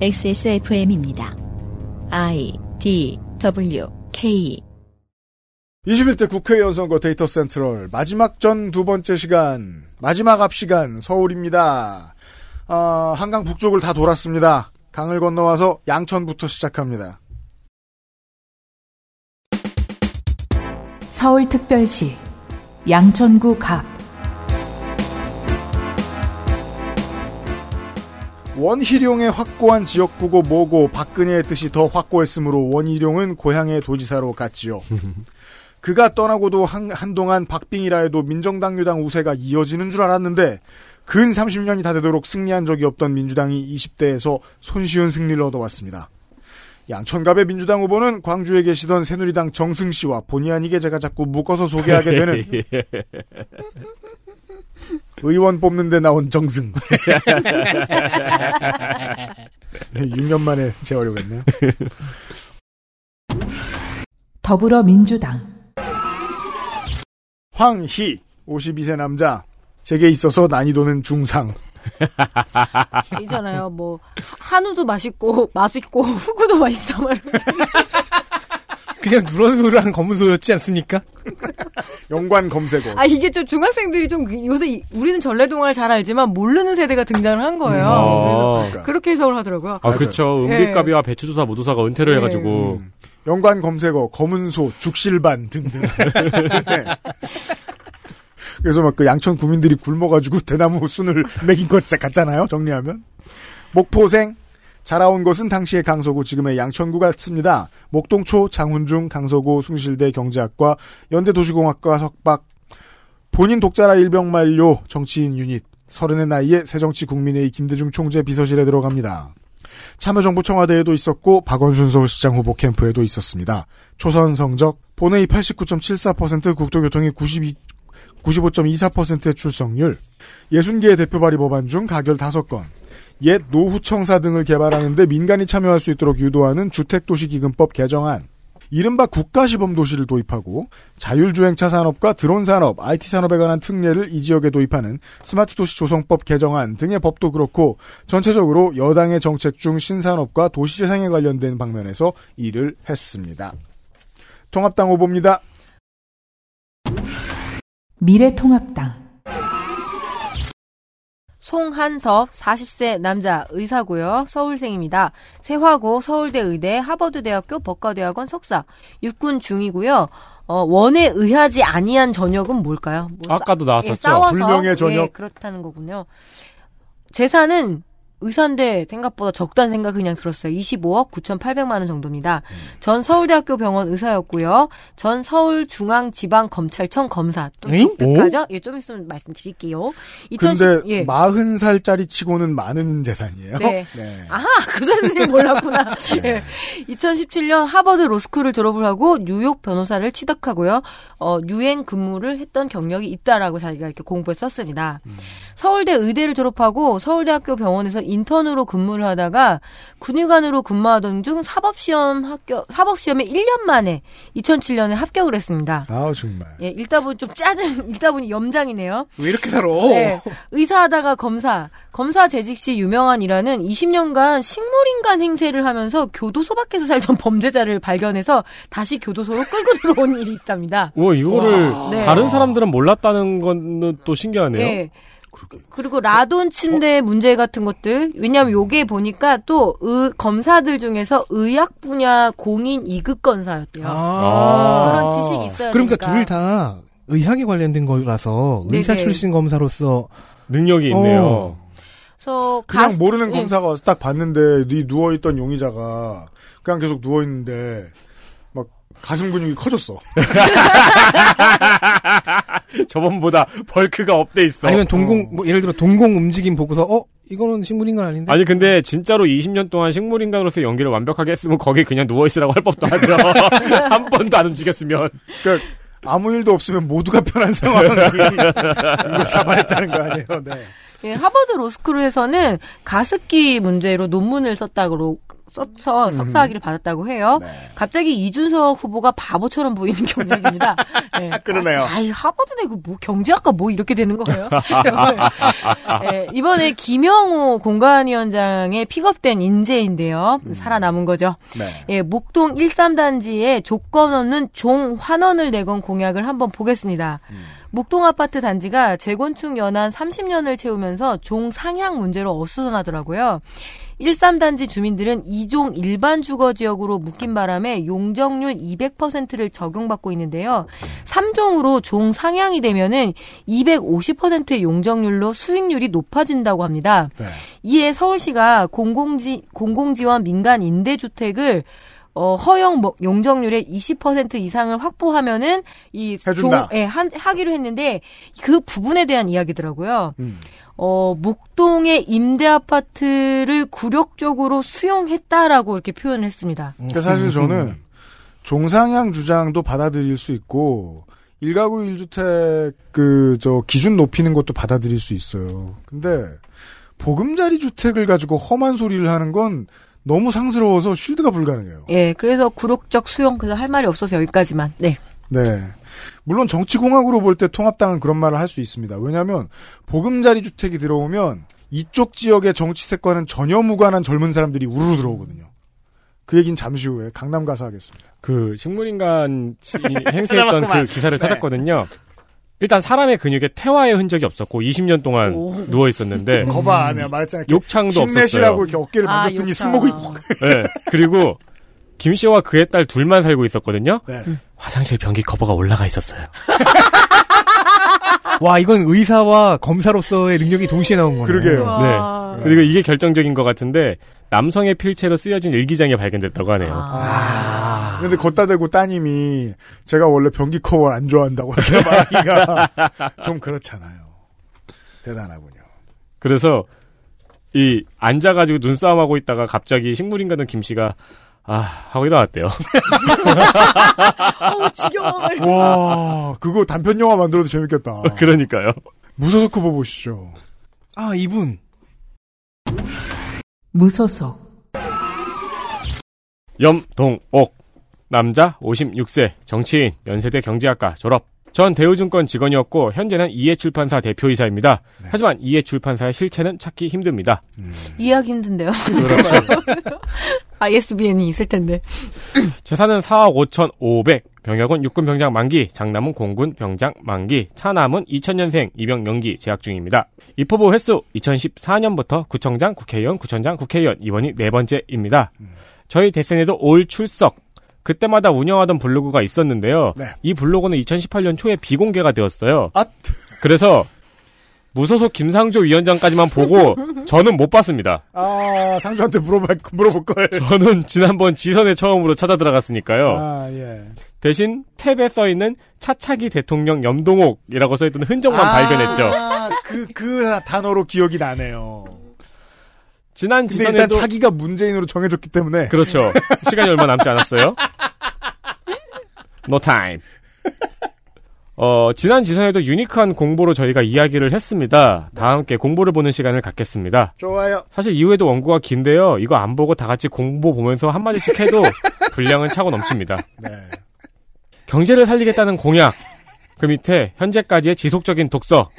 XSFM입니다. I D W K 21대 국회의원 선거 데이터 센트럴 마지막 전 두 번째 시간 마지막 앞 시간 서울입니다. 아, 한강 북쪽을 다 돌았습니다. 강을 건너와서 양천부터 시작합니다. 서울특별시 양천구 갑 원희룡의 확고한 지역구고 뭐고 박근혜의 뜻이 더 확고했으므로 원희룡은 고향의 도지사로 갔지요. 그가 떠나고도 한, 한동안 박빙이라 해도 민정당 유당 우세가 이어지는 줄 알았는데 근 30년이 다 되도록 승리한 적이 없던 민주당이 20대에서 손쉬운 승리를 얻어왔습니다. 양천갑의 민주당 후보는 광주에 계시던 새누리당 정승 씨와 본의 아니게 제가 자꾸 묶어서 소개하게 되는 의원 뽑는데 나온 정승. 6년 만에 재활용 했네요. 더불어민주당 황희, 52세 남자. 제게 있어서 난이도는 중상. 있잖아요. 뭐 한우도 맛있고 맛있고 후구도 맛있어. 막 이러면서. 그냥 누런 소리를 하는 검은 소였지 않습니까? 연관 검색어. 아 이게 좀 중학생들이 좀 요새 이- 우리는 전래동화를 잘 알지만 모르는 세대가 등장을 한 거예요. 그래서 아, 그러니까. 그렇게 해석을 하더라고요. 아 그쵸. 예. 은비가비와 배추조사 무도사가 은퇴를 네. 해가지고 음, 연관 검색어, 검은 소, 죽실반 등등. 네. 그래서 막 그 양천 구민들이 굶어가지고 대나무 순을 먹인 것 같잖아요. 정리하면 목포생 자라온 것은 당시의 강서구 지금의 양천구 같습니다. 목동초, 장훈중, 강서구, 숭실대 경제학과, 연대도시공학과 석박. 본인 독자라 일병 만료 정치인 유닛. 서른의 나이에 새정치 국민회의 김대중 총재 비서실에 들어갑니다. 참여정부 청와대에도 있었고 박원순 서울시장 후보 캠프에도 있었습니다. 초선 성적 본회의 89.74% 국토교통이 92 95.24%의 출석률, 60개의 대표 발의 법안 중 가결 5건, 옛 노후청사 등을 개발하는데 민간이 참여할 수 있도록 유도하는 주택도시기금법 개정안, 이른바 국가시범 도시를 도입하고 자율주행차 산업과 드론 산업, IT 산업에 관한 특례를 이 지역에 도입하는 스마트 도시 조성법 개정안 등의 법도 그렇고 전체적으로 여당의 정책 중 신산업과 도시재생에 관련된 방면에서 일을 했습니다. 통합당 후보입니다. 미래통합당 송한섭 40세 남자 의사고요. 서울생입니다. 세화고 서울대 의대 하버드대학교 법과대학원 석사 육군 중이고요. 어, 원에 의하지 아니한 전역은 뭘까요? 뭐 아까도 싸- 나왔었죠. 예, 싸워서 불명예 전역. 예, 그렇다는 거군요. 재산은 의사인데 생각보다 적다는 생각 그냥 들었어요. 25억 9,800만 원 정도입니다. 전 서울대학교 병원 의사였고요. 전 서울중앙지방검찰청 검사. 또 에잉? 독특하죠? 예, 좀 있으면 말씀드릴게요. 2010, 근데 예. 40살짜리 치고는 많은 재산이에요. 네. 네. 아하, 그 선생님 몰랐구나. 예. 2017년 하버드 로스쿨을 졸업을 하고 뉴욕 변호사를 취득하고요. 어, 유엔 근무를 했던 경력이 있다라고 자기가 이렇게 공부에 썼습니다. 서울대 의대를 졸업하고 서울대학교 병원에서 인턴으로 근무를 하다가 군의관으로 근무하던 중 사법시험 합격, 사법시험에 1년 만에 2007년에 합격을 했습니다. 아 정말. 예, 읽다 보니 좀 짜증, 읽다 보니 염장이네요. 왜 이렇게 살아? 네. 의사하다가 검사, 검사 재직 시 유명한 일화는 20년간 식물인간 행세를 하면서 교도소 밖에서 살던 범죄자를 발견해서 다시 교도소로 끌고 들어온 일이 있답니다. 우와 이거를 네. 다른 사람들은 몰랐다는 건 또 신기하네요. 예. 그리고 라돈 침대 문제 같은 것들 왜냐하면 요게 보니까 또 의, 검사들 중에서 의학 분야 공인 2급 검사였대요. 아. 그런 지식이 있어야 그러니까. 둘 다 의학에 관련된 거라서 의사 네네. 출신 검사로서 능력이 있네요. 어. 그래서 그냥 가스- 모르는 예. 검사가 와서 딱 봤는데 네 누워 있던 용의자가 그냥 계속 누워 있는데 막 가슴 근육이 커졌어. 저번보다 bulk가 up돼 있어. 아니면 동공 뭐 예를 들어 동공 움직임 보고서 어 이거는 식물인간 아닌데 아니 근데 진짜로 20년 동안 식물인간으로서 연기를 완벽하게 했으면 거기 그냥 누워 있으라고 할 법도 하죠. 한 번도 안 움직였으면. 그러니까 아무 일도 없으면 모두가 편한 상황을 이걸 잡아냈다는 거 아니에요. 네. 예, 하버드 로스쿨에서는 가습기 문제로 논문을 썼다고 써서 석사학위를 받았다고 해요. 네. 갑자기 이준석 후보가 바보처럼 보이는 경력입니다. 네. 그러네요. 아, 이 하버드 대고 뭐 경제학과 뭐 이렇게 되는 거예요? 네, 이번에 김영호 공관위원장의 픽업된 인재인데요. 살아남은 거죠. 네. 예, 목동 13단지에 조건 없는 종 환원을 내건 공약을 한번 보겠습니다. 목동 아파트 단지가 재건축 연한 30년을 채우면서 종 상향 문제로 어수선하더라고요. 13단지 주민들은 2종 일반 주거 지역으로 묶인 바람에 용적률 200%를 적용받고 있는데요. 3종으로 종 상향이 되면은 250%의 용적률로 수익률이 높아진다고 합니다. 네. 이에 서울시가 공공지, 공공지원 민간 임대주택을 어, 허용 뭐- 용적률의 20% 이상을 확보하면은 이 해준다. 종- 예, 한, 하기로 했는데 그 부분에 대한 이야기더라고요. 음. 어, 목동의 임대 아파트를 굴욕적으로 수용했다라고 이렇게 표현을 했습니다. 그러니까 사실 저는 종상향 주장도 받아들일 수 있고 일가구 일주택 그 저 기준 높이는 것도 받아들일 수 있어요. 근데 보금자리 주택을 가지고 험한 소리를 하는 건 너무 상스러워서 쉴드가 불가능해요. 예, 그래서 굴욕적 수용 그래서 할 말이 없어서 여기까지만. 네. 네. 물론 정치공학으로 볼 때 통합당은 그런 말을 할 수 있습니다. 왜냐하면 보금자리 주택이 들어오면 이쪽 지역의 정치색과는 전혀 무관한 젊은 사람들이 우르르 들어오거든요. 그 얘기는 잠시 후에 강남 가서 하겠습니다. 그 식물인간 지- 행세했던 그 기사를 네. 찾았거든요. 일단 사람의 근육에 태화의 흔적이 없었고 20년 동안 오. 누워 있었는데 거봐, 내가 말했잖아. 욕창도 힘내시라고 없었어요. 이렇게 어깨를 아, 만졌더니 욕창. 승모근이 확. 네. 그리고 김 씨와 그의 딸 둘만 살고 있었거든요. 네. 화장실 변기 커버가 올라가 있었어요. 와, 이건 의사와 검사로서의 능력이 동시에 나온 거네요. 그러게요. 와. 네. 그리고 이게 결정적인 것 같은데 남성의 필체로 쓰여진 일기장이 발견됐다고 하네요. 아. 근데 걷다 대고 따님이 제가 원래 변기 커버를 안 좋아한다고 이렇게 말하기가 좀 그렇잖아요. 대단하군요. 그래서 이 앉아가지고 눈싸움하고 있다가 갑자기 식물인간은 김 씨가 아 하고 일어났대요. 어우, 지겨워. 와, 그거 단편 영화 만들어도 재밌겠다. 그러니까요. 무소속 후보 보시죠. 아, 이분. 무소속 염동옥 남자 56세 정치인 연세대 경제학과 졸업 전 대우증권 직원이었고 현재는 이해출판사 대표이사입니다. 하지만 이해출판사의 실체는 찾기 힘듭니다. 이해하기 힘든데요. 그렇죠. ISBN이 있을 텐데. 재산은 4억 5천 5백, 병역은 육군 병장 만기, 장남은 공군 병장 만기, 차남은 2000년생 입영 연기 재학 중입니다. 입후보 횟수 2014년부터 구청장, 국회의원, 구청장, 국회의원 이번이 네 번째입니다. 저희 대선에도 올 출석 그때마다 운영하던 블로그가 있었는데요. 네. 이 블로그는 2018년 초에 비공개가 되었어요. 아, 그래서 무소속 김상조 위원장까지만 보고 저는 못 봤습니다. 아, 상주한테 물어볼, 물어볼 걸. 저는 지난번 지선에 처음으로 찾아 들어갔으니까요. 아, 예. 대신 탭에 써 있는 차차기 대통령 염동옥이라고 써 있던 흔적만 발견했죠. 아, 그, 그 단어로 기억이 나네요. 지난 근데 일단 지선에도 자기가 문재인으로 정해졌기 때문에. 그렇죠. 시간이 얼마 남지 않았어요. No time. 어, 지난 지선에도 유니크한 공보로 저희가 이야기를 했습니다. 다 함께 공보를 보는 시간을 갖겠습니다. 좋아요. 사실 이후에도 원고가 긴데요. 이거 안 보고 다 같이 공보 보면서 한마디씩 해도 분량은 차고 넘칩니다. 네. 경제를 살리겠다는 공약. 그 밑에 현재까지의 지속적인 독서.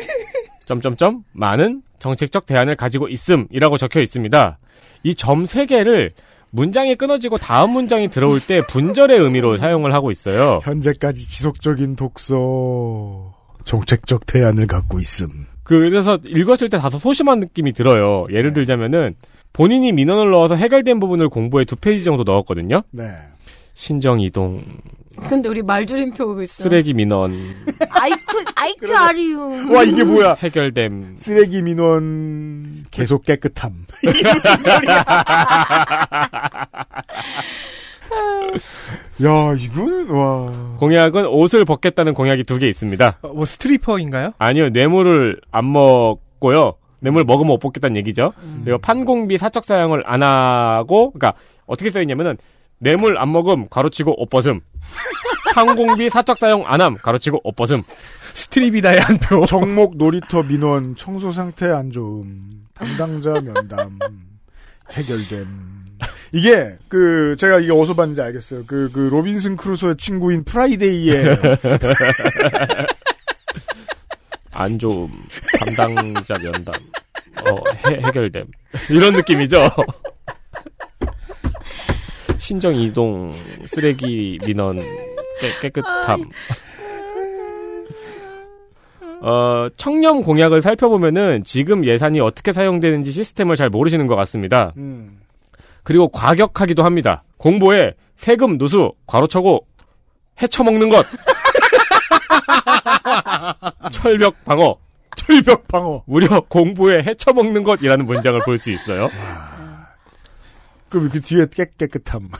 점점점 많은 정책적 대안을 가지고 있음이라고 적혀 있습니다. 이 점 세 개를 문장이 끊어지고 다음 문장이 들어올 때 분절의 의미로 사용을 하고 있어요. 현재까지 지속적인 독서, 정책적 대안을 갖고 있음. 그래서 읽었을 때 다소 소심한 느낌이 들어요. 예를 들자면은 본인이 민원을 넣어서 해결된 부분을 공부에 두 페이지 정도 넣었거든요. 네. 신정 이동, 근데 우리 말줄임표 있어. 쓰레기 민원, 아이쿠, 아이쿠 아리움. 와, 이게 뭐야. 해결됨, 쓰레기 민원, 계속 깨끗함. 이게 무슨 소리야. 야, 이거는, 와. 공약은 옷을 벗겠다는 공약이 두 개 있습니다. 어, 뭐 스트리퍼인가요? 아니요, 뇌물을 안 먹고요. 뇌물 먹으면 못 벗겠다는 얘기죠. 그리고 판공비 사적 사용을 안 하고, 그러니까 어떻게 써있냐면은 뇌물 안 먹음 가로치고 옷 벗음. 판공비 사적 사용 안함 가로치고 옷 벗음. 스트립이다의 한 표. 정목 놀이터 민원, 청소 상태 안 좋음, 담당자 면담, 해결됨. 이게 그 제가 이게 어디서 봤는지 알겠어요. 그 그 로빈슨 크루소의 친구인 프라이데이의 안 좋음, 담당자 면담, 어, 해, 해결됨. 이런 느낌이죠? 신정 이동, 쓰레기 민원, 깨, 깨끗함. 어, 청렴 공약을 살펴보면은 지금 예산이 어떻게 사용되는지 시스템을 잘 모르시는 것 같습니다. 음. 그리고 과격하기도 합니다. 공보에 세금 누수, 괄호쳐고, 헤쳐먹는 것. 철벽 방어. 철벽 방어. 무려 공부에 헤쳐먹는 것이라는 문장을 볼 수 있어요. 그, 그 뒤에 깨, 깨끗함.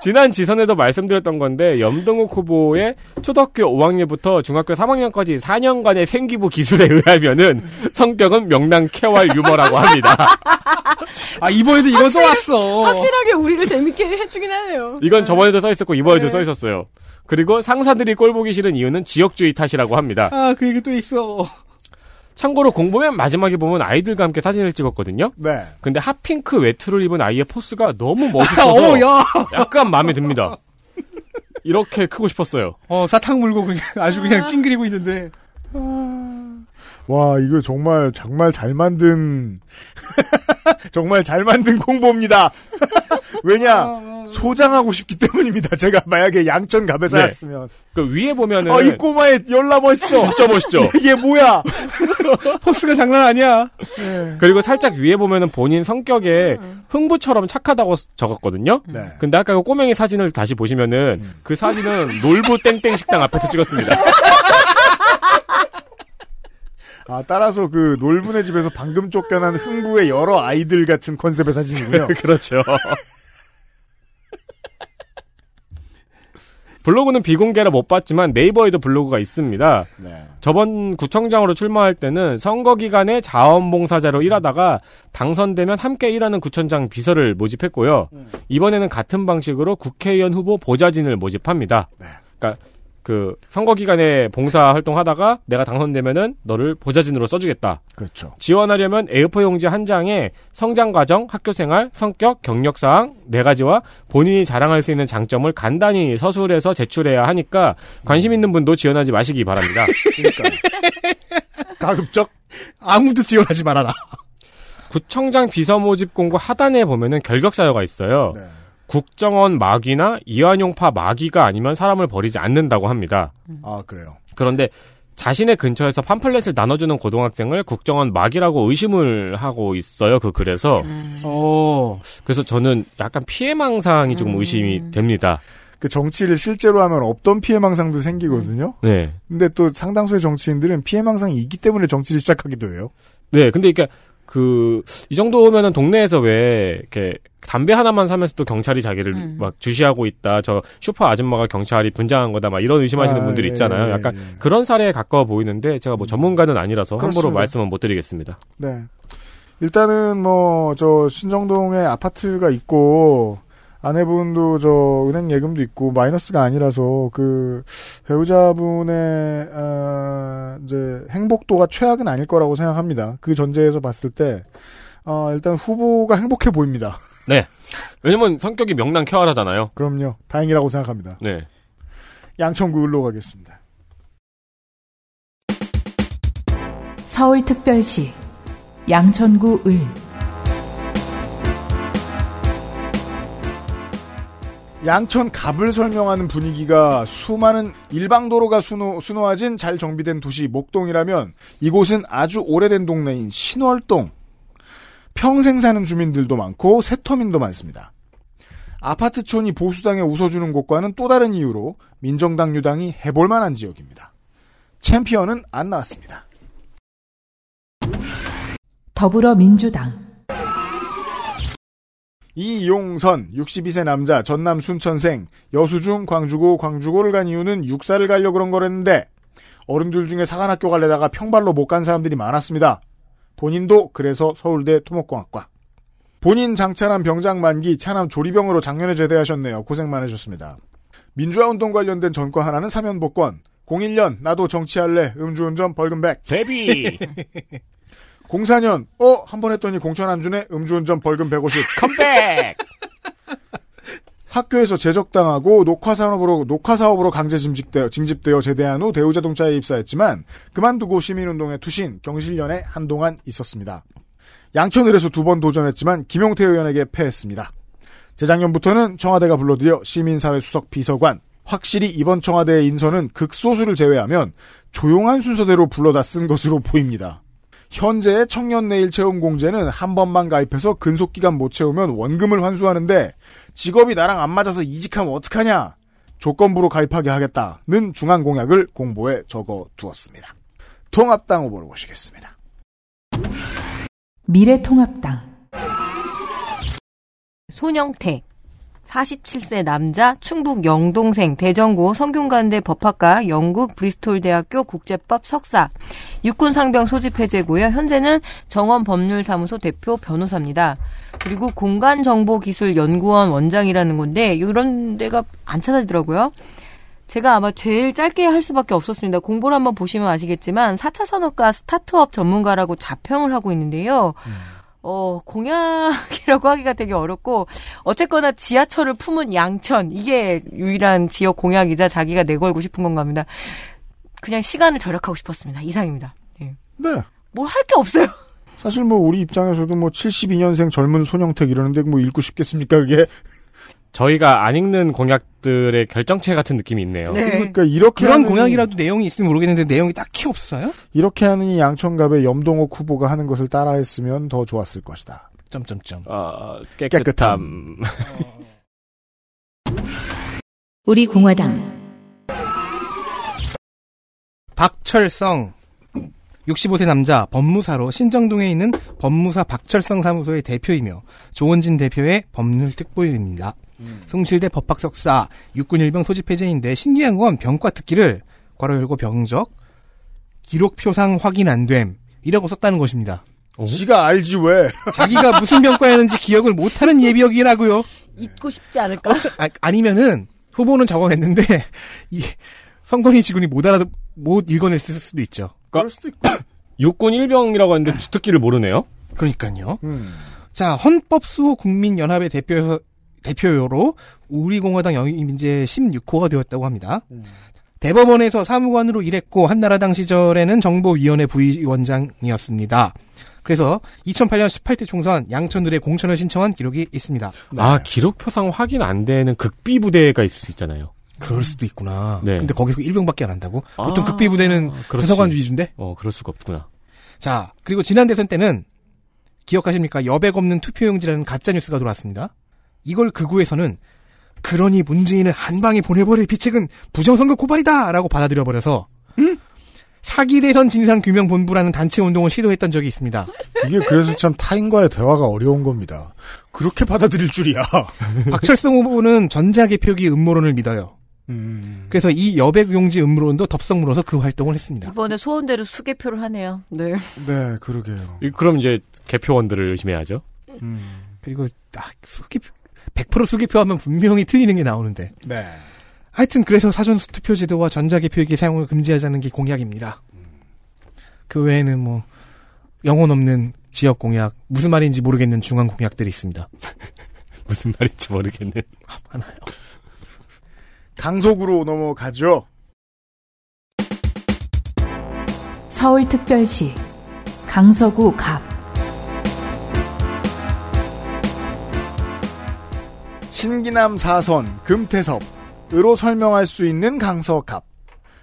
지난 지선에도 말씀드렸던 건데 염동욱 후보의 초등학교 5학년부터 중학교 3학년까지 4년간의 생기부 기술에 의하면은 성격은 명랑 쾌활 유머라고 합니다. 아, 이번에도 이건 써왔어. 확실하게 우리를 재밌게 해주긴 하네요. 이건 저번에도 써 있었고 이번에도 네. 써 있었어요. 그리고 상사들이 꼴 보기 싫은 이유는 지역주의 탓이라고 합니다. 아, 그 얘기 또 있어. 참고로 공보면 마지막에 보면 아이들과 함께 사진을 찍었거든요. 네. 근데 핫핑크 외투를 입은 아이의 포스가 너무 멋있어서 어, 야. 약간 마음에 듭니다. 이렇게 크고 싶었어요. 어, 사탕 물고 그냥 아주 그냥 찡그리고 있는데. 와, 이거 정말, 정말 잘 만든, 정말 잘 만든 공보입니다. 왜냐, 소장하고 싶기 때문입니다. 제가 만약에 양천 갑에 네. 살았으면. 그 위에 보면은 어, 이 꼬마의 열나 멋있어. 진짜 멋있죠. 이게 뭐야? 포스가 장난 아니야. 그리고 살짝 위에 보면은 본인 성격에 흥부처럼 착하다고 적었거든요. 네. 근데 아까 그 꼬맹이 사진을 다시 보시면은 그 사진은 놀부 땡땡 식당 앞에서 찍었습니다. 아, 따라서 그 놀분의 집에서 방금 쫓겨난 흥부의 여러 아이들 같은 컨셉의 사진이고요. 그렇죠. 블로그는 비공개라 못 봤지만 네이버에도 블로그가 있습니다. 네. 저번 구청장으로 출마할 때는 선거 기간에 자원봉사자로 일하다가 당선되면 함께 일하는 구청장 비서를 모집했고요. 이번에는 같은 방식으로 국회의원 후보 보좌진을 모집합니다. 네. 그러니까 그 선거 기간에 봉사 활동하다가 내가 당선되면은 너를 보좌진으로 써주겠다. 그렇죠. 지원하려면 A4 용지 한 장에 성장 과정, 학교 생활, 성격, 경력 사항 네 가지와 본인이 자랑할 수 있는 장점을 간단히 서술해서 제출해야 하니까 관심 있는 분도 지원하지 마시기 바랍니다. 그러니까. 가급적? 아무도 지원하지 말아라. 구청장 비서 모집 공고 하단에 보면은 결격 사유가 있어요. 네. 국정원 마귀나 이완용파 마귀가 아니면 사람을 버리지 않는다고 합니다. 아, 그래요. 그런데 자신의 근처에서 팜플렛을 나눠주는 고등학생을 국정원 마귀라고 의심을 하고 있어요. 그 글에서. 어. 그래서 저는 약간 피해망상이 조금 음. 의심이 됩니다. 그 정치를 실제로 하면 없던 피해망상도 생기거든요. 네. 근데 또 상당수의 정치인들은 피해망상이 있기 때문에 정치를 시작하기도 해요. 네, 근데 이게 그, 이 정도면은 동네에서 왜, 이렇게, 담배 하나만 사면서 또 경찰이 자기를 음. 막 주시하고 있다. 저 슈퍼 아줌마가 경찰이 분장한 거다. 막 이런 의심하시는 아, 분들 예, 있잖아요. 예, 약간 예. 그런 사례에 가까워 보이는데 제가 뭐 전문가는 아니라서 함부로 그렇습니다. 말씀은 못 드리겠습니다. 네. 일단은 뭐 저 신정동에 아파트가 있고 아내분도 저 은행 예금도 있고 마이너스가 아니라서 그 배우자분의 아, 이제 행복도가 최악은 아닐 거라고 생각합니다. 그 전제에서 봤을 때 어, 일단 후보가 행복해 보입니다. 왜냐면 성격이 명랑 쾌활하잖아요. 그럼요. 다행이라고 생각합니다. 네. 양천구 을로 가겠습니다. 서울특별시 양천구 을 양천 갑을 설명하는 분위기가 수많은 일방도로가 수노, 수놓아진 잘 정비된 도시 목동이라면 이곳은 아주 오래된 동네인 신월동. 평생 사는 주민들도 많고 세터민도 많습니다. 아파트촌이 보수당에 웃어주는 곳과는 또 다른 이유로 민정당 유당이 해볼 만한 지역입니다. 챔피언은 안 나왔습니다. 더불어민주당 이용선 62세 남자 전남 순천생 여수중 광주고 광주고를 간 이유는 육사를 가려 그런 거랬는데 어른들 중에 사관학교 갈래다가 평발로 못 간 사람들이 많았습니다. 본인도 그래서 서울대 토목공학과 본인 장차남 병장 만기 차남 조리병으로 작년에 제대하셨네요. 고생 많으셨습니다. 민주화운동 관련된 전과 하나는 사면복권 01년 나도 정치할래 음주운전 벌금백 데뷔! 04년 어 한 번 했더니 공천 안 주네 음주운전 벌금 150 컴백! 학교에서 제적당하고 녹화 산업으로 녹화 사업으로 강제 징집되어, 징집되어 제대한 후 대우자동차에 입사했지만 그만두고 시민운동에 투신 경실련에 한동안 있었습니다. 양천을에서 두 번 도전했지만 김용태 의원에게 패했습니다. 재작년부터는 청와대가 불러들여 시민사회 수석 비서관 확실히 이번 청와대의 인선은 극소수를 제외하면 조용한 순서대로 불러다 쓴 것으로 보입니다. 현재의 청년 내일 채움 공제는 한 번만 가입해서 근속 기간 못 채우면 원금을 환수하는데 직업이 나랑 안 맞아서 이직하면 어떡하냐? 조건부로 가입하게 하겠다는 중앙 공약을 공보에 적어 두었습니다. 통합당 후보를 모시겠습니다. 미래통합당 손영태 47세 남자 충북 영동생 대전고 성균관대 법학과 영국 브리스톨대학교 국제법 석사 육군 상병 소집 해제고요. 현재는 정원 법률사무소 대표 변호사입니다. 그리고 공간정보기술연구원 원장이라는 건데 이런 데가 안 찾아지더라고요. 제가 아마 제일 짧게 할 수밖에 없었습니다. 공보를 한번 보시면 아시겠지만 4차 산업과 스타트업 전문가라고 자평을 하고 있는데요. 어, 공약이라고 하기가 되게 어렵고, 어쨌거나 지하철을 품은 양천, 이게 유일한 지역 공약이자 자기가 내걸고 싶은 건가 합니다. 그냥 시간을 절약하고 싶었습니다. 이상입니다. 예. 네. 뭘 할 게 없어요. 사실 뭐 우리 입장에서도 뭐 72년생 젊은 손영택 이러는데 뭐 읽고 싶겠습니까 그게? 저희가 안 읽는 공약들의 결정체 같은 느낌이 있네요. 네. 그러니까 이렇게 그런 하는- 공약이라도 내용이 있으면 모르겠는데 내용이 딱히 없어요? 이렇게 하는 이 양천갑의 염동옥 후보가 하는 것을 따라했으면 더 좋았을 것이다. 점점점. 어, 깨끗함. 깨끗함. 우리 공화당 박철성 65세 남자 법무사로 신정동에 있는 법무사 박철성 사무소의 대표이며 조원진 대표의 법률 특보입니다. 성실대 법학 석사 육군 일병 소집 해제인데 신기한 건 병과 특기를 괄호 열고 병적 기록 표상 확인 안 됨. 이라고 썼다는 것입니다. 어? 지가 알지 왜? 자기가 무슨 병과였는지 기억을 못하는 예비역이라고요. 잊고 싶지 않을까? 어쩌, 아, 아니면은 후보는 적어냈는데 이 성건희 직원이 못 알아 못 읽어냈을 수도 있죠. 그럴 수도 있고. 육군 일병이라고 하는데 주특기를 모르네요. 그러니까요. 음. 자 헌법수호 국민연합의 대표 대표로 우리공화당 영입인제 16호가 되었다고 합니다. 대법원에서 사무관으로 일했고 한나라당 시절에는 정보위원회 부위원장이었습니다. 그래서 2008년 18대 총선 양천을의 공천을 신청한 기록이 있습니다. 아, 기록 표상 확인 안 되는 극비 부대가 있을 수 있잖아요. 그럴 수도 있구나. 네. 근데 거기서 일병밖에 안 한다고? 보통 아, 극비 부대는 그렇지. 부서관 위주인데? 어, 그럴 수가 없구나. 자, 그리고 지난 대선 때는 기억하십니까? 여백 없는 투표용지라는 가짜 뉴스가 돌아왔습니다. 이걸 극우에서는 그러니 문재인을 한 방에 보내버릴 비책은 부정선거 고발이다라고 받아들여 버려서 사기 대선 진상 규명 본부라는 단체 운동을 시도했던 적이 있습니다. 이게 그래서 참 타인과의 대화가 어려운 겁니다. 그렇게 받아들일 줄이야. 박철성 후보는 전자개 표기 음모론을 믿어요. 음. 그래서 이 여백 용지 음모론도 덥석 물어서 그 활동을 했습니다. 이번에 소원대로 수개표를 하네요. 네. 네, 그러게요. 이- 그럼 이제 개표원들을 의심해야죠. 음. 그리고 아, 수개표 100% 수개표하면 분명히 틀리는 게 나오는데 네. 하여튼 그래서 사전 투표 제도와 전자개표기 사용을 금지하자는 게 공약입니다. 그 외에는 뭐 영혼 없는 지역 공약, 무슨 말인지 모르겠는 중앙 공약들이 있습니다. 무슨 말인지 모르겠네. 많아요. 강속으로 넘어가죠. 서울특별시 강서구 갑 신기남 4선 금태섭으로 설명할 수 있는 강서갑.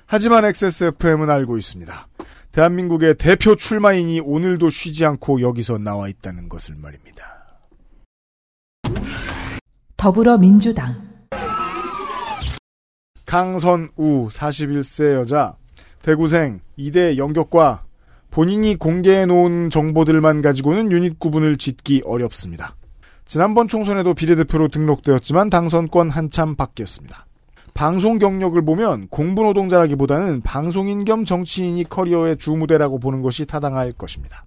하지만 XSFM은 알고 있습니다. 대한민국의 대표 출마인이 오늘도 쉬지 않고 여기서 나와 있다는 것을 말입니다. 더불어민주당 강선우 41세 여자 대구생 2대 연격과 본인이 공개해 놓은 정보들만 가지고는 유닛 구분을 짓기 어렵습니다. 지난번 총선에도 비례대표로 등록되었지만 당선권 한참 바뀌었습니다. 방송 경력을 보면 공부 노동자라기보다는 방송인 겸 정치인이 커리어의 주무대라고 보는 것이 타당할 것입니다.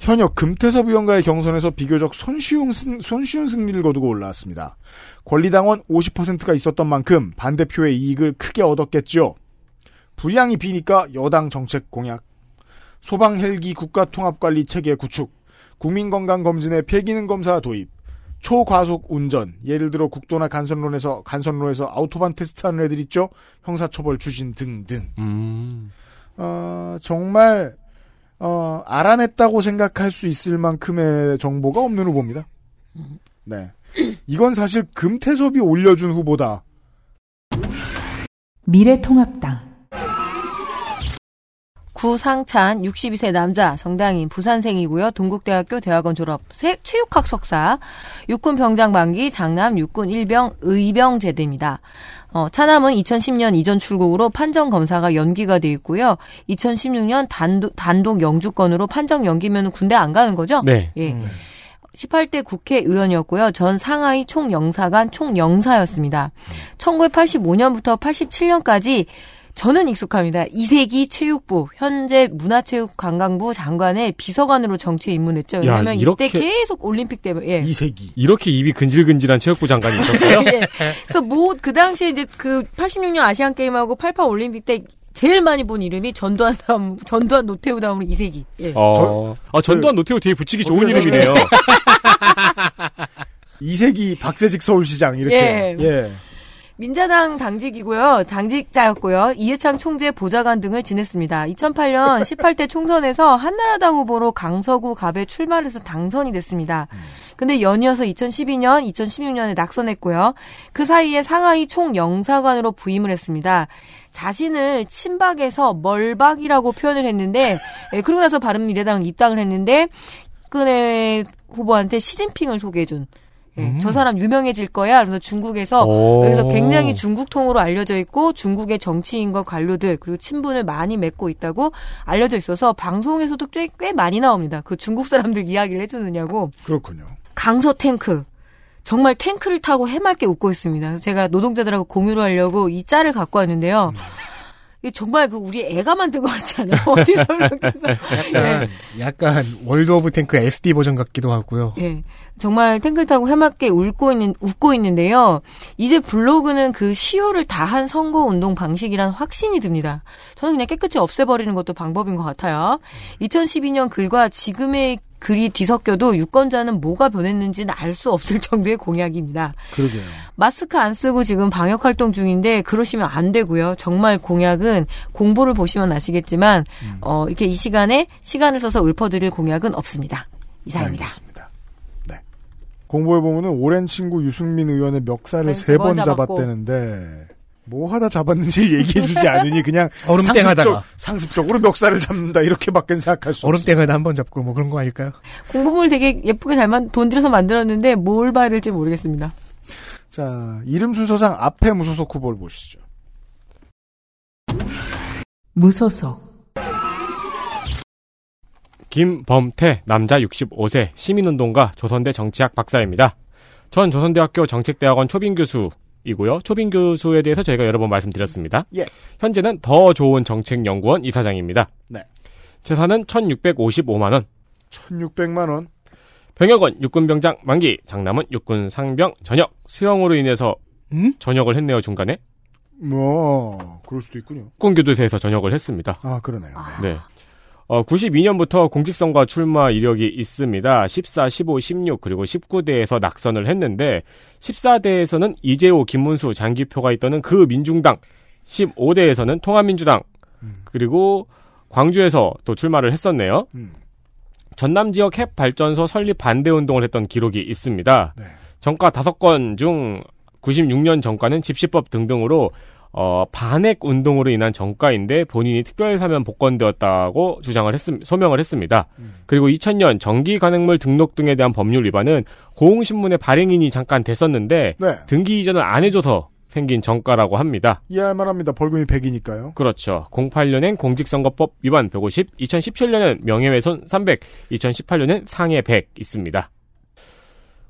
현역 금태섭 의원과의 경선에서 비교적 손쉬운, 승, 손쉬운 승리를 거두고 올라왔습니다. 권리당원 50%가 있었던 만큼 반대표의 이익을 크게 얻었겠죠. 불량이 비니까 여당 정책 공약. 소방 헬기 국가 통합 관리 체계 구축, 국민 건강 검진의 폐기능 검사 도입, 초과속 운전, 예를 들어 국도나 간선로에서 간선로에서 아우토반 테스트하는 애들 있죠? 형사처벌 추진 등등. 음. 어, 정말 어, 알아냈다고 생각할 수 있을 만큼의 정보가 없는 후보입니다. 네, 이건 사실 금태섭이 올려준 후보다. 미래통합당 구상찬 62세 남자 정당인 부산생이고요. 동국대학교 대학원 졸업 세- 체육학 석사 육군 병장 만기 장남 육군 일병 의병 제대입니다. 어, 차남은 2010년 이전 출국으로 판정 검사가 연기가 돼 있고요. 2016년 단독, 단독 영주권으로 판정 연기면 군대 안 가는 거죠? 네. 예. 18대 국회의원이었고요. 전 상하이 총영사관 총영사였습니다. 1985년부터 87년까지 저는 익숙합니다. 이세기 체육부, 현재 문화체육관광부 장관의 비서관으로 정치에 입문했죠. 야, 왜냐면 이렇게- 이때 계속 올림픽 때문에. 예. 이세기. 이렇게 입이 근질근질한 체육부 장관이 있었어요? 예. 그래서 뭐 그 당시에 이제 그 86년 아시안 게임하고 88 올림픽 때 제일 많이 본 이름이 전두환 다음 전두환 노태우 다음으로 이세기. 예. 어. 아, 전두환 노태우 되게 붙이기 좋은 어, 이름이네요. 이세기 박세직 서울시장 이렇게. 예. 예. 민자당 당직이고요. 당직자였고요. 이해창 총재 보좌관 등을 지냈습니다. 2008년 18대 총선에서 한나라당 후보로 강서구 갑에 출마해서 당선이 됐습니다. 근데 연이어서 2012년, 2016년에 낙선했고요. 그 사이에 상하이 총영사관으로 부임을 했습니다. 자신을 친박에서 멀박이라고 표현을 했는데, 예, 그러고 나서 바른미래당 입당을 했는데, 박근혜 후보한테 시진핑을 소개해준. 예, 저 사람 유명해질 거야. 그래서 중국에서 오. 여기서 굉장히 중국통으로 알려져 있고 중국의 정치인과 관료들 그리고 친분을 많이 맺고 있다고 알려져 있어서 방송에서도 꽤, 꽤 많이 나옵니다. 그 중국 사람들 이야기를 해주느냐고. 그렇군요. 강서 탱크. 정말 탱크를 타고 해맑게 웃고 있습니다. 그래서 제가 노동자들하고 공유를 하려고 이 짤을 갖고 왔는데요. 이게 정말 그 우리 애가 만든 것 같지 않아요? 어디서 이렇게 해서. 약간, 약간 월드 오브 탱크 SD 버전 같기도 하고요. 예. 정말 탱크를 타고 해맑게 웃고 있는, 웃고 있는데요. 이제 블로그는 그 시효를 다한 선거 운동 방식이란 확신이 듭니다. 저는 그냥 깨끗이 없애버리는 것도 방법인 것 같아요. 2012년 글과 지금의 글이 뒤섞여도 유권자는 뭐가 변했는지는 알 수 없을 정도의 공약입니다. 그러게요. 마스크 안 쓰고 지금 방역 활동 중인데 그러시면 안 되고요. 정말 공약은 공보를 보시면 아시겠지만 어 이렇게 이 시간에 시간을 써서 읊어드릴 공약은 없습니다. 이상입니다. 알겠습니다. 네. 공부해 보면은 오랜 친구 유승민 의원의 멱살을 네, 세 세번 번 잡았고. 잡았대는데 뭐 하다 잡았는지 얘기해주지 않으니 그냥 얼음땡 하다가. 상습적, 으로 멱살을 잡는다 이렇게밖에 생각할 수 없어요. 얼음땡을 한번 잡고 뭐 그런 거 아닐까요? 공보물 되게 예쁘게 잘만 돈 들여서 만들었는데 뭘 봐야 될지 모르겠습니다. 자 이름 순서상 앞에 무소속 후보를 보시죠. 무소속 김범태, 남자 65세, 시민운동가, 조선대 정치학 박사입니다. 전 조선대학교 정책대학원 초빙 교수 이고요. 초빙 교수에 대해서 저희가 여러 번 말씀드렸습니다. 예. 현재는 더 좋은 정책연구원 이사장입니다. 네. 재산은 1655만 원, 1,600만 원. 병역은 육군병장 만기, 장남은 육군 상병 전역, 수영으로 인해서 음? 전역을 했네요, 중간에. 뭐 그럴 수도 있군요. 육군교도소에서 전역을 했습니다. 아 그러네요. 네. 어, 92년부터 공직선거 출마 이력이 있습니다. 14, 15, 16 그리고 19대에서 낙선을 했는데 14대에서는 이재호, 김문수, 장기표가 있던 그 민중당, 15대에서는 통합민주당 그리고 광주에서 또 출마를 했었네요. 음. 전남 지역 핵 발전소 설립 반대 운동을 했던 기록이 있습니다. 네. 정가 5건 중 96년 정가는 집시법 등등으로 어, 반핵 운동으로 인한 정가인데 본인이 특별사면 복권되었다고 주장을 했음, 소명을 했습니다. 그리고 2000년 전기 간행물 등록 등에 대한 법률 위반은 고흥신문의 발행인이 잠깐 됐었는데 네. 등기 이전을 안 해줘서 생긴 정가라고 합니다. 이해할 만합니다. 벌금이 100이니까요. 그렇죠. 08년엔 공직선거법 위반 150, 2017년엔 명예훼손 300, 2018년엔 상해 100 있습니다.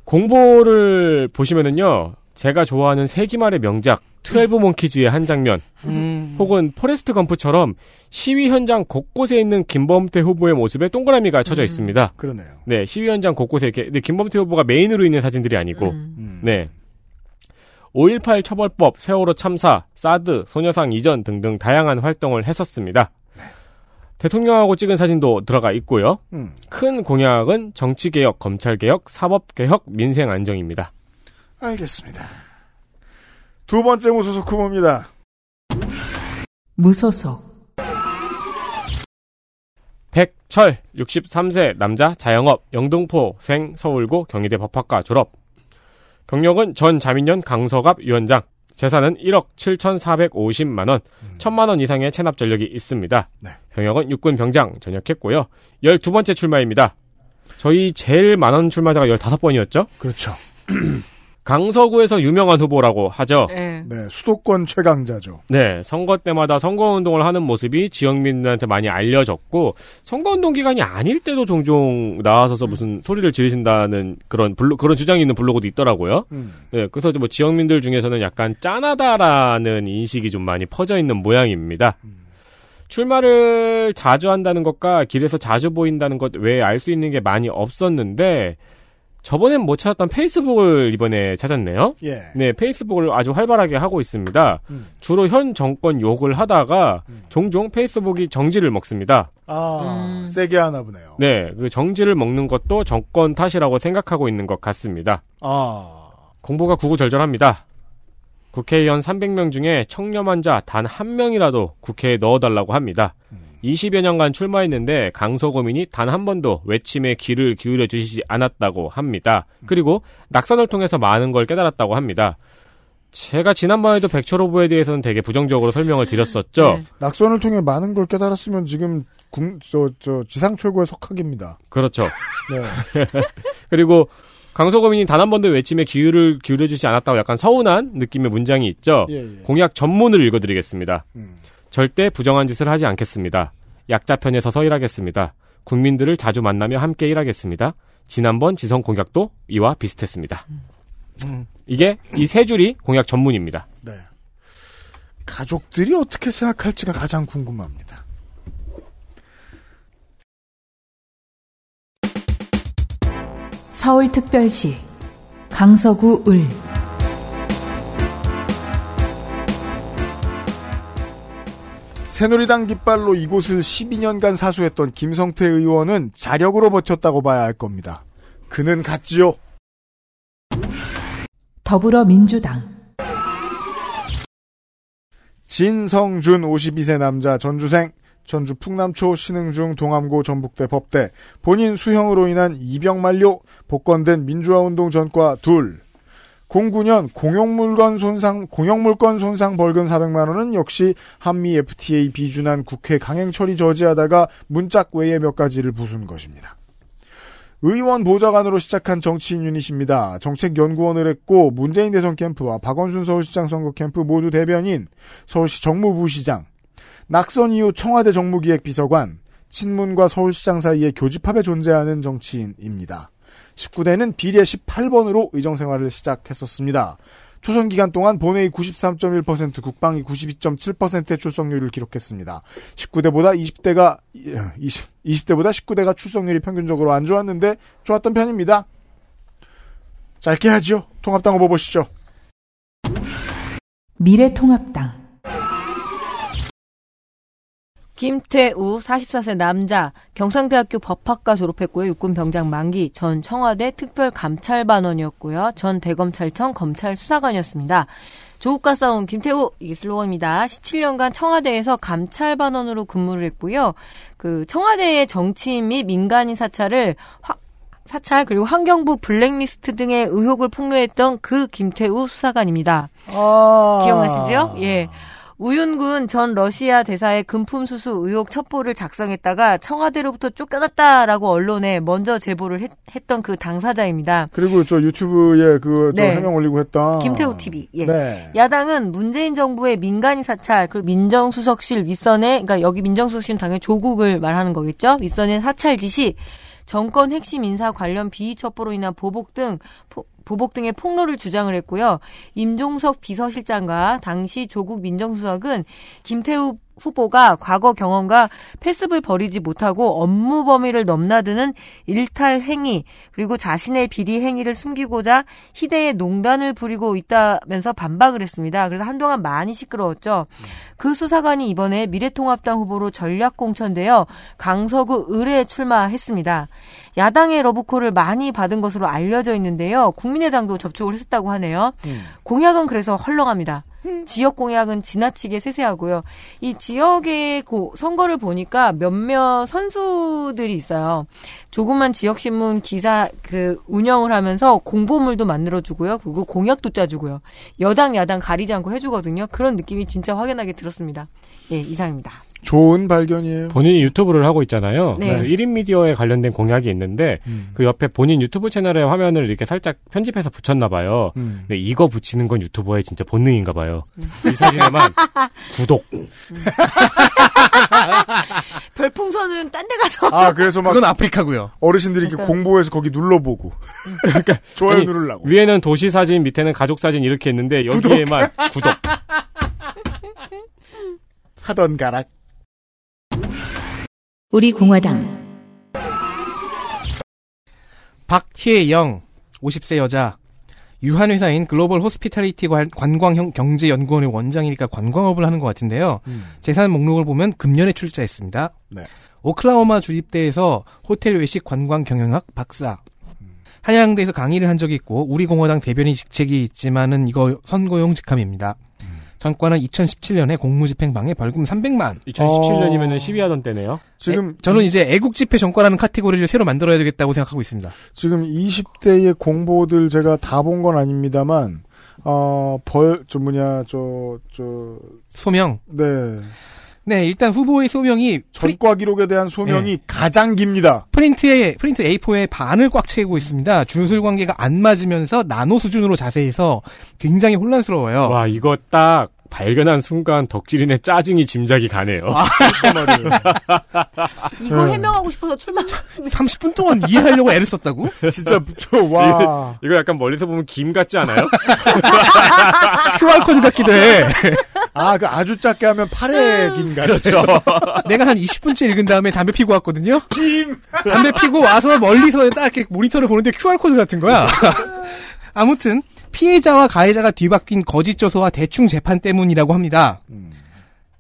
공보를 보시면은요, 제가 좋아하는 세기말의 명작, 12 몽키즈의 한 장면, 음. 혹은 포레스트 검프처럼 시위 현장 곳곳에 있는 김범태 후보의 모습에 동그라미가 쳐져 있습니다. 그러네요. 네, 시위 현장 곳곳에 이렇게, 근데 김범태 후보가 메인으로 있는 사진들이 아니고, 음. 음. 네. 5.18 처벌법, 세월호 참사, 사드, 소녀상 이전 등등 다양한 활동을 했었습니다. 대통령하고 찍은 사진도 들어가 있고요. 음. 큰 공약은 정치개혁, 검찰개혁, 사법개혁, 민생안정입니다. 알겠습니다. 두 번째 무소속 후보입니다. 무소속 백철, 63세 남자 자영업, 영등포 생 서울고 경희대 법학과 졸업. 경력은 전 자민련 강서갑 위원장. 재산은 1억 7,450만 원, 1천만 원 이상의 체납 전력이 있습니다. 네. 병역은 육군 병장 전역했고요. 12번째 출마입니다. 저희 제일 많은 출마자가 15번이었죠? 그렇죠. 강서구에서 유명한 후보라고 하죠. 예. 네, 수도권 최강자죠. 네, 선거 때마다 선거운동을 하는 모습이 지역민들한테 많이 알려졌고, 선거운동 기간이 아닐 때도 종종 나와서서 무슨 소리를 지르신다는 그런 블로, 그런 주장이 있는 블로그도 있더라고요. 음. 네, 그래서 뭐 지역민들 중에서는 약간 짠하다라는 인식이 좀 많이 퍼져 있는 모양입니다. 출마를 자주 한다는 것과 길에서 자주 보인다는 것 외에 알 수 있는 게 많이 없었는데, 저번엔 못 찾았던 페이스북을 이번에 찾았네요. 예. 네, 페이스북을 아주 활발하게 하고 있습니다. 음. 주로 현 정권 욕을 하다가 종종 페이스북이 정지를 먹습니다. 아, 음. 세게 하나 보네요. 네, 그 정지를 먹는 것도 정권 탓이라고 생각하고 있는 것 같습니다. 아, 공보가 구구절절합니다. 국회의원 300명 중에 청렴한 자단 한 명이라도 국회에 넣어달라고 합니다. 20여 년간 출마했는데 강서구민이 단 한 번도 외침에 귀를 기울여 주시지 않았다고 합니다. 그리고 낙선을 통해서 많은 걸 깨달았다고 합니다. 제가 지난번에도 백철 후보에 대해서는 되게 부정적으로 설명을 드렸었죠. 네. 낙선을 통해 많은 걸 깨달았으면 지금 국, 저, 저, 지상 최고의 석학입니다. 그렇죠. 네. 그리고 강서구민이 단 한 번도 외침에 귀를 기울여 주지 않았다고 약간 서운한 느낌의 문장이 있죠. 예, 예. 공약 전문을 읽어드리겠습니다. 음. 절대 부정한 짓을 하지 않겠습니다. 약자 편에 서서 일하겠습니다. 국민들을 자주 만나며 함께 일하겠습니다. 지난번 지선 공약도 이와 비슷했습니다. 음. 이게 이 세 줄이 공약 전문입니다. 네. 가족들이 어떻게 생각할지가 가장 궁금합니다. 서울특별시 강서구 을 새누리당 깃발로 이곳을 12년간 사수했던 김성태 의원은 자력으로 버텼다고 봐야 할 겁니다. 그는 갔지요. 더불어민주당 진성준 52세 남자 전주생 전주 풍남초 신흥중 동암고 전북대 법대 본인 수형으로 인한 입영 만료 복권된 민주화운동 전과 둘 09년 공용물건 손상 공용물건 손상 벌금 400만 원은 역시 한미 FTA 비준안 국회 강행 처리 저지하다가 문짝 외에 몇 가지를 부순 것입니다. 의원 보좌관으로 시작한 정치인 유닛입니다. 정책연구원을 했고 문재인 대선 캠프와 박원순 서울시장 선거 캠프 모두 대변인, 서울시 정무부시장, 낙선 이후 청와대 정무기획비서관, 친문과 서울시장 사이에 교집합에 존재하는 정치인입니다. 19대는 비례 18번으로 의정 생활을 시작했었습니다. 초선 기간 동안 본회의 93.1%, 국방위 92.7%의 출석률을 기록했습니다. 19대보다 20대가 20, 20대보다 19대가 출석률이 평균적으로 안 좋았는데 좋았던 편입니다. 짧게 하지요. 통합당 후보 보시죠. 미래통합당 김태우 44세 남자 경상대학교 법학과 졸업했고요. 육군 병장 만기 전 청와대 특별감찰반원이었고요. 전 대검찰청 검찰 수사관이었습니다. 조국과 싸운 김태우 이게 슬로건입니다. 17년간 청와대에서 감찰반원으로 근무를 했고요. 그 청와대의 정치인 및 민간인 사찰을 화- 사찰 그리고 환경부 블랙리스트 등의 의혹을 폭로했던 그 김태우 수사관입니다. 아. 기억나시죠? 예. 우윤군 전 러시아 대사의 금품 수수 의혹 첩보를 작성했다가 청와대로부터 쫓겨났다라고 언론에 먼저 제보를 했, 던그 당사자입니다. 그리고 저 유튜브에 그저 네. 해명 올리고 했던 김태우 TV. 예. 네. 야당은 문재인 정부의 민간인 사찰, 그리고 민정수석실 윗선에, 그러니까 여기 민정수석실은 당연히 조국을 말하는 거겠죠? 윗선의 사찰 지시, 정권 핵심 인사 관련 비위 첩보로 인한 보복 등, 포- 보복 등의 폭로를 주장을 했고요. 임종석 비서실장과 당시 조국 민정수석은 김태우 후보가 과거 경험과 패습을 버리지 못하고 업무 범위를 넘나드는 일탈 행위 그리고 자신의 비리 행위를 숨기고자 희대의 농단을 부리고 있다면서 반박을 했습니다. 그래서 한동안 많이 시끄러웠죠. 그 수사관이 이번에 미래통합당 후보로 전략 공천되어 강서구 을에 출마했습니다. 야당의 러브콜을 많이 받은 것으로 알려져 있는데요. 국민의당도 접촉을 했었다고 하네요. 공약은 그래서 헐렁합니다. 지역 공약은 지나치게 세세하고요. 이 지역의 고- 선거를 보니까 몇몇 선수들이 있어요. 조그만 지역 신문 기사 그 운영을 하면서 공보물도 만들어 주고요. 그리고 공약도 짜 주고요. 여당 야당 가리지 않고 해 주거든요. 그런 느낌이 진짜 확연하게 들었습니다. 예, 이상입니다. 좋은 발견이에요. 본인이 유튜브를 하고 있잖아요. 네. 그래서 1인 미디어에 관련된 공약이 있는데 음. 그 옆에 본인 유튜브 채널의 화면을 이렇게 살짝 편집해서 붙였나 봐요. 음. 근데 이거 붙이는 건 유튜버의 진짜 본능인가 봐요. 이 사진에만 구독. 별풍선은 딴 데 가서 아 그래서 막 그건 아프리카고요. 어르신들이 이렇게 그러니까. 공보해서 거기 눌러보고 좋아요 아니, 누르려고. 위에는 도시 사진, 밑에는 가족 사진 이렇게 있는데 여기에만 구독. 하던 가락. 우리 공화당 박희영 50세 여자 유한 회사인 글로벌 호스피탈리티 관- 관광형 경제연구원의 원장이니까 관광업을 하는 것 같은데요. 재산 목록을 보면 금년에 출자했습니다. 네. 오클라호마 주립대에서 호텔 외식 관광 경영학 박사. 한양대에서 강의를 한 적이 있고 우리 공화당 대변인 직책이 있지만은 이거 선거용 직함입니다. 전과는 2017년에 공무집행방해 벌금 300만. 2017년이면 은 시위하던 때네요. 지금 에, 저는 이제 애국집회 전과라는 카테고리를 새로 만들어야 되겠다고 생각하고 있습니다. 지금 20대의 공보들 제가 다 본 건 아닙니다만 어 벌 저 뭐냐 저 저 소명. 네. 네, 일단 후보의 소명이 프리, 전과 기록에 대한 소명이 가장 깁니다. 프린트에 프린트 A4의 반을 꽉 채우고 있습니다. 주술 관계가 안 맞으면서 나노 수준으로 자세해서 굉장히 혼란스러워요. 와, 이거 딱 발견한 순간 덕질인의 짜증이 짐작이 가네요. 이거 네. 해명하고 싶어서 출마. 30분 동안 이해하려고 애를 썼다고? 진짜 저 와 이거 약간 멀리서 보면 김 같지 않아요? QR 코드 같기도 해. 아, 그 아주 작게 하면 파래김 같아요. 그렇죠. 내가 한 20분째 읽은 다음에 담배 피고 왔거든요. 담배 피고 와서 멀리서 딱 이렇게 모니터를 보는데 QR 코드 같은 거야. 아무튼 피해자와 가해자가 뒤바뀐 거짓 조서와 대충 재판 때문이라고 합니다.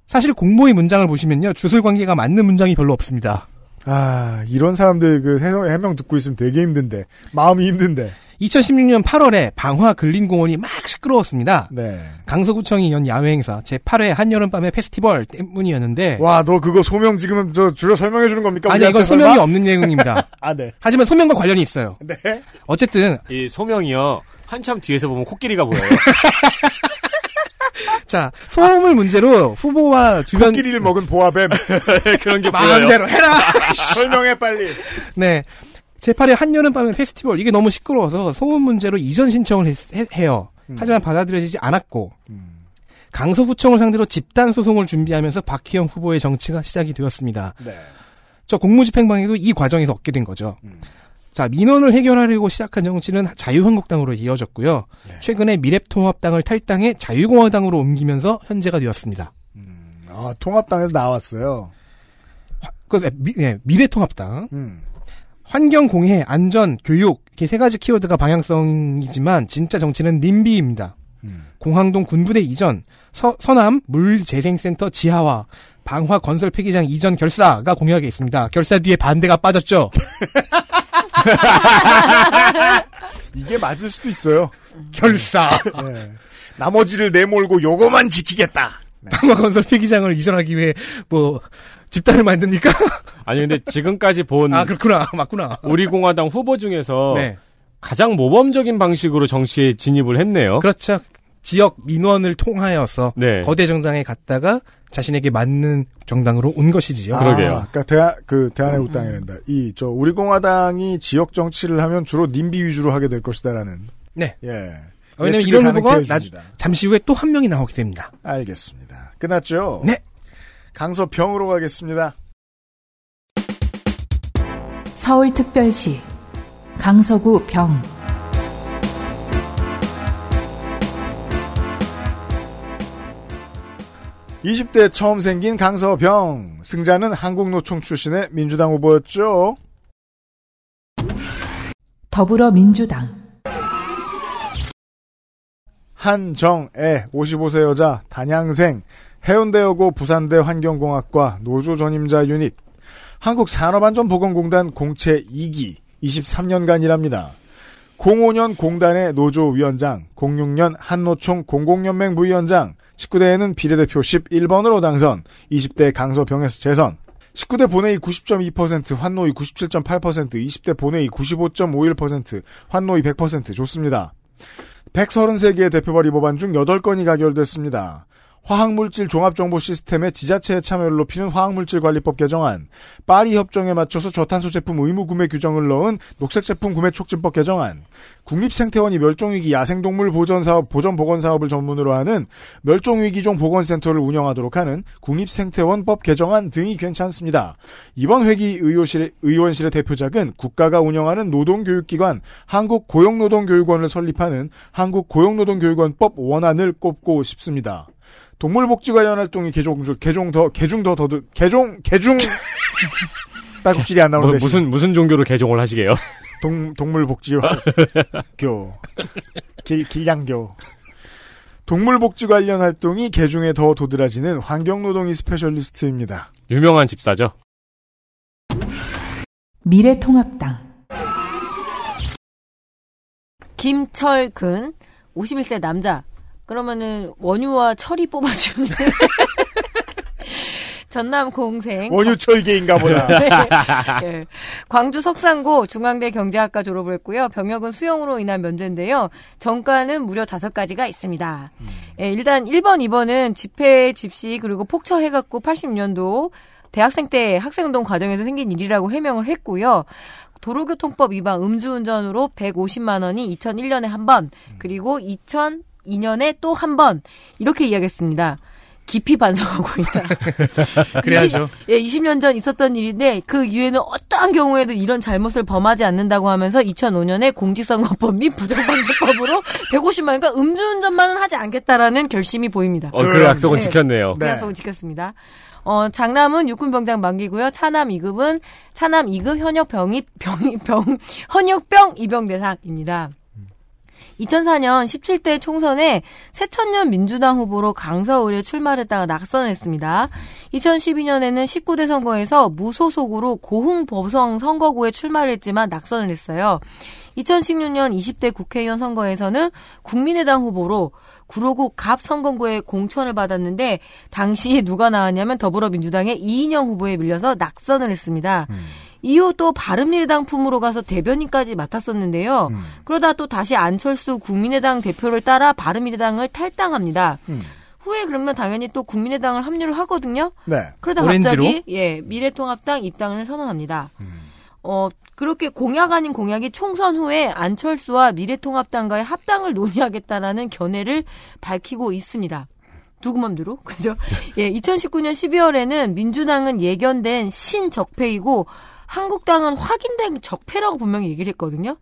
사실 공모의 문장을 보시면요. 주술 관계가 맞는 문장이 별로 없습니다. 아, 이런 사람들 그 해명, 해명 듣고 있으면 되게 힘든데. 마음이 힘든데. 2016년 8월에 방화 근린공원이 막 시끄러웠습니다. 네. 강서구청이 연 야외 행사 제8회 한여름밤의 페스티벌 때문이었는데 와, 너 그거 소명 지금 저 줄여 설명해 주는 겁니까? 아니 이건 소명이 설마? 없는 내용입니다. 아, 네. 하지만 소명과 관련이 있어요. 네. 어쨌든 이 소명이요. 한참 뒤에서 보면 코끼리가 보여요. 자 소음을 문제로 후보와 주변 코끼리를 먹은 보아뱀. 그런 게 보여요. 마음대로 해라. 설명해, 빨리. 네. 제8회 한여름밤의 페스티벌 이게 너무 시끄러워서 소음 문제로 이전 신청을 했, 해요. 하지만 받아들여지지 않았고 강서구청을 상대로 집단 소송을 준비하면서 박희영 후보의 정치가 시작이 되었습니다. 네. 저 공무집행방해도 이 과정에서 얻게 된 거죠. 자 민원을 해결하려고 시작한 정치는 자유한국당으로 이어졌고요. 최근에 미래통합당을 탈당해 자유공화당으로 옮기면서 현재가 되었습니다. 아, 통합당에서 나왔어요. 그 미, 네, 미래통합당 음. 환경 공해 안전 교육 이렇게 세 가지 키워드가 방향성이지만 진짜 정치는 님비입니다. 공항동 군부대 이전 서, 서남 물재생센터 지하화 방화 건설 폐기장 이전 결사가 공약에 있습니다. 결사 뒤에 반대가 빠졌죠. 이게 맞을 수도 있어요. 결사 네. 나머지를 내몰고 요거만 지키겠다. 방화 건설 폐기장을 이전하기 위해 뭐 집단을 만듭니까? 아니 근데 지금까지 본 아 그렇구나 맞구나. 우리 공화당 후보 중에서 네 가장 모범적인 방식으로 정치에 진입을 했네요. 그렇죠. 지역 민원을 통하여서 네. 거대 정당에 갔다가 자신에게 맞는 정당으로 온 것이지요. 그러게요. 아, 그러니까 대한 그 대한애국당이란다. 이저 우리 공화당이 지역 정치를 하면 주로 님비 위주로 하게 될 것이다라는. 네. 예. 왜냐면 이런 후보가 나. 잠시 후에 또 한 명이 나오게 됩니다. 알겠습니다. 끝났죠? 네. 강서병으로 가겠습니다. 서울특별시 강서구 병 20대 처음 생긴 강서병. 승자는 한국노총 출신의 민주당 후보였죠. 더불어민주당 한정애 55세 여자 단양생 해운대여고 부산대 환경공학과 노조 전임자 유닛 한국산업안전보건공단 공채 2기 23년간 일합니다. 05년 공단의 노조위원장, 06년 한노총 공공연맹 부위원장, 19대에는 비례대표 11번으로 당선, 20대 강서병에서 재선, 19대 본회의 90.2%, 환노위 97.8%, 20대 본회의 95.51%, 환노위 100% 좋습니다. 133개의 대표발의 법안 중 8건이 가결됐습니다. 화학물질 종합정보 시스템의 지자체의 참여를 높이는 화학물질관리법 개정안, 파리 협정에 맞춰서 저탄소 제품 의무 구매 규정을 넣은 녹색 제품 구매 촉진법 개정안, 국립생태원이 멸종위기 야생동물 보전 사업 보전 보건 사업을 전문으로 하는 멸종위기종 보건센터를 운영하도록 하는 국립생태원법 개정안 등이 괜찮습니다. 이번 회기 의원실의, 의원실의 대표작은 국가가 운영하는 노동교육기관 한국고용노동교육원을 설립하는 한국고용노동교육원법 원안을 꼽고 싶습니다. 동물복지 관련 활동이 개종, 개종 더, 개중 더 더드, 개종, 개중, 딸꾹질이 안 뭐, 나오는데. 무슨 무슨 종교로 개종을 하시게요? 동, 동물복지 교. 길, 길냥교. 동물복지 관련 활동이 개중에 더 도드라지는 환경노동이 specialist입니다. 유명한 집사죠. 미래통합당 김철근 51세 남자. 그러면은 원유와 철이 뽑아주는 전남 공생. 원유철계인가 보다. 네. 예. 광주 석산고 중앙대 경제학과 졸업을 했고요. 병역은 수용으로 인한 면제인데요. 정가는 무려 다섯 가지가 있습니다. 예, 일단 1번, 2번은 집회, 집시 그리고 폭처해갖고 80년도 대학생 때 학생운동 과정에서 생긴 일이라고 해명을 했고요. 도로교통법 위반 음주운전으로 150만 원이 2001년에 한 번, 그리고 2002년에 또 한 번, 이렇게 이야기했습니다. 깊이 반성하고 있다. 그래야죠. 20, 예, 20년 전 있었던 일인데 그 이후에는 어떠한 경우에도 이런 잘못을 범하지 않는다고 하면서 2005년에 공직선거법 및 부정방지법으로 150만 원니까 음주운전만은 하지 않겠다라는 결심이 보입니다. 어, 그 약속은 네. 지켰네요. 네. 그 약속을 지켰습니다. 어, 장남은 육군병장 만기고요. 차남 2급은 차남 2급 현역병이 병이 병 현역병 입영 대상입니다. 2004년 17대 총선에 새천년 민주당 후보로 강서을에 출마했다가 낙선했습니다. 2012년에는 19대 선거에서 무소속으로 고흥보성 선거구에 출마를 했지만 낙선을 했어요. 2016년 20대 국회의원 선거에서는 국민의당 후보로 구로구 갑 선거구에 공천을 받았는데 당시에 누가 나왔냐면 더불어민주당의 이인영 후보에 밀려서 낙선을 했습니다. 이후 또 바른미래당 품으로 가서 대변인까지 맡았었는데요. 음. 그러다 또 다시 안철수 국민의당 대표를 따라 바른미래당을 탈당합니다. 음. 후에 그러면 당연히 또 국민의당을 합류를 하거든요. 네. 그러다 오렌지로? 갑자기 예 미래통합당 입당을 선언합니다. 음. 어 그렇게 공약 아닌 공약이 총선 후에 안철수와 미래통합당과의 합당을 논의하겠다라는 견해를 밝히고 있습니다. 누구 맘대로 그죠? 예, 2019년 12월에는 민주당은 예견된 신적폐이고 한국당은 확인된 적폐라고 분명히 얘기를 했거든요.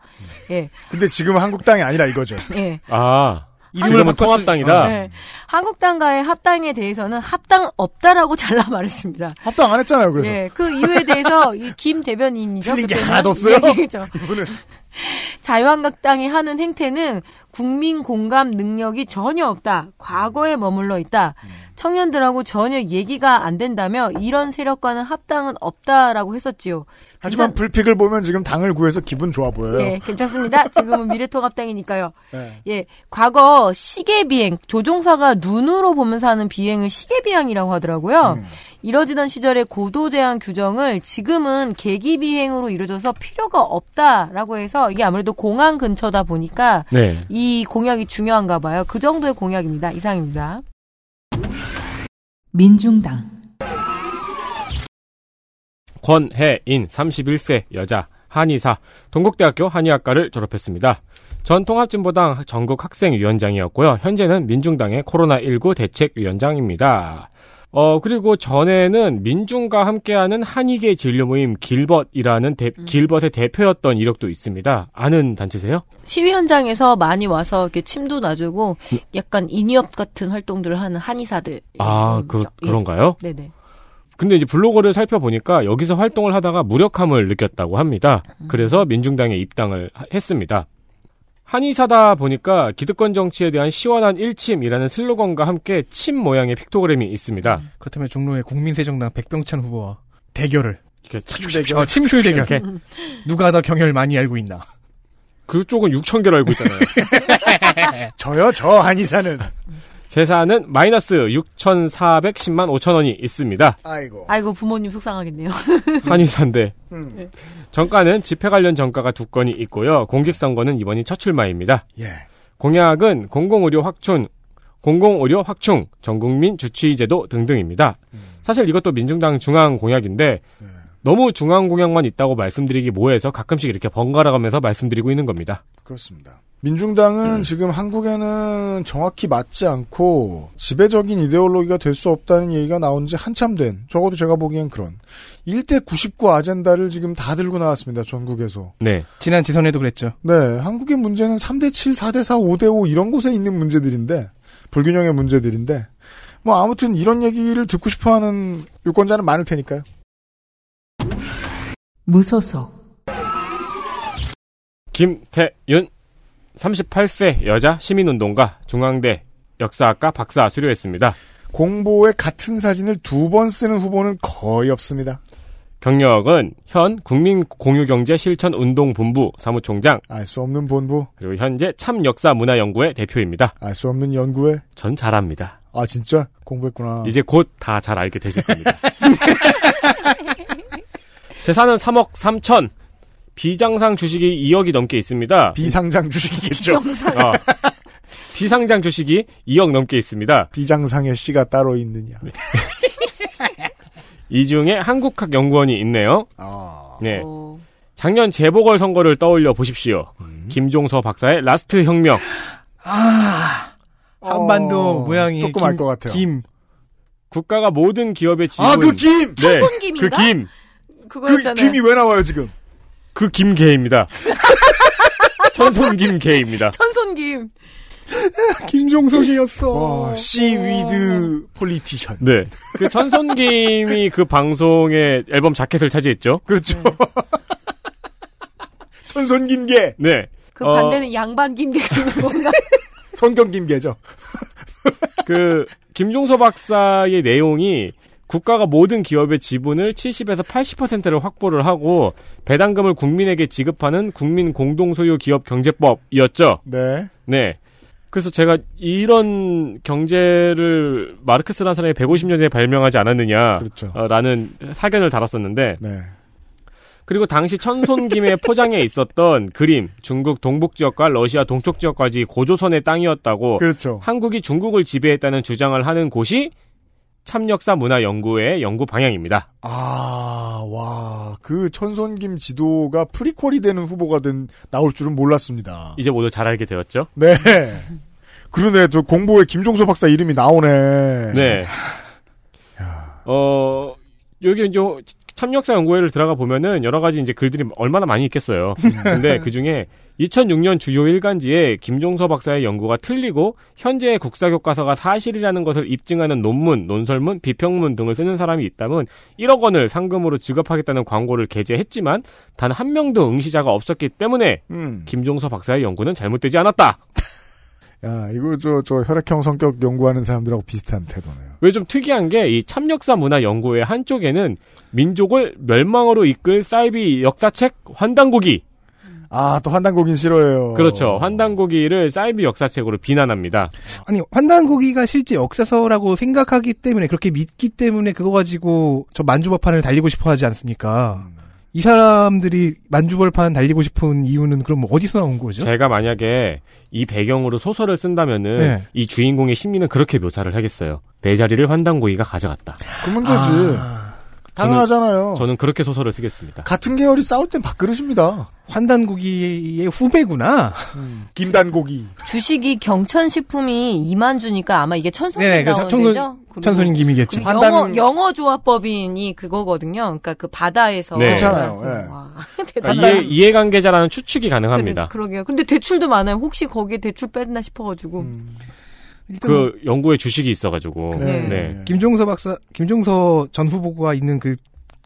예, 근데 지금 한국당이 아니라 이거죠. 예. 아, 이름을 통합당이다. 네. 한국당과의 합당에 대해서는 합당 없다라고 잘라 말했습니다. 합당 안 했잖아요, 그래서. 예, 그 이유에 대해서 이김 대변인이죠. 틀린 게 하나도 없어요? 얘기했죠. 이분은. 자유한국당이 하는 행태는 국민 공감 능력이 전혀 없다. 과거에 머물러 있다. 청년들하고 전혀 얘기가 안 된다며 이런 세력과는 합당은 없다라고 했었지요. 하지만 괜찮- 불픽을 보면 지금 당을 구해서 기분 좋아 보여요. 예, 괜찮습니다. 지금은 미래통합당이니까요. 네. 예, 과거 시계 비행 조종사가 눈으로 보면서 하는 비행을 시계 비행이라고 하더라고요. 음. 이뤄지던 시절의 고도 제한 규정을 지금은 계기 비행으로 이루어져서 필요가 없다라고 해서 이게 아무래도 공항 근처다 보니까 네. 이 공약이 중요한가 봐요. 그 정도의 공약입니다. 이상입니다. 민중당 권혜인 31세 여자 한의사 동국대학교 한의학과를 졸업했습니다. 전 통합진보당 전국 학생위원장이었고요. 현재는 민중당의 코로나19 대책위원장입니다. 어, 그리고 전에는 민중과 함께하는 한의계 진료 모임 길벗이라는 대- 음. 길벗의 대표였던 이력도 있습니다. 아는 단체세요? 시위 현장에서 많이 와서 이렇게 침도 놔주고 약간 인이업 같은 활동들을 하는 한의사들. 아, 예, 그, 예. 그런가요? 네네. 근데 이제 블로거를 살펴보니까 여기서 활동을 하다가 무력함을 느꼈다고 합니다. 그래서 민중당에 입당을 하- 했습니다. 한의사다 보니까 기득권 정치에 대한 시원한 일침이라는 슬로건과 함께 침 모양의 픽토그램이 있습니다. 그렇다면 종로의 국민세정당 백병찬 후보와 대결을 이렇게 침대결. 어, 침술 대결 이렇게 누가 더 경혈 많이 알고 있나 그쪽은 6천 개로 알고 있잖아요. 저요, 저 한의사는. 재산은 마이너스 6,410만 5천 원이 있습니다. 아이고. 아이고 부모님 속상하겠네요. 한의사인데 음. 정가는 집회 관련 정가가 두 건이 있고요. 공직선거는 이번이 첫 출마입니다. 예. 공약은 공공의료 확충, 공공의료 확충, 전국민 주치의제도 등등입니다. 사실 이것도 민중당 중앙 공약인데 네. 너무 중앙 공약만 있다고 말씀드리기 뭐해서 가끔씩 이렇게 번갈아 가면서 말씀드리고 있는 겁니다. 그렇습니다. 민중당은 지금 한국에는 정확히 맞지 않고 지배적인 이데올로기가 될 수 없다는 얘기가 나온 지 한참 된, 적어도 제가 보기엔 그런, 1대 99 아젠다를 지금 다 들고 나왔습니다, 전국에서. 네. 지난 지선에도 그랬죠 네, 한국의 문제는 3대 7, 4대 4, 5대 5 이런 곳에 있는 문제들인데, 불균형의 문제들인데, 뭐 아무튼 이런 얘기를 듣고 싶어 하는 유권자는 많을 테니까요. 무소속, 김태윤 38세 여자 시민운동가 중앙대 역사학과 박사 수료했습니다. 공보에 같은 사진을 두 번 쓰는 후보는 거의 없습니다. 경력은 현 국민공유경제실천운동본부 사무총장 알 수 없는 본부, 그리고 현재 참역사문화연구회 대표입니다. 알 수 없는 연구에, 전 잘합니다. 아 진짜 공부했구나. 이제 곧 다 잘 알게 되실 겁니다. 재산은 3억 3천, 비장상 주식이 2억이 넘게 있습니다. 비상장 주식이겠죠. 어, 비상장 주식이 2억 넘게 있습니다. 비장상의 씨가 따로 있느냐. 이 중에 한국학연구원이 있네요. 아. 네. 어, 작년 재보궐 선거를 떠올려 보십시오. 음. 김종서 박사의 last 혁명. 한반도 어, 모양이 조금 김, 알것 같아요. 김 국가가 모든 기업의 지분. 아, 그 김! 네. 천손김인가? 그 김. 그 그거였잖아요. 김이 왜 나와요, 지금? 그 김계입니다. 천손김계입니다. 천손김. 김종서였어 와, seaweed politician. 네. 그 천손김이 그 방송의 앨범 자켓을 차지했죠. 그렇죠. 천손김계, 네. 그 어. 반대는 양반 김계가 있는 건가? 성경 김계죠. 그 김종서 박사의 내용이 국가가 모든 기업의 지분을 70에서 80%를 확보를 하고 배당금을 국민에게 지급하는 국민 공동소유 기업 경제법이었죠. 네. 네. 그래서 제가 이런 경제를 마르크스라는 사람이 150년 전에 발명하지 않았느냐. 그렇죠. 어, 라는 사견을 달았었는데 네. 그리고 당시 천손김의 포장에 있었던 그림 중국 동북 지역과 러시아 동쪽 지역까지 고조선의 땅이었다고 그렇죠. 한국이 중국을 지배했다는 주장을 하는 곳이 참역사 문화 연구회의 연구 방향입니다. 아, 와, 그 천손김 지도가 프리퀄이 되는 후보가 된, 나올 줄은 몰랐습니다. 이제 모두 잘 알게 되었죠? 네. 그러네, 저 공보에 김종서 박사 이름이 나오네. 네. 어, 여기 이제 참역사 연구회를 들어가 보면은 여러 가지 이제 글들이 얼마나 많이 있겠어요. 근데 그 중에 2006년 주요 일간지에 김종서 박사의 연구가 틀리고 현재의 국사 교과서가 사실이라는 것을 입증하는 논문, 논설문, 비평문 등을 쓰는 사람이 있다면 1억 원을 상금으로 지급하겠다는 광고를 게재했지만 단 한 명도 응시자가 없었기 때문에 음. 김종서 박사의 연구는 잘못되지 않았다. 야, 이거 저, 저 혈액형 성격 연구하는 사람들하고 비슷한 태도네요. 왜 좀 특이한 게 이 참역사 문화 연구회 한쪽에는 민족을 멸망으로 이끌 사이비 역사책 환단고기 아, 또 환단고긴 싫어해요. 그렇죠 환단고기를 사이비 역사책으로 비난합니다. 아니 환단고기가 실제 역사서라고 생각하기 때문에 그렇게 믿기 때문에 그거 가지고 저 만주벌판을 달리고 싶어 하지 않습니까? 이 사람들이 만주벌판 달리고 싶은 이유는 그럼 뭐 어디서 나온 거죠? 제가 만약에 이 배경으로 소설을 쓴다면은 네. 이 주인공의 심리는 그렇게 묘사를 하겠어요. 내 자리를 환단고기가 가져갔다. 그 문제지. 아, 당연하잖아요. 저는 그렇게 소설을 쓰겠습니다. 같은 계열이 싸울 땐 밥그릇입니다. 환단고기의 후배구나. 김단고기. 주식이 경천식품이 2만 주니까 아마 이게 천손이 네, 그 나오는 청손- 데죠? 그리고 천손인 김이겠죠. 영어, 영어 조합법인이 그거거든요. 그러니까 그 바다에서. 네. 그렇잖아요. 예. 와, 그러니까. 이해, 이해관계자라는 추측이 가능합니다. 그 러게요. 근데 대출도 많아요. 혹시 거기에 대출 뺐나 싶어가지고. 음. 일단 뭐그 연구에 주식이 있어가지고. 네. 네. 김종서 박사, 김종서 전 후보가 있는 그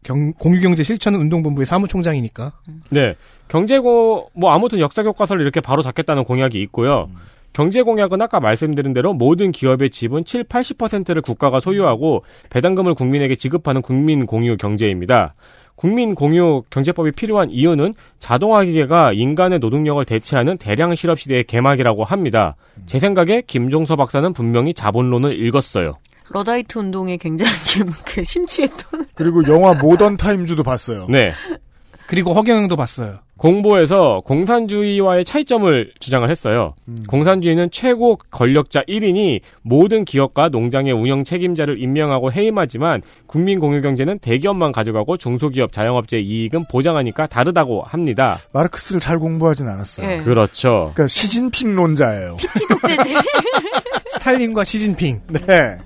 경- 공유경제 실천 운동본부의 사무총장이니까. 네. 경제고, 뭐 아무튼 역사 교과서를 이렇게 바로 잡겠다는 공약이 있고요. 경제 공약은 아까 말씀드린 대로 모든 기업의 지분 7, 80%를 국가가 소유하고 배당금을 국민에게 지급하는 국민 공유 경제입니다. 국민 공유 경제법이 필요한 이유는 자동화 기계가 인간의 노동력을 대체하는 대량 실업 시대의 개막이라고 합니다. 제 생각에 김종서 박사는 분명히 자본론을 읽었어요. 러다이트 운동에 굉장히 그 심취했던. 그리고 영화 Modern Times도 봤어요. 네. 그리고 허경영도 봤어요. 공보에서 공산주의와의 차이점을 주장을 했어요. 음. 공산주의는 최고 권력자 1인이 모든 기업과 농장의 운영 책임자를 임명하고 해임하지만 국민 공유경제는 대기업만 가져가고 중소기업 자영업자의 이익은 보장하니까 다르다고 합니다. 마르크스를 잘 공부하진 않았어요. 예. 그렇죠. 그러니까 시진핑론자예요. 피독재지. 스탈린과 시진핑. 네.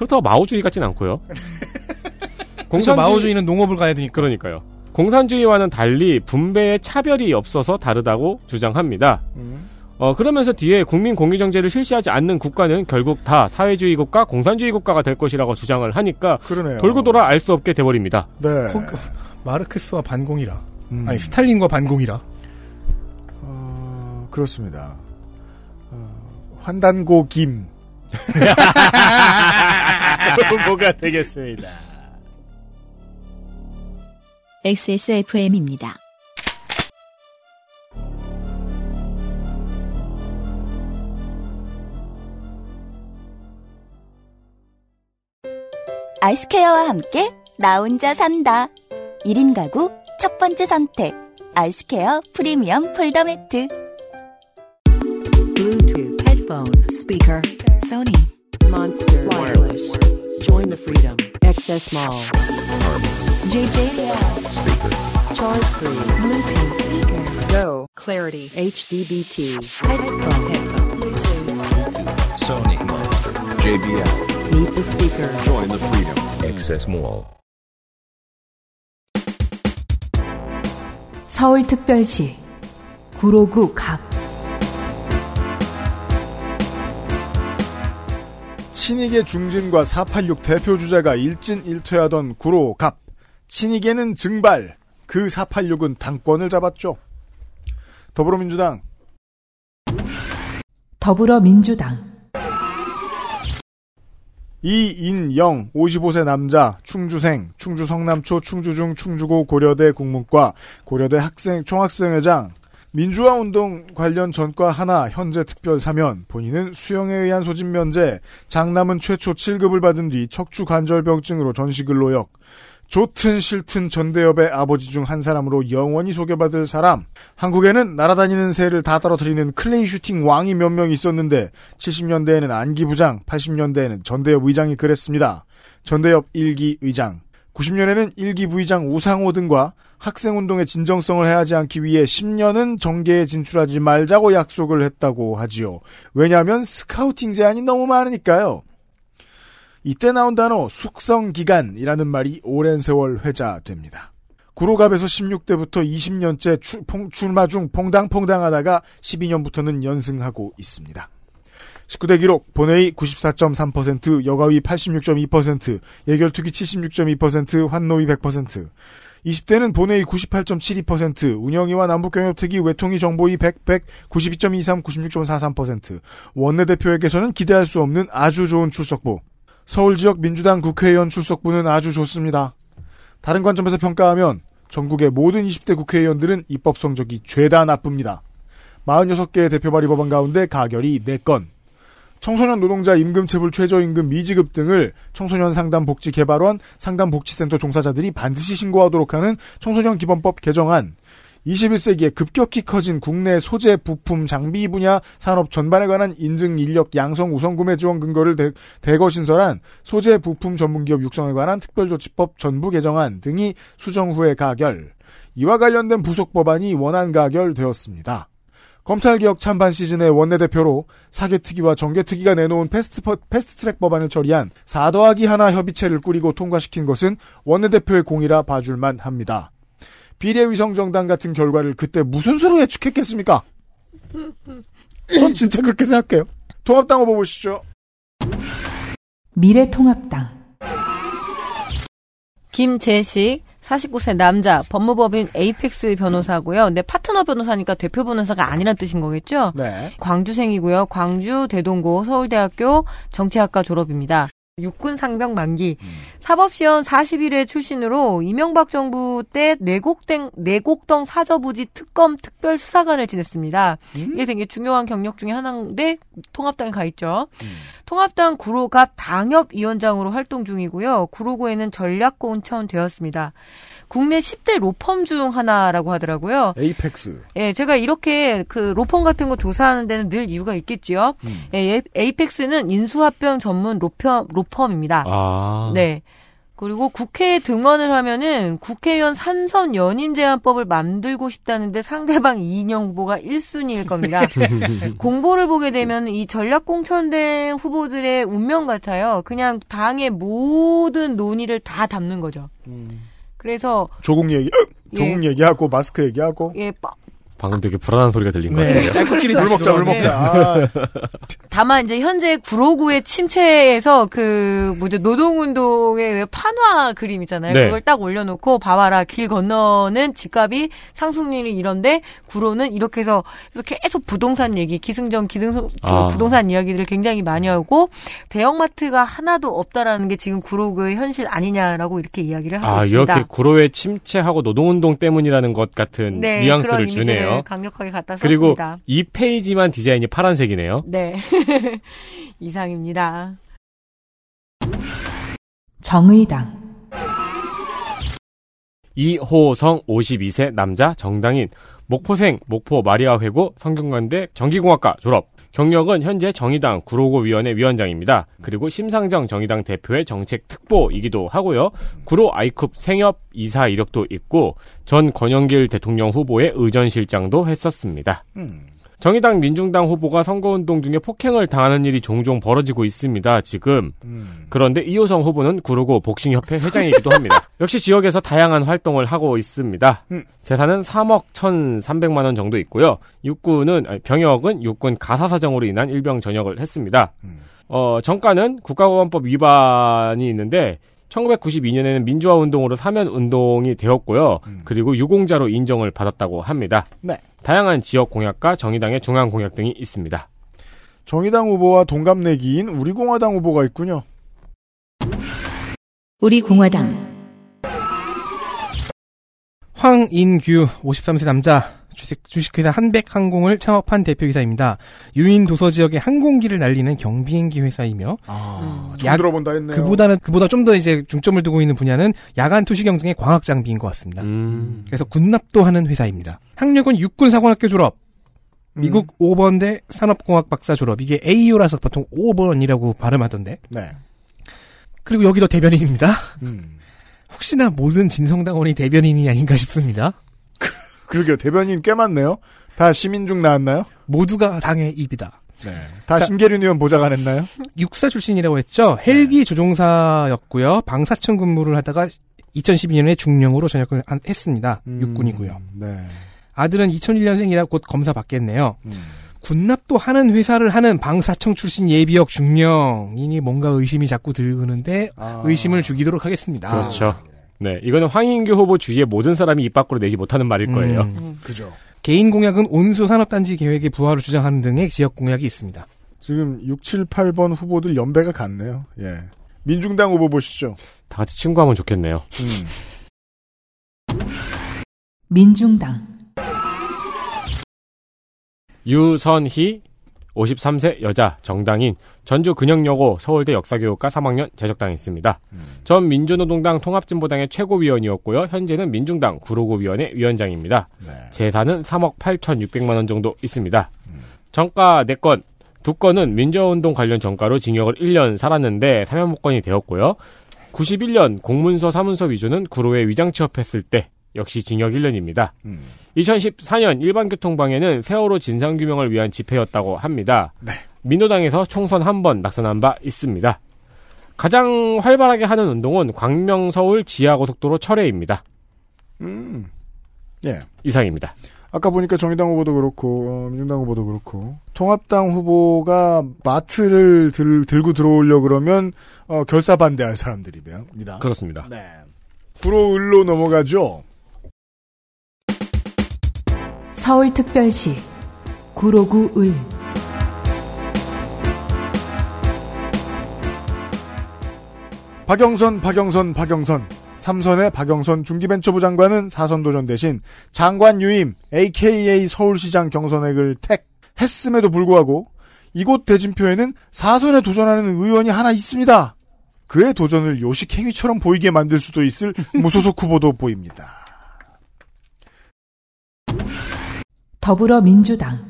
그렇다고 마오주의 같진 않고요. 그래서 마오주의는 농업을 가야 되니까. 그러니까요. 공산주의와는 달리 분배에 차별이 없어서 다르다고 주장합니다. 음. 어, 그러면서 뒤에 국민 공유경제를 실시하지 않는 국가는 결국 다 사회주의 국가, 공산주의 국가가 될 것이라고 주장을 하니까 그러네요. 돌고 돌아 알 수 없게 돼버립니다. 네. 허- 마르크스와 반공이라. 음. 아니 스탈린과 반공이라. 어, 그렇습니다. 어, 환단고 김. 뭐가 되겠습니다. XSFM입니다. 아이스케어와 함께 나 혼자 산다. 1인 가구 첫 번째 선택. 아이스케어 프리미엄 폴더 매트. Bluetooth, headphone, speaker, Sony, Monster, Wireless. Join the freedom. Access Mall. JJL. Speaker. Charge free. Bluetooth speaker. Go. Clarity. HDBT. Headphone. Headphone. Bluetooth. Sony Monster. JBL. Meet the speaker. Join the freedom. Access Mall. 서울특별시 구로구 갑 친이계 중진과 486 대표 주자가 일진일퇴하던 구로 갑. 친이계는 증발. 그 486은 당권을 잡았죠. 더불어민주당 더불어민주당 이인영 55세 남자 충주생 충주 성남초 충주중 충주고 고려대 국문과 고려대 학생 총학생회장 민주화 운동 관련 전과 하나 현재 특별 사면 본인은 수영에 의한 소집 면제 장남은 최초 7급을 받은 뒤 척추 관절병증으로 노역 좋든 싫든 전대협의 아버지 중 한 사람으로 영원히 소개받을 사람. 한국에는 날아다니는 새를 다 떨어뜨리는 클레이 슈팅 왕이 몇 명 있었는데 70년대에는 안기 부장, 80년대에는 전대협 의장이 그랬습니다. 전대협 1기 의장. 90년에는 1기 부의장 우상호 등과 학생운동의 진정성을 해하지 않기 위해 10년은 정계에 진출하지 말자고 약속을 했다고 하지요. 왜냐하면 scouting 제한이 너무 많으니까요. 이때 나온 단어 숙성기간이라는 말이 오랜 세월 회자됩니다. 구로갑에서 16대부터 20년째 출, 출마 중 퐁당퐁당하다가 12년부터는 연승하고 있습니다. 19대 기록 본회의 94.3%, 여가위 86.2%, 예결투기 76.2%, 환노위 100%. 20대는 본회의 98.72%, 운영위와 남북경협특위 외통위 정보위 100, 100, 92.23, 96.43%. 원내대표에게서는 기대할 수 없는 아주 좋은 출석부. 서울 지역 민주당 국회의원 출석부는 아주 좋습니다. 다른 관점에서 평가하면 전국의 모든 20대 국회의원들은 입법 성적이 죄다 나쁩니다. 46개의 대표 발의 법안 가운데 가결이 4건. 청소년 노동자 임금 체불 최저임금 미지급 등을 청소년 상담 복지 개발원, 상담 복지센터 종사자들이 반드시 신고하도록 하는 청소년 기본법 개정안. 21세기에 급격히 커진 국내 소재, 부품, 장비 분야 산업 전반에 관한 인증 인력 양성 우선 구매 지원 근거를 대, 대거 신설한 소재, 부품 전문기업 육성에 관한 특별조치법 전부 개정안 등이 수정 후에 가결. 이와 관련된 부속 법안이 원안 가결되었습니다. 검찰개혁 찬반 시즌의 원내대표로 사개특위와 정개특위가 내놓은 패스트, 패스트트랙 법안을 처리한 4 더하기 하나 협의체를 꾸리고 통과시킨 것은 원내대표의 공이라 봐줄만 합니다. 비례위성정당 같은 결과를 그때 무슨 수로 예측했겠습니까? 전 진짜 그렇게 생각해요. 통합당 후보 보시죠. 미래통합당 김재식 49세 남자 법무법인 에이펙스 변호사고요. 근데 파트너 변호사니까 대표 변호사가 아니란 뜻인 거겠죠? 네. 광주생이고요. 광주 대동고 서울대학교 정치학과 졸업입니다. 육군 상병 만기 사법시험 41회 출신으로 이명박 정부 때 내곡동 내곡동 사저부지 특검 특별 수사관을 지냈습니다. 이게 되게 중요한 경력 중에 하나인데 통합당에 가 있죠. 통합당 구로갑 당협위원장으로 활동 중이고요. 구로구에는 전략공천 되었습니다. 국내 10대 로펌 중 하나라고 하더라고요. 에이펙스. 예, 제가 이렇게 그 로펌 같은 거 조사하는 데는 늘 이유가 있겠지요. 음. 예, 에이펙스는 인수합병 전문 로펌, 로펌입니다. 아. 네. 그리고 국회에 등원을 하면은 국회의원 산선 연임 제한법을 만들고 싶다는데 상대방 이인영 후보가 1순위일 겁니다. 공보를 보게 되면 이 전략 공천된 후보들의 운명 같아요. 그냥 당의 모든 논의를 다 담는 거죠. 그래서 조국 얘기, 조국 얘기하고 마스크 얘기하고. 예, 빠- 방금 되게 불안한 소리가 들린 것 네. 같아요. 딸꾹질이 물 먹자, 물 네. 먹자. 아, 다만 이제 현재 구로구의 침체에서 그 뭐죠 노동운동의 왜 판화 그림 있잖아요. 네. 그걸 딱 올려놓고 봐봐라 길 건너는 집값이 상승률이 이런데 구로는 이렇게 해서 계속 부동산 얘기 기승전 기승 그 아. 부동산 이야기들을 굉장히 많이 하고 대형마트가 하나도 없다라는 게 지금 구로구의 현실 아니냐라고 이렇게 이야기를 하고 아, 있습니다. 이렇게 구로의 침체하고 노동운동 때문이라는 것 같은 네, 뉘앙스를 주네요. 강력하게 갖다 그리고 썼습니다. 이 페이지만 디자인이 파란색이네요. 네 이상입니다. 정의당 이호성 52세 남자 정당인 목포생 목포 마리아 회고 성균관대 전기공학과 졸업 경력은 현재 정의당 구로구 위원회 위원장입니다. 그리고 심상정 정의당 대표의 정책 특보이기도 하고요. 구로 아이쿱 생협 이사 이력도 있고 전 권영길 대통령 후보의 의전실장도 했었습니다. 음. 정의당 민중당 후보가 선거운동 중에 폭행을 당하는 일이 종종 벌어지고 있습니다. 지금 음. 그런데 이호성 후보는 구로구 복싱협회 회장이기도 합니다. 역시 지역에서 다양한 활동을 하고 있습니다. 음. 재산은 3억 1,300만 원 정도 있고요. 육군은 아니, 병역은 육군 가사 사정으로 인한 일병 전역을 했습니다. 음. 어, 정가는 국가보안법 위반이 있는데 1992년에는 민주화 운동으로 사면 운동이 되었고요. 음. 그리고 유공자로 인정을 받았다고 합니다. 네. 다양한 지역 공약과 정의당의 중앙 공약 등이 있습니다. 정의당 후보와 동갑내기인 우리공화당 후보가 있군요. 우리 공화당 황인규 53세 남자 주식, 주식회사 한백항공을 창업한 대표이사입니다. 유인 도서 지역의 항공기를 날리는 경비행기 회사이며 아, 음. 들어본다 했네요. 그보다는 그보다 좀 더 이제 중점을 두고 있는 분야는 야간 투시경 등의 광학 장비인 것 같습니다. 음. 그래서 군납도 하는 회사입니다. 학력은 육군사관학교 졸업, 음. 미국 5번대 산업공학 박사 졸업. 이게 AU라서 보통 5번이라고 발음하던데. 네. 그리고 여기도 대변인입니다. 음. 혹시나 모든 진성당원이 대변인이 아닌가 싶습니다. 그러게요. 대변인 꽤 많네요. 다 시민 중 나왔나요? 모두가 당의 입이다. 네. 다 자- 심계륜 의원 보좌관 했나요? 육사 출신이라고 했죠. 헬기 조종사였고요. 방사청 근무를 하다가 2012년에 중령으로 전역을 한- 했습니다. 음, 육군이고요. 네. 아들은 2001년생이라 곧 검사 받겠네요. 음. 군납도 하는 회사를 하는 방사청 출신 예비역 중령이니 뭔가 의심이 자꾸 들는데 아. 의심을 주기도록 하겠습니다. 그렇죠. 네, 이거는 황인규 후보 주위의 모든 사람이 입 밖으로 내지 못하는 말일 거예요. 음. 그죠. 개인 공약은 온수 산업단지 계획의 부활을 주장하는 등의 지역 공약이 있습니다. 지금 6, 7, 8번 후보들 연배가 같네요. 예. 민중당 후보 보시죠. 다 같이 친구하면 좋겠네요. 음. 민중당 유선희 53세 여자 정당인 전주 근영여고 서울대 역사교육과 3학년 제적당했습니다. 전 민주노동당 통합진보당의 최고위원이었고요. 현재는 민중당 구로구위원회 위원장입니다. 재산은 3억 8,600만 원 정도 있습니다. 정가 4건, 두 건은 민주화운동 관련 정가로 징역을 1년 살았는데 사면목건이 되었고요. 91년 공문서 사문서 위조는 구로에 위장 취업했을 때 역시 징역 1년입니다. 2014년 일반교통방해는 세월호 진상규명을 위한 집회였다고 합니다. 민노당에서 총선 한 번 낙선한 바 있습니다. 가장 활발하게 하는 운동은 광명서울 지하고속도로 철회입니다. 음. 예. 이상입니다. 아까 보니까 정의당 후보도 그렇고 어, 민중당 후보도 그렇고 통합당 후보가 마트를 들, 들고 들어오려 그러면 어, 결사 반대할 사람들이입니다. 그렇습니다. 네. 구로을로 넘어가죠. 서울특별시 구로구 을 박영선, 박영선, 박영선. 삼선의 박영선 중기벤처부 장관은 사선 도전 대신 장관 유임 AKA 서울시장 경선액을 택 했음에도 불구하고 이곳 대진표에는 사선에 도전하는 의원이 하나 있습니다. 그의 도전을 요식 행위처럼 보이게 만들 수도 있을 무소속 후보도 보입니다. 더불어민주당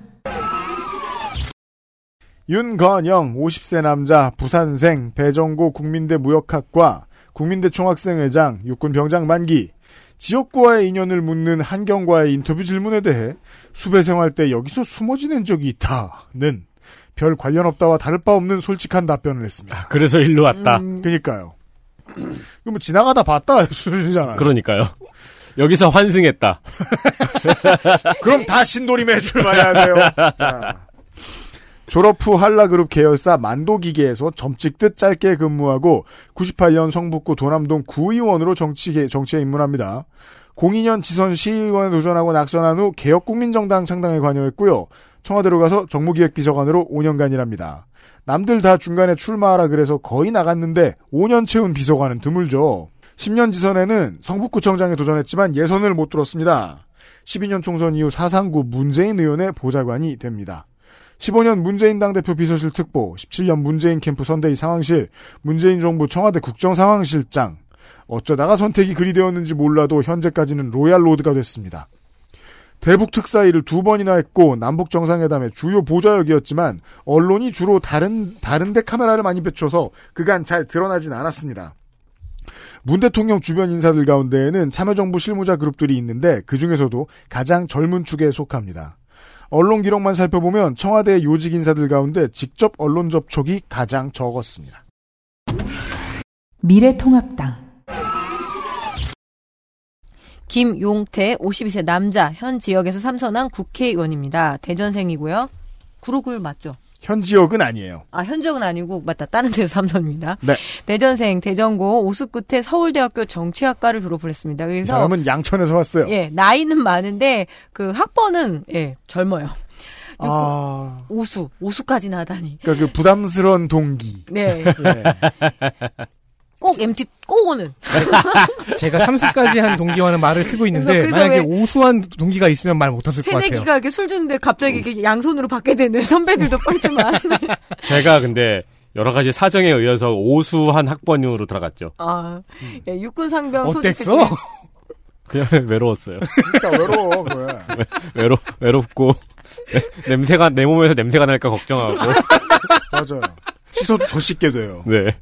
윤건영 50세 남자 부산생 배정고 국민대 무역학과 국민대 총학생회장 육군병장 만기 지역구와의 인연을 묻는 한경과의 인터뷰 질문에 대해 수배 생활 때 여기서 숨어 지낸 적이 있다는 별 관련 없다와 다를 바 없는 솔직한 답변을 했습니다. 그래서 일로 왔다. 음, 그러니까요. 이거 뭐 지나가다 봤다 수준이잖아요. 그러니까요. 여기서 환승했다. 그럼 다 신도림에 출마해야 돼요. 자. 졸업 후 한라그룹 계열사 만도기계에서 점찍듯 짧게 근무하고 98년 성북구 도남동 구의원으로 정치, 정치에 입문합니다. 02년 지선 시의원에 도전하고 낙선한 후 개혁국민정당 창당에 관여했고요. 청와대로 가서 정무기획비서관으로 5년간 일합니다. 남들 다 중간에 출마하라 그래서 거의 나갔는데 5년 채운 비서관은 드물죠. 10년 지선에는 성북구청장에 도전했지만 예선을 못 뚫었습니다. 12년 총선 이후 사상구 문재인 의원의 보좌관이 됩니다. 15년 문재인 당대표 비서실 특보, 17년 문재인 캠프 선대위 상황실, 문재인 정부 청와대 국정상황실장. 어쩌다가 선택이 그리 되었는지 몰라도 현재까지는 royal road가 됐습니다. 대북 특사일을 두 번이나 했고 남북 정상회담의 주요 보좌역이었지만 언론이 주로 다른 다른데 카메라를 많이 비춰서 그간 잘 드러나진 않았습니다. 문 대통령 주변 인사들 가운데에는 참여정부 실무자 그룹들이 있는데 그 중에서도 가장 젊은 축에 속합니다. 언론 기록만 살펴보면 청와대 요직 인사들 가운데 직접 언론 접촉이 가장 적었습니다. 미래통합당 김용태 52세 남자 현 지역에서 삼선한 국회의원입니다. 대전생이고요. 구로굴 맞죠? 현 지역은 아니에요. 아, 현적은 아니고, 맞다. 다른 데서 삼선입니다. 네. 대전생, 대전고, 오수 끝에 서울대학교 정치학과를 졸업을 했습니다. 이 그래서, 사람은 양천에서 왔어요. 예, 나이는 많은데, 그 학번은, 예, 젊어요. 아, 오수, 오수까지는 하다니. 그러니까 그 부담스러운 동기. 네. 예. 꼭 MT 꼭 오는. 제가 삼수까지 한 동기와는 말을 트고 있는데 그래서- 그래서 만약에 왜- 오수한 동기가 있으면 말 못했을 것 같아요. 새내기가 이렇게 술 주는데 갑자기 이렇게 양손으로 받게 되는 선배들도 뻘쭘한. 제가 근데 여러 가지 사정에 의해서 오수한 학번으로 들어갔죠. 아, 예, 육군 상병 어땠어? 그냥 외로웠어요. 진짜 외로워, 그래. 외로 외롭고 네, 냄새가 내 몸에서 냄새가 날까 걱정하고. 맞아요. 씻어도 더 씻게 돼요. 네.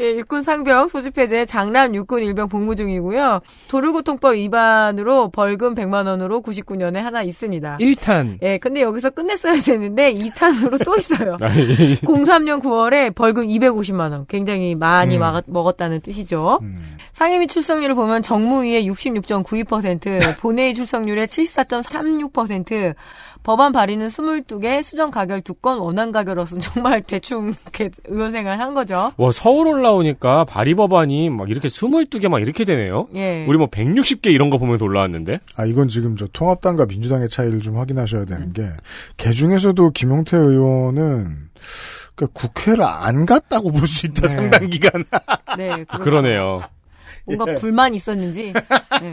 예, 육군 상병 소집해제 장남 육군 일병 복무 중이고요. 도로교통법 위반으로 벌금 100만 원으로 99년에 하나 있습니다. 1탄. 예, 근데 여기서 끝냈어야 되는데 2탄으로 또 있어요. 아니, 03년 9월에 벌금 250만 원. 굉장히 많이 음. 막- 먹었다는 뜻이죠. 음. 상임위 출석률을 보면 정무위의 66.92%, 본회의 출석률의 74.36%, 법안 발의는 22개, 수정 가결 2건, 원안 가결로서는 정말 대충 이렇게 의원 생활 한 거죠. 와 서울 올라오니까 발의 법안이 막 이렇게 22개 막 이렇게 되네요. 예. 우리 뭐 160개 이런 거 보면서 올라왔는데. 아, 이건 지금 저 통합당과 민주당의 차이를 좀 확인하셔야 되는 게, 개 중에서도 김용태 의원은, 그 국회를 안 갔다고 볼 수 있다, 네. 상당 기간. 네, 그렇죠. 그러네요. 뭔가 예. 불만이 있었는지. 네.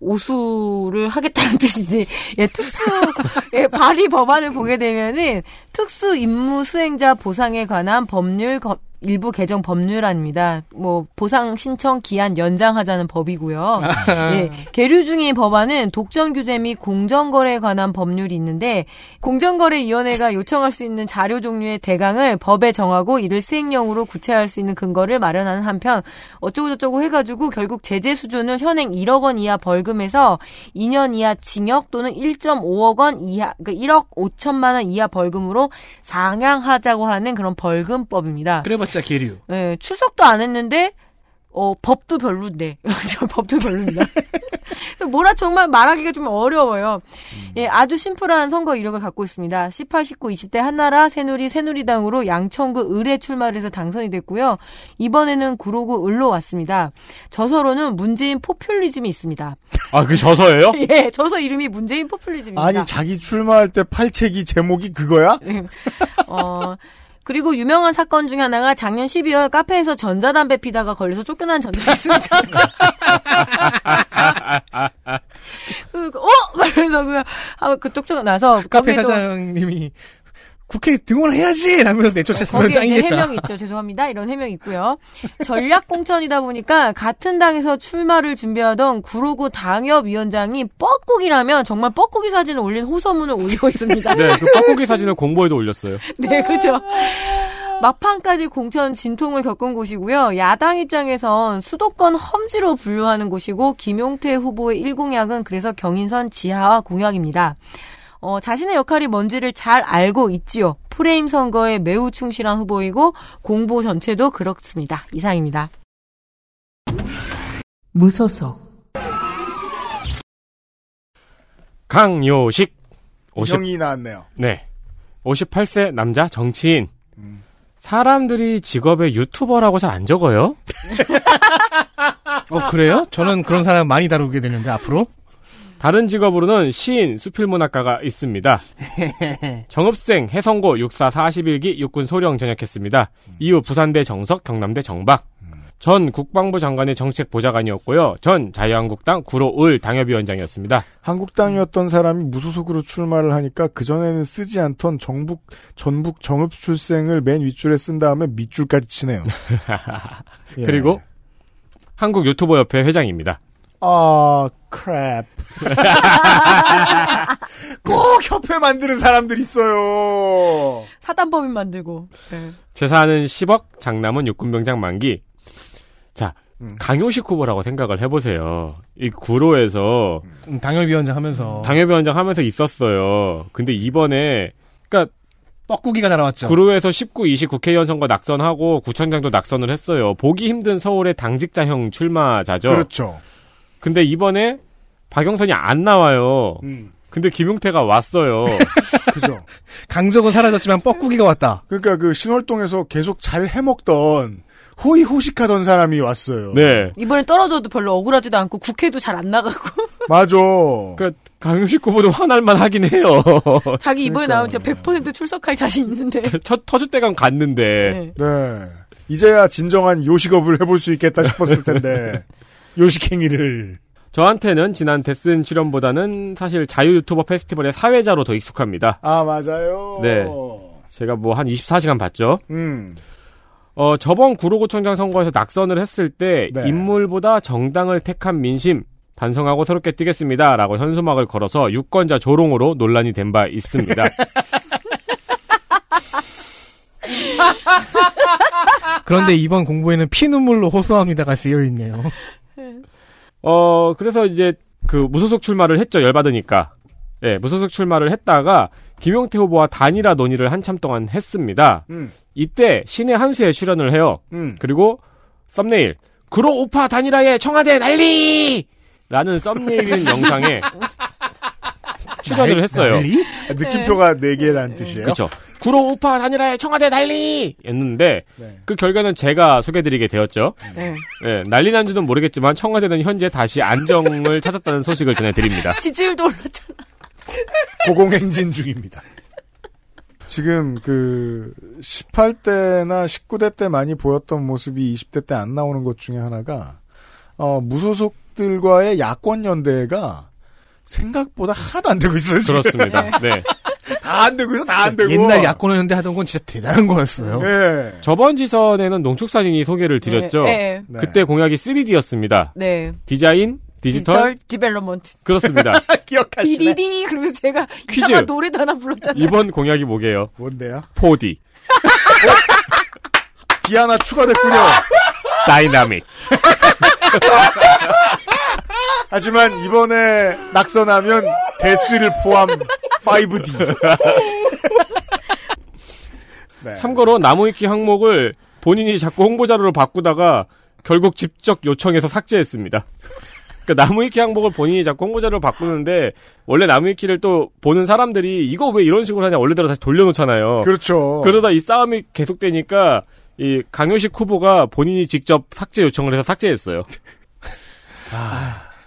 오수를 하겠다는 뜻인지 예, 특수 예, 발의 법안을 보게 되면은 특수 임무 수행자 보상에 관한 법률 거- 일부 개정 법률안입니다. 뭐 보상 신청 기한 연장하자는 법이고요. 예, 계류 중인 법안은 독점 규제 및 공정거래에 관한 법률이 있는데 공정거래위원회가 요청할 수 있는 자료 종류의 대강을 법에 정하고 이를 시행령으로 구체화할 수 있는 근거를 마련하는 한편 어쩌고저쩌고 해가지고 결국 제재 수준을 현행 1억 원 이하 벌금에서 2년 이하 징역 또는 1.5억 원 이하, 그 1억 5천만 원 이하 벌금으로 상향하자고 하는 그런 벌금법입니다. 그래 봤자 계류. 예, 출석도 안 했는데 어 법도 별론데 저 법도 별로입니다. 뭐라 정말 말하기가 좀 어려워요. 예, 아주 심플한 선거 이력을 갖고 있습니다. 18, 19, 20대 한나라 새누리 새누리당으로 양천구 을에 출마를 해서 당선이 됐고요. 이번에는 구로구 을로 왔습니다. 저서로는 문재인 포퓰리즘이 있습니다. 아, 그 저서예요? 예, 저서 이름이 문재인 포퓰리즘입니다. 아니 자기 출마할 때 팔책이 제목이 그거야? 어, 그리고 유명한 사건 중에 하나가 작년 12월 카페에서 전자담배 피다가 걸려서 쫓겨난 전적이 있습니다. 그, 어? 그래서 그, 아, 그 쫓겨나서. 카페 사장님이 국회 등원해야지! 라면서 내쫓았으면 거기에 이제. 해명이 있죠. 죄송합니다. 이런 해명이 있고요. 전략 공천이다 보니까 같은 당에서 출마를 준비하던 구로구 당협위원장이 뻐꾸기라면 정말 뻐꾸기 사진을 올린 호소문을 올리고 있습니다. 네, 그 뻐꾸기 사진을 공보에도 올렸어요. 네, 그죠. 막판까지 공천 진통을 겪은 곳이고요. 야당 입장에선 수도권 험지로 분류하는 곳이고 김용태 후보의 1공약은 그래서 경인선 지하화 공약입니다. 어, 자신의 역할이 뭔지를 잘 알고 있지요. 프레임 선거에 매우 충실한 후보이고 공보 전체도 그렇습니다. 이상입니다. 무소속 강요식. 50, 형이 나왔네요. 네. 58세 남자 정치인. 음. 사람들이 직업에 유튜버라고 잘 안 적어요? 어, 그래요? 저는 그런 사람 많이 다루게 되는데, 앞으로? 다른 직업으로는 시인, 수필문학가가 있습니다. 정읍생, 해성고, 육사 41기 육군 소령 전역했습니다. 이후 부산대 정석, 경남대 정박. 전 국방부 장관의 정책 보좌관이었고요. 전 자유한국당 구로을 당협위원장이었습니다. 한국당이었던 사람이 무소속으로 출마를 하니까 그전에는 쓰지 않던 정북, 전북 정읍 출생을 맨 윗줄에 쓴 다음에 밑줄까지 치네요. 예. 그리고 한국 유튜버 협회 회장입니다. 아, 크랩. 꼭 협회 만드는 사람들 있어요. 사단법인 만들고. 네. 재산은 10억, 장남은 육군병장 만기. 자, 음. 강요식 후보라고 생각을 해보세요. 이 구로에서 음, 당협위원장 하면서. 당협위원장 하면서 있었어요. 근데 이번에, 그니까, 뻐꾸기가 날아왔죠. 구로에서 19, 20 국회의원 선거 낙선하고 구청장도 낙선을 했어요. 보기 힘든 서울의 당직자형 출마자죠. 그렇죠. 근데 이번에 박영선이 안 나와요. 음. 근데 김용태가 왔어요. 그죠. 강적은 사라졌지만 뻐꾸기가 왔다. 그러니까 그 신월동에서 계속 잘 해먹던 호의호식하던 사람이 왔어요. 네. 이번에 떨어져도 별로 억울하지도 않고 국회도 잘 안 나가고. 맞아. 그러니까 강용식 후보도 화날만 하긴 해요. 자기 이번에 그러니까. 나오면 진짜 100% 출석할 자신 있는데. 첫 터줏대감 갔는데. 네. 네. 이제야 진정한 요식업을 해볼 수 있겠다 싶었을 텐데. 요식행위를. 저한테는 지난 데슨 출연보다는 사실 자유 유튜버 페스티벌의 사회자로 더 익숙합니다. 아, 맞아요. 네. 제가 뭐 한 24시간 봤죠. 음. 어, 저번 구로구청장 선거에서 낙선을 했을 때 네. 인물보다 정당을 택한 민심 반성하고 새롭게 뛰겠습니다. 라고 현수막을 걸어서 유권자 조롱으로 논란이 된 바 있습니다. 그런데 이번 공부에는 피눈물로 호소합니다가 쓰여 있네요. 어, 그래서 이제 그 무소속 출마를 했죠. 열받으니까. 예, 무소속 출마를 했다가 김용태 후보와 단일화 논의를 한참 동안 했습니다. 음. 이때 신의 한수에 출연을 해요. 음. 그리고 썸네일 구로 오파 단일화에 청와대 난리! 라는 썸네일인 영상에 출연을 했어요. 난리? 느낌표가 네 개라는 뜻이에요. 그렇죠. 구로 오파 단일화에 청와대 난리! 였는데 네. 그 결과는 제가 소개드리게 되었죠. 네. 예, 난리 난 줄은 모르겠지만 청와대는 현재 다시 안정을 찾았다는 소식을 전해드립니다. 지지율도 올랐잖아. 고공행진 중입니다. 지금 그 18대나 19대 때 많이 보였던 모습이 20대 때 안 나오는 것 중에 하나가 어, 무소속들 세력들과의 야권 연대가 생각보다 하나도 안 되고 있어요. 지금. 그렇습니다. 네. 다 안 되고 있어, 다안 되고. 옛날 야권 연대 하던 건 진짜 대단한 거였어요. 예. 저번 지선에는 농축산인이 소개를 드렸죠. 네. 네. 그때 공약이 3D였습니다. 네. 디자인, 디지털, development. 그렇습니다. 기억하시네. DDD 그러면서 제가 퀴즈. 이상한 노래도 하나 불렀잖아요. 이번 공약이 뭐게요? 뭔데요? 4D, D 하나 추가됐군요. 다이나믹. 하지만 이번에 낙선하면 데스를 포함 5D. 네. 참고로 나무위키 항목을 본인이 자꾸 홍보자료로 바꾸다가 결국 직접 요청해서 삭제했습니다. 그 나무위키 항목을 본인이 자꾸 홍보자료로 바꾸는데 원래 나무위키를 또 보는 사람들이 이거 왜 이런 식으로 하냐 원래대로 다시 돌려놓잖아요. 그렇죠. 그러다 이 싸움이 계속되니까 이 강효식 후보가 본인이 직접 삭제 요청을 해서 삭제했어요.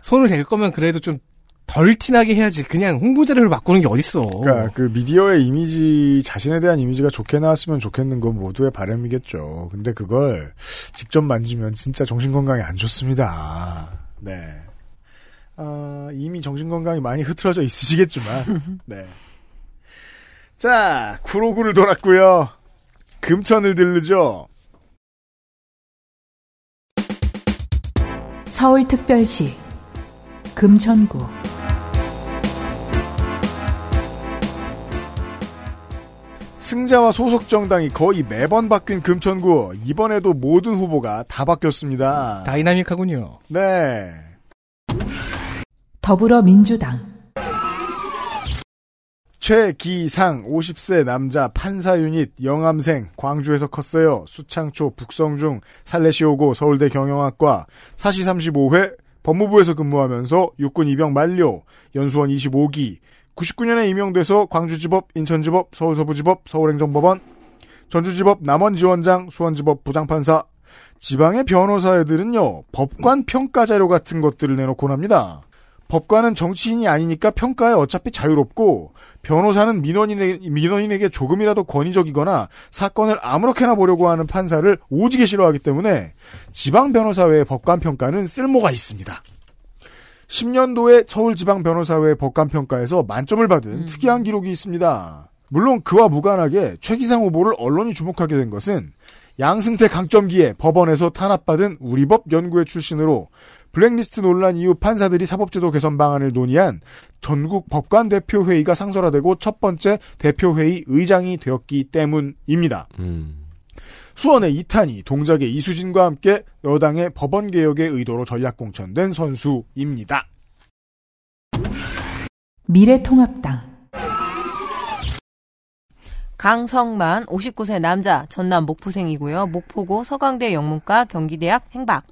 손을 댈 거면 그래도 좀 덜 티나게 해야지. 그냥 홍보 자료를 바꾸는 게 어딨어. 그러니까 그 미디어의 이미지 자신에 대한 이미지가 좋게 나왔으면 좋겠는 건 모두의 바람이겠죠. 근데 그걸 직접 만지면 진짜 정신 건강에 안 좋습니다. 네. 아, 이미 정신 건강이 많이 흐트러져 있으시겠지만 네. 자, 구로구를 돌았고요. 금천을 들르죠. 서울특별시 금천구 승자와 소속 정당이 거의 매번 바뀐 금천구 이번에도 모든 후보가 다 바뀌었습니다. 다이나믹하군요. 네. 더불어민주당 최기상 50세 남자 판사 유닛 영암생 광주에서 컸어요. 수창초 북성중 살레시 오고 서울대 경영학과 사시 35회 법무부에서 근무하면서 육군 입영 만료 연수원 25기 99년에 임용돼서 광주지법 인천지법 서울서부지법 서울행정법원 전주지법 남원지원장 수원지법 부장판사 지방의 변호사 애들은요 법관 평가 자료 같은 것들을 내놓곤 합니다. 법관은 정치인이 아니니까 평가에 어차피 자유롭고 변호사는 민원인에, 민원인에게 조금이라도 권위적이거나 사건을 아무렇게나 보려고 하는 판사를 오지게 싫어하기 때문에 지방 변호사회의 법관 평가는 쓸모가 있습니다. 10년도에 서울지방변호사회 법관평가에서 만점을 받은 특이한 기록이 있습니다. 물론 그와 무관하게 최기상 후보를 언론이 주목하게 된 것은 양승태 강점기에 법원에서 탄압받은 우리법 연구회 출신으로 블랙리스트 논란 이후 판사들이 사법제도 개선 방안을 논의한 전국 법관 대표회의가 상설화되고 첫 번째 대표회의 의장이 되었기 때문입니다. 음. 수원의 이탄이 동작의 이수진과 함께 여당의 법원 개혁의 의도로 전략 공천된 선수입니다. 미래통합당 강성만 59세 남자 전남 목포생이고요. 목포고 서강대 영문과 경기대학 행박.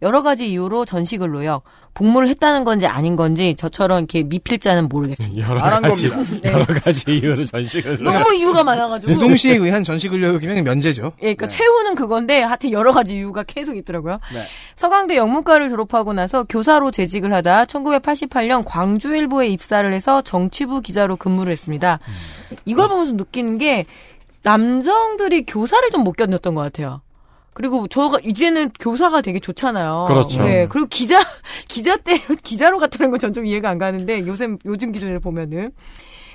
여러 가지 이유로 노역. 복무를 했다는 건지 아닌 건지 저처럼 이렇게 미필자는 모르겠어요. 여러 가지 겁니다. 여러 가지 이유로 전식을 너무 이유가 많아가지고. 노동시에 의한 의료기면 면제죠. 예, 그러니까 네. 최후는 그건데 하여튼 여러 가지 이유가 계속 있더라고요. 네. 서강대 영문과를 졸업하고 나서 교사로 재직을 하다 1988년 광주일보에 입사를 해서 정치부 기자로 근무를 했습니다. 이걸 보면서 느끼는 게 남성들이 교사를 좀 못 견뎠던 것 같아요. 그리고 저가 이제는 교사가 되게 좋잖아요. 그렇죠. 네, 그리고 기자 기자 때 기자로 갔다는 건 전 좀 이해가 안 가는데 요새 요즘 기준을 보면은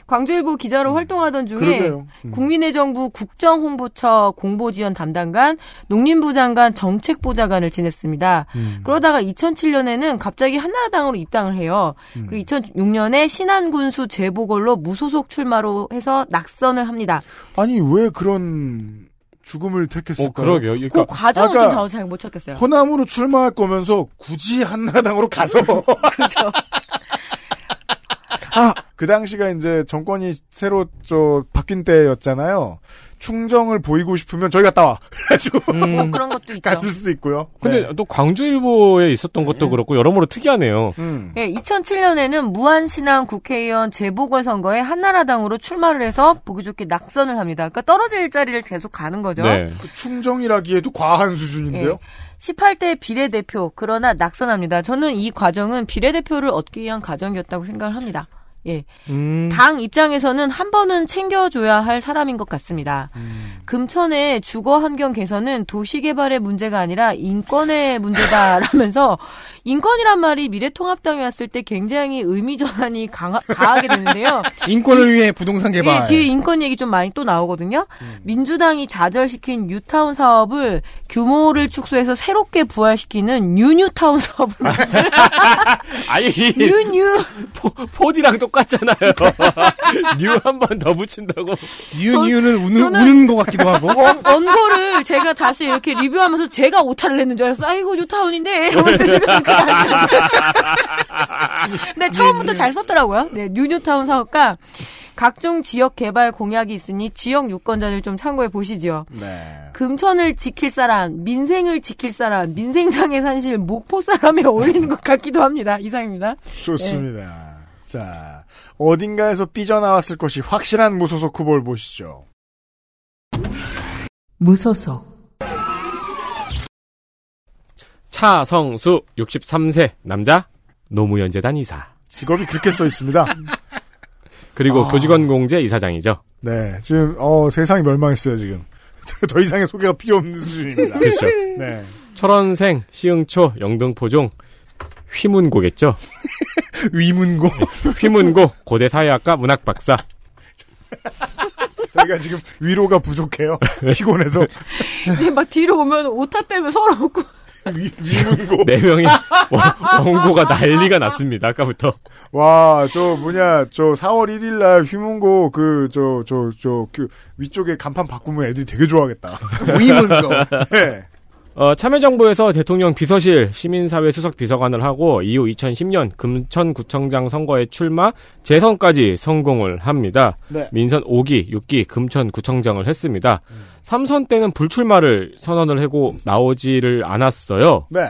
광주일보 기자로 활동하던 중에. 음. 국민의 정부 국정홍보처 공보지원 담당관, 농림부 장관 정책보좌관을 지냈습니다. 음. 그러다가 2007년에는 갑자기 한나라당으로 입당을 해요. 음. 그리고 2006년에 신안군수 재보궐로 무소속 출마로 해서 낙선을 합니다. 아니 왜 그런 죽음을 택했을까요? 어 그러게요. 그 그러니까 과정을 아까 좀잘못 찾겠어요. 호남으로 출마할 거면서 굳이 한나라당으로 가서 그렇죠. 아, 그 당시가 이제 정권이 새로 저 바뀐 때였잖아요. 충정을 보이고 싶으면 저희 갔다 와. 그래가지고 뭐 그런 것도 있죠. 갔을 수도 있고요. 근데 네. 또 광주일보에 있었던 것도 그렇고 여러모로 특이하네요. 음. 예, 2007년에는 무한신앙 국회의원 재보궐선거에 한나라당으로 출마를 해서 보기 좋게 낙선을 합니다. 그러니까 떨어질 자리를 계속 가는 거죠. 네. 그 충정이라기에도 과한 수준인데요. 18대 비례대표 그러나 낙선합니다. 저는 이 과정은 비례대표를 얻기 위한 과정이었다고 생각을 합니다. 예. 음. 당 입장에서는 한 번은 챙겨줘야 할 사람인 것 같습니다. 금천의 주거 환경 개선은 도시 개발의 문제가 아니라 인권의 문제다라면서 인권이란 말이 미래통합당에 왔을 때 굉장히 의미 전환이 강하, 가하게 되는데요. 인권을 위해 부동산 개발. 예, 뒤에 인권 얘기 좀 많이 또 나오거든요. 민주당이 좌절시킨 뉴타운 사업을 규모를 축소해서 새롭게 부활시키는 뉴뉴타운 사업을 만들 아니 new new four, four D랑 똑같잖아요. new 한 번 더 붙인다고. 유유는 우는 우는 것 같기도 하고. 원, 원고를 제가 다시 이렇게 리뷰하면서 제가 오타를 냈는 줄 알았어. 아이고 뉴타운인데 이러면서. 근데 처음부터 잘 썼더라고요. 네, 뉴뉴타운 사업과 각종 지역 개발 공약이 있으니 지역 유권자들 좀 참고해 보시죠. 네. 금천을 지킬 사람, 민생을 지킬 사람, 민생장애 산실 목포 사람에 어울리는 것 같기도 합니다. 이상입니다. 좋습니다. 자, 어딘가에서 삐져나왔을 것이 확실한 무소속 후보를 보시죠. 무소속, 차성수 63세 남자 노무현 재단 이사. 직업이 그렇게 써 있습니다. 그리고 아. 교직원 공제 이사장이죠. 네, 지금 어 세상이 멸망했어요 지금. 더 이상의 소개가 필요 없는 수준입니다. 그렇죠. 네, 철원생 시흥초 영등포중 휘문고겠죠. 위문고 휘문고 고대 사회학과 문학 박사. 저희가 지금 위로가 부족해요. 피곤해서 근데 막 뒤로 오면 오타 때문에 서러웠고. 위, 위문고. 네 명이 원- 원고가 난리가 났습니다. 아까부터. 와, 저 뭐냐, 저 4월 1일 날 휘문고 그 저 저저그 위쪽에 간판 바꾸면 애들이 되게 좋아하겠다. 위문고. 네. 어, 참여정부에서 대통령 비서실 시민사회 수석 비서관을 하고 이후 2010년 금천구청장 선거에 출마 재선까지 성공을 합니다. 네. 민선 5기, 6기 금천구청장을 했습니다. 3선 때는 불출마를 선언을 하고 나오지를 않았어요. 네.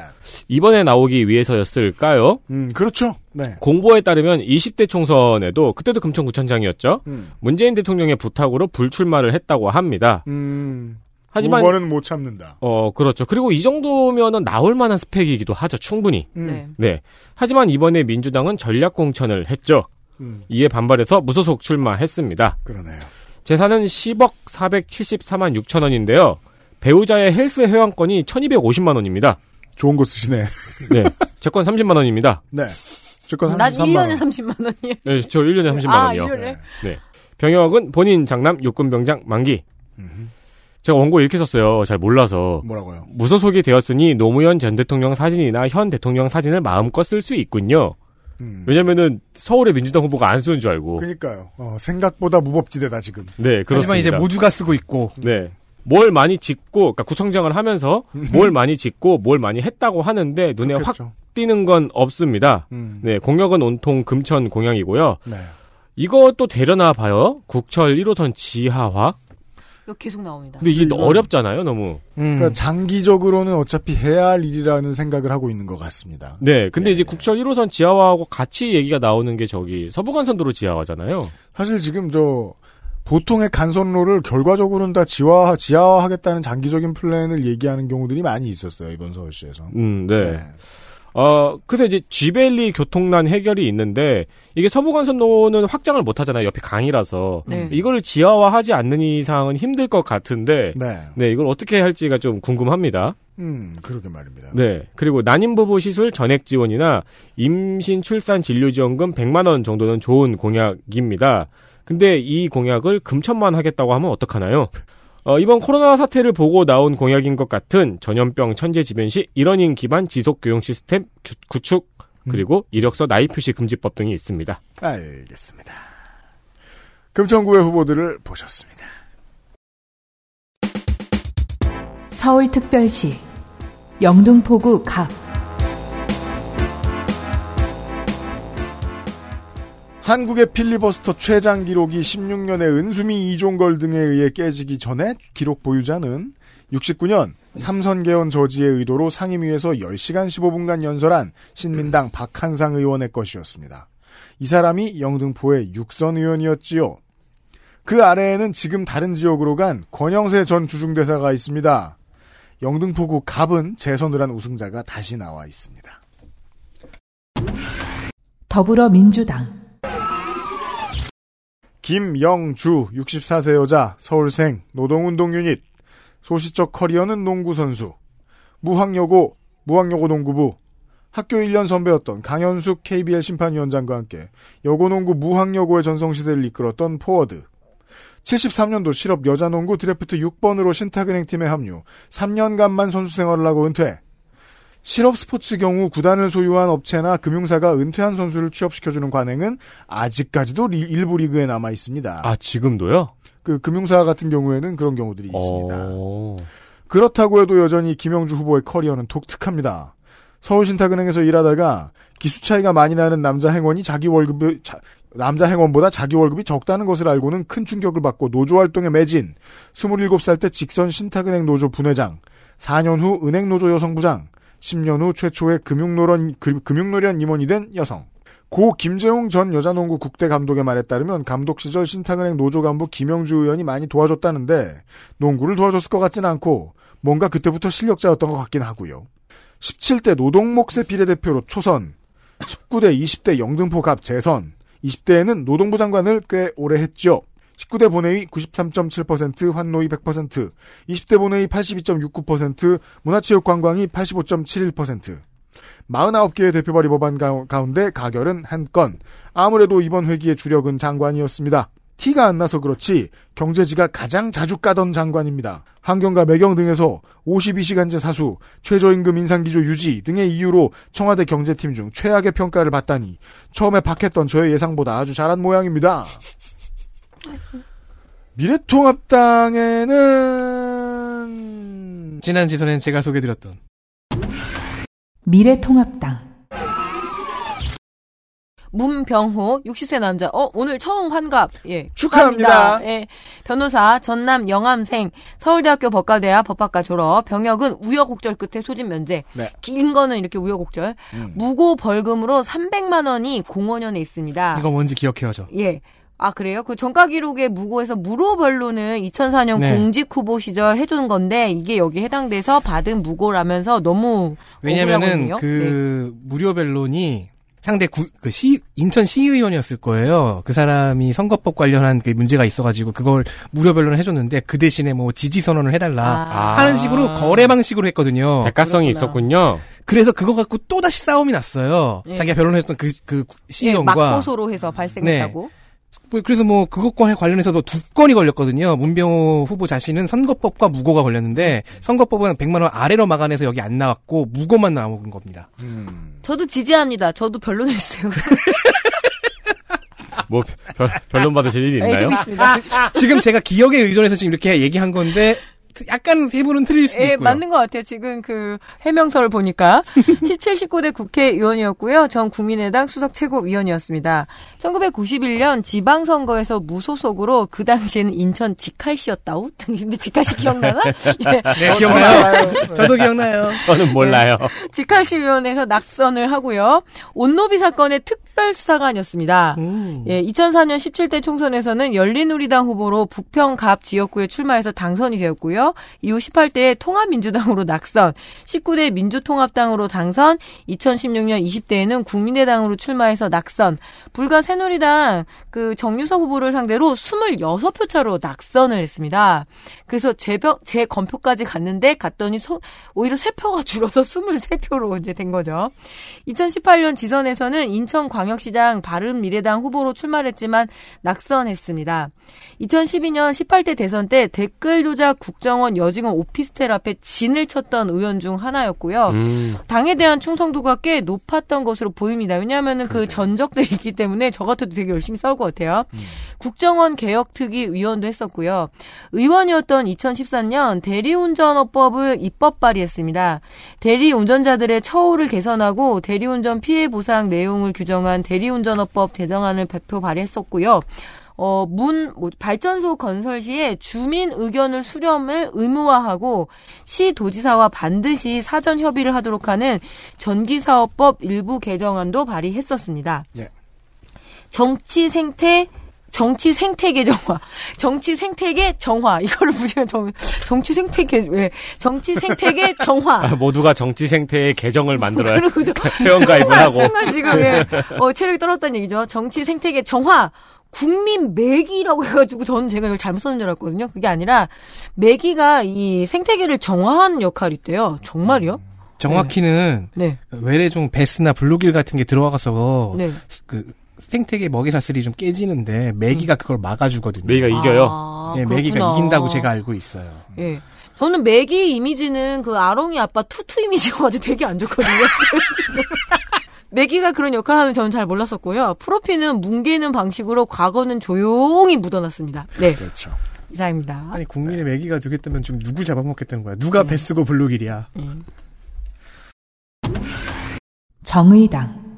이번에 나오기 위해서였을까요? 음, 그렇죠. 네. 공보에 따르면 20대 총선에도 그때도 금천구청장이었죠. 음. 문재인 대통령의 부탁으로 불출마를 했다고 합니다. 음. 하지만 5번은 못 참는다. 어 그렇죠. 그리고 이 정도면은 나올 만한 스펙이기도 하죠. 충분히. 음. 네. 네. 하지만 이번에 민주당은 전략 공천을 했죠. 음. 이에 반발해서 무소속 출마했습니다. 그러네요. 재산은 10억 474만 6천 원인데요. 배우자의 헬스 회원권이 1,250만 원입니다. 좋은 거 쓰시네. 네. 제 건 30만 원입니다. 네. 난 33만 원. 1년에 30만 원이에요. 네, 저 1년에 30만 아, 원이요. 1년에? 네. 네. 병역은 본인 장남 육군병장 만기. 제가 원고 이렇게 썼어요. 잘 몰라서. 뭐라고요? 무소속이 되었으니 노무현 전 대통령 사진이나 현 대통령 사진을 마음껏 쓸 수 있군요. 음. 왜냐면은 서울의 민주당 후보가 안 쓰는 줄 알고. 그니까요. 어, 생각보다 무법지대다 지금. 네, 그렇습니다. 하지만 이제 모두가 쓰고 있고. 네. 뭘 많이 짓고, 그러니까 구청장을 하면서 뭘 많이 짓고 뭘 많이 했다고 하는데 눈에 확 그렇겠죠. 띄는 건 없습니다. 음. 네, 공역은 온통 금천 공약이고요. 네. 이것도 되려나 봐요. 국철 1호선 지하화. 계속 나옵니다. 근데 이게 이건- 어렵잖아요, 너무. 음. 그러니까 장기적으로는 어차피 해야 할 일이라는 생각을 하고 있는 것 같습니다. 네, 근데 예. 이제 국철 1호선 지하화하고 같이 얘기가 나오는 게 저기 서부간선도로 지하화잖아요. 사실 지금 저 보통의 간선로를 결과적으로는 다 지화 지하화하겠다는 장기적인 플랜을 얘기하는 경우들이 많이 있었어요 이번 서울시에서. 음, 네. 어, 그래서 이제 쥐벨리 교통난 해결이 있는데 이게 서부간선도는 확장을 못 하잖아요. 옆에 강이라서. 네. 이거를 지하화하지 않는 이상은 힘들 것 같은데 네. 네, 이걸 어떻게 할지가 좀 궁금합니다. 음, 그러게 말입니다. 네. 그리고 난임 부부 시술 전액 지원이나 임신 출산 진료 지원금 100만 원 정도는 좋은 공약입니다. 근데 이 공약을 금천만 하겠다고 하면 어떡하나요? 어, 이번 코로나 사태를 보고 나온 공약인 것 같은 전염병 천재지변 시 일원인 기반 지속 교육 시스템 구- 구축 그리고 이력서 나이 표시 금지법 등이 있습니다. 알겠습니다. 금천구의 후보들을 보셨습니다. 서울특별시 영등포구 갑 한국의 필리버스터 최장 기록이 16년의 은수미 이종걸 등에 의해 깨지기 전에 기록 보유자는 69년 삼선 개헌 저지의 의도로 상임위에서 10시간 15분간 연설한 신민당 박한상 의원의 것이었습니다. 이 사람이 영등포의 육선 의원이었지요. 그 아래에는 지금 다른 지역으로 간 권영세 전 주중대사가 있습니다. 영등포구 갑은 재선을 한 우승자가 다시 나와 있습니다. 더불어민주당 김영주 64세 여자 서울생 노동운동 유닛 소시적 커리어는 농구 선수 무학여고 무학여고 농구부 학교 1년 선배였던 강현숙 KBL 심판위원장과 함께 여고농구 무학여고의 전성시대를 이끌었던 포워드. 73년도 실업 여자농구 드래프트 6번으로 신탁은행팀에 합류 3년간만 선수 생활을 하고 은퇴 실업 스포츠 경우 구단을 소유한 업체나 금융사가 은퇴한 선수를 취업시켜주는 관행은 아직까지도 리- 일부 리그에 남아 있습니다. 아, 지금도요? 그 금융사 같은 경우에는 그런 경우들이 있습니다. 어... 그렇다고 해도 여전히 김영주 후보의 커리어는 독특합니다. 서울신탁은행에서 일하다가 기수 차이가 많이 나는 남자 행원이 자기 월급이 자- 남자 행원보다 자기 월급이 적다는 것을 알고는 큰 충격을 받고 노조 활동에 매진. 27살 때 직선 신탁은행 노조 분회장, 4년 후 은행 노조 여성부장, 10년 후 최초의 금융노련 그- 금융노련 임원이 된 여성. 고 김재웅 전 여자농구 국대 감독의 말에 따르면 감독 시절 신탁은행 노조 간부 김영주 의원이 많이 도와줬다는데 농구를 도와줬을 것 같진 않고 뭔가 그때부터 실력자였던 것 같긴 하고요. 17대 노동목세 비례대표로 초선, 19대 20대 영등포 갑 재선, 20대에는 노동부 장관을 꽤 오래 했죠. 19대 본회의 93.7%, 환노위 100%, 20대 본회의 82.69%, 문화체육관광이 85.71%. 49개의 대표 발의 법안 가- 가운데 가결은 한 건. 아무래도 이번 회기의 주력은 장관이었습니다. 티가 안 나서 그렇지 경제지가 가장 자주 까던 장관입니다. 환경과 매경 등에서 52시간제 사수, 최저임금 인상기조 유지 등의 이유로 청와대 경제팀 중 최악의 평가를 받다니 처음에 박했던 저의 예상보다 아주 잘한 모양입니다. 미래통합당에는 지난 지선엔 제가 소개드렸던 미래통합당 문병호 60세 남자. 어 오늘 처음 환갑. 예. 축하합니다. 예. 변호사 전남 영암생 서울대학교 법과대학 법학과 졸업. 병역은 우여곡절 끝에 소집 면제. 네. 긴 거는 이렇게 우여곡절. 음. 무고 벌금으로 300만 원이 공원연에 있습니다. 이거 뭔지 기억해야죠. 예. 아, 그래요? 그 정가 기록에 무고에서 무료별로는 2004년 네. 공직 후보 시절 해준 건데, 이게 여기 해당돼서 받은 무고라면서 너무. 왜냐면은. 그 무료 변론이 상대 구, 그 시, 인천 시의원이었을 거예요. 그 사람이 선거법 관련한 그 문제가 있어가지고 그걸 무료 변론을 해줬는데 그 대신에 뭐 지지 선언을 해달라 아. 하는 식으로 거래 방식으로 했거든요. 대가성이 그렇구나. 있었군요. 그래서 그거 갖고 또 다시 싸움이 났어요. 예. 자기가 변론했던 그, 그 예, 시의원과 막고소로 해서 발생했다고. 뭐 그래서 뭐 그것과 관련해서도 두 건이 걸렸거든요. 문병호 후보 자신은 선거법과 무고가 걸렸는데 선거법은 100만 원 아래로 막아내서 여기 안 나왔고 무고만 나온 겁니다. 저도 지지합니다. 저도 변론해주세요. 뭐, 별, 변론 받으실 일이 예, 좀 있나요? 있습니다. 지금 제가 기억에 의존해서 지금 이렇게 얘기한 건데 약간 세부는 틀릴 수도 예, 있고요. 맞는 것 같아요. 지금 그 해명서를 보니까 17, 19대 국회의원이었고요. 전 국민의당 수석 최고위원이었습니다. 1991년 지방선거에서 무소속으로 그 당시에는 인천 직할시였다우? 근데 직할시 기억나나? 예. 네, 기억나요. 저도 기억나요. 저는 몰라요. 직할시위원회에서 낙선을 하고요. 온노비 사건의 특별수사관이었습니다. 음. 예, 2004년 17대 총선에서는 열린우리당 후보로 부평갑 지역구에 출마해서 당선이 되었고요. 이후 18대에 통합민주당으로 낙선, 19대 민주통합당으로 당선, 2016년 20대에는 국민의당으로 출마해서 낙선, 불과 새누리당 그 정유서 후보를 상대로 26표 차로 낙선을 했습니다. 그래서 제병, 제 건표까지 갔는데 갔더니 소- 오히려 3표가 줄어서 23표로 이제 된 거죠. 2018년 지선에서는 인천광역시장 바른미래당 후보로 출마를 했지만 낙선했습니다. 2012년 18대 대선 때 댓글 조작 국정원 여직원 오피스텔 앞에 진을 쳤던 의원 중 하나였고요. 음, 당에 대한 충성도가 꽤 높았던 것으로 보입니다. 왜냐하면은 그 전적들이 있기 때문에 저 같아도 되게 열심히 싸울 것 같아요. 국정원 개혁특위 위원도 했었고요. 의원이었던 2014년 대리운전업법을 입법 발의했습니다. 대리운전자들의 처우를 개선하고 대리운전 피해 보상 내용을 규정한 대리운전업법 개정안을 발표 발의했었고요. 어, 문, 뭐, 발전소 건설 시에 주민 의견을 수렴을 의무화하고 시 도지사와 반드시 사전 협의를 하도록 하는 전기사업법 일부 개정안도 발의했었습니다. 예. 정치 생태 정치 생태계 정화, 정치 생태계 정화 이거를 무시한 정 정치 생태계 왜 정치 생태계 정화. 아, 모두가 정치 생태의 개정을 또 회원 가입을 하고. 순간 지금 예, 어, 체력이 떨어졌다는 얘기죠. 정치 생태계 정화, 국민 매기라고 해가지고 저는 제가 이걸 잘못 썼는 줄 알았거든요. 그게 아니라 매기가 이 생태계를 정화하는 역할이 있대요. 정말이요? 정확히는 네. 외래종 베스나 블루길 같은 게 들어가서 네. 그 생태계 먹이 사슬이 좀 깨지는데 메기가 그걸 막아주거든요. 메기가 이겨요. 아, 예, 메기가. 이긴다고 제가 알고 있어요. 예. 저는 매기 이미지는 그 아롱이 아빠 투투 이미지여가지고 되게 안 좋거든요. 매기가 그런 역할을 하는 저는 잘 몰랐었고요. 프로피는 뭉개는 방식으로 과거는 조용히 묻어놨습니다. 네, 그렇죠. 이상입니다. 아니 국민의 메기가 되겠다면 지금 누굴 잡아먹겠다는 거야? 누가 베스고 블루길이야? 음. 정의당,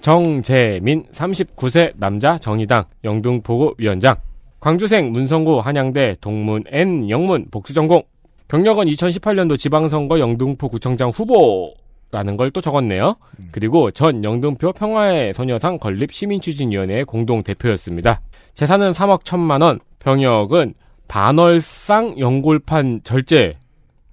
정재민 39세 남자 정의당 영등포구 위원장 광주생 문성구 한양대 동문 N 영문 복수전공 경력은 2018년도 지방선거 영등포 구청장 후보 라는 걸 또 적었네요. 그리고 전 영등포 평화의 소녀상 건립 시민추진위원회 공동 대표였습니다. 재산은 3억 1천만 원, 병역은 반월상 연골판 절제.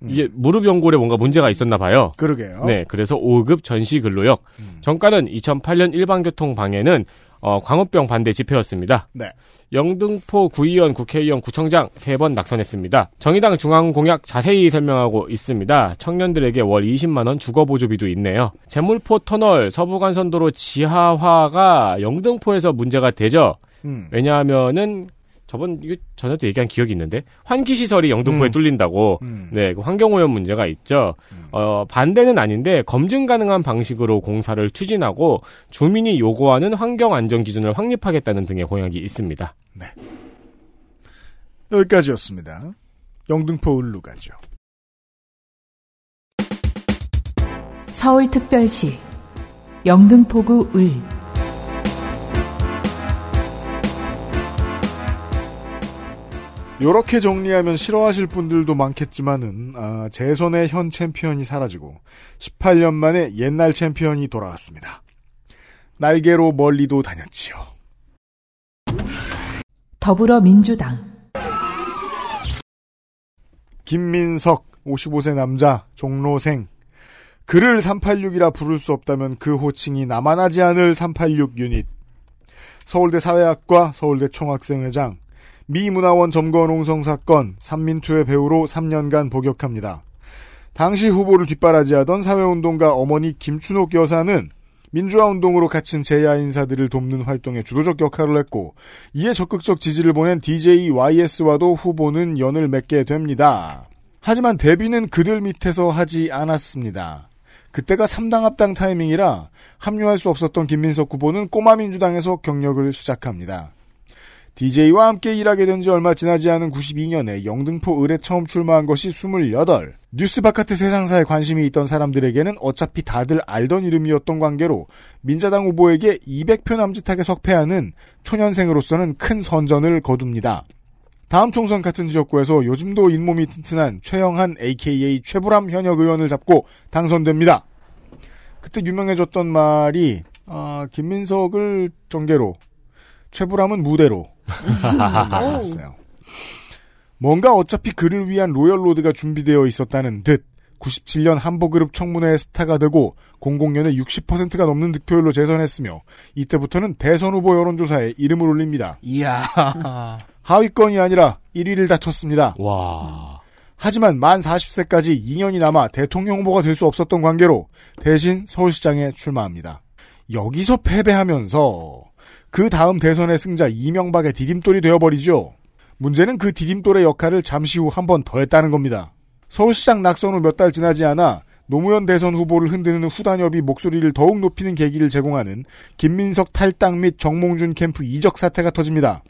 이게 무릎 연골에 뭔가 문제가 있었나 봐요. 그러게요. 네, 그래서 5급 전시 근로역. 정가는 2008년 일반교통 방해는 어, 광우병 반대 집회였습니다. 네. 영등포 구의원, 국회의원, 구청장 세 번 낙선했습니다. 정의당 중앙 공약 자세히 설명하고 있습니다. 청년들에게 월 20만 원 주거 보조비도 있네요. 제물포 터널 서부간선도로 지하화가 영등포에서 문제가 되죠. 음. 왜냐하면은 저번 이거 전에도 얘기한 기억이 있는데 환기 시설이 영등포에 음. 뚫린다고 음. 네, 그 환경 오염 문제가 있죠. 어, 반대는 아닌데 검증 가능한 방식으로 공사를 추진하고 주민이 요구하는 환경 안전 기준을 확립하겠다는 등의 공약이 있습니다. 여기까지였습니다. 영등포 을로 가죠. 서울특별시, 영등포구 을, 요렇게 정리하면 싫어하실 분들도 많겠지만은 아, 재선의 현 챔피언이 사라지고 18년 만에 옛날 챔피언이 돌아왔습니다. 날개로 멀리도 다녔지요. 더불어민주당, 김민석 55세 남자 종로생 그를 386이라 부를 수 없다면 그 호칭이 남아나지 않을 386 유닛 서울대 사회학과 서울대 총학생회장 미 문화원 점거 농성 사건 삼민투의 배우로 3년간 복역합니다. 당시 후보를 뒷바라지하던 사회운동가 어머니 김춘옥 여사는 민주화운동으로 갇힌 제야 인사들을 돕는 활동에 주도적 역할을 했고 이에 적극적 지지를 보낸 DJ YS와도 후보는 연을 맺게 됩니다. 하지만 데뷔는 그들 밑에서 하지 않았습니다. 그때가 3당 합당 타이밍이라 합류할 수 없었던 김민석 후보는 꼬마 민주당에서 경력을 시작합니다. DJ와 함께 일하게 된 지 얼마 지나지 않은 92년에 영등포 을에 처음 출마한 것이 28. 뉴스 바깥의 세상사에 관심이 있던 사람들에게는 어차피 다들 알던 이름이었던 관계로 민자당 후보에게 200표 남짓하게 석패하는 초년생으로서는 큰 선전을 거둡니다. 다음 총선 같은 지역구에서 요즘도 잇몸이 튼튼한 최영한 AKA 최불암 현역 의원을 잡고 당선됩니다. 그때 유명해졌던 말이 아, 김민석을 전개로 최불암은 무대로 나왔어요. 뭔가 어차피 그를 위한 로열로드가 준비되어 있었다는 듯 97년 한보그룹 청문회의 스타가 되고 00년에 60%가 넘는 득표율로 재선했으며 이때부터는 대선 후보 여론조사에 이름을 올립니다. 이야. 하위권이 아니라 1위를 다퉜습니다. 와. 하지만 만 40세까지 2년이 남아 대통령 후보가 될 수 없었던 관계로 대신 서울시장에 출마합니다. 여기서 패배하면서 그 다음 대선의 승자 이명박의 디딤돌이 되어버리죠. 문제는 그 디딤돌의 역할을 잠시 후 한 번 더 했다는 겁니다. 서울시장 낙선 후 몇 달 지나지 않아 노무현 대선 후보를 흔드는 후단협이 목소리를 더욱 높이는 계기를 제공하는 김민석 탈당 및 정몽준 캠프 이적 사태가 터집니다.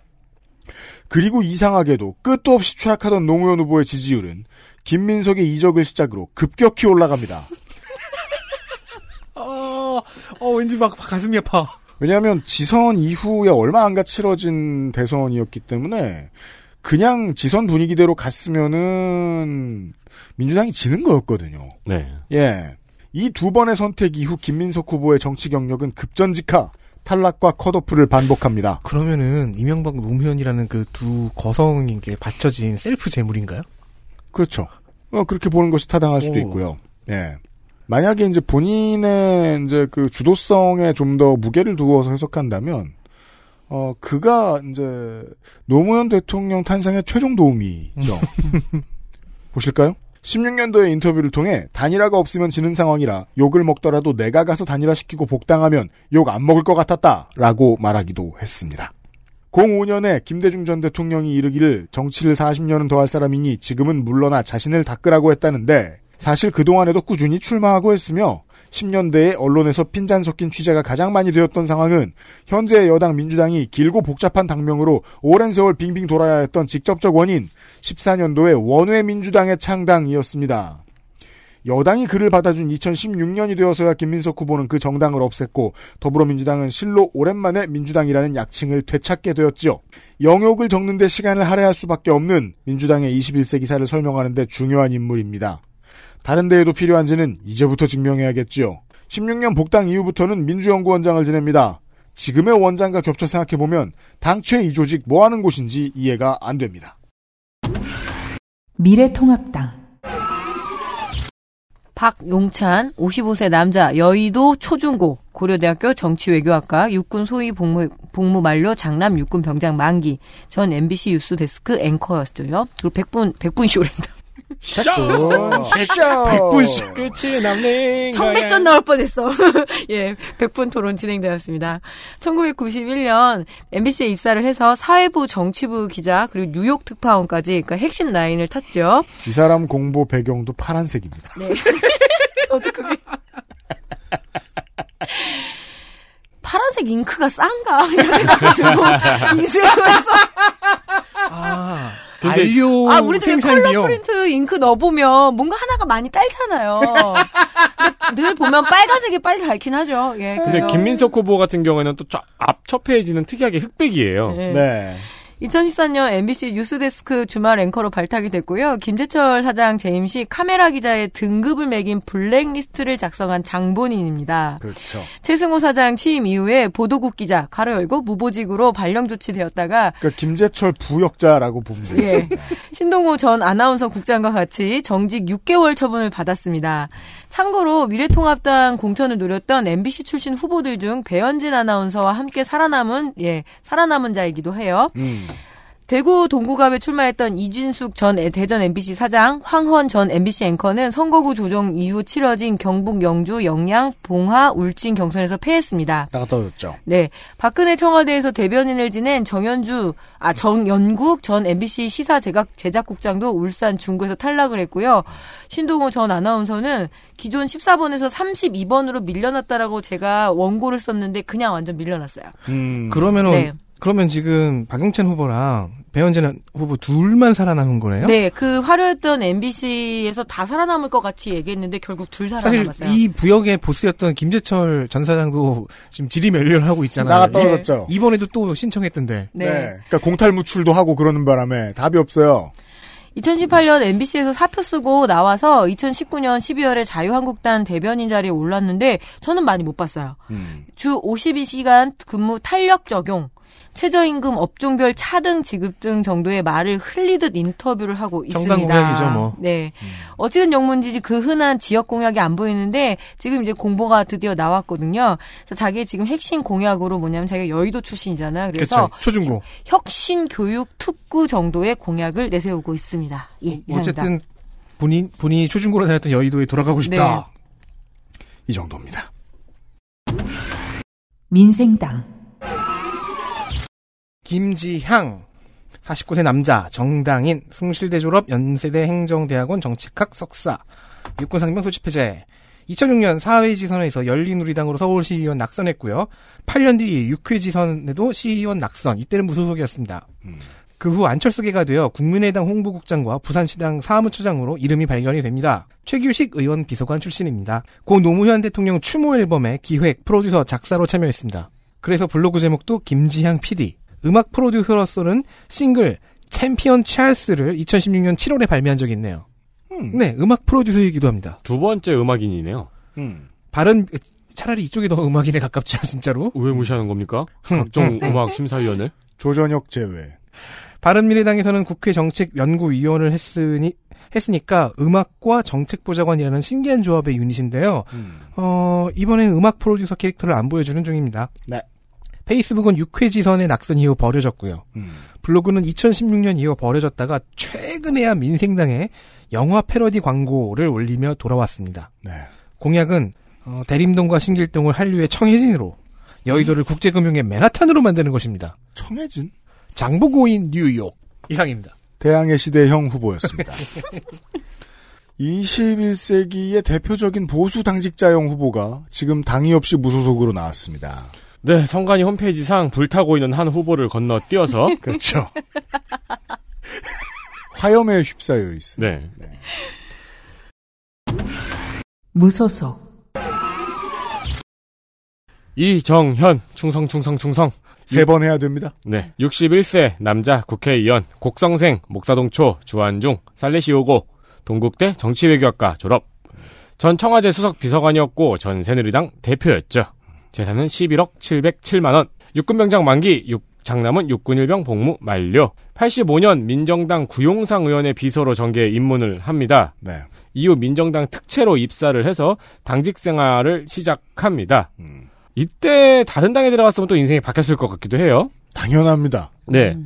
그리고 이상하게도 끝도 없이 추락하던 노무현 후보의 지지율은 김민석의 이적을 시작으로 급격히 올라갑니다. 어, 어, 왠지 막 가슴이 아파. 왜냐하면 지선 이후에 얼마 안 가 치러진 대선이었기 때문에 그냥 지선 분위기대로 갔으면은 민주당이 지는 거였거든요. 네. 예. 이 두 번의 선택 이후 김민석 후보의 정치 경력은 급전직하, 탈락과 컷오프를 반복합니다. 그러면은 이명박 노무현이라는 그 두 거성에게 바쳐진 셀프 재물인가요? 그렇죠. 어, 그렇게 보는 것이 타당할 수도 오. 있고요. 예. 만약에 이제 본인의 이제 그 주도성에 좀 더 무게를 두어서 해석한다면 어 그가 이제 노무현 대통령 탄생의 최종 도움이죠. 보실까요? 16년도에 인터뷰를 통해 단일화가 없으면 지는 상황이라 욕을 먹더라도 내가 가서 단일화 시키고 복당하면 욕 안 먹을 것 같았다 라고 말하기도 했습니다. 05년에 김대중 전 대통령이 이르기를 정치를 40년은 더 할 사람이니 지금은 물러나 자신을 닦으라고 했다는데 사실 그동안에도 꾸준히 출마하고 했으며 10년대에 언론에서 핀잔 섞인 취재가 가장 많이 되었던 상황은 현재 여당 민주당이 길고 복잡한 당명으로 오랜 세월 빙빙 돌아야 했던 직접적 원인 14년도에 원외 민주당의 창당이었습니다. 여당이 그를 받아준 2016년이 되어서야 김민석 후보는 그 정당을 없앴고 더불어민주당은 실로 오랜만에 민주당이라는 약칭을 되찾게 되었지요. 영역을 적는데 시간을 할애할 수밖에 없는 민주당의 21세기사를 설명하는데 중요한 인물입니다. 다른 데에도 필요한지는 이제부터 증명해야겠지요. 16년 복당 이후부터는 민주연구원장을 지냅니다. 지금의 원장과 겹쳐 생각해보면 당최 이 조직 뭐 하는 곳인지 이해가 안 됩니다. 미래통합당 박용찬 55세 남자 여의도 초중고 고려대학교 정치외교학과 육군 소위 복무, 복무 만료 장남 육군 병장 만기 전 MBC 뉴스 데스크 앵커였어요. 그리고 100분 100분 쇼랜다. 백분 쇼. 100분씩 끝이 남는 청백전 나올 뻔했어. 예, 100분 토론 진행되었습니다. 1991년 MBC에 입사를 해서 사회부 정치부 기자 그리고 뉴욕 특파원까지 그러니까 핵심 라인을 탔죠. 이 사람 공보 배경도 파란색입니다. 저도 그게 파란색 잉크가 싼가 인쇄소에서 아, 안료 아 우리도 왜 생산 컬러. 프린트 잉크 넣어보면 뭔가 하나가 많이 닳잖아요. 늘 보면 빨간색이 빨리 닳긴 하죠. 예. 근데 그래서 김민석 후보 같은 경우에는 또 앞 첫 페이지는 특이하게 흑백이에요. 예. 네. 2014년 MBC 뉴스데스크 주말 앵커로 발탁이 됐고요. 김재철 사장 재임 시 카메라 기자의 등급을 매긴 블랙리스트를 작성한 장본인입니다. 그렇죠. 최승호 사장 취임 이후에 보도국 기자 가로 열고 무보직으로 발령 조치되었다가 그러니까 김재철 부역자라고 보면 예. 되겠습니다. 신동호 전 아나운서 국장과 같이 정직 6개월 처분을 받았습니다. 참고로 미래통합당 공천을 노렸던 MBC 출신 후보들 중 배현진 아나운서와 함께 살아남은 예 살아남은 자이기도 해요. 음. 대구 동구갑에 출마했던 이진숙 전 대전 MBC 사장, 황헌 전 MBC 앵커는 선거구 조정 이후 치러진 경북 영주 영양 봉화 울진 경선에서 패했습니다. 나가 떨어졌죠. 네. 박근혜 청와대에서 대변인을 지낸 정현주, 아, 정연국 전 MBC 시사 제작, 제작국장도 울산 중구에서 탈락을 했고요. 신동호 전 아나운서는 기존 14번에서 32번으로 밀려났다라고 제가 원고를 썼는데 그냥 완전 밀려났어요. 음. 그러면은 네. 그러면 지금 박용찬 후보랑 배현진 후보 둘만 살아남은 거네요? 네. 그 화려했던 MBC에서 다 살아남을 것 같이 얘기했는데 결국 둘 사실 살아남았어요. 이 부역의 보스였던 김재철 전 사장도 지금 지리멸렬하고 있잖아요. 나가 떨어졌죠. 이번에도 또 신청했던데. 네. 네. 그러니까 공탈무출도 하고 그러는 바람에 답이 없어요. 2018년 MBC에서 사표 쓰고 나와서 2019년 12월에 자유한국당 대변인 자리에 올랐는데 저는 많이 못 봤어요. 음. 주 52시간 근무 탄력 적용, 최저임금 업종별 차등 지급 등 정도의 말을 흘리듯 인터뷰를 하고 있습니다. 정당 공약이죠, 뭐. 네. 어찌된 영문인지 그 흔한 지역 공약이 안 보이는데 지금 이제 공보가 드디어 나왔거든요. 그래서 자기의 지금 핵심 공약으로 뭐냐면 자기가 여의도 출신이잖아요. 그래서 그렇죠. 초중고. 혁신 교육 특구 정도의 공약을 내세우고 있습니다. 예, 이상입니다. 어쨌든 본인 본인이 초중고로 다녔던 여의도에 돌아가고 싶다. 이 정도입니다. 민생당 김지향 49세 남자 정당인 숭실대 졸업 연세대 행정대학원 정치학 석사 육군 상병 소집해제 2006년 4회 지선에서 열린우리당으로 서울시의원 낙선했고요. 8년 뒤 6회 지선에도 시의원 낙선. 이때는 무소속이었습니다. 그후 안철수계가 되어 국민의당 홍보국장과 부산시당 사무처장으로 이름이 발견이 됩니다. 최규식 의원 비서관 출신입니다. 고 노무현 대통령 추모 앨범의 기획, 프로듀서, 작사로 참여했습니다. 그래서 블로그 제목도 김지향 PD. 음악 프로듀서로서는 싱글 챔피언 찰스를 2016년 7월에 발매한 적이 있네요. 음. 네, 음악 프로듀서이기도 합니다. 두 번째 음악인이네요. 음. 발음 차라리 이쪽이 더 음악인에 가깝죠, 진짜로. 왜 무시하는 겁니까? 각종 음악 심사위원을? 조전혁 제외. 바른미래당에서는 국회 정책연구위원을 했으니 했으니까 음악과 정책보좌관이라는 신기한 조합의 유닛인데요. 음. 어, 이번엔 음악 프로듀서 캐릭터를 안 보여주는 중입니다. 네. 페이스북은 6회 지선의 낙선 이후 버려졌고요. 음. 블로그는 2016년 이후 버려졌다가 최근에야 민생당에 영화 패러디 광고를 올리며 돌아왔습니다. 네. 공약은 어, 대림동과 신길동을 한류의 청해진으로 여의도를 국제금융의 맨하탄으로 만드는 것입니다. 청해진 장보고인 뉴욕 이상입니다. 대항해 시대형 후보였습니다. 21세기의 대표적인 보수 당직자형 후보가 지금 당이 없이 무소속으로 나왔습니다. 네, 성관이 홈페이지상 불타고 있는 한 후보를 건너뛰어서 그렇죠. 화염에 휩싸여 있어요. 네. 무소속 이정현 충성 충성 충성 세 번 해야 됩니다. 네. 61세 남자 국회의원 곡성생 목사동초 주한중 살레시오고 동국대 정치외교학과 졸업 전 청와대 수석 비서관이었고 전 새누리당 대표였죠. 재산은 11억 707만 원. 육군병장 만기, 육, 장남은 육군일병 복무 만료. 85년 민정당 구용상 의원의 비서로 정계에 입문을 합니다. 네. 이후 민정당 특채로 입사를 해서 당직 생활을 시작합니다. 음. 이때 다른 당에 들어갔으면 또 인생이 바뀌었을 것 같기도 해요. 당연합니다. 네.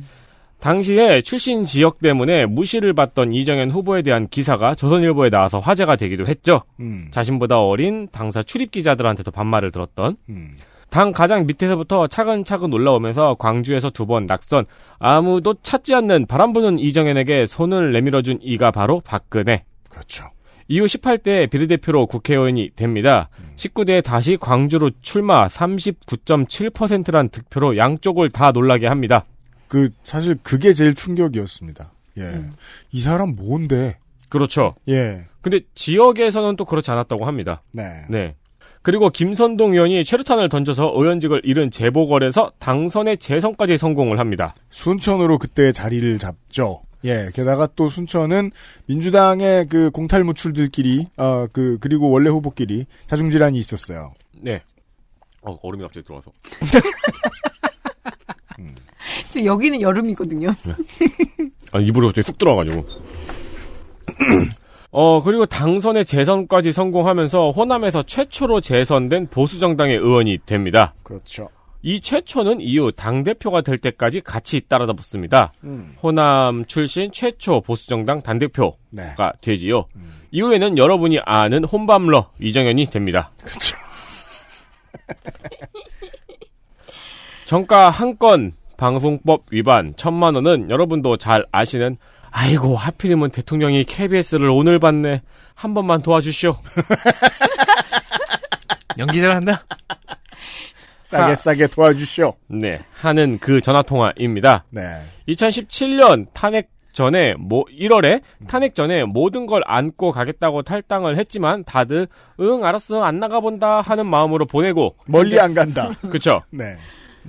당시에 출신 지역 때문에 무시를 받던 이정현 후보에 대한 기사가 조선일보에 나와서 화제가 되기도 했죠. 음. 자신보다 어린 당사 출입 기자들한테도 반말을 들었던 음. 당 가장 밑에서부터 차근차근 올라오면서 광주에서 두 번 낙선 아무도 찾지 않는 바람 부는 이정현에게 손을 내밀어준 이가 바로 박근혜. 그렇죠. 이후 18대 비례대표로 국회의원이 됩니다. 19대에 다시 광주로 출마 39.7%란 득표로 양쪽을 다 놀라게 합니다. 그 사실 그게 제일 충격이었습니다. 예. 이 사람 뭔데? 그렇죠. 예. 근데 지역에서는 또 그렇지 않았다고 합니다. 네. 네. 그리고 김선동 의원이 최루탄을 던져서 의원직을 잃은 재보궐에서 당선의 재선까지 성공을 합니다. 순천으로 그때 자리를 잡죠. 예, 게다가 또 순천은 민주당의 그 공탈 무출들끼리, 어, 그, 그리고 원래 후보끼리 자중질환이 있었어요. 네. 어, 얼음이 갑자기 들어와서. 지금 여기는 여름이거든요. 아, 입으로 갑자기 쑥 들어와가지고. 어, 그리고 당선의 재선까지 성공하면서 호남에서 최초로 재선된 보수정당의 의원이 됩니다. 그렇죠. 이 최초는 이후 당대표가 될 때까지 같이 따라다 붙습니다. 음. 호남 출신 최초 보수정당 단대표가 네. 되지요. 이후에는 여러분이 아는 혼밤러 이정현이 됩니다. 그렇죠. 정가 한 건 방송법 위반 천만 원은 여러분도 잘 아시는 아이고 하필이면 대통령이 KBS를 오늘 봤네 한 번만 도와주시오. 연기 잘한다. 싸게 아. 싸게 도와주시오. 네 하는 그 전화 통화입니다. 네. 2017년 탄핵 전에 뭐 1월에 탄핵 전에 모든 걸 안고 가겠다고 탈당을 했지만 다들 응 알았어 안 나가 본다 하는 마음으로 보내고 멀리 안 간다. 그쵸 네.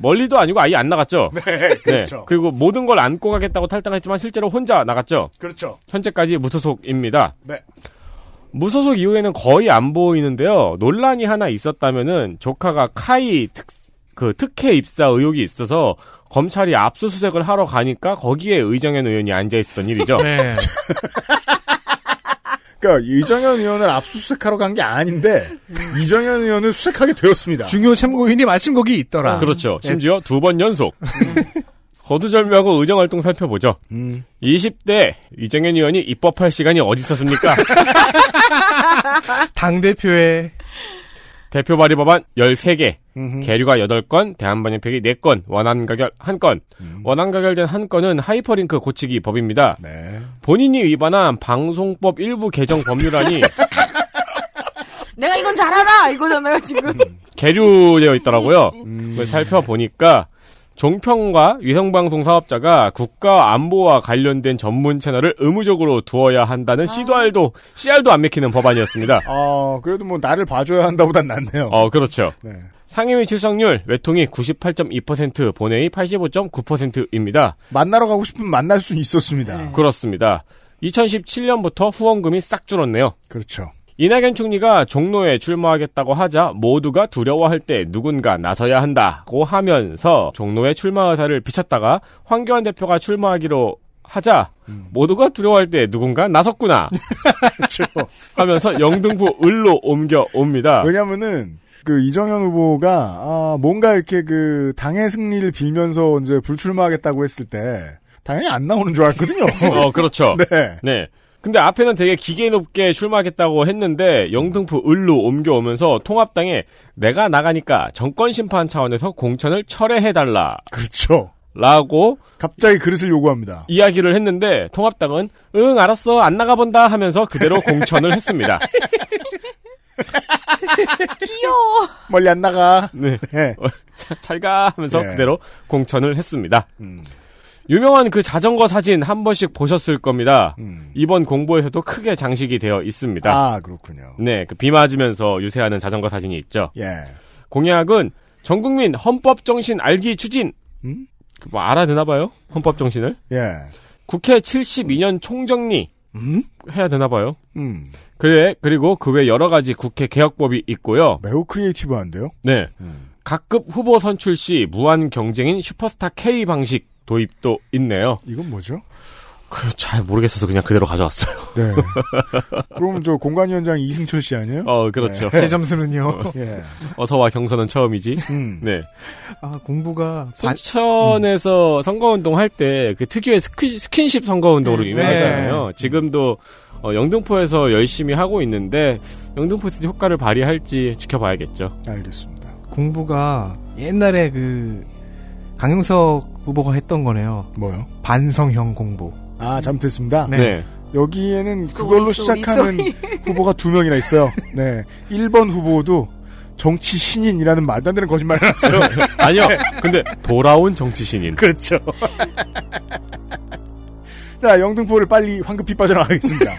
멀리도 아니고 아예 안 나갔죠. 네, 그렇죠. 그리고 모든 걸 안고 가겠다고 탈당했지만 실제로 혼자 나갔죠. 그렇죠. 현재까지 무소속입니다. 네. 무소속 이후에는 거의 안 보이는데요. 논란이 하나 있었다면은 조카가 카이 특, 그 특혜 입사 의혹이 있어서 검찰이 압수수색을 하러 가니까 거기에 의정현 의원이 앉아 있었던 일이죠. 네. 그러니까 이정현 의원을 압수수색하러 간 게 아닌데 이정현 의원을 수색하게 되었습니다. 중요 참고인이 마침 거기 있더라. 그렇죠. 심지어 두 번 연속. 거두절미하고 의정활동 살펴보죠. 음. 20대 이정현 의원이 입법할 시간이 어디 있었습니까? 당대표의 대표 발의 법안 13개, 음흠. 계류가 8건, 대안반영폐기 4건, 원안 가결 1건. 원안 가결된 한 건은 하이퍼링크 고치기 법입니다. 네. 본인이 발의한 방송법 일부 개정 법률안이 내가 이건 잘 알아! 이거잖아요, 지금. 계류되어 있더라고요. 음. 그걸 살펴보니까 종편과 위성방송 사업자가 국가 안보와 관련된 전문 채널을 의무적으로 두어야 한다는 씨알도, 씨알도 안 맥히는 법안이었습니다. 어, 그래도 뭐 나를 봐줘야 한다보단 낫네요. 어, 그렇죠. 네. 상임위 출석률, 외통위 98.2%, 본회의 85.9%입니다. 만나러 가고 싶으면 만날 수 있었습니다. 그렇습니다. 2017년부터 후원금이 싹 줄었네요. 그렇죠. 이낙연 총리가 종로에 출마하겠다고 하자 모두가 두려워할 때 누군가 나서야 한다고 하면서 종로에 출마 의사를 비쳤다가 황교안 대표가 출마하기로 하자 모두가 두려워할 때 누군가 나섰구나 그렇죠. 하면서 영등포 을로 옮겨 옵니다. 왜냐면은 그 이정현 후보가 아, 뭔가 이렇게 그 당의 승리를 빌면서 이제 불출마하겠다고 했을 때 당연히 안 나오는 줄 알았거든요. 어 그렇죠. 네. 네. 근데 앞에는 되게 기계 높게 출마하겠다고 했는데 영등포 을로 옮겨오면서 통합당에 내가 나가니까 정권 심판 차원에서 공천을 철회해달라. 그렇죠. 라고 갑자기 그릇을 요구합니다. 이야기를 했는데 통합당은 응 알았어 안 나가본다 하면서 그대로 공천을 했습니다. 귀여워. 멀리 안 나가. 네. 네. 잘 가 하면서 예. 그대로 공천을 했습니다. 음, 유명한 그 자전거 사진 한 번씩 보셨을 겁니다. 음. 이번 공보에서도 크게 장식이 되어 있습니다. 아 그렇군요. 네, 그 비 맞으면서 유세하는 자전거 사진이 있죠. 예. 공약은 전국민 헌법 정신 알기 추진. 음? 그 뭐 알아야 되나 봐요? 헌법 정신을. 예. 국회 72년 총정리 음? 해야 되나 봐요. 음. 그래 그리고 그 외 여러 가지 국회 개혁법이 있고요. 매우 creative한데요. 네. 음. 각급 후보 선출 시 무한 경쟁인 슈퍼스타 K 방식 도입도 있네요. 이건 뭐죠? 그 잘 모르겠어서 그냥 그대로 가져왔어요. 네. 그럼 저 공관위원장 이승철 씨 아니에요? 어, 그렇죠. 제 점수는요. 예. 어서와 경선은 처음이지. 음. 네. 아, 공보가 반- 순천에서 선거운동 할 때 그 특유의 스킨, 스킨십 선거운동으로 네. 유명하잖아요. 지금도 어, 영등포에서 열심히 하고 있는데 영등포에서 효과를 발휘할지 지켜봐야겠죠. 알겠습니다. 공보가 옛날에 그 강용석 후보가 했던 거네요. 뭐요? 반성형 공보. 아 잘못했습니다. 네. 네. 여기에는 그걸로 시작하는 후보가 두 명이나 있어요. 네. 1번 후보도 정치 신인이라는 말도 안 되는 거짓말을 했어요. 아니요. 근데 돌아온 정치 신인. 그렇죠. 자, 영등포를 빨리 황급히 빠져나가겠습니다.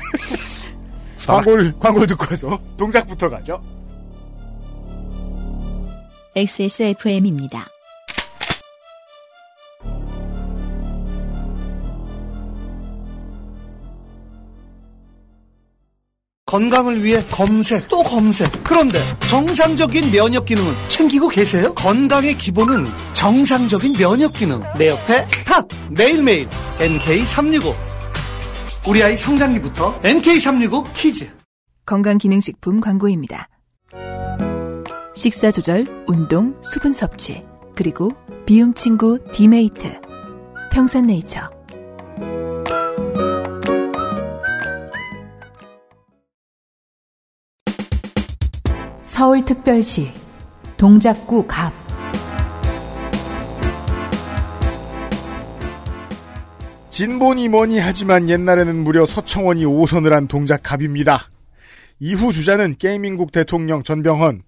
광고를, 광고를 듣고 와서 동작부터 가죠. XSFM입니다. 건강을 위해 검색 또 검색 그런데 정상적인 면역 기능은 챙기고 계세요? 건강의 기본은 정상적인 면역 기능 내 옆에 탑 매일매일 NK365 우리 아이 성장기부터 NK365 키즈 건강기능식품 광고입니다. 식사 조절, 운동, 수분 섭취, 그리고 비움 친구 디메이트. 평산네이처. 서울특별시 동작구 갑 진보니 뭐니 하지만 옛날에는 무려 서청원이 5선을 한 동작갑입니다. 이후 주자는 게이밍국 대통령 전병헌.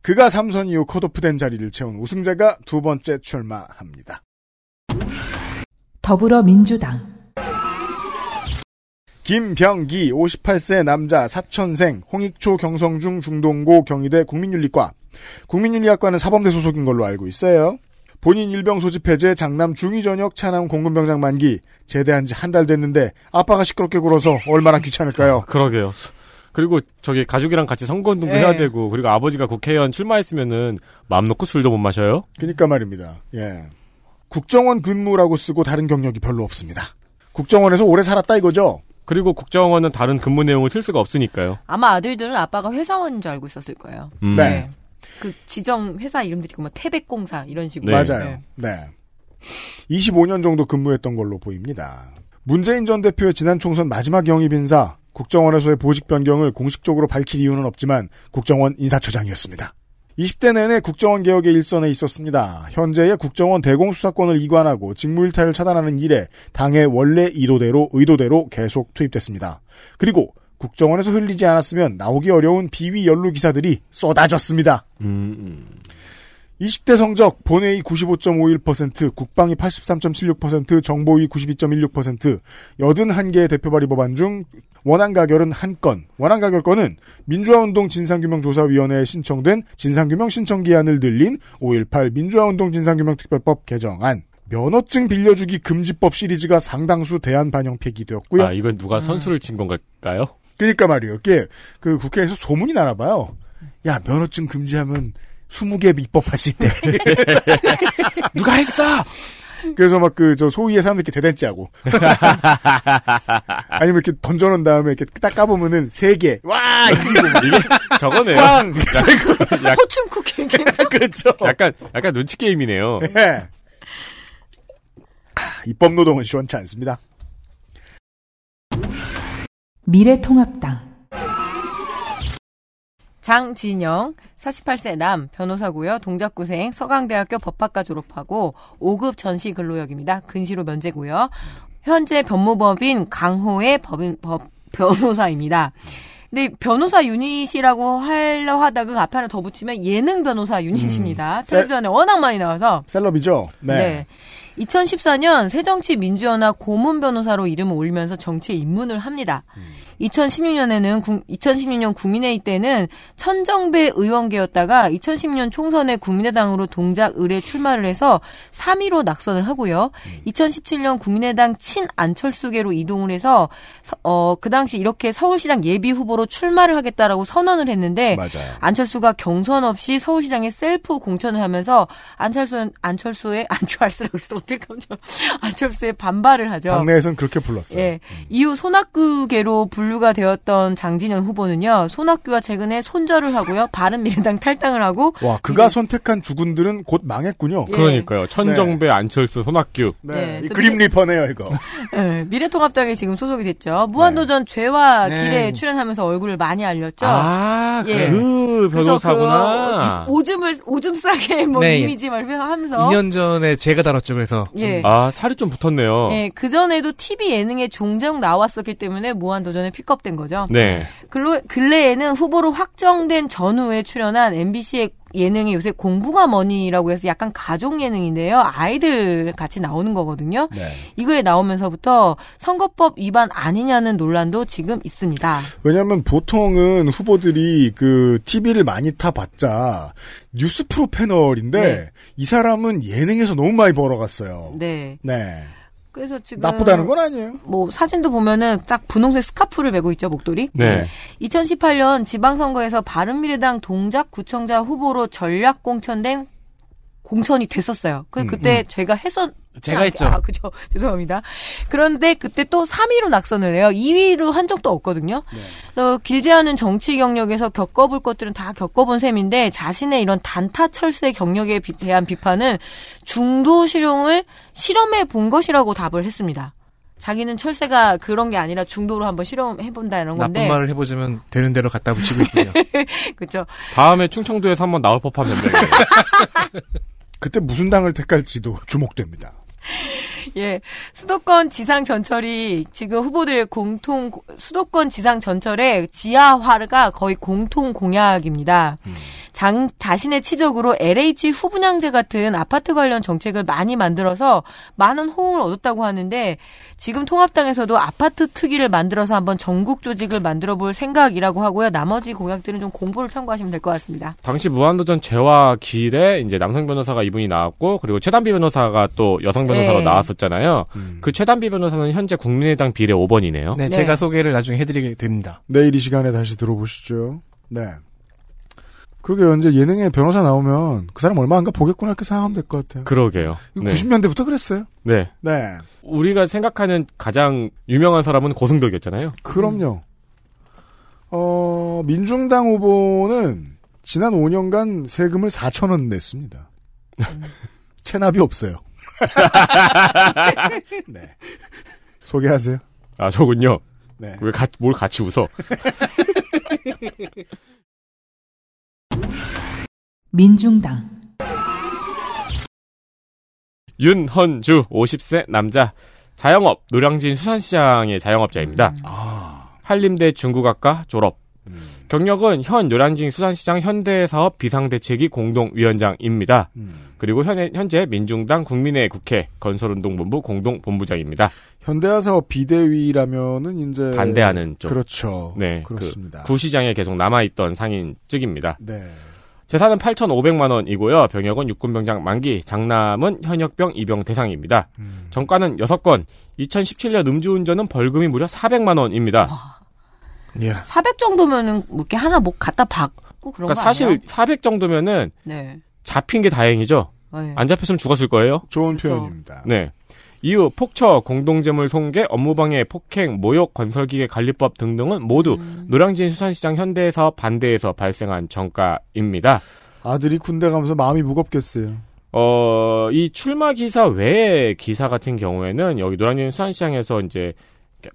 그가 3선 이후 컷오프된 자리를 채운 우승자가 두 번째 출마합니다. 더불어민주당 김병기 58세 남자 사천생 홍익초 경성중 중동고 경희대 국민윤리과 국민윤리학과는 사범대 소속인 걸로 알고 있어요. 본인 일병 소집 해제 장남 중위 전역 차남 공군병장 만기 제대한 지 한 달 됐는데 아빠가 시끄럽게 굴어서 얼마나 귀찮을까요? 그러게요. 그리고 저기 가족이랑 같이 선거운동도 네. 해야 되고 그리고 아버지가 국회의원 출마했으면은 마음 놓고 술도 못 마셔요. 그니까 말입니다. 예. 국정원 근무라고 쓰고 다른 경력이 별로 없습니다. 국정원에서 오래 살았다 이거죠? 그리고 국정원은 다른 근무 내용을 틀 수가 없으니까요. 아마 아들들은 아빠가 회사원인 줄 알고 있었을 거예요. 음. 네. 그 지정 회사 이름들이 있고 뭐 태백공사 이런 식으로. 네. 맞아요. 네. 25년 정도 근무했던 걸로 보입니다. 문재인 전 대표의 지난 총선 마지막 영입 인사, 국정원에서의 보직 변경을 공식적으로 밝힐 이유는 없지만 국정원 인사처장이었습니다. 20대 내내 국정원 개혁의 일선에 있었습니다. 현재의 국정원 대공수사권을 이관하고 직무일탈을 차단하는 일에 당의 원래 의도대로 의도대로 계속 투입됐습니다. 그리고 국정원에서 흘리지 않았으면 나오기 어려운 비위 연루 기사들이 쏟아졌습니다. 음, 음. 20대 성적 본회의 95.51%, 국방위 83.76%, 정보위 92.16%, 81개의 대표 발의 법안 중 원안 가결은 한 건, 원안 가결 건은 민주화운동 진상규명조사위원회에 신청된 진상규명 신청기한을 늘린 5.18 민주화운동 진상규명특별법 개정안, 면허증 빌려주기 금지법 시리즈가 상당수 대안 반영 폐기되었고요. 아, 이건 누가 선수를 친 건가요? 그러니까 말이에요. 이게 그 국회에서 소문이 나나 봐요. 야 면허증 금지하면 20개 입법할 수 있대. 누가 했어? 그래서 막 그 저 소위의 사람들께 대댄지하고 아니면 이렇게 던져놓은 다음에 이렇게 딱 까보면은 세 개. 와 이게 저거네요. 빵! 약, 포춘 쿠키. 그렇죠. 약간 약간 눈치 게임이네요. 예. 입법 노동은 시원치 않습니다. 미래통합당 장진영 48세 남 변호사고요. 동작구생 서강대학교 법학과 졸업하고 5급 전시 근로역입니다. 근시로 면제고요. 현재 변무법인 강호의 법인 법 변호사입니다. 근데 변호사 유닛이라고 하려 하다가 그 앞에 하나 더 붙이면 예능 변호사 유닛입니다. 텔레비전에 워낙 많이 나와서 셀럽이죠. 네. 네. 2014년 새정치민주연합 고문 변호사로 이름을 올리면서 정치에 입문을 합니다. 2016년에는 2016년 국민회의 때는 천정배 의원계였다가 2010년 총선에 국민의당으로 동작 의뢰 출마를 해서 3위로 낙선을 하고요. 2017년 국민의당 친 안철수계로 이동을 해서 어, 그 당시 이렇게 서울시장 예비 후보로 출마를 하겠다라고 선언을 했는데 맞아요. 안철수가 경선 없이 서울시장에 셀프 공천을 하면서 안철수 안철수의 안철수라고 그래서 어떡하죠? 안철수의 반발을 하죠. 당내에서는 그렇게 불렀어요. 예. 이후 손학규계로 분류가 되었던 장진현 후보는요. 손학규와 최근에 손절을 하고요. 바른미래당 탈당을 하고 와, 그가 선택한 주군들은 곧 망했군요. 예. 그러니까요. 천정배, 안철수, 손학규. 네. 네, 그림 리퍼네요, 이거. 예, 미래통합당에 지금 소속이 됐죠. 무한도전 죄와 네. 길에 출연하면서 얼굴을 많이 알렸죠. 아, 예. 그 변호사구나. 그 오줌을 오줌 싸게 뭐 네. 이미지 막 하면서 2년 전에 제가 다뤘죠. 그래서 예. 아, 살이 좀 붙었네요. 예, 그 전에도 TV 예능에 종종 나왔었기 때문에 무한도전에 픽업된 거죠. 네. 근로, 근래에는 후보로 확정된 전후에 출연한 MBC의 예능이 요새 공부가 뭐니라고 해서 약간 가족 예능인데요. 아이들 같이 나오는 거거든요. 네. 이거에 나오면서부터 선거법 위반 아니냐는 논란도 지금 있습니다. 왜냐하면 보통은 후보들이 그 TV를 많이 타봤자 뉴스 프로 패널인데 네. 이 사람은 예능에서 너무 많이 벌어갔어요. 네. 네. 그래서 지금 나쁘다는 건 아니에요. 뭐 사진도 보면은 딱 분홍색 스카프를 메고 있죠 목도리. 네. 2018년 지방선거에서 바른미래당 동작구청장 후보로 전략 공천된 공천이 됐었어요. 그 음, 그때 제가 했었 제가 아, 했죠. 아, 그죠. 죄송합니다. 그런데 그때 또 3위로 낙선을 해요. 2위로 한 적도 없거든요. 어, 길지 않은 정치 경력에서 겪어볼 것들은 다 겪어본 셈인데 자신의 이런 단타 철새 경력에 비- 대한 비판은 중도 실용을 실험해 본 것이라고 답을 했습니다. 자기는 철새가 그런 게 아니라 중도로 한번 실험해 본다 이런 건데. 나쁜 말을 해보자면 되는 대로 갖다 붙이고 있군요. 그렇죠. 다음에 충청도에서 한번 나올 법한 면장이에요. 그때 무슨 당을 택할지도 주목됩니다. 예. 수도권 지상 전철이 지금 후보들의 공통 수도권 지상 전철의 지하화가 거의 공통 공약입니다. 장 자신의 치적으로 LH 후분양제 같은 아파트 관련 정책을 많이 만들어서 많은 호응을 얻었다고 하는데 지금 통합당에서도 아파트 특위를 만들어서 한번 전국 조직을 만들어 볼 생각이라고 하고요. 나머지 공약들은 좀 공부를 참고하시면 될 것 같습니다. 당시 무한도전 재화 길에 이제 남성 변호사가 이분이 나왔고 그리고 최단비 변호사가 또 여성 변호사로 네. 나왔었잖아요. 그 최단비 변호사는 현재 국민의당 비례 5번이네요. 네, 네. 제가 소개를 나중에 해드리게 됩니다. 내일 이 시간에 다시 들어보시죠. 네. 그러게요. 이제 예능에 변호사 나오면 그 사람 얼마 안가 보겠구나 이렇게 생각하면 될 것 같아요. 그러게요. 네. 90년대부터 그랬어요. 네. 네. 우리가 생각하는 가장 유명한 사람은 고승덕이었잖아요. 그럼요. 어, 민중당 후보는 지난 5년간 세금을 4천 원 냈습니다. 체납이 없어요. 네. 소개하세요. 아, 저군요. 네. 왜 가, 뭘 같이 웃어? 민중당. 윤헌주 50세 남자. 자영업 노량진 수산시장의 자영업자입니다. 한림대 중국학과 졸업. 경력은 현 노량진 수산시장 현대사업 비상대책위 공동위원장입니다. 그리고 현, 현재 민중당 국민의 국회 건설운동본부 공동본부장입니다. 현대화 사업 비대위라면은 이제 반대하는 쪽. 그렇죠. 네, 그렇습니다. 그 구시장에 계속 남아있던 상인 측입니다. 네. 재산은 8,500만 원이고요. 병역은 육군병장 만기, 장남은 현역병 입영 대상입니다. 음. 정가는 6건, 2017년 음주운전은 벌금이 무려 400만 원입니다. 예. 400 정도면은 뭐 이렇게 하나 뭐 갖다 박고 그런 그러니까 거 사실 아니에요? 400 정도면은 네. 잡힌 게 다행이죠. 네. 안 잡혔으면 죽었을 거예요. 좋은 그렇죠. 표현입니다. 네. 이후 폭처, 공동재물 손괴, 업무방해, 폭행, 모욕, 건설기계 관리법 등등은 모두 음. 노량진 수산시장 현대사업 반대에서 발생한 정가입니다. 아들이 군대 가면서 마음이 무겁겠어요. 어, 이 출마 기사 외의 기사 같은 경우에는 여기 노량진 수산시장에서 이제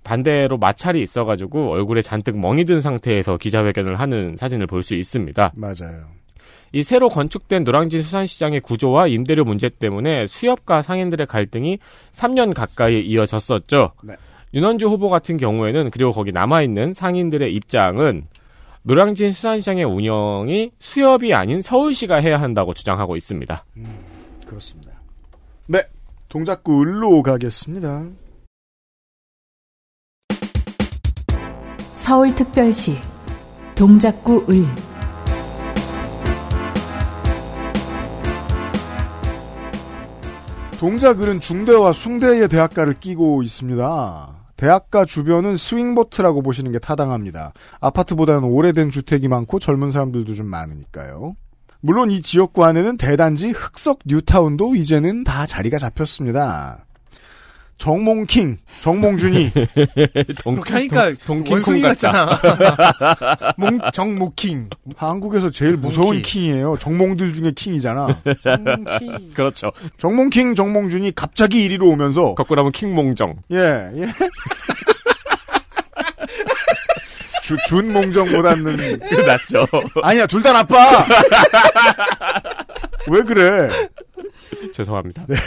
반대로 마찰이 있어가지고 얼굴에 잔뜩 멍이 든 상태에서 기자회견을 하는 사진을 볼 수 있습니다. 맞아요. 이 새로 건축된 노량진 수산시장의 구조와 임대료 문제 때문에 수협과 상인들의 갈등이 3년 가까이 이어졌었죠. 네. 윤원주 후보 같은 경우에는 그리고 거기 남아있는 상인들의 입장은 노량진 수산시장의 운영이 수협이 아닌 서울시가 해야 한다고 주장하고 있습니다. 그렇습니다. 네. 동작구 을로 가겠습니다. 서울특별시 동작구 을 동작을은 중대와 숭대의 대학가를 끼고 있습니다. 대학가 주변은 스윙보트라고 보시는 게 타당합니다. 아파트보다는 오래된 주택이 많고 젊은 사람들도 좀 많으니까요. 물론 이 지역구 안에는 대단지 흑석 뉴타운도 이제는 다 자리가 잡혔습니다. 정몽킹, 정몽준이 그렇게 하니까 원숭이. 같잖아. 몽, 정모킹. 한국에서 제일 무서운 몽키. 킹이에요. 정몽들 중에 킹이잖아. 정모킹. 그렇죠. 정몽킹, 정몽준이 갑자기 이리로 오면서 거꾸로 하면 킹몽정. 예, 예. 주, 준몽정보다는 그 낫죠. 아니야 둘 다 나빠. 왜 그래? 죄송합니다. 네.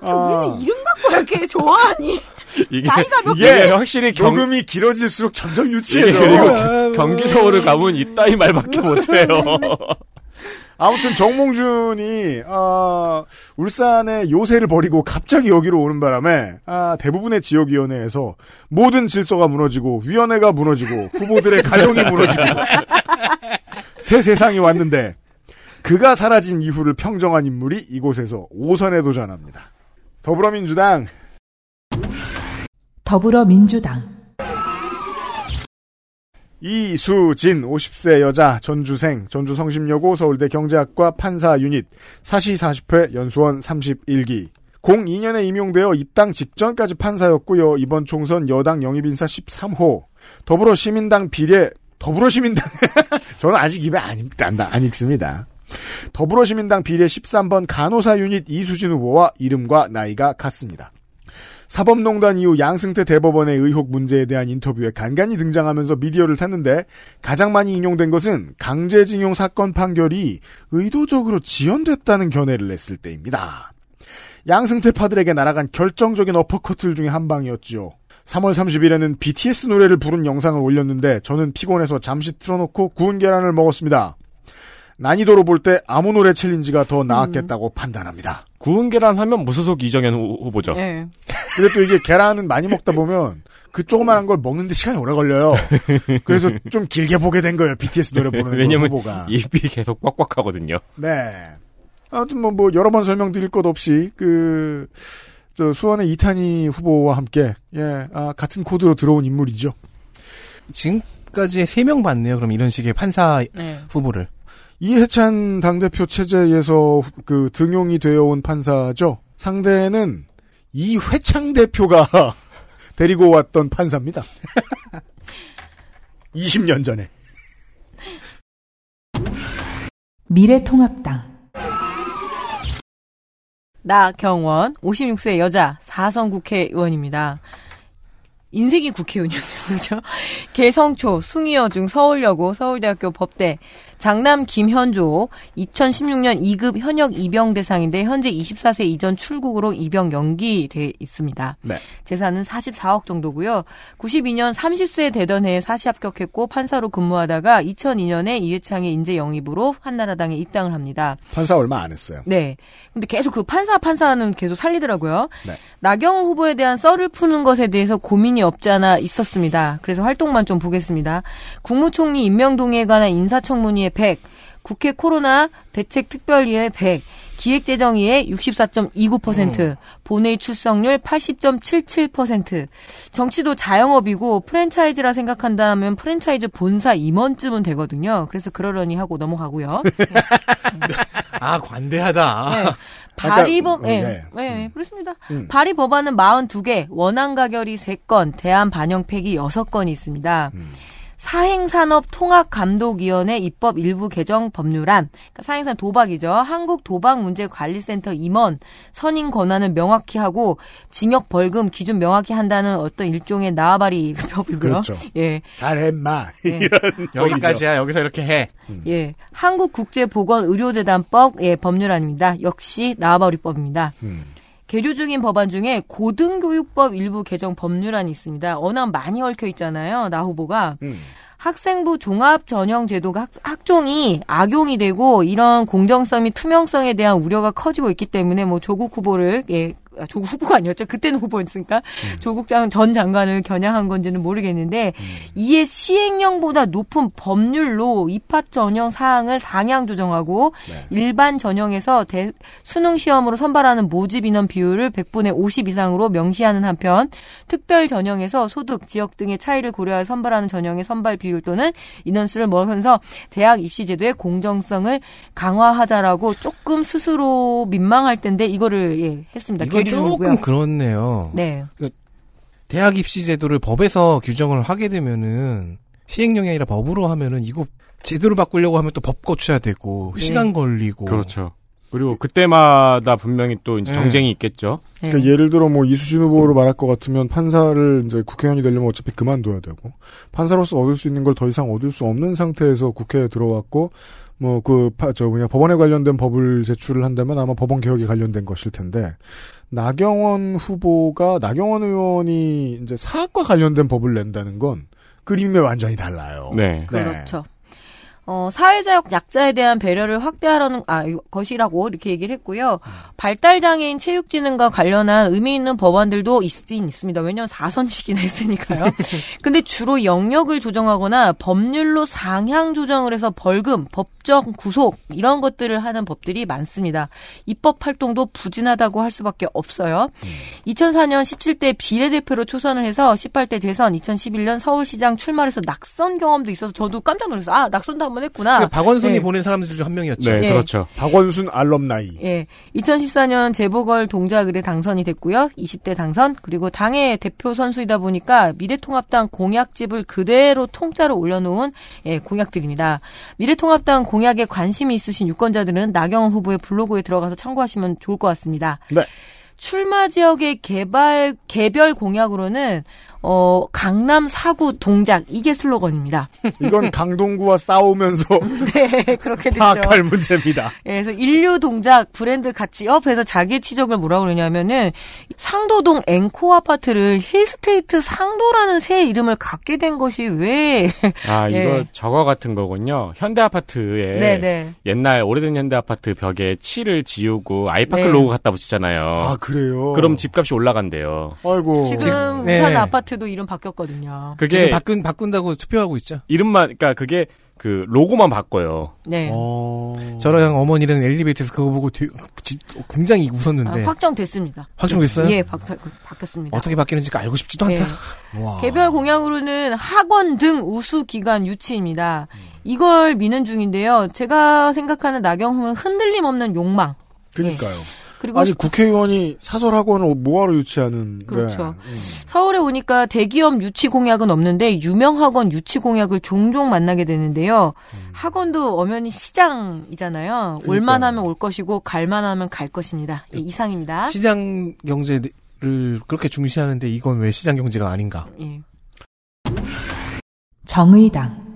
왜 우리는 이름 갖고 이렇게 좋아하니? 이게, 나이가 몇 이게 개? 확실히 경, 녹음이 길어질수록 점점 예, 유치해져. 그리고 경기 서울을 가면 이따위 말밖에 못해요. 아무튼 정몽준이 아, 울산의 요새를 버리고 갑자기 여기로 오는 바람에 아, 대부분의 지역위원회에서 모든 질서가 무너지고 위원회가 무너지고 후보들의 가정이 무너지고 새 세상이 왔는데 그가 사라진 이후를 평정한 인물이 이곳에서 5선에 도전합니다. 더불어민주당. 더불어민주당. 이수진 50세 여자 전주생 전주 성심여고 서울대 경제학과 판사 유닛 사시 40회 연수원 31기. 02년에 임용되어 입당 직전까지 판사였고요. 이번 총선 여당 영입인사 13호. 더불어시민당 비례 더불어시민당. 저는 아직 입에 안, 읽- 안, 안 읽습니다. 더불어시민당 비례 13번 간호사 유닛 이수진 후보와 이름과 나이가 같습니다. 사법농단 이후 양승태 대법원의 의혹 문제에 대한 인터뷰에 간간히 등장하면서 미디어를 탔는데 가장 많이 인용된 것은 강제징용 사건 판결이 의도적으로 지연됐다는 견해를 냈을 때입니다. 양승태 파들에게 날아간 결정적인 어퍼커트 중에 한 방이었지요. 3월 30일에는 BTS 노래를 부른 영상을 올렸는데 저는 피곤해서 잠시 틀어놓고 구운 계란을 먹었습니다. 난이도로 볼 때 아무 노래 챌린지가 더 나았겠다고 판단합니다. 구운 계란 하면 무소속 이정현 후- 후보죠. 예. 근데 또 이게 계란은 많이 먹다 보면 그 조그만한 걸 먹는데 시간이 오래 걸려요. 그래서 좀 길게 보게 된 거예요. BTS 노래 부르는 왜냐면 후보가. 입이 계속 뻑뻑하거든요. 네. 아무튼 뭐, 뭐 여러 번 설명드릴 것 없이 그, 저 수원의 이탄희 후보와 함께 예, 아, 같은 코드로 들어온 인물이죠. 지금까지 3명 봤네요. 그럼 이런 식의 판사 네. 후보를. 이해찬 당대표 체제에서 후- 그 등용이 되어 온 판사죠. 상대는 이회창 대표가 데리고 왔던 판사입니다. 20년 전에. 미래통합당 나경원 56세 여자 4선 국회의원입니다. 인생이 국회의원이었네요. 그죠? 개성초, 숭이여중, 서울여고, 서울대학교 법대, 장남 김현조 2016년 2급 현역 입영 대상인데 현재 24세 이전 출국으로 입영 연기돼 있습니다. 네. 재산은 44억 정도고요. 92년 30세 되던 해에 사시 합격했고 판사로 근무하다가 2002년에 이회창의 인재 영입으로 한나라당에 입당을 합니다. 판사 얼마 안 했어요. 네. 근데 계속 그 판사 판사는 계속 살리더라고요. 네. 나경원 후보에 대한 썰을 푸는 것에 대해서 고민이 없지 않아 있었습니다. 그래서 활동만 좀 보겠습니다. 국무총리 임명동의에 관한 인사청문회에 100, 국회 코로나 대책 특별위에 100, 기획재정위의 64.29%, 본회의 출석률 80.77%. 정치도 자영업이고 프랜차이즈라 생각한다면 프랜차이즈 본사 임원쯤은 되거든요. 그래서 그러려니 하고 넘어가고요. 아, 관대하다. 네. 발의 아까, 법, 예, 예. 네, 그렇습니다. 음. 발의 법안은 42개, 원안 가결이 3건, 대안 반영 폐기 6건이 있습니다. 음. 사행산업통합감독위원회 입법 일부 개정 법률안, 그러니까 사행산 도박이죠. 한국도박문제관리센터 임원 선임 권한을 명확히 하고 징역 벌금 기준 명확히 한다는 어떤 일종의 나아바리 법이고요. 그렇죠. 예, 잘해 마 예. 이런 여기까지야. 여기서 이렇게 해. 예, 한국국제보건의료재단법 예 법률안입니다. 역시 나아바리법입니다. 음. 개조 중인 법안 중에 고등교육법 일부 개정 법률안이 있습니다. 워낙 많이 얽혀 있잖아요. 나 후보가. 음. 학생부 종합 전형 제도가 학, 학종이 악용이 되고 이런 공정성 및 투명성에 대한 우려가 커지고 있기 때문에 뭐 조국 후보를 예 아, 조국 후보가 아니었죠. 그때는 후보였으니까 조국 장, 전 장관을 겨냥한 건지는 모르겠는데 이에 시행령보다 높은 법률로 입학 전형 사항을 상향 조정하고 일반 전형에서 대, 수능 시험으로 선발하는 모집 인원 비율을 100분의 50 이상으로 명시하는 한편 특별 전형에서 소득, 지역 등의 차이를 고려해 선발하는 전형의 선발 비율 또는 인원수를 모아서 대학 입시 제도의 공정성을 강화하자라고 조금 스스로 민망할 텐데 이거를 예, 했습니다. 이건 조금. 그렇네요. 네. 대학 입시 제도를 법에서 규정을 하게 되면은 시행령이 아니라 법으로 하면은 이거 제도를 바꾸려고 하면 또법 고쳐야 되고 네. 시간 걸리고 그렇죠. 그리고 그때마다 분명히 또 이제 네. 정쟁이 있겠죠. 네. 그러니까 예를 들어 뭐 이수진 후보로 말할 것 같으면 판사를 이제 국회의원이 되려면 어차피 그만둬야 되고 판사로서 얻을 수 있는 걸 더 이상 얻을 수 없는 상태에서 국회에 들어왔고 뭐그저 뭐냐 법원에 관련된 법을 제출을 한다면 아마 법원 개혁에 관련된 것일 텐데 나경원 후보가 나경원 의원이 이제 사학과 관련된 법을 낸다는 건 그림이 완전히 달라요. 네. 그렇죠. 어, 사회적 약자에 대한 배려를 확대하려는 아, 것이라고 이렇게 얘기를 했고요. 발달 장애인 체육진흥과 관련한 의미 있는 법안들도 있긴 있습니다. 왜냐하면 4선씩이나 했으니까요. 근데 주로 영역을 조정하거나 법률로 상향 조정을 해서 벌금, 법정 구속 이런 것들을 하는 법들이 많습니다. 입법 활동도 부진하다고 할 수밖에 없어요. 2004년 17대 비례대표로 초선을 해서 18대 재선, 2011년 서울시장 출마해서 낙선 경험도 있어서 저도 깜짝 놀랐어요. 아, 낙선도 한번 했구나. 그러니까 박원순이 네. 보낸 사람들 중 한 명이었죠. 네, 예. 그렇죠. 박원순 알럼나이. 예. 2014년 재보궐 동작을에 당선이 됐고요. 20대 당선. 그리고 당의 대표 선수이다 보니까 미래통합당 공약집을 그대로 통짜로 올려놓은 예, 공약들입니다. 미래통합당 공약에 관심이 있으신 유권자들은 나경원 후보의 블로그에 들어가서 참고하시면 좋을 것 같습니다. 네. 출마 지역의 개발 개별 공약으로는 어 강남 사구 동작 이게 슬로건입니다. 이건 강동구와 싸우면서 네, 그렇게 됐죠. 파악할 문제입니다. 예, 그래서 인류 동작 브랜드 가치업 해서 자기 치적을 뭐라고 그러냐면은 상도동 앵코 아파트를 힐스테이트 상도라는 새 이름을 갖게 된 것이 왜 아, 이거 예. 저거 같은 거군요. 현대 아파트에 네네 옛날 오래된 현대 아파트 벽에 칠을 지우고 아이파크 네. 로고 갖다 붙이잖아요. 아 그래요. 그럼 집값이 올라간대요. 아이고. 지금 네. 우산 아파트 도 이름 바뀌었거든요. 그게 지금 바꾼 바꾼다고 투표하고 있죠. 이름만 그러니까 그게 그 로고만 바꿔요. 네. 어... 저랑 어머니는 엘리베이터에서 그거 보고 뒤- 지- 굉장히 아, 웃었는데 확정됐습니다. 확정됐어요? 예, 바, 바뀌었습니다. 어떻게 바뀌는지 알고 싶지도 예. 않다. 와. 개별 공약으로는 학원 등 우수 기관 유치입니다. 이걸 미는 중인데요. 제가 생각하는 나경훈은 흔들림 없는 욕망. 그니까요. 그리고 아니 국회의원이 사설학원을 뭐하러 유치하는? 그렇죠. 네. 음. 서울에 오니까 대기업 유치 공약은 없는데 유명 학원 유치 공약을 종종 만나게 되는데요. 학원도 엄연히 시장이잖아요. 그러니까요. 올만 하면 올 것이고 갈만 하면 갈 것입니다. 예, 이상입니다. 시장 경제를 그렇게 중시하는데 이건 왜 시장 경제가 아닌가? 예. 정의당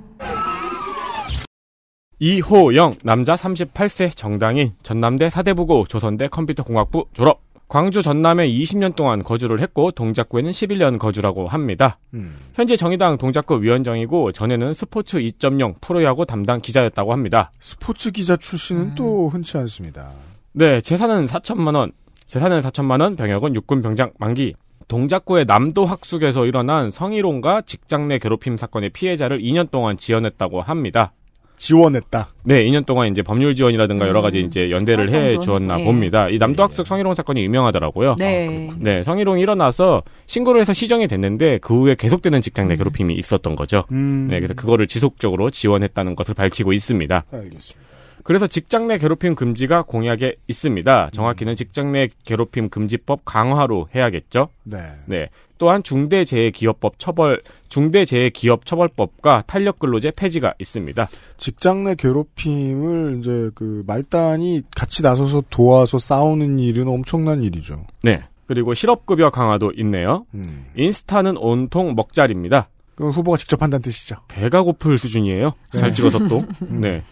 이호영 남자 38세 정당인 전남대 사대부고 조선대 컴퓨터공학부 졸업. 광주 전남에 20년 동안 거주를 했고 동작구에는 11년 거주라고 합니다. 음. 현재 정의당 동작구 위원장이고 전에는 스포츠 2.0 프로야구 담당 기자였다고 합니다. 스포츠 기자 출신은 음. 또 흔치 않습니다. 네, 재산은 4천만 원. 재산은 4천만 원, 병역은 육군 병장 만기. 동작구의 남도 학숙에서 일어난 성희롱과 직장 내 괴롭힘 사건의 피해자를 2년 동안 지원했다고 합니다. 지원했다. 네, 2년 동안 이제 법률 지원이라든가 여러 가지 이제 연대를 해 주었나 예. 봅니다. 이 남도 학습 성희롱 사건이 유명하더라고요. 네. 네, 성희롱이 일어나서 신고를 해서 시정이 됐는데 그 후에 계속되는 직장 내 괴롭힘이 있었던 거죠. 음. 네, 그래서 그거를 지속적으로 지원했다는 것을 밝히고 있습니다. 알겠습니다. 그래서 직장 내 괴롭힘 금지가 공약에 있습니다. 정확히는 직장 내 괴롭힘 금지법 강화로 해야겠죠. 네. 네. 또한 중대재해기업법 처벌 중대재해기업처벌법과 탄력근로제 폐지가 있습니다. 직장 내 괴롭힘을 이제 그 말단이 같이 나서서 도와서 싸우는 일은 엄청난 일이죠. 네. 그리고 실업급여 강화도 있네요. 음. 인스타는 온통 먹자리입니다. 그건 후보가 직접 한다는 뜻이죠. 배가 고플 수준이에요. 잘 네. 찍어서 또. 네.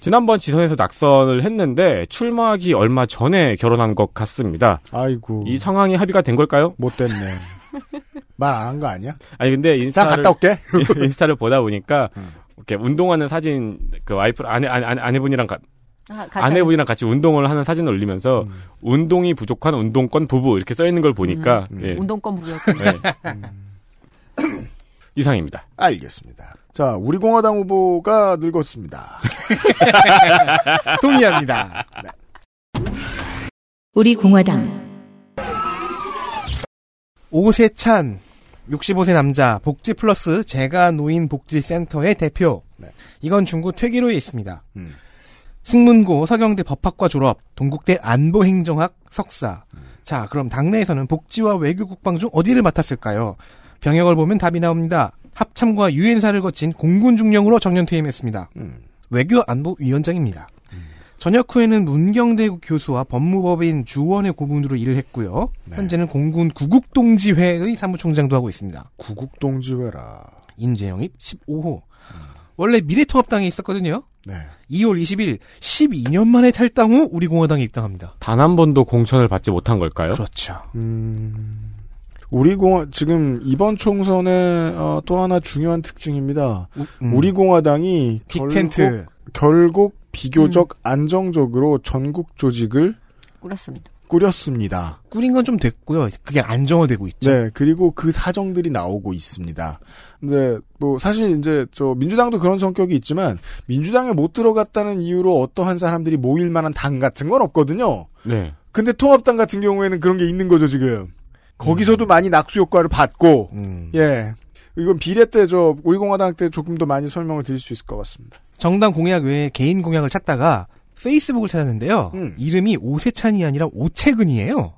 지난번 지선에서 낙선을 했는데 출마하기 얼마 전에 결혼한 것 같습니다. 아이고. 이 상황이 합의가 된 걸까요? 못 됐네. 말 안 한 거 아니야? 아니 근데 자, 인스타를 갔다 올게. 인스타를 보다 보니까 이렇게 운동하는 사진 그 와이프 아내 아내 아내분이랑 가, 아, 같이 아내분이랑 같이 운동을 하는 사진을 올리면서 음. 운동이 부족한 운동권 부부 이렇게 써 있는 걸 보니까 예. 운동권 부였군요. 네. 이상입니다. 알겠습니다. 자, 우리 공화당 후보가 늙었습니다. 동의합니다. 우리 공화당 오세찬 65세 남자 복지 플러스 재가 노인 복지 센터의 대표. 이건 중구 퇴계로에 있습니다. 음. 승문고 서경대 법학과 졸업, 동국대 안보행정학 석사. 자, 그럼 당내에서는 복지와 외교 국방 중 어디를 맡았을까요? 병역을 보면 답이 나옵니다. 합참과 유엔사를 거친 공군 중령으로 정년 퇴임했습니다. 외교 안보 위원장입니다. 전역 후에는 문경대 교수와 법무법인 주원의 고문으로 일을 했고요. 현재는 공군 구국동지회의 사무총장도 하고 있습니다. 구국동지회라. 인재영입 15호. 원래 미래통합당에 있었거든요. 네. 2월 20일 12년 만에 탈당 후 우리 공화당에 입당합니다. 단 한 번도 공천을 받지 못한 걸까요? 그렇죠. 음, 우리 공화, 지금 이번 총선의 어, 또 하나 중요한 특징입니다. 음. 우리 공화당이 빅텐트. 결국, 결국 비교적 안정적으로 전국 조직을 꾸렸습니다. 꾸렸습니다. 꾸린 건 좀 됐고요. 그게 안정화되고 있죠. 네, 그리고 그 사정들이 나오고 있습니다. 이제 뭐 사실 이제 저 민주당도 그런 성격이 있지만 민주당에 못 들어갔다는 이유로 어떠한 사람들이 모일 만한 당 같은 건 없거든요. 네. 근데 통합당 같은 경우에는 그런 게 있는 거죠 지금. 거기서도 많이 낙수 효과를 받고 음. 예. 이건 비례 때 저 우리 공화당 때 조금 더 많이 설명을 드릴 수 있을 것 같습니다. 정당 공약 외에 개인 공약을 찾다가 페이스북을 찾았는데요. 음. 이름이 오세찬이 아니라 오채근이에요.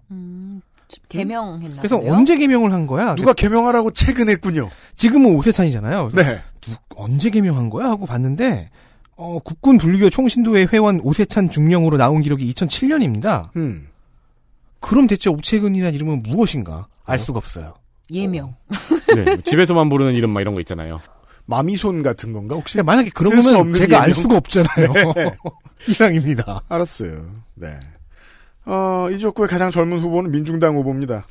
개명했나 그래서. 언제 개명을 한 거야? 누가 개명하라고 최근했군요. 지금은 오세찬이잖아요. 네. 누- 언제 개명한 거야? 하고 봤는데 어, 국군 불교 총신도회 회원 오세찬 중령으로 나온 기록이 2007년입니다. 음. 그럼 대체 오채근이라는 이름은 무엇인가? 알 수가 없어요. 예명. 네. 집에서만 부르는 이름 막 이런 거 있잖아요. 마미손 같은 건가 혹시? 그러니까 만약에 그런 거면 제가 알 예명? 수가 없잖아요. 네. 이상입니다. 알았어요. 네. 어, 이 지역구의 가장 젊은 후보는 민중당 후보입니다.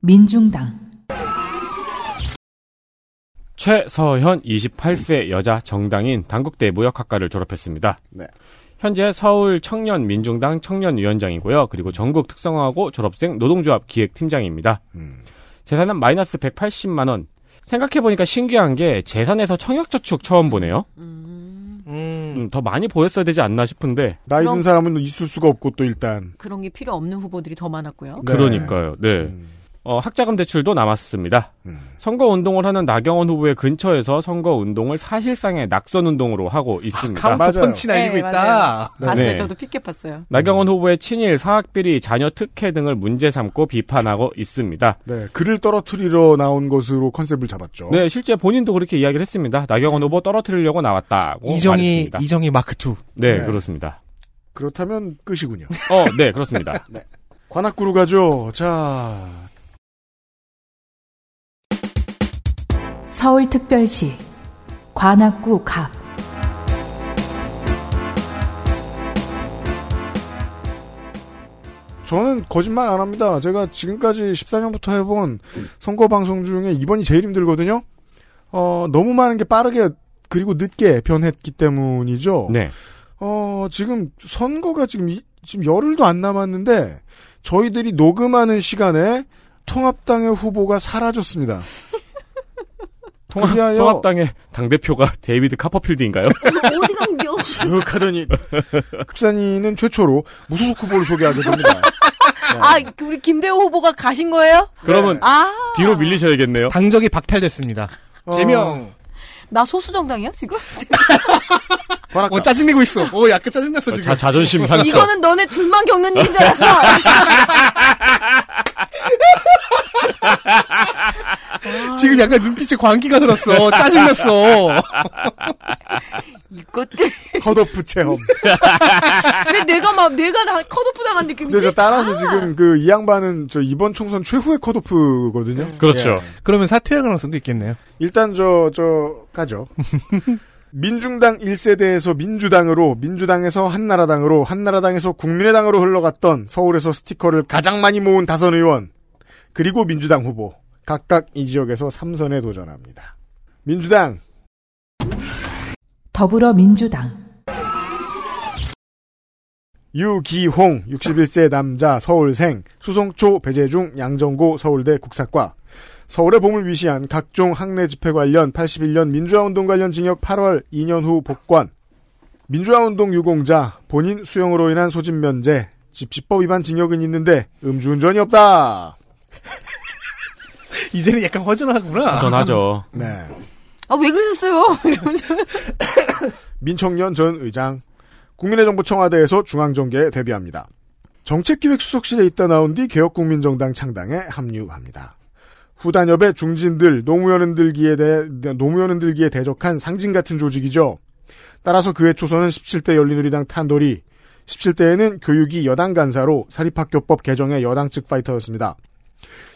민중당 최서현 28세 여자 정당인 당국대 무역학과를 졸업했습니다. 네. 현재 서울 청년 민중당 청년위원장이고요. 그리고 전국 특성화고 졸업생 노동조합 기획팀장입니다. 음. 재산은 마이너스 180만 원. 생각해보니까 신기한 게 재산에서 청약저축 처음 보네요. 음, 더 많이 보였어야 되지 않나 싶은데. 나이 든 사람은 있을 수가 없고 또 일단. 그런 게 필요 없는 후보들이 더 많았고요. 네. 그러니까요. 네. 어, 학자금 대출도 남았습니다. 음. 선거 운동을 하는 나경원 후보의 근처에서 선거 운동을 사실상의 낙선 운동으로 하고 있습니다. 카운터 펀치 날리고 네, 있다. 맞아요. 봤어요. 네. 저도 피켓 봤어요. 나경원 후보의 친일, 사학비리, 자녀 특혜 등을 문제 삼고 비판하고 있습니다. 네. 그를 떨어뜨리러 나온 것으로 컨셉을 잡았죠. 네, 실제 본인도 그렇게 이야기를 했습니다. 나경원 후보 떨어뜨리려고 나왔다고 이정희 말했습니다. 이정희 마크 2. 네, 네. 그렇습니다. 그렇다면 끝이군요. 어, 네, 그렇습니다. 관악구로 가죠. 자, 서울특별시 관악구 갑 저는 거짓말 안 합니다. 제가 지금까지 14년부터 해본 선거 방송 중에 이번이 제일 힘들거든요. 어, 너무 많은 게 빠르게 그리고 늦게 변했기 때문이죠. 네. 어, 지금 선거가 지금 이- 지금 열흘도 안 남았는데 저희들이 녹음하는 시간에 통합당의 후보가 사라졌습니다. 통합, 그리하여- 통합당의 당대표가 데이비드 카퍼필드인가요? 어디 감겨? 슥하더니 극산이는 최초로 무소속 후보를 소개하게 됩니다. 아, 우리 김대호 후보가 가신 거예요? 그러면 아, 뒤로 밀리셔야겠네요. 당적이 박탈됐습니다. 제명. 나 소수정당이야 지금? 어, 짜증내고 있어. 어, 약간 짜증났어, 지금. 자, 자존심 상처. 이거는 너네 둘만 겪는 일인 줄 알았어. 지금 약간 눈빛에 광기가 들었어. 짜증났어. 이것들. 컷오프 체험. 왜 내가 막 내가 다 컷오프 당한 느낌이지? 저 따라서 아. 지금 그 이 양반은 저 이번 총선 최후의 컷오프거든요. 그렇죠. 예. 그러면 사퇴할 가능성도 있겠네요. 일단 저, 저, 가죠. 민중당 1세대에서 민주당으로, 민주당에서 한나라당으로, 한나라당에서 국민의당으로 흘러갔던 서울에서 스티커를 가장 많이 모은 다선 의원, 그리고 민주당 후보, 각각 이 지역에서 3선에 도전합니다. 민주당, 더불어민주당. 유기홍, 61세 남자, 서울생, 수송초, 배재중, 양정고, 서울대 국사과, 서울의 봄을 위시한 각종 학내 집회 관련 81년 민주화운동 관련 징역 8월 2년 후 복권, 민주화운동 유공자, 본인 수용으로 인한 소집 면제, 집시법 위반 징역은 있는데 음주운전이 없다. 이제는 약간 허전하구나. 전하죠. 네. 아, 왜 그러셨어요? 민청년 전 의장, 국민의 정부 청와대에서 중앙정계에 데뷔합니다. 정책기획수석실에 있다 나온 뒤 개혁국민정당 창당에 합류합니다. 후단협의 중진들, 노무현 흔들기에 대, 노무현 흔들기에 대적한 상징 같은 조직이죠. 따라서 그의 초선은 17대 열린우리당 탄돌이, 17대에는 교육이 여당 간사로 사립학교법 개정의 여당 측 파이터였습니다.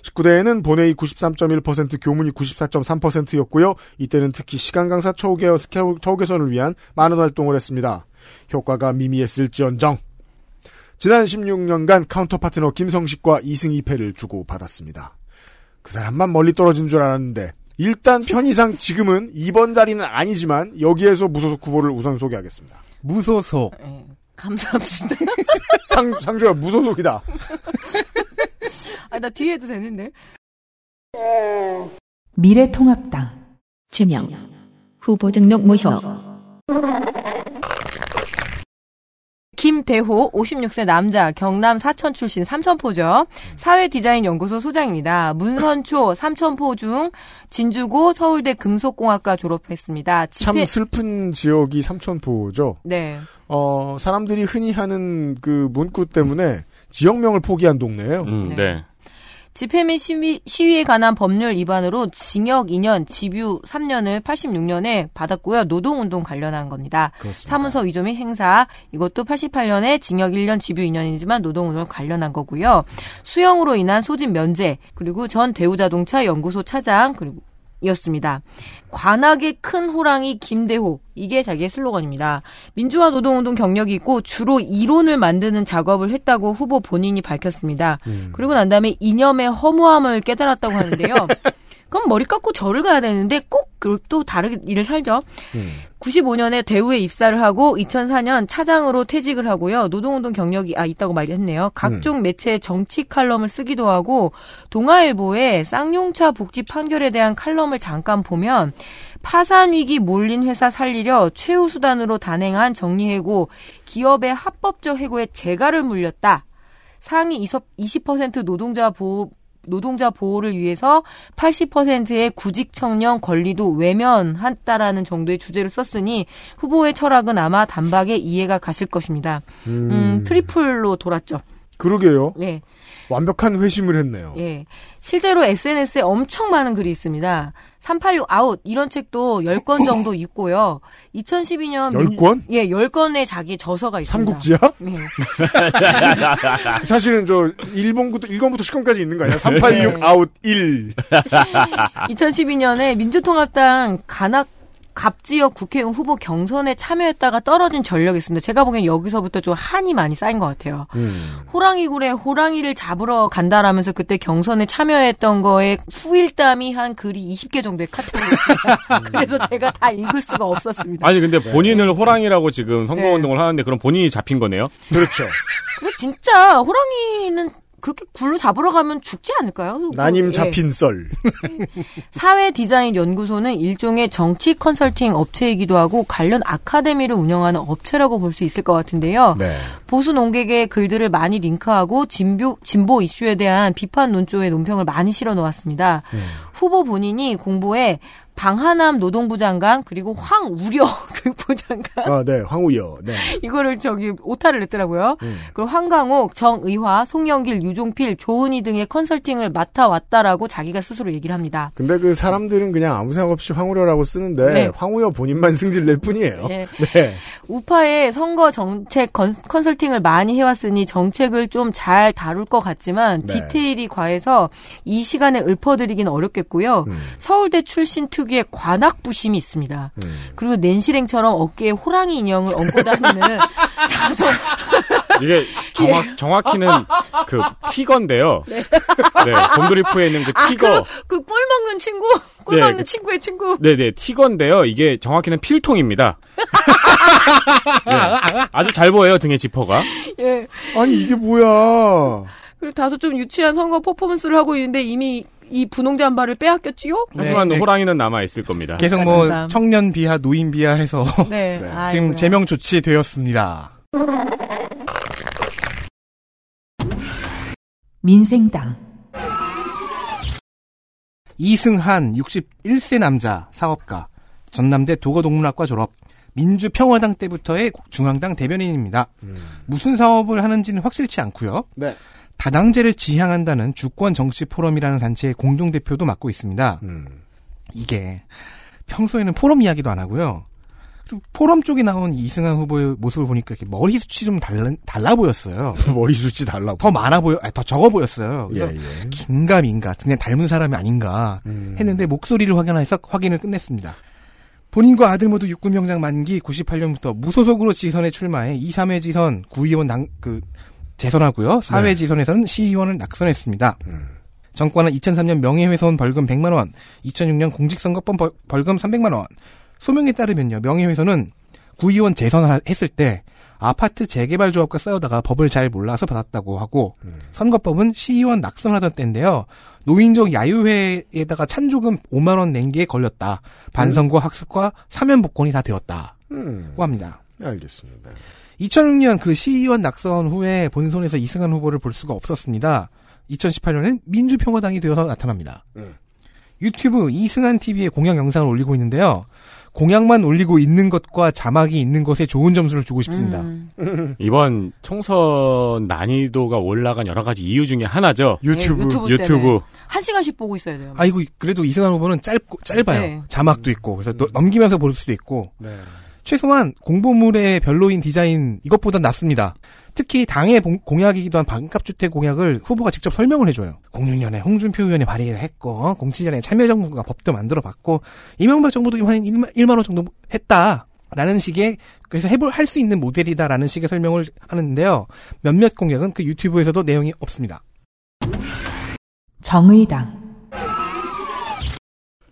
19대에는 본회의 93.1% 교문이 94.3%였고요. 이때는 특히 시간 강사 처우, 개, 처우 개선을 위한 많은 활동을 했습니다. 효과가 미미했을지언정. 지난 16년간 counter partner 김성식과 2승 2패를 주고 받았습니다. 그 사람만 멀리 떨어진 줄 알았는데 일단 편의상 지금은 2번 자리는 아니지만 여기에서 무소속 후보를 우선 소개하겠습니다. 무소속. 네, 감사합니다. 상, 상주야 무소속이다. 아, 나 뒤에 해도 되는데. 미래통합당 제명 후보 등록 무효 김대호 56세 남자 경남 사천 출신 삼천포죠. 사회 디자인 연구소 소장입니다. 문선초 삼천포 중 진주고 서울대 금속공학과 졸업했습니다. 참 집회- 슬픈 지역이 삼천포죠. 네. 어, 사람들이 흔히 하는 그 문구 때문에 지역명을 포기한 동네예요. 음, 네. 집회 및 시위, 시위에 관한 법률 위반으로 징역 2년, 집유 3년을 86년에 받았고요. 노동운동 관련한 겁니다. 그렇습니다. 사문서 위조 및 행사 이것도 88년에 징역 1년, 집유 2년이지만 노동운동 관련한 거고요. 수형으로 인한 소집 면제 그리고 전 대우자동차 연구소 차장 그리고 이었습니다. 관악의 큰 호랑이 김대호 이게 자기의 슬로건입니다. 민주화 노동운동 경력이 있고 주로 이론을 만드는 작업을 했다고 후보 본인이 밝혔습니다. 그리고 난 다음에 이념의 허무함을 깨달았다고 하는데요. 그럼 머리 깎고 절을 가야 되는데 꼭 또 다르게 일을 살죠. 95년에 대우에 입사를 하고 2004년 차장으로 퇴직을 하고요. 노동운동 경력이 아 있다고 말했네요. 각종 매체 정치 칼럼을 쓰기도 하고 동아일보에 쌍용차 복지 판결에 대한 칼럼을 잠깐 보면 파산 위기 몰린 회사 살리려 최후 수단으로 단행한 정리해고 기업의 합법적 해고에 재갈을 물렸다. 상위 20% 노동자 보호 노동자 보호를 위해서 80%의 구직 청년 권리도 외면했다라는 정도의 주제를 썼으니 후보의 철학은 아마 단박에 이해가 가실 것입니다. 음, 트리플로 돌았죠. 그러게요. 예. 완벽한 회심을 했네요. 예. 실제로 SNS에 엄청 많은 글이 있습니다. 386 아웃 이런 책도 10권 정도 있고요. 2012년 10권? 예, 10권의 자기 저서가 있습니다. 삼국지야? 네. 사실은 저 1번부터 1권부터 10권까지 있는 거 아니야? 386 네. 아웃 1. 2012년에 민주통합당 관악 갑지역 국회의원 후보 경선에 참여했다가 떨어진 전력이 있습니다. 제가 보기엔 여기서부터 좀 한이 많이 쌓인 것 같아요. 호랑이굴에 호랑이를 잡으러 간다라면서 그때 경선에 참여했던 거에 후일담에 관한 글이 20개 정도의 카테고리 있습니다. 그래서 제가 다 읽을 수가 없었습니다. 아니 근데 본인을 호랑이라고 지금 선거운동을 하는데 그럼 본인이 잡힌 거네요? 그렇죠. 근데 진짜 호랑이는 그렇게 굴로 잡으러 가면 죽지 않을까요? 나님 예. 잡힌 썰. 사회 디자인 연구소는 일종의 정치 컨설팅 업체이기도 하고 관련 아카데미를 운영하는 업체라고 볼 수 있을 것 같은데요. 네. 보수 농객의 글들을 많이 링크하고 진보, 진보 이슈에 대한 비판 논조의 논평을 많이 실어 놓았습니다. 후보 본인이 공보에 방하남 노동부 장관 그리고 황우려 그 부장관 아, 네. 황우여. 네. 이거를 저기 오타를 냈더라고요. 음. 그리고 황강옥, 정의화, 송영길, 유종필, 조은희 등의 컨설팅을 맡아왔다라고 자기가 스스로 얘기를 합니다. 근데 그 사람들은 그냥 아무 생각 없이 황우여라고 쓰는데 네. 황우여 본인만 승질 낼 뿐이에요. 네. 네. 우파의 선거 정책 컨, 컨설팅을 많이 해왔으니 정책을 좀 잘 다룰 것 같지만 네. 디테일이 과해서 이 시간에 읊어드리긴 어렵겠고 요. 음. 서울대 출신 특유의 관악 부심이 있습니다. 그리고 낸시랭처럼 어깨에 호랑이 인형을 얹고 다니는 다소 이게 정확 정확히는 그 티거인데요. 네. 네, 곰돌이푸에 있는 그 티거. 그꿀 먹는 친구, 꿀 네, 먹는 그- 친구의 친구. 네네, 티거인데요. 이게 정확히는 필통입니다. 네, 아주 잘 보여요, 등에 지퍼가. 예. 아니 이게 뭐야? 그리고 다소 좀 유치한 선거 퍼포먼스를 하고 있는데 이미 이 분홍 잠바를 빼앗겼지요? 하지만 네. 호랑이는 남아 있을 겁니다. 계속 뭐 감사합니다. 청년 비하, 노인 비하 해서 네. 지금 아이고야. 제명 조치 되었습니다. 민생당 이승한 61세 남자 사업가 전남대 도거동문학과 졸업 민주평화당 때부터의 중앙당 대변인입니다. 무슨 사업을 하는지는 확실치 않고요. 네. 다당제를 지향한다는 주권 정치 포럼이라는 단체의 공동 대표도 맡고 있습니다. 음. 이게 평소에는 포럼 이야기도 안 하고요. 포럼 쪽에 나온 이승한 후보의 모습을 보니까 이렇게 머리 숱이 좀 달라, 달라 보였어요. 머리 숱이 달라. 더 많아 보여, 아니, 더 적어 보였어요. 예, 그래서 예. 긴가 민가 등에 닮은 사람이 아닌가 음. 했는데 목소리를 확인해서 확인을 끝냈습니다. 본인과 아들 모두 육군 병장 만기 98년부터 무소속으로 지선에 출마해 2, 3회 지선 구의원 당, 그, 재선하고요. 4회 네. 지선에서는 시의원을 낙선했습니다. 음. 정권은 2003년 명예훼손 벌금 100만 원, 2006년 공직선거법 벌- 벌금 300만 원. 소명에 따르면요, 명예훼손은 구의원 재선했을 때 아파트 재개발 조합과 싸우다가 법을 잘 몰라서 받았다고 하고 선거법은 시의원 낙선하던 때인데요. 노인정 야유회에다가 찬조금 5만 원 낸 게 걸렸다. 반성과 학습과 사면 복권이 다 되었다고 음. 합니다. 알겠습니다. 2006년 그 시의원 낙선 후에 본선에서 이승한 후보를 볼 수가 없었습니다. 2018년엔 민주평화당이 되어서 나타납니다. 음. 유튜브 이승한 TV에 공약 영상을 올리고 있는데요. 공약만 올리고 있는 것과 자막이 있는 것에 좋은 점수를 주고 싶습니다. 음. 이번 총선 난이도가 올라간 여러 가지 이유 중에 하나죠. 유튜브. 예, 유튜브 유튜브. 한 시간씩 보고 있어야 돼요. 아이고 그래도 이승한 후보는 짧고 짧아요. 네. 자막도 있고 그래서 너- 넘기면서 볼 수도 있고 네. 최소한 공보물의 별로인 디자인 이것보단 낫습니다. 특히 당의 봉- 공약이기도 한 반값주택 공약을 후보가 직접 설명을 해줘요. 06년에 홍준표 의원이 발의를 했고 07년에 참여정부가 법도 만들어봤고 이명박 정부도 한 1만, 1만 원 정도 했다. 라는 식의 그래서 해볼 할 수 있는 모델이다라는 식의 설명을 하는데요. 몇몇 공약은 그 유튜브에서도 내용이 없습니다. 정의당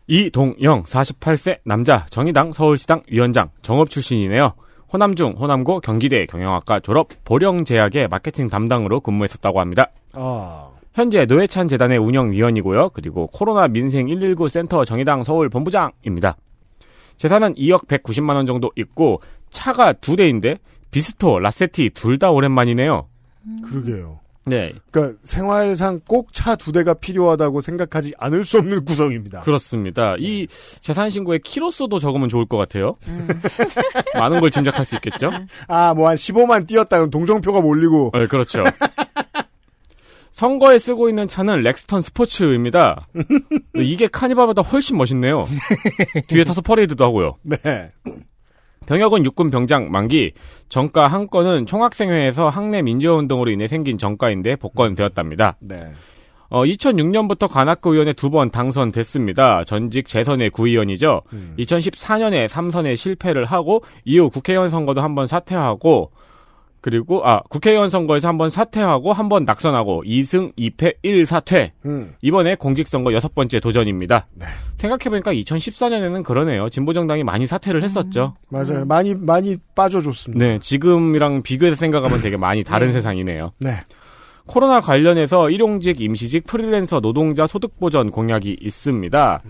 이동영 48세 남자 정의당 서울시당 위원장 정업 출신이네요. 호남중 호남고 경기대 경영학과 졸업 보령제약의 마케팅 담당으로 근무했었다고 합니다. 아. 현재 노회찬 재단의 운영위원이고요. 그리고 코로나 민생 119 센터 정의당 서울 본부장입니다. 재산은 2억 190만 원 정도 있고 차가 두 대인데 비스토, 라세티 둘 다 오랜만이네요. 그러게요. 네, 그러니까 생활상 꼭 차 두 대가 필요하다고 생각하지 않을 수 없는 구성입니다. 그렇습니다. 이 재산 신고에 키로수도 적으면 좋을 것 같아요. 많은 걸 짐작할 수 있겠죠? 아, 뭐 한 15만 뛰었다면 동정표가 몰리고. 네, 그렇죠. 선거에 쓰고 있는 차는 렉스턴 스포츠입니다. 이게 카니발보다 훨씬 멋있네요. 뒤에 타서 퍼레이드도 하고요. 네. 병역은 육군 병장 만기, 정가 한 건은 총학생회에서 학내 민주화운동으로 인해 생긴 정가인데 복권되었답니다. 네. 어, 2006년부터 관악구 의원에 두 번 당선됐습니다. 전직 재선의 구의원이죠. 2014년에 3선에 실패를 하고 이후 국회의원 선거도 한 번 사퇴하고 그리고 아 국회의원 선거에서 한 번 사퇴하고 한 번 낙선하고 2승 2패 1사퇴. 음. 이번에 공직선거 여섯 번째 도전입니다. 생각해보니까 2014년에는 그러네요. 진보정당이 많이 사퇴를 했었죠. 맞아요. 많이, 많이 빠져줬습니다. 네, 지금이랑 비교해서 생각하면 되게 많이 다른 네. 세상이네요. 네. 코로나 관련해서 일용직, 임시직, 프리랜서 노동자 소득 보전 공약이 있습니다.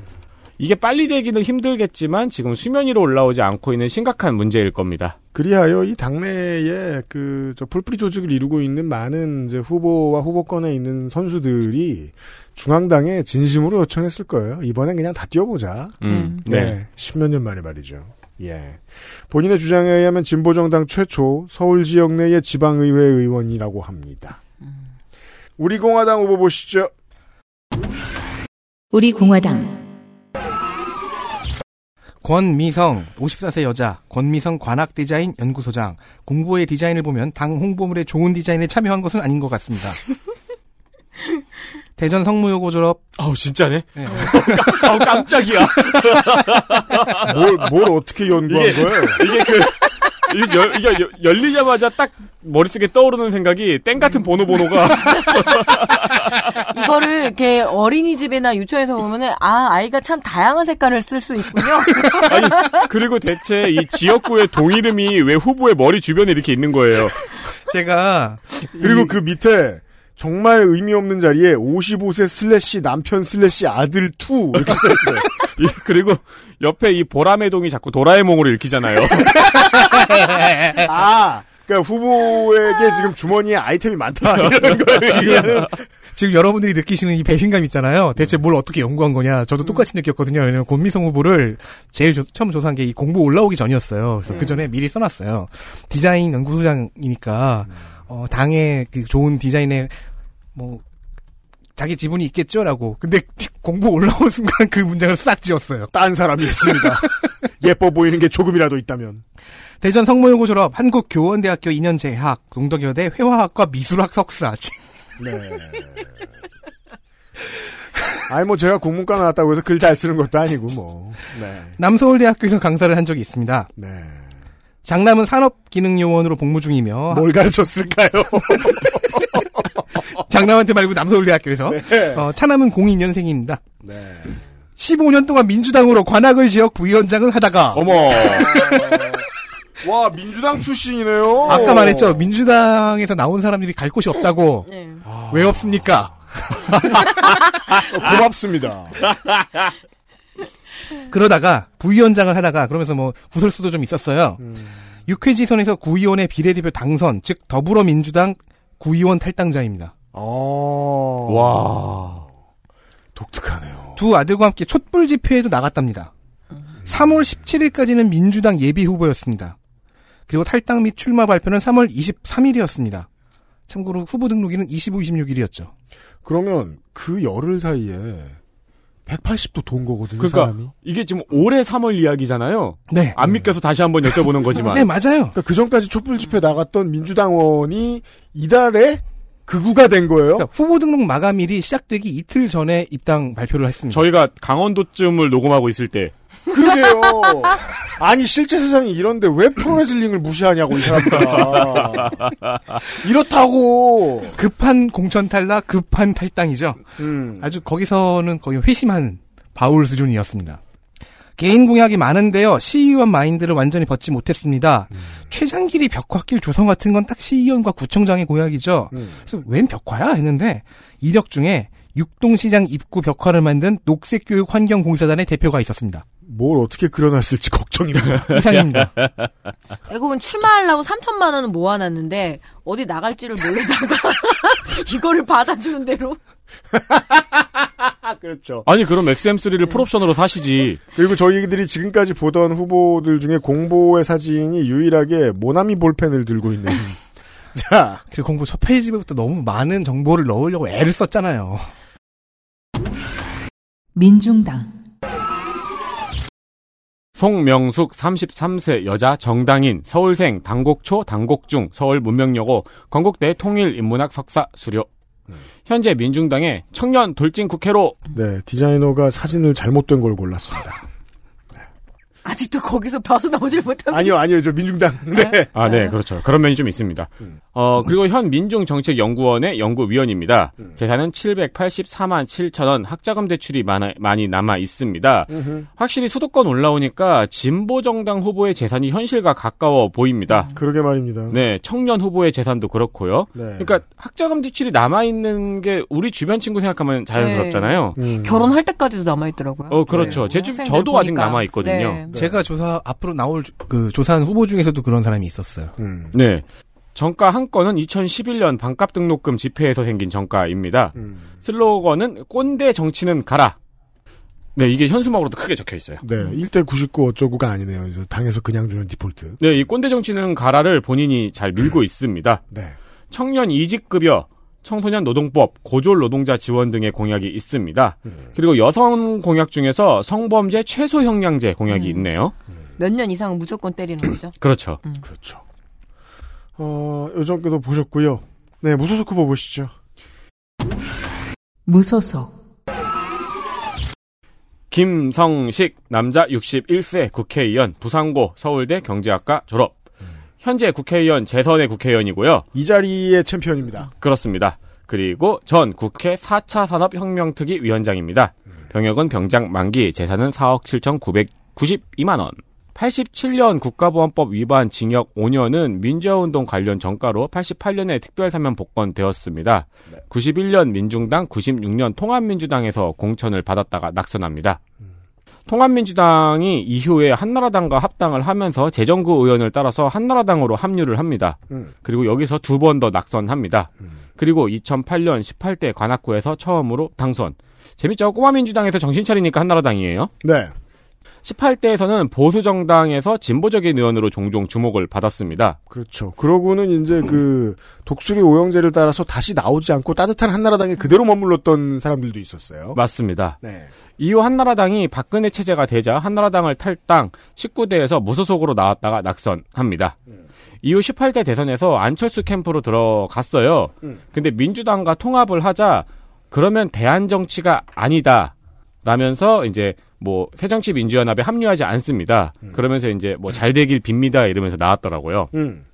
이게 빨리 되기는 힘들겠지만 지금 수면 위로 올라오지 않고 있는 심각한 문제일 겁니다. 그리하여 이 당내에 그, 저, 풀뿌리 조직을 이루고 있는 많은 이제 후보와 후보권에 있는 선수들이 중앙당에 진심으로 요청했을 거예요. 이번엔 그냥 다 뛰어보자. 음, 네. 네. 십몇 년 만에 말이죠. 예. 본인의 주장에 의하면 진보정당 최초 서울 지역 내의 지방의회 의원이라고 합니다. 우리 공화당 후보 보시죠. 우리 공화당 권미성 54세 여자 권미성 관악 디자인 연구소장 공보의 디자인을 보면 당 홍보물에 좋은 디자인에 참여한 것은 아닌 것 같습니다. 대전 성무여고 졸업 아우 진짜네. 네. 아우 깜짝이야. 뭘, 뭘 어떻게 연구한 이게- 거예요? 이게 그 이게, 열, 이게 열- 열리자마자 딱 머릿속에 떠오르는 생각이 땡 같은 번호 번호가 이거를 이렇게 어린이집이나 유치원에서 보면은 아 아이가 참 다양한 색깔을 쓸 수 있군요. 아니 그리고 대체 이 지역구의 동이름이 왜 후보의 머리 주변에 이렇게 있는 거예요? 제가 그리고 그 밑에 정말 의미 없는 자리에 55세 슬래시 남편 슬래시 아들 two 이렇게 써있어요. 이- 그리고 옆에 이 보라매 동이 자꾸 도라에몽으로 읽히잖아요. 아, 그러니까 후보에게 지금 주머니에 아이템이 많다 이런 거예요. 지금, 지금 여러분들이 느끼시는 이 배신감 있잖아요. 대체 뭘 어떻게 연구한 거냐. 저도 똑같이 느꼈거든요. 왜냐면 권미성 후보를 제일 조- 처음 조사한 게 이 공보 올라오기 전이었어요. 그래서 그 전에 미리 써놨어요. 디자인 연구소장이니까 어, 당의 그 좋은 디자인에 뭐 자기 지분이 있겠죠라고. 근데 공보 올라온 순간 그 문장을 싹 지웠어요. 딴 사람이 있습니다. 예뻐 보이는 게 조금이라도 있다면. 대전 성모여고 졸업, 한국 교원대학교 2년 재학, 동덕여대 회화학과 미술학 석사. 네. 아니 뭐 제가 국문과 나왔다고 해서 글 잘 쓰는 것도 아니고 뭐. 네. 남서울대학교에서 강사를 한 적이 있습니다. 네. 장남은 산업기능요원으로 복무 중이며 뭘 가르쳤을까요? 장남한테 말고 남서울대학교에서 네. 어, 차남은 02년생입니다. 네. 15년 동안 민주당으로 관악을 지역 부위원장을 하다가 어머. 와 민주당 출신이네요. 아까 말했죠 민주당에서 나온 사람들이 갈 곳이 없다고 네. 왜 없습니까? 고맙습니다. 그러다가 부위원장을 하다가 그러면서 뭐 구설수도 좀 있었어요. 음. 육회지선에서 구의원의 비례대표 당선 즉 더불어민주당 구의원 탈당자입니다. 어. 와. 독특하네요. 두 아들과 함께 촛불 집회에도 나갔답니다. 3월 17일까지는 민주당 예비 후보였습니다. 그리고 탈당 및 출마 발표는 3월 23일이었습니다. 참고로 후보 등록일은 25, 26일이었죠. 그러면 그 열흘 사이에 180도 돈 거거든요. 그러니까 사람이. 이게 지금 올해 3월 이야기잖아요. 네. 안 믿겨서 다시 한번 여쭤보는 거지만. 네, 맞아요. 그러니까 그 전까지 촛불 집회 나갔던 민주당원이 이달에 극우가 된 거예요. 그러니까 후보 등록 마감일이 시작되기 이틀 전에 입당 발표를 했습니다. 저희가 강원도쯤을 녹음하고 있을 때 그러게요. 아니 실제 세상이 이런데 왜 프로레슬링을 무시하냐고 이 사람들. 이렇다고. 급한 공천 탈락, 급한 탈당이죠. 음. 아주 거기서는 거의 회심한 바울 수준이었습니다. 개인 공약이 많은데요. 시의원 마인드를 완전히 벗지 못했습니다. 최장길이 벽화길 조성 같은 건 딱 시의원과 구청장의 공약이죠. 음. 그래서 웬 벽화야 했는데 이력 중에 육동시장 입구 벽화를 만든 녹색교육환경공사단의 대표가 있었습니다. 뭘 어떻게 그려놨을지 걱정입니다. 이상입니다. 애국은 출마하려고 3천만 원은 모아놨는데 어디 나갈지를 모르다가 이거를 받아주는 대로 그렇죠. 아니 그럼 XM3를 풀옵션으로 사시지. 그리고 저희들이 지금까지 보던 후보들 중에 공보의 사진이 유일하게 모나미 볼펜을 들고 있는. 자, 그리고 공보 첫 페이지부터 너무 많은 정보를 넣으려고 애를 썼잖아요. 민중당 송명숙 33세 여자 정당인 서울생 당곡초 당곡중 서울 문명여고 건국대 통일인문학 석사 수료. 현재 민중당의 청년 돌진 국회로 네 디자이너가 사진을 잘못된 걸 골랐습니다. 아직도 거기서 봐서 나오질 못하고. 아니요, 아니요, 저 민중당. 네. 아, 네, 그렇죠. 그런 면이 좀 있습니다. 어, 그리고 현 민중정책연구원의 연구위원입니다. 재산은 784만 7천 원, 학자금 대출이 많아, 많이 남아 있습니다. 확실히 수도권 올라오니까 진보 정당 후보의 재산이 현실과 가까워 보입니다. 그러게 말입니다. 네, 청년 후보의 재산도 그렇고요. 네. 그러니까 학자금 대출이 남아 있는 게 우리 주변 친구 생각하면 자연스럽잖아요. 음. 결혼할 때까지도 남아 있더라고요. 어, 그렇죠. 제 주, 학생들 저도 아직 보니까. 남아 있거든요. 네. 제가 조사 앞으로 나올 주- 그 조사한 후보 중에서도 그런 사람이 있었어요. 음. 네. 정가 한 건은 2011년 반값 등록금 집회에서 생긴 정가입니다. 음. 슬로건은 꼰대 정치는 가라. 네, 이게 현수막으로도 크게 적혀 있어요. 네, 1대 99 어쩌고가 아니네요. 이제 당에서 그냥 주는 디폴트. 네, 이 꼰대 정치는 가라를 본인이 잘 밀고 있습니다. 네. 청년 이직급여, 청소년 노동법, 고졸 노동자 지원 등의 공약이 있습니다. 그리고 여성 공약 중에서 성범죄 최소 형량제 공약이 음. 있네요. 몇 년 이상은 무조건 때리는 거죠. 그렇죠. 그렇죠. 어, 요 정도도 보셨고요. 네, 무소속 후보 보시죠. 무소속 김성식 남자 61세 국회의원 부산고 서울대 경제학과 졸업. 현재 국회의원 재선의 국회의원이고요. 이 자리의 챔피언입니다. 그렇습니다. 그리고 전 국회 4차 산업혁명특위 위원장입니다. 병역은 병장 만기, 재산은 4억 7,992만 원. 87년 국가보안법 위반 징역 5년은 민주화운동 관련 전과로 88년에 특별사면 복권되었습니다. 91년 민중당, 96년 통합민주당에서 공천을 받았다가 낙선합니다. 통합민주당이 이후에 한나라당과 합당을 하면서 재정구 의원을 따라서 한나라당으로 합류를 합니다. 음. 그리고 여기서 두 번 더 낙선합니다. 그리고 2008년 18대 관악구에서 처음으로 당선. 재밌죠? 꼬마민주당에서 정신 차리니까 한나라당이에요. 네. 18대에서는 보수 정당에서 진보적인 의원으로 종종 주목을 받았습니다. 그렇죠. 그러고는 이제 그 독수리 오영재를 따라서 다시 나오지 않고 따뜻한 한나라당에 그대로 머물렀던 사람들도 있었어요. 맞습니다. 네. 이후 한나라당이 박근혜 체제가 되자 한나라당을 탈당 19대에서 무소속으로 나왔다가 낙선합니다. 이후 18대 대선에서 안철수 캠프로 들어갔어요. 음. 근데 민주당과 통합을 하자 그러면 대한 정치가 아니다. 라면서 이제 뭐 새정치 민주연합에 합류하지 않습니다. 그러면서 이제 뭐 잘 되길 빕니다 이러면서 나왔더라고요. 음.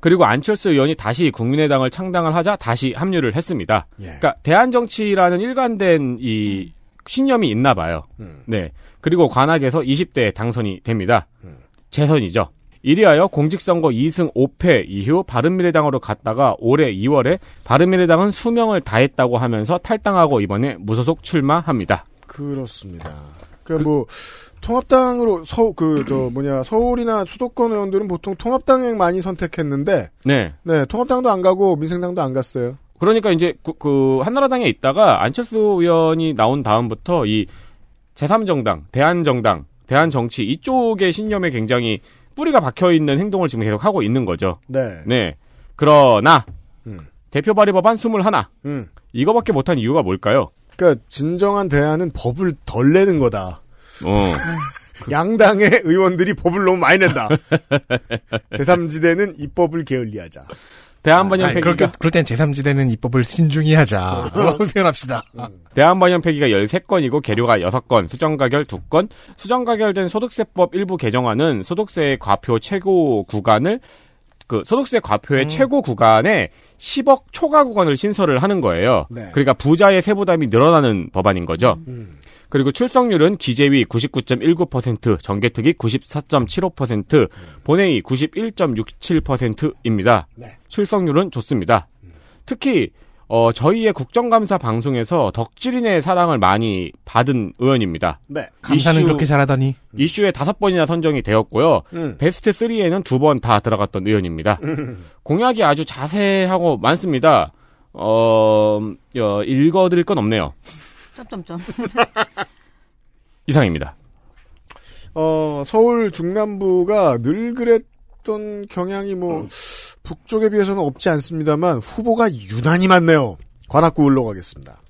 그리고 안철수 의원이 다시 국민의당을 창당을 하자 다시 합류를 했습니다. 예. 그러니까 대한 정치라는 일관된 이 신념이 있나 봐요. 음. 네. 그리고 관악에서 20대에 당선이 됩니다. 음. 재선이죠. 이리하여 공직선거 2승 5패 이후 바른미래당으로 갔다가 올해 2월에 바른미래당은 수명을 다했다고 하면서 탈당하고 이번에 무소속 출마합니다. 그렇습니다. 그 뭐 통합당으로 서 그 저 뭐냐 서울이나 수도권 의원들은 보통 통합당을 많이 선택했는데 네. 네 통합당도 안 가고 민생당도 안 갔어요. 그러니까 이제 그, 그 한나라당에 있다가 안철수 의원이 나온 다음부터 이 제3정당, 대한정당, 대한정치 이쪽의 신념에 굉장히 뿌리가 박혀 있는 행동을 지금 계속 하고 있는 거죠. 네. 네. 그러나 음. 대표 발의 법안 21 음. 이거밖에 못한 이유가 뭘까요? 그러니까 진정한 대안은 법을 덜 내는 거다. 어. 양당의 의원들이 법을 너무 많이 낸다. 제3지대는 입법을 게을리하자. 대한반영 아니, 폐기가 그렇게 그럴 땐 제3지대는 입법을 신중히 하자. 라고 표현합시다. 대한반영 폐기가 13건이고 계류가 6건, 수정가결 2건, 수정가결된 소득세법 일부 개정안은 소득세의 과표 최고 구간을 그 소득세 과표의 최고 구간에 10억 초과 구간을 신설을 하는 거예요. 네. 그러니까 부자의 세부담이 늘어나는 법안인 거죠. 그리고 출석률은 기재위 99.19%, 정개특위 94.75%, 본회의 91.67%입니다. 출석률은 좋습니다. 특히 어, 저희의 국정감사 방송에서 덕질인의 사랑을 많이 받은 의원입니다. 네. 감사는 이슈- 그렇게 잘하더니 이슈에 다섯 번이나 선정이 되었고요. 음. 베스트 3에는 두 번 다 들어갔던 의원입니다. 공약이 아주 자세하고 많습니다. 어, 어, 읽어드릴 건 없네요. 점점점. 이상입니다. 어, 서울 중남부가 늘 그랬던 경향이 뭐 북쪽에 비해서는 없지 않습니다만 후보가 유난히 많네요. 관악구 올라가겠습니다.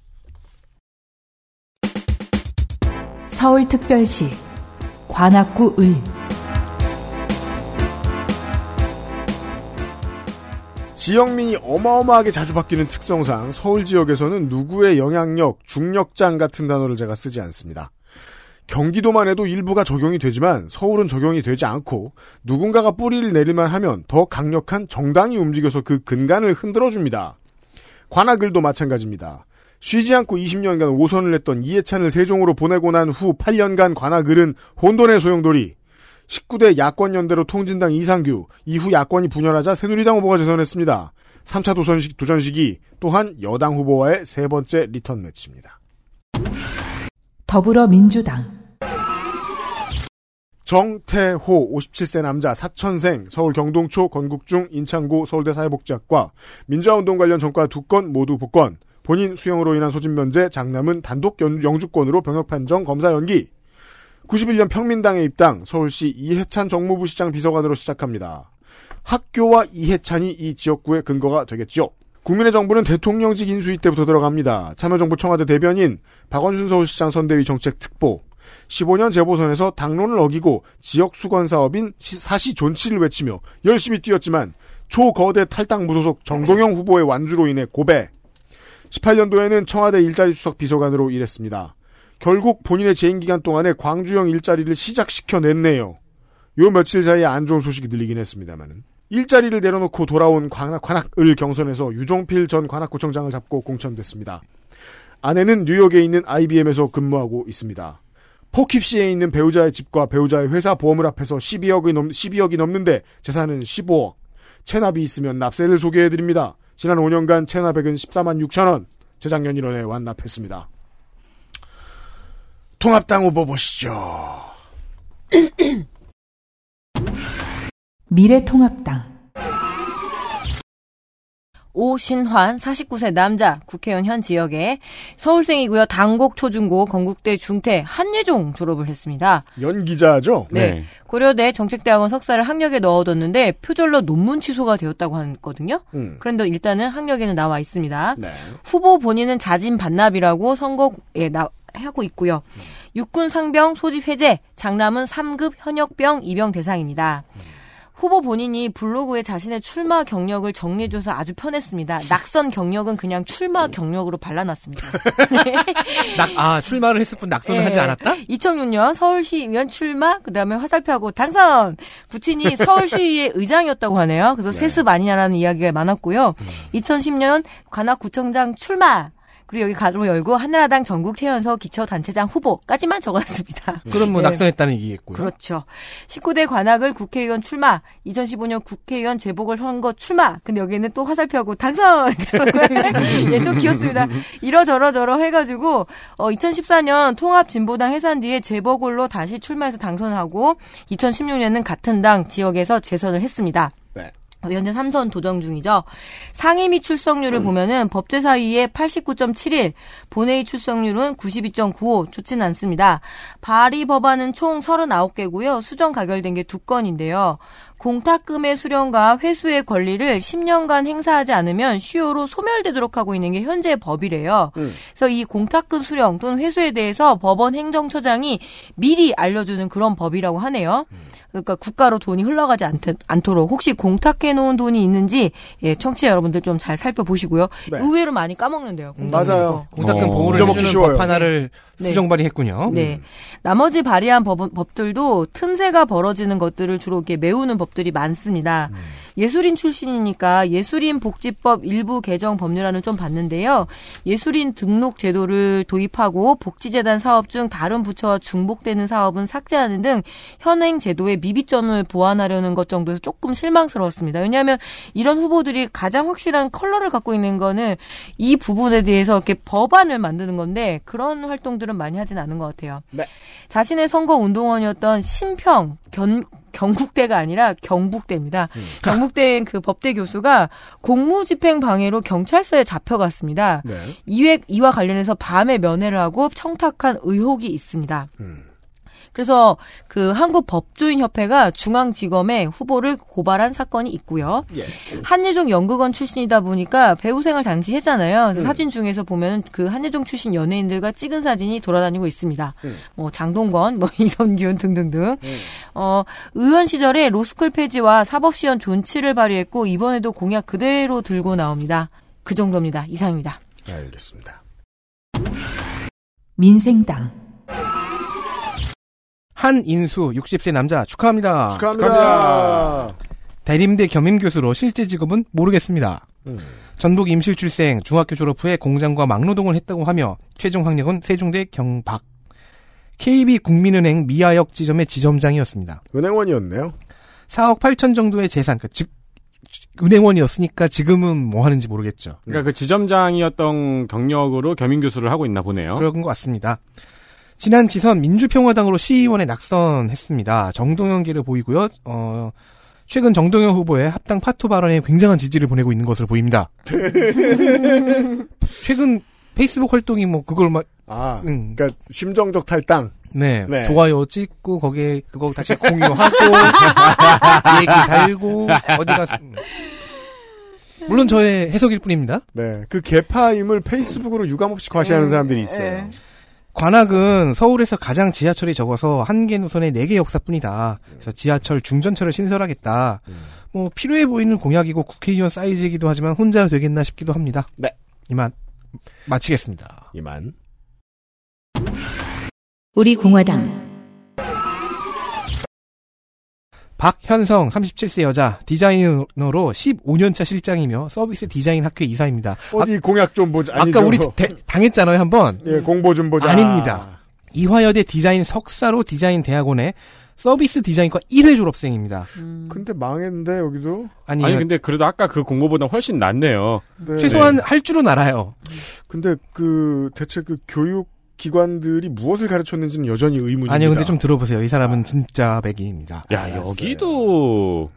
서울특별시 관악구 을 지역민이 어마어마하게 자주 바뀌는 특성상 서울 지역에서는 누구의 영향력, 중력장 같은 단어를 제가 쓰지 않습니다. 경기도만 해도 일부가 적용이 되지만 서울은 적용이 되지 않고 누군가가 뿌리를 내리만 하면 더 강력한 정당이 움직여서 그 근간을 흔들어 줍니다. 관악을도 마찬가지입니다. 쉬지 않고 20년간 오선을 했던 이해찬을 세종으로 보내고 난 후 8년간 관악을은 혼돈의 소용돌이 19대 야권 연대로 통진당 이상규, 이후 야권이 분열하자 새누리당 후보가 재선했습니다. 3차 도전식, 도전 시기 또한 여당 후보와의 세 번째 리턴 매치입니다. 더불어민주당 정태호 57세 남자 사천생 서울 경동초 건국중 인창고 서울대 사회복지학과 민주화운동 관련 전과 두 건 모두 복권 본인 수형으로 인한 소집 면제 장남은 단독 연, 영주권으로 병역 판정 검사 연기 91년 평민당에 입당 서울시 이해찬 정무부 시장 비서관으로 시작합니다. 학교와 이해찬이 이 지역구의 근거가 되겠죠. 국민의 정부는 대통령직 인수위 때부터 들어갑니다. 참여정부 청와대 대변인, 박원순 서울시장 선대위 정책특보, 15년 재보선에서 당론을 어기고 지역 수건 사업인 사시 존치를 외치며 열심히 뛰었지만 초거대 탈당 무소속 정동영 후보의 완주로 인해 고배. 18년도에는 청와대 일자리 수석 비서관으로 일했습니다. 결국 본인의 재임 기간 동안에 광주형 일자리를 시작시켜 냈네요. 요 며칠 사이에 안 좋은 소식이 들리긴 했습니다만은. 일자리를 내려놓고 돌아온 관악, 관악을 경선에서 유종필 전 관악구청장을 잡고 공천됐습니다. 아내는 뉴욕에 있는 IBM에서 근무하고 있습니다. 포킵시에 있는 배우자의 집과 배우자의 회사 보험을 합해서 12억이, 넘, 12억이 넘는데 재산은 15억. 체납이 있으면 납세를 소개해드립니다. 지난 5년간 체납액은 14만 6천 원. 재작년 1월에 완납했습니다. 통합당 후보 보시죠. 미래통합당 오신환 49세 남자 국회의원 현 지역에 서울생이고요. 당곡 초중고 건국대 중퇴 한예종 졸업을 했습니다. 연기자죠? 네. 고려대 정책대학원 석사를 학력에 넣어뒀는데 표절로 논문 취소가 되었다고 하거든요. 음. 그런데 일단은 학력에는 나와 있습니다. 네. 후보 본인은 자진 반납이라고 선거에 나, 하고 있고요. 육군 상병 소집 해제, 장남은 3급 현역병 입영 대상입니다. 후보 본인이 블로그에 자신의 출마 경력을 정리해줘서 아주 편했습니다. 낙선 경력은 그냥 출마 경력으로 발라놨습니다. 낙, 아, 출마를 했을 뿐 낙선을 네. 하지 않았다? 2006년 서울시 의원 출마, 그 다음에 화살표하고 당선! 부친이 서울시의 의장이었다고 하네요. 그래서 세습 아니냐라는 이야기가 많았고요. 2010년 관악구청장 출마! 그리고 여기 가로 열고 한나라당 전국 최연소 기초단체장 후보까지만 적어놨습니다. 그럼 뭐 네. 낙선했다는 얘기겠고요. 그렇죠. 19대 관악을 국회의원 출마, 2015년 국회의원 재보궐 선거 출마. 근데 여기에는 또 화살표하고 당선! 예, 좀 귀엽습니다. 이러저러저러 해가지고, 어, 2014년 통합진보당 해산 뒤에 재보궐로 다시 출마해서 당선하고, 2016년은 같은 당 지역에서 재선을 했습니다. 네. 현재 3선 도정 중이죠. 상임위 출석률을 보면은 법제사위의 89.71, 본회의 출석률은 92.95, 좋지는 않습니다. 발의 법안은 총 39개고요. 수정 가결된 게 두 건인데요. 공탁금의 수령과 회수의 권리를 10년간 행사하지 않으면 시효로 소멸되도록 하고 있는 게 현재 법이래요. 그래서 이 공탁금 수령 또는 회수에 대해서 법원 행정처장이 미리 알려주는 그런 법이라고 하네요. 그러니까 국가로 돈이 흘러가지 않, 않도록 혹시 공탁해 놓은 돈이 있는지 예, 청취자 여러분들 좀 잘 살펴보시고요. 네. 의외로 많이 까먹는데요. 공탁금. 맞아요. 공탁금 어. 보호를 해주는 쉬워요. 법 하나를 네. 수정 발의했군요. 네. 나머지 발의한 법, 법들도 틈새가 벌어지는 것들을 주로 이렇게 메우는 법 들이 많습니다. 예술인 출신이니까 예술인 복지법 일부 개정 법률안을 좀 봤는데요. 예술인 등록 제도를 도입하고 복지재단 사업 중 다른 부처와 중복되는 사업은 삭제하는 등 현행 제도의 미비점을 보완하려는 것 정도에서 조금 실망스러웠습니다. 왜냐하면 이런 후보들이 가장 확실한 컬러를 갖고 있는 거는 이 부분에 대해서 이렇게 법안을 만드는 건데 그런 활동들은 많이 하진 않은 것 같아요. 네. 자신의 선거 운동원이었던 신평 견 경국대가 아니라 경북대입니다. 경북대 그 법대 교수가 공무집행 방해로 경찰서에 잡혀갔습니다. 네. 이와 관련해서 밤에 면회를 하고 청탁한 의혹이 있습니다. 음. 그래서 그 한국 법조인 협회가 중앙지검에 후보를 고발한 사건이 있고요. 예. 한예종 연극원 출신이다 보니까 배우 생활 잠시 했잖아요. 그래서 음. 사진 중에서 보면 그 한예종 출신 연예인들과 찍은 사진이 돌아다니고 있습니다. 음. 뭐 장동건, 뭐 이선균 등등등. 어, 의원 시절에 로스쿨 폐지와 사법시험 존치를 발휘했고 이번에도 공약 그대로 들고 나옵니다. 그 정도입니다. 이상입니다. 알겠습니다. 민생당 한인수 60세 남자 축하합니다. 축하합니다. 대림대 겸임교수로 실제 직업은 모르겠습니다. 음. 전북 임실출생 중학교 졸업 후에 공장과 막노동을 했다고 하며 최종 학력은 세종대 경박. KB 국민은행 미아역 지점의 지점장이었습니다. 은행원이었네요. 4억 8천 정도의 재산, 그러니까 즉 은행원이었으니까 지금은 뭐 하는지 모르겠죠. 그러니까 그 지점장이었던 경력으로 겸임 교수를 하고 있나 보네요. 그런 것 같습니다. 지난 지선 민주평화당으로 시의원에 낙선했습니다. 정동영기를 보이고요. 어, 최근 정동영 후보의 합당 파토 발언에 굉장한 지지를 보내고 있는 것으로 보입니다. 최근 페이스북 활동이 뭐 그걸 막 아, 음. 그러니까 심정적 탈당. 네, 네. 좋아요 찍고 거기에 그거 다시 공유하고 얘기 달고 어디 가서 음. 물론 저의 해석일 뿐입니다. 네, 그 개파임을 페이스북으로 유감없이 과시하는 사람들이 있어요. 네. 관악은 서울에서 가장 지하철이 적어서 한 개 노선에 네 개 역사뿐이다. 그래서 지하철 중전철을 신설하겠다. 뭐 필요해 보이는 공약이고 국회의원 사이즈이기도 하지만 혼자 되겠나 싶기도 합니다. 네. 이만 마치겠습니다. 이만. 우리 공화당 박현성 37세 여자 디자이너로 15년차 실장이며 서비스 디자인 학회 이사입니다. 어디 공약 좀 보자. 아, 아니죠. 까 우리 대- 당했잖아요 한번. 예, 공보 좀 보자. 아닙니다. 이화여대 디자인 석사로 디자인 대학원에 서비스 디자인과 1회 졸업생입니다. 근데 망했는데 여기도. 아니, 아니 근데 그래도 아까 그 공고보다 훨씬 낫네요. 네. 최소한 할 줄은 알아요. 근데 그 대체 그 교육 기관들이 무엇을 가르쳤는지는 여전히 의문입니다. 아니요, 근데 좀 들어보세요. 이 사람은 진짜 백인입니다. 야 여기도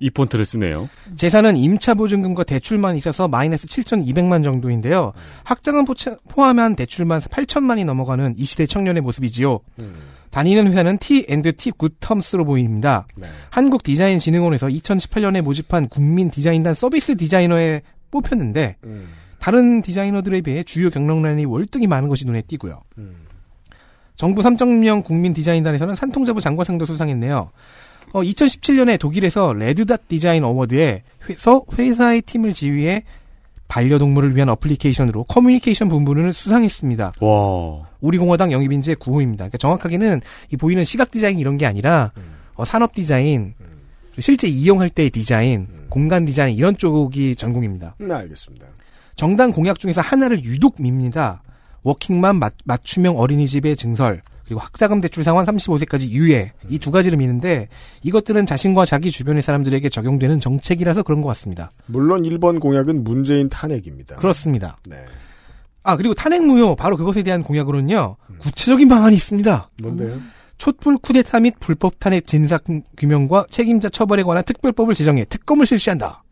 이 폰트를 쓰네요. 재산은 임차 보증금과 대출만 있어서 마이너스 7,200만 정도인데요. 학장은 포함한 대출만 8천만이 넘어가는 이 시대 청년의 모습이지요. 다니는 회사는 T&T 굿텀스로 보입니다. 한국 디자인 진흥원에서 2018년에 모집한 국민 디자인단 서비스 디자이너에 뽑혔는데 다른 디자이너들에 비해 주요 경력란이 월등히 많은 것이 눈에 띄고요. 정부 3.0 국민 디자인단에서는 산통자부 장관상도 수상했네요. 어, 2017년에 독일에서 Red Dot Design Award에서 회사의 팀을 지휘해 반려동물을 위한 어플리케이션으로 커뮤니케이션 분부를 수상했습니다. 와. 우리 공화당 영입인재 9호입니다. 그러니까 정확하게는 이 보이는 시각 디자인 이런 게 아니라 어, 산업 디자인, 실제 이용할 때의 디자인, 공간 디자인 이런 쪽이 전공입니다. 네, 알겠습니다. 정당 공약 중에서 하나를 유독 밉니다. 워킹맘 맞, 맞춤형 어린이집의 증설, 그리고 학자금 대출 상환 35세까지 유예 이 두 가지를 미는데 이것들은 자신과 자기 주변의 사람들에게 적용되는 정책이라서 그런 것 같습니다. 물론 1번 공약은 문재인 탄핵입니다. 그렇습니다. 네. 아 그리고 탄핵 무효 바로 그것에 대한 공약으로는요 구체적인 방안이 있습니다. 뭔데요? 촛불 쿠데타 및 불법 탄핵 진상 규명과 책임자 처벌에 관한 특별법을 제정해 특검을 실시한다.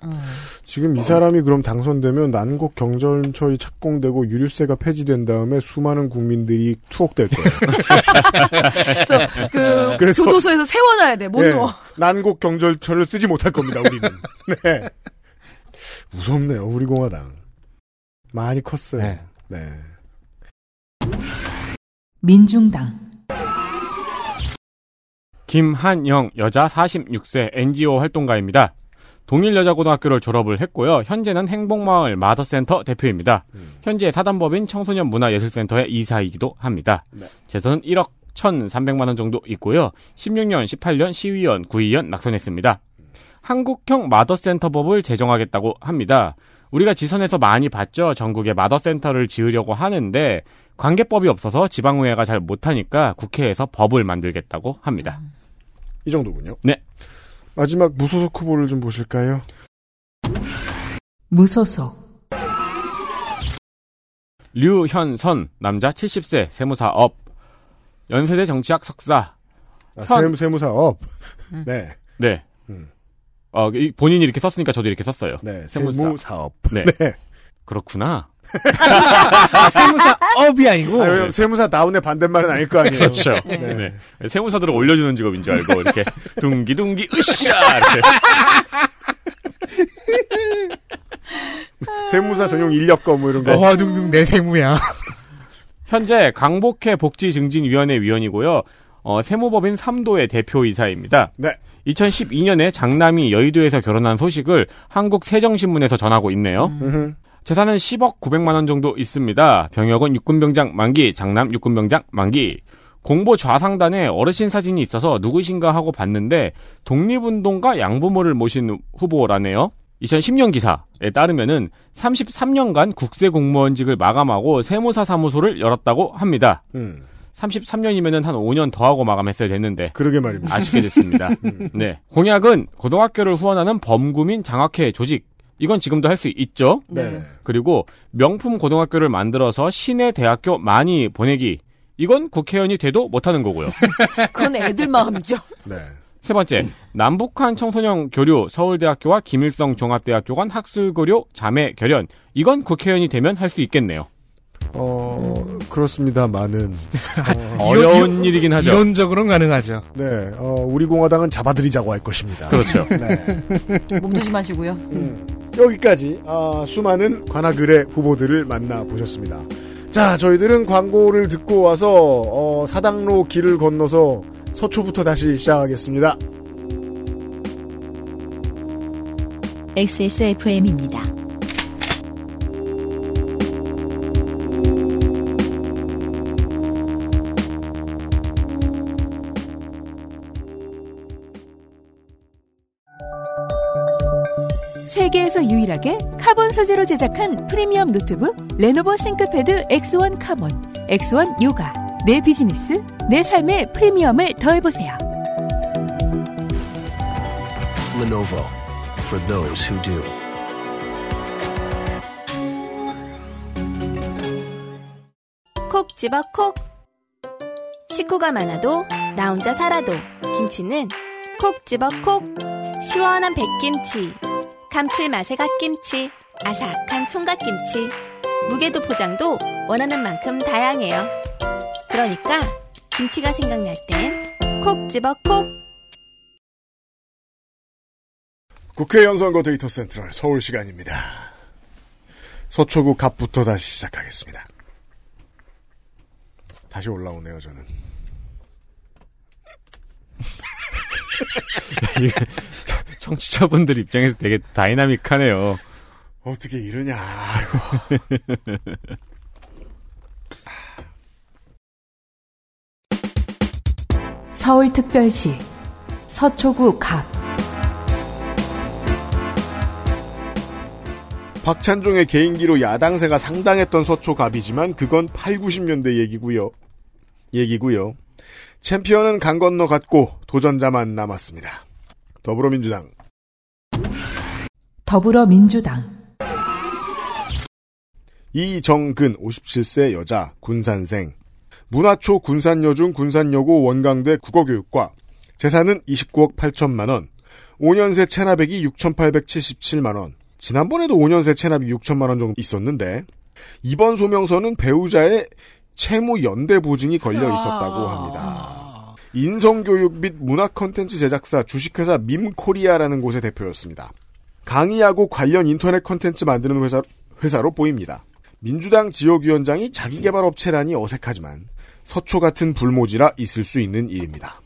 지금 이 사람이 그럼 당선되면 난곡 경전철이 착공되고 유류세가 폐지된 다음에 수많은 국민들이 투옥될 거예요. 그래서 그 그래서- 교도소에서 세워놔야 돼. 못 네, 누워. 난곡 경절철을 쓰지 못할 겁니다. 우리는. 네. 무섭네요. 우리 공화당. 많이 컸어요. 네. 네. 민중당 김한영 여자 46세 NGO 활동가입니다. 동일여자고등학교를 졸업을 했고요. 현재는 행복마을 마더센터 대표입니다. 현재 사단법인 청소년문화예술센터의 이사이기도 합니다. 재산은 1억 1,300만 원 정도 있고요. 16년, 18년 시의원, 구의원 낙선했습니다. 한국형 마더센터법을 제정하겠다고 합니다. 우리가 지선에서 많이 봤죠. 전국에 마더센터를 지으려고 하는데 관계법이 없어서 지방의회가 잘 못하니까 국회에서 법을 만들겠다고 합니다. 이 정도군요. 네. 마지막 무소속 후보를 좀 보실까요? 무소속 류현선 남자 70세 세무사 업 연세대 정치학 석사 아, 현- 세무, 세무사업. 네. 네. 음. 어, 이- 본인이 이렇게 썼으니까 저도 이렇게 썼어요. 네. 세무사. 세무사업. 네. 네. 그렇구나. 아, 세무사 업이 아니고 아, 세무사 나운의 반대말은 아닐 거 아니에요. 그렇죠. 네. 네. 세무사들을 올려주는 직업인 줄 알고 이렇게 둥기둥기 으쌰 이렇게 세무사 전용 인력거 뭐 이런 거. 어화둥둥 내 세무야. 현재 강복회 복지증진위원회 위원이고요. 어, 세무법인 3도의 대표이사입니다. 네. 2012년에 장남이 여의도에서 결혼한 소식을 한국 세정신문에서 전하고 있네요. 음흠. 재산은 10억 900만 원 정도 있습니다. 병역은 육군병장 만기, 장남 육군병장 만기. 공보 좌상단에 어르신 사진이 있어서 누구신가 하고 봤는데 독립운동가 양부모를 모신 후보라네요. 2010년 기사에 따르면은 33년간 국세 공무원직을 마감하고 세무사 사무소를 열었다고 합니다. 음. 33년이면은 한 5년 더 하고 마감했어야 됐는데 그러게 말입니다. 아쉽게 됐습니다. 네. 공약은 고등학교를 후원하는 범구민 장학회 조직. 이건 지금도 할 수 있죠. 네. 그리고 명품 고등학교를 만들어서 시내 대학교 많이 보내기. 이건 국회의원이 돼도 못하는 거고요. 그건 애들 마음이죠. 네. 세 번째, 남북한 청소년 교류 서울대학교와 김일성 종합대학교 간 학술고려 자매 결연. 이건 국회의원이 되면 할 수 있겠네요. 어, 그렇습니다만은. 어 려운 일이긴 하죠. 이론적으로는 가능하죠. 네, 어, 우리 공화당은 잡아들이자고 할 것입니다. 그렇죠. 네. 몸 조심하시고요. 여기까지 아, 수많은 관악을의 후보들을 만나보셨습니다. 자, 저희들은 광고를 듣고 와서 어, 사당로 길을 건너서 서초부터 다시 시작하겠습니다. XSFM입니다. 세계에서 유일하게 카본 소재로 제작한 프리미엄 노트북 Lenovo ThinkPad X1 Carbon, X1 Yoga. 내 비즈니스, 내 삶의 프리미엄을 더해보세요. Lenovo for those who do. 콕 집어 콕. 식구가 많아도 나 혼자 살아도 김치는 콕 집어 콕. 시원한 백김치. 감칠맛의 갓김치. 아삭한 총각김치. 무게도 포장도 원하는 만큼 다양해요. 그러니까 김치가 생각날 땐 콕 집어 콕. 국회의원선거 Data Central 서울 시간입니다. 서초구 갑부터 다시 시작하겠습니다. 다시 올라오네요, 저는. 청취자분들 입장에서 되게 다이나믹하네요. 어떻게 이러냐, 아이고. 서울특별시 서초구 갑 박찬종의 개인기로 야당세가 상당했던 서초갑이지만 그건 8, 90년대 얘기고요. 얘기고요. 챔피언은 강 건너 갔고 도전자만 남았습니다. 더불어민주당. 더불어민주당. 이정근 57세 여자 군산생. 문화초 군산여중 군산여고 원광대 국어교육과. 재산은 29억 8천만 원. 5년새 체납액이 6,877만 원. 지난번에도 5년새 체납이 6천만 원 정도 있었는데 이번 소명서는 배우자의 채무 연대 보증이 걸려 있었다고 합니다. 인성교육 및 문화 컨텐츠 제작사 주식회사 밈코리아라는 곳의 대표였습니다. 강의하고 관련 인터넷 컨텐츠 만드는 회사, 회사로 보입니다. 민주당 지역위원장이 자기개발업체라니 어색하지만 서초 같은 불모지라 있을 수 있는 일입니다.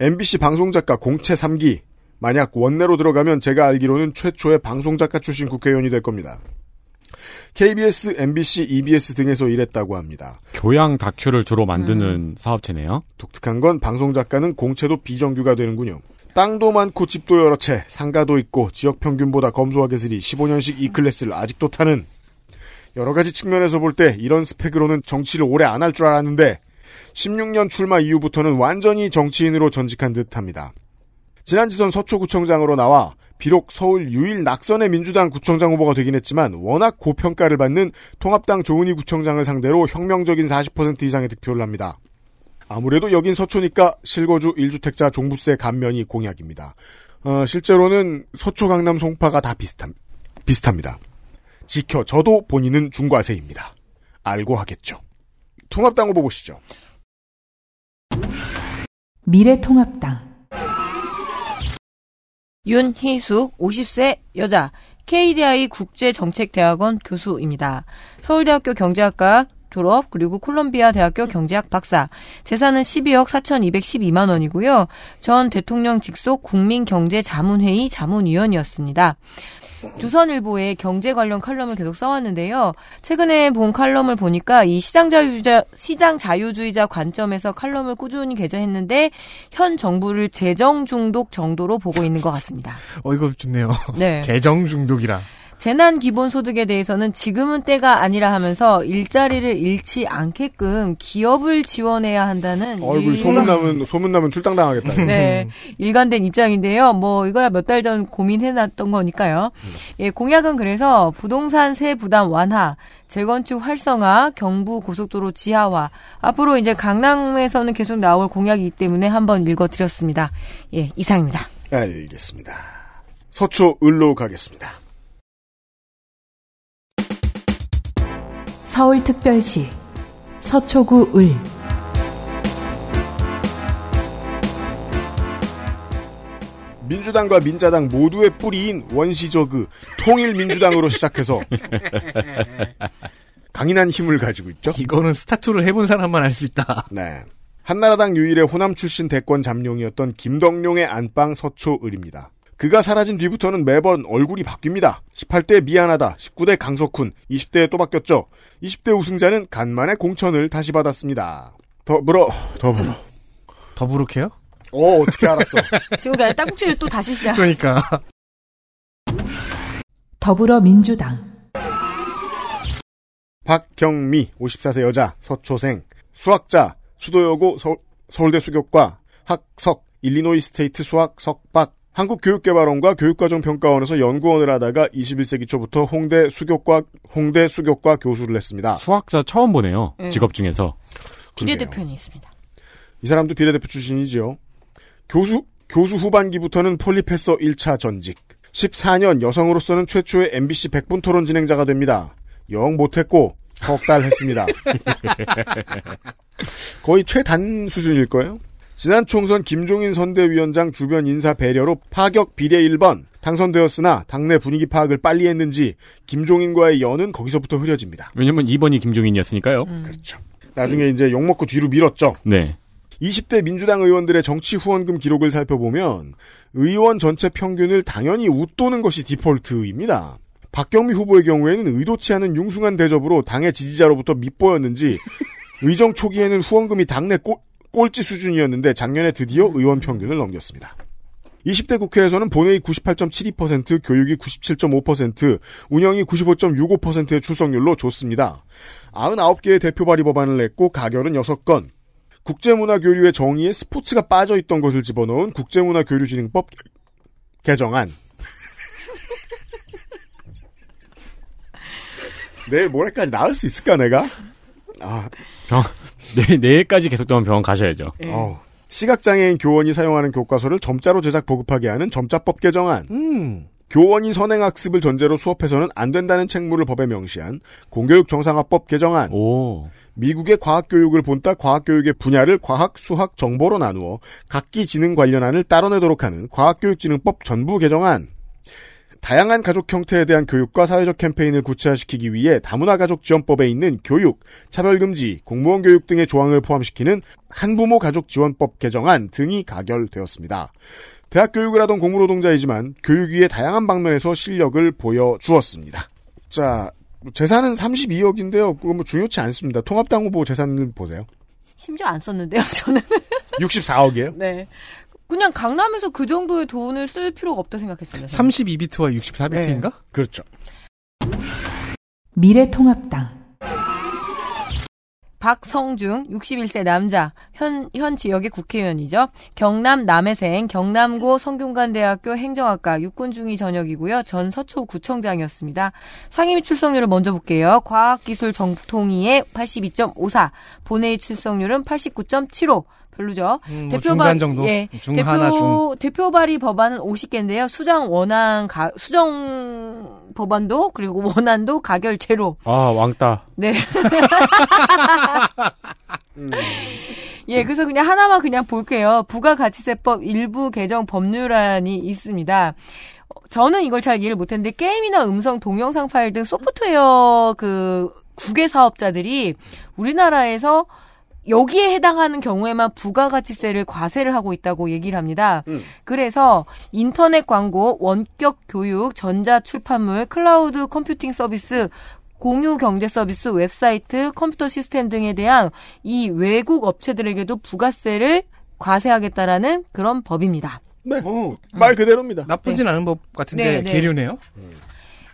MBC 방송작가 공채 3기 만약 원내로 들어가면 제가 알기로는 최초의 방송작가 출신 국회의원이 될 겁니다. KBS, MBC, EBS 등에서 일했다고 합니다. 교양 다큐를 주로 만드는 사업체네요. 독특한 건 방송 작가는 공채도 비정규가 되는군요. 땅도 많고 집도 여러 채, 상가도 있고 지역 평균보다 검소하게 쓰리 15년식 E-Class를 아직도 타는 여러 가지 측면에서 볼 때 이런 스펙으로는 정치를 오래 안 할 줄 알았는데 16년 출마 이후부터는 완전히 정치인으로 전직한 듯합니다. 지난 지선 서초구청장으로 나와 비록 서울 유일 낙선의 민주당 구청장 후보가 되긴 했지만 워낙 고평가를 받는 통합당 조은희 구청장을 상대로 혁명적인 40% 이상의 득표를 합니다. 아무래도 여긴 서초니까 실거주 1주택자 종부세 감면이 공약입니다. 어, 실제로는 서초 강남 송파가 다 비슷함, 비슷합니다. 지켜 저도 본인은 중과세입니다. 알고 하겠죠. 통합당 후보 보시죠. 미래통합당 윤희숙 50세 여자 KDI 국제정책대학원 교수입니다. 서울대학교 경제학과 졸업 그리고 콜롬비아 대학교 경제학 박사 재산은 12억 4,212만 원이고요. 전 대통령 직속 국민경제자문회의 자문위원이었습니다. 조선일보에 경제 관련 칼럼을 계속 써왔는데요. 최근에 본 칼럼을 보니까 이 시장 자유주의자 시장 자유주의자 관점에서 칼럼을 꾸준히 게재했는데 현 정부를 재정 중독 정도로 보고 있는 것 같습니다. 어 이거 좋네요. 네. 재정 중독이라. 재난 기본소득에 대해서는 지금은 때가 아니라 하면서 일자리를 잃지 않게끔 기업을 지원해야 한다는 얼굴 일- 소문나면 소문나면 출당당하겠다. 네, 일관된 입장인데요. 뭐 이거야 몇 달 전 고민해놨던 거니까요. 예, 공약은 그래서 부동산 세 부담 완화, 재건축 활성화, 경부 고속도로 지하화. 앞으로 이제 강남에서는 계속 나올 공약이기 때문에 한번 읽어드렸습니다. 예, 이상입니다. 알겠습니다. 서초 을로 가겠습니다. 서울특별시 서초구 을 민주당과 민자당 모두의 뿌리인 원시저그 통일민주당으로 시작해서 강인한 힘을 가지고 있죠. 이거는 스타투를 해본 사람만 알 수 있다. 네. 한나라당 유일의 호남 출신 대권 잠룡이었던 김덕룡의 안방 서초을입니다. 그가 사라진 뒤부터는 매번 얼굴이 바뀝니다. 18대 미안하다, 19대 강석훈, 20대에 또 바뀌었죠. 20대 우승자는 간만에 공천을 다시 받았습니다. 더불어, 더불어. 더부룩해요? 어, 어떻게 알았어? 지금 그냥 땅국지를 또 다시 시작. 그러니까. 더불어민주당 박경미, 54세 여자, 서초생, 수학자, 수도여고 서울대 수교과, 학석, 일리노이 State 수학 석박, 한국교육개발원과 교육과정평가원에서 연구원을 하다가 21세기 초부터 홍대 수교과, 홍대 수교과 교수를 했습니다. 수학자 처음 보네요. 네. 직업 중에서. 비례대표는 있습니다. 이 사람도 비례대표 출신이지요. 교수, 교수 후반기부터는 폴리페서 1차 전직. 14년 여성으로서는 최초의 MBC 100분 토론 진행자가 됩니다. 영 못했고 석 달 했습니다. 거의 최단 수준일 거예요. 지난 총선 김종인 선대위원장 주변 인사 배려로 파격 비례 1번 당선되었으나 당내 분위기 파악을 빨리 했는지 김종인과의 연은 거기서부터 흐려집니다. 왜냐면 2번이 김종인이었으니까요. 그렇죠. 나중에 이제 욕먹고 뒤로 밀었죠. 네. 20대 민주당 의원들의 정치 후원금 기록을 살펴보면 의원 전체 평균을 당연히 웃도는 것이 디폴트입니다. 박경미 후보의 경우에는 의도치 않은 융숭한 대접으로 당의 지지자로부터 밑보였는지 의정 초기에는 후원금이 당내 꼴, 꼴찌 수준이었는데 작년에 드디어 의원 평균을 넘겼습니다. 20대 국회에서는 본회의 98.72%, 교육이 97.5%, 운영이 95.65%의 출석률로 좋습니다. 99개의 대표 발의 법안을 냈고 가결은 6건. 국제문화교류의 정의에 스포츠가 빠져있던 것을 집어넣은 국제문화교류진흥법 개정안. 내일 모레까지 나을 수 있을까 내가? 아, 병, 내, 내일까지 계속되면 병원 가셔야죠. 어. 시각장애인 교원이 사용하는 교과서를 점자로 제작 보급하게 하는 점자법 개정안. 교원이 선행학습을 전제로 수업해서는 안 된다는 책무를 법에 명시한 공교육 정상화법 개정안. 미국의 과학교육을 본따 과학교육의 분야를 과학, 수학, 정보로 나누어 각기 지능 관련안을 따로 내도록 하는 과학교육진흥법 전부 개정안. 다양한 가족 형태에 대한 교육과 사회적 캠페인을 구체화시키기 위해 다문화 가족 지원법에 있는 교육, 차별 금지, 공무원 교육 등의 조항을 포함시키는 한부모 가족 지원법 개정안 등이 가결되었습니다. 대학 교육을 하던 고무노동자이지만 교육 위의 다양한 방면에서 실력을 보여주었습니다. 자, 재산은 32억인데요. 그거 뭐 중요치 않습니다. 통합당 후보 재산을 보세요. 심지어 안 썼는데요, 저는. 64억이에요? 네. 그냥 강남에서 그 정도의 돈을 쓸 필요가 없다 생각했습니다. 저는. 32비트와 64비트인가? 그렇죠. 미래통합당 박성중 61세 남자 현, 현 지역의 국회의원이죠. 경남 남해생 경남고 성균관대학교 행정학과 육군 중위 전역이고요. 전 서초구청장이었습니다. 상임위 출석률을 먼저 볼게요. 과학기술 정통위의 82.54, 본회의 출석률은 89.75. 별로죠. 음, 뭐 중간 정도? 예, 중 대표 하나, 중. 대표 발의 법안은 50개인데요. 수정 원안 가, 수정 법안도 그리고 원안도 가결 제로. 아, 왕따. 네. 예, 그래서 그냥 하나만 그냥 볼게요. 부가가치세법 일부 개정 법률안이 있습니다. 어, 저는 이걸 잘 이해를 못했는데 게임이나 음성, 동영상 파일 등 소프트웨어 그 국외 사업자들이 우리나라에서 여기에 해당하는 경우에만 부가가치세를 과세를 하고 있다고 얘기를 합니다. 그래서 인터넷 광고, 원격 교육, 전자 출판물, 클라우드 컴퓨팅 서비스, 공유 경제 서비스, 웹사이트, 컴퓨터 시스템 등에 대한 이 외국 업체들에게도 부가세를 과세하겠다라는 그런 법입니다. 네. 말 그대로입니다. 나쁘진 않은 법 같은데 네, 네. 계류네요.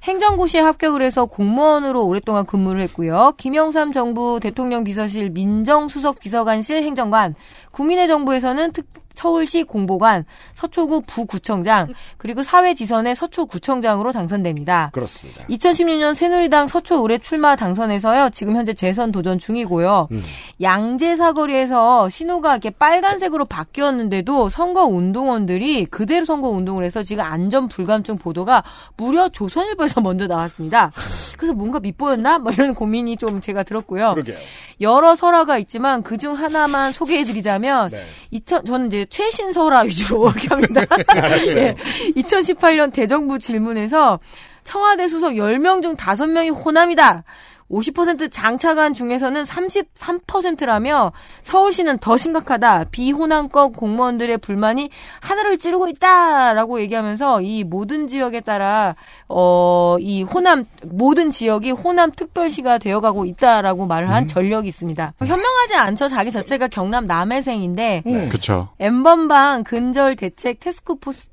행정고시에 합격을 해서 공무원으로 오랫동안 근무를 했고요. 김영삼 정부 대통령 비서실 민정수석 비서관실 행정관, 국민의 정부에서는 특 서울시 공보관, 서초구 부구청장, 그리고 사회지선의 서초구청장으로 당선됩니다. 그렇습니다. 2016년 새누리당 서초 의뢰 출마 당선에서요. 지금 현재 재선 도전 중이고요. 음. 양재 사거리에서 신호가 이렇게 빨간색으로 바뀌었는데도 선거 운동원들이 그대로 선거 운동을 해서 지금 안전 불감증 보도가 무려 조선일보에서 먼저 나왔습니다. 그래서 뭔가 밉보였나? 뭐 이런 고민이 좀 제가 들었고요. 그러게요. 여러 설화가 있지만 그 중 하나만 소개해드리자면 네. 2000 저는 이제 최신 설화 위주로 얘기합니다. 알았어요. 예. 2018년 대정부 질문에서 청와대 수석 10명 중 5명이 호남이다. 50% 장차관 중에서는 33%라며 서울시는 더 심각하다. 비호남권 공무원들의 불만이 하늘을 찌르고 있다라고 얘기하면서 이 모든 지역에 따라 어 이 호남 모든 지역이 호남 특별시가 되어가고 있다라고 말을 한 전력이 있습니다. 현명하지 않죠. 자기 자체가 경남 남해생인데 그쵸. 엠번방 근절 대책 테스크 포스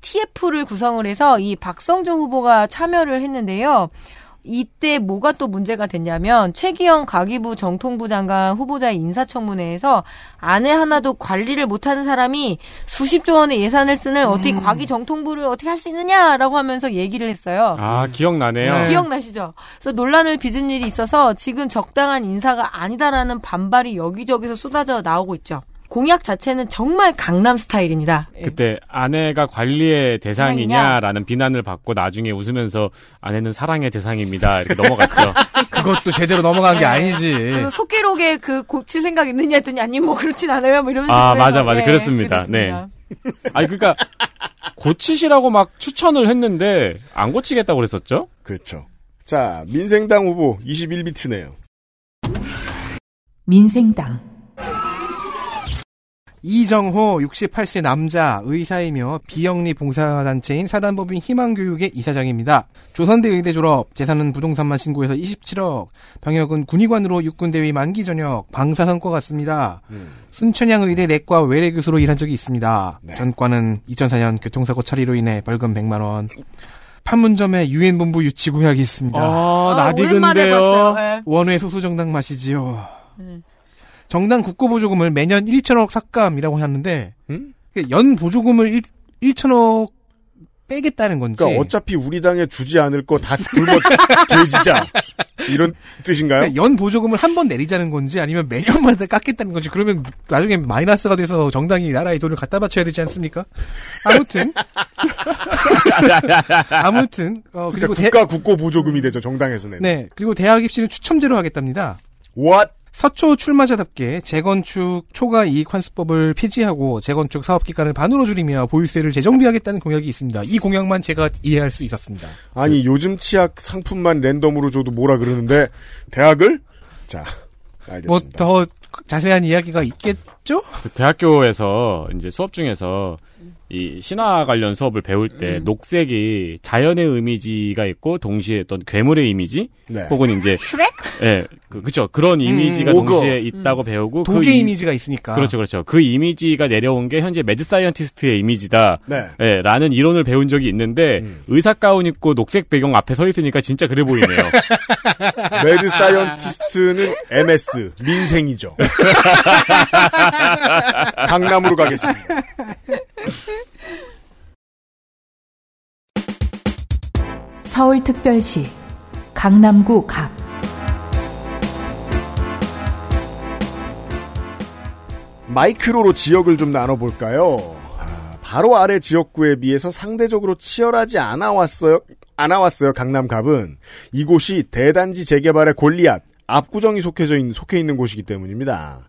TF를 구성을 해서 이 박성준 후보가 참여를 했는데요. 이때 뭐가 또 문제가 됐냐면 최기영 가기부 정통부 장관 후보자의 인사청문회에서 아내 하나도 관리를 못하는 사람이 수십조 원의 예산을 쓰는 어떻게 과기 정통부를 어떻게 할 수 있느냐라고 하면서 얘기를 했어요. 아, 기억나네요. 기억나시죠? 그래서 논란을 빚은 일이 있어서 지금 적당한 인사가 아니다라는 반발이 여기저기서 쏟아져 나오고 있죠. 공약 자체는 정말 강남 스타일입니다. 그때 아내가 관리의 대상이냐라는 비난을 받고 나중에 웃으면서 아내는 사랑의 대상입니다. 이렇게 넘어갔죠. 그것도 제대로 넘어간 게 아니지. 그래서 속기록에 그 고칠 생각 있느냐 했더니 아니 뭐 그렇진 않아요. 뭐 이런 식으로 아. 맞아, 맞아. 네, 그렇습니다. 네. 아니, 그러니까 고치시라고 막 추천을 했는데 안 고치겠다고 그랬었죠? 그렇죠. 자, 민생당 후보 21비트네요. 민생당 이정호 68세 남자 의사이며 비영리 봉사단체인 사단법인 희망교육의 이사장입니다. 조선대 의대 졸업, 재산은 부동산만 신고해서 27억, 병역은 군의관으로 육군대위 만기 전역, 방사선과 같습니다. 순천향 의대 내과 외래 교수로 일한 적이 있습니다. 전과는 2004년 교통사고 처리로 인해 벌금 100만 원. 판문점에 유엔 본부 유치 공약이 있습니다. 아, 아, 봤어요. 네. 원외 소수정당 맛이지요. 음. 정당 국고보조금을 매년 1천억 삭감이라고 하는데 음? 연 보조금을 1, 1천억 빼겠다는 건지 그러니까 어차피 우리 당에 주지 않을 거 다 굶어 돼지자 이런 뜻인가요? 그러니까 연 보조금을 한 번 내리자는 건지 아니면 매년마다 깎겠다는 건지 그러면 나중에 마이너스가 돼서 정당이 나라에 돈을 갖다 바쳐야 되지 않습니까? 아무튼 아무튼 어, 그리고 그리고 대, 국가 국고 보조금이 되죠 정당에서는. 네 그리고 대학 입시는 추첨제로 하겠답니다. What? 서초 출마자답게 재건축 초과 이익 환수법을 폐지하고 재건축 사업 기간을 반으로 줄이며 보유세를 재정비하겠다는 공약이 있습니다. 이 공약만 제가 이해할 수 있었습니다. 아니 요즘 치약 상품만 랜덤으로 줘도 뭐라 그러는데 대학을 자 알겠습니다. 뭐더 자세한 이야기가 있겠죠? 그 대학교에서 이제 수업 중에서 이 신화 관련 수업을 배울 때 음. 녹색이 자연의 이미지가 있고 동시에 어떤 괴물의 이미지 네. 혹은 이제 슈렉? 예, 그, 그쵸. 그런 이미지가 오거. 동시에 있다고 배우고 그 독의 이- 이미지가 있으니까. 그렇죠, 그렇죠. 그 이미지가 내려온 게 현재 mad scientist의 이미지다. 네. 예, 라는 이론을 배운 적이 있는데 의사 가운 입고 녹색 배경 앞에 서 있으니까 진짜 그래 보이네요. mad scientist는 MS 민생이죠. 강남으로 가겠습니다. 서울특별시 강남구 갑 마이크로로 지역을 좀 나눠볼까요? 아, 바로 아래 지역구에 비해서 상대적으로 치열하지 않아 왔어요. 않아 왔어요. 강남갑은 이곳이 대단지 재개발의 골리앗 압구정이 속해져 있는 속해 있는 곳이기 때문입니다.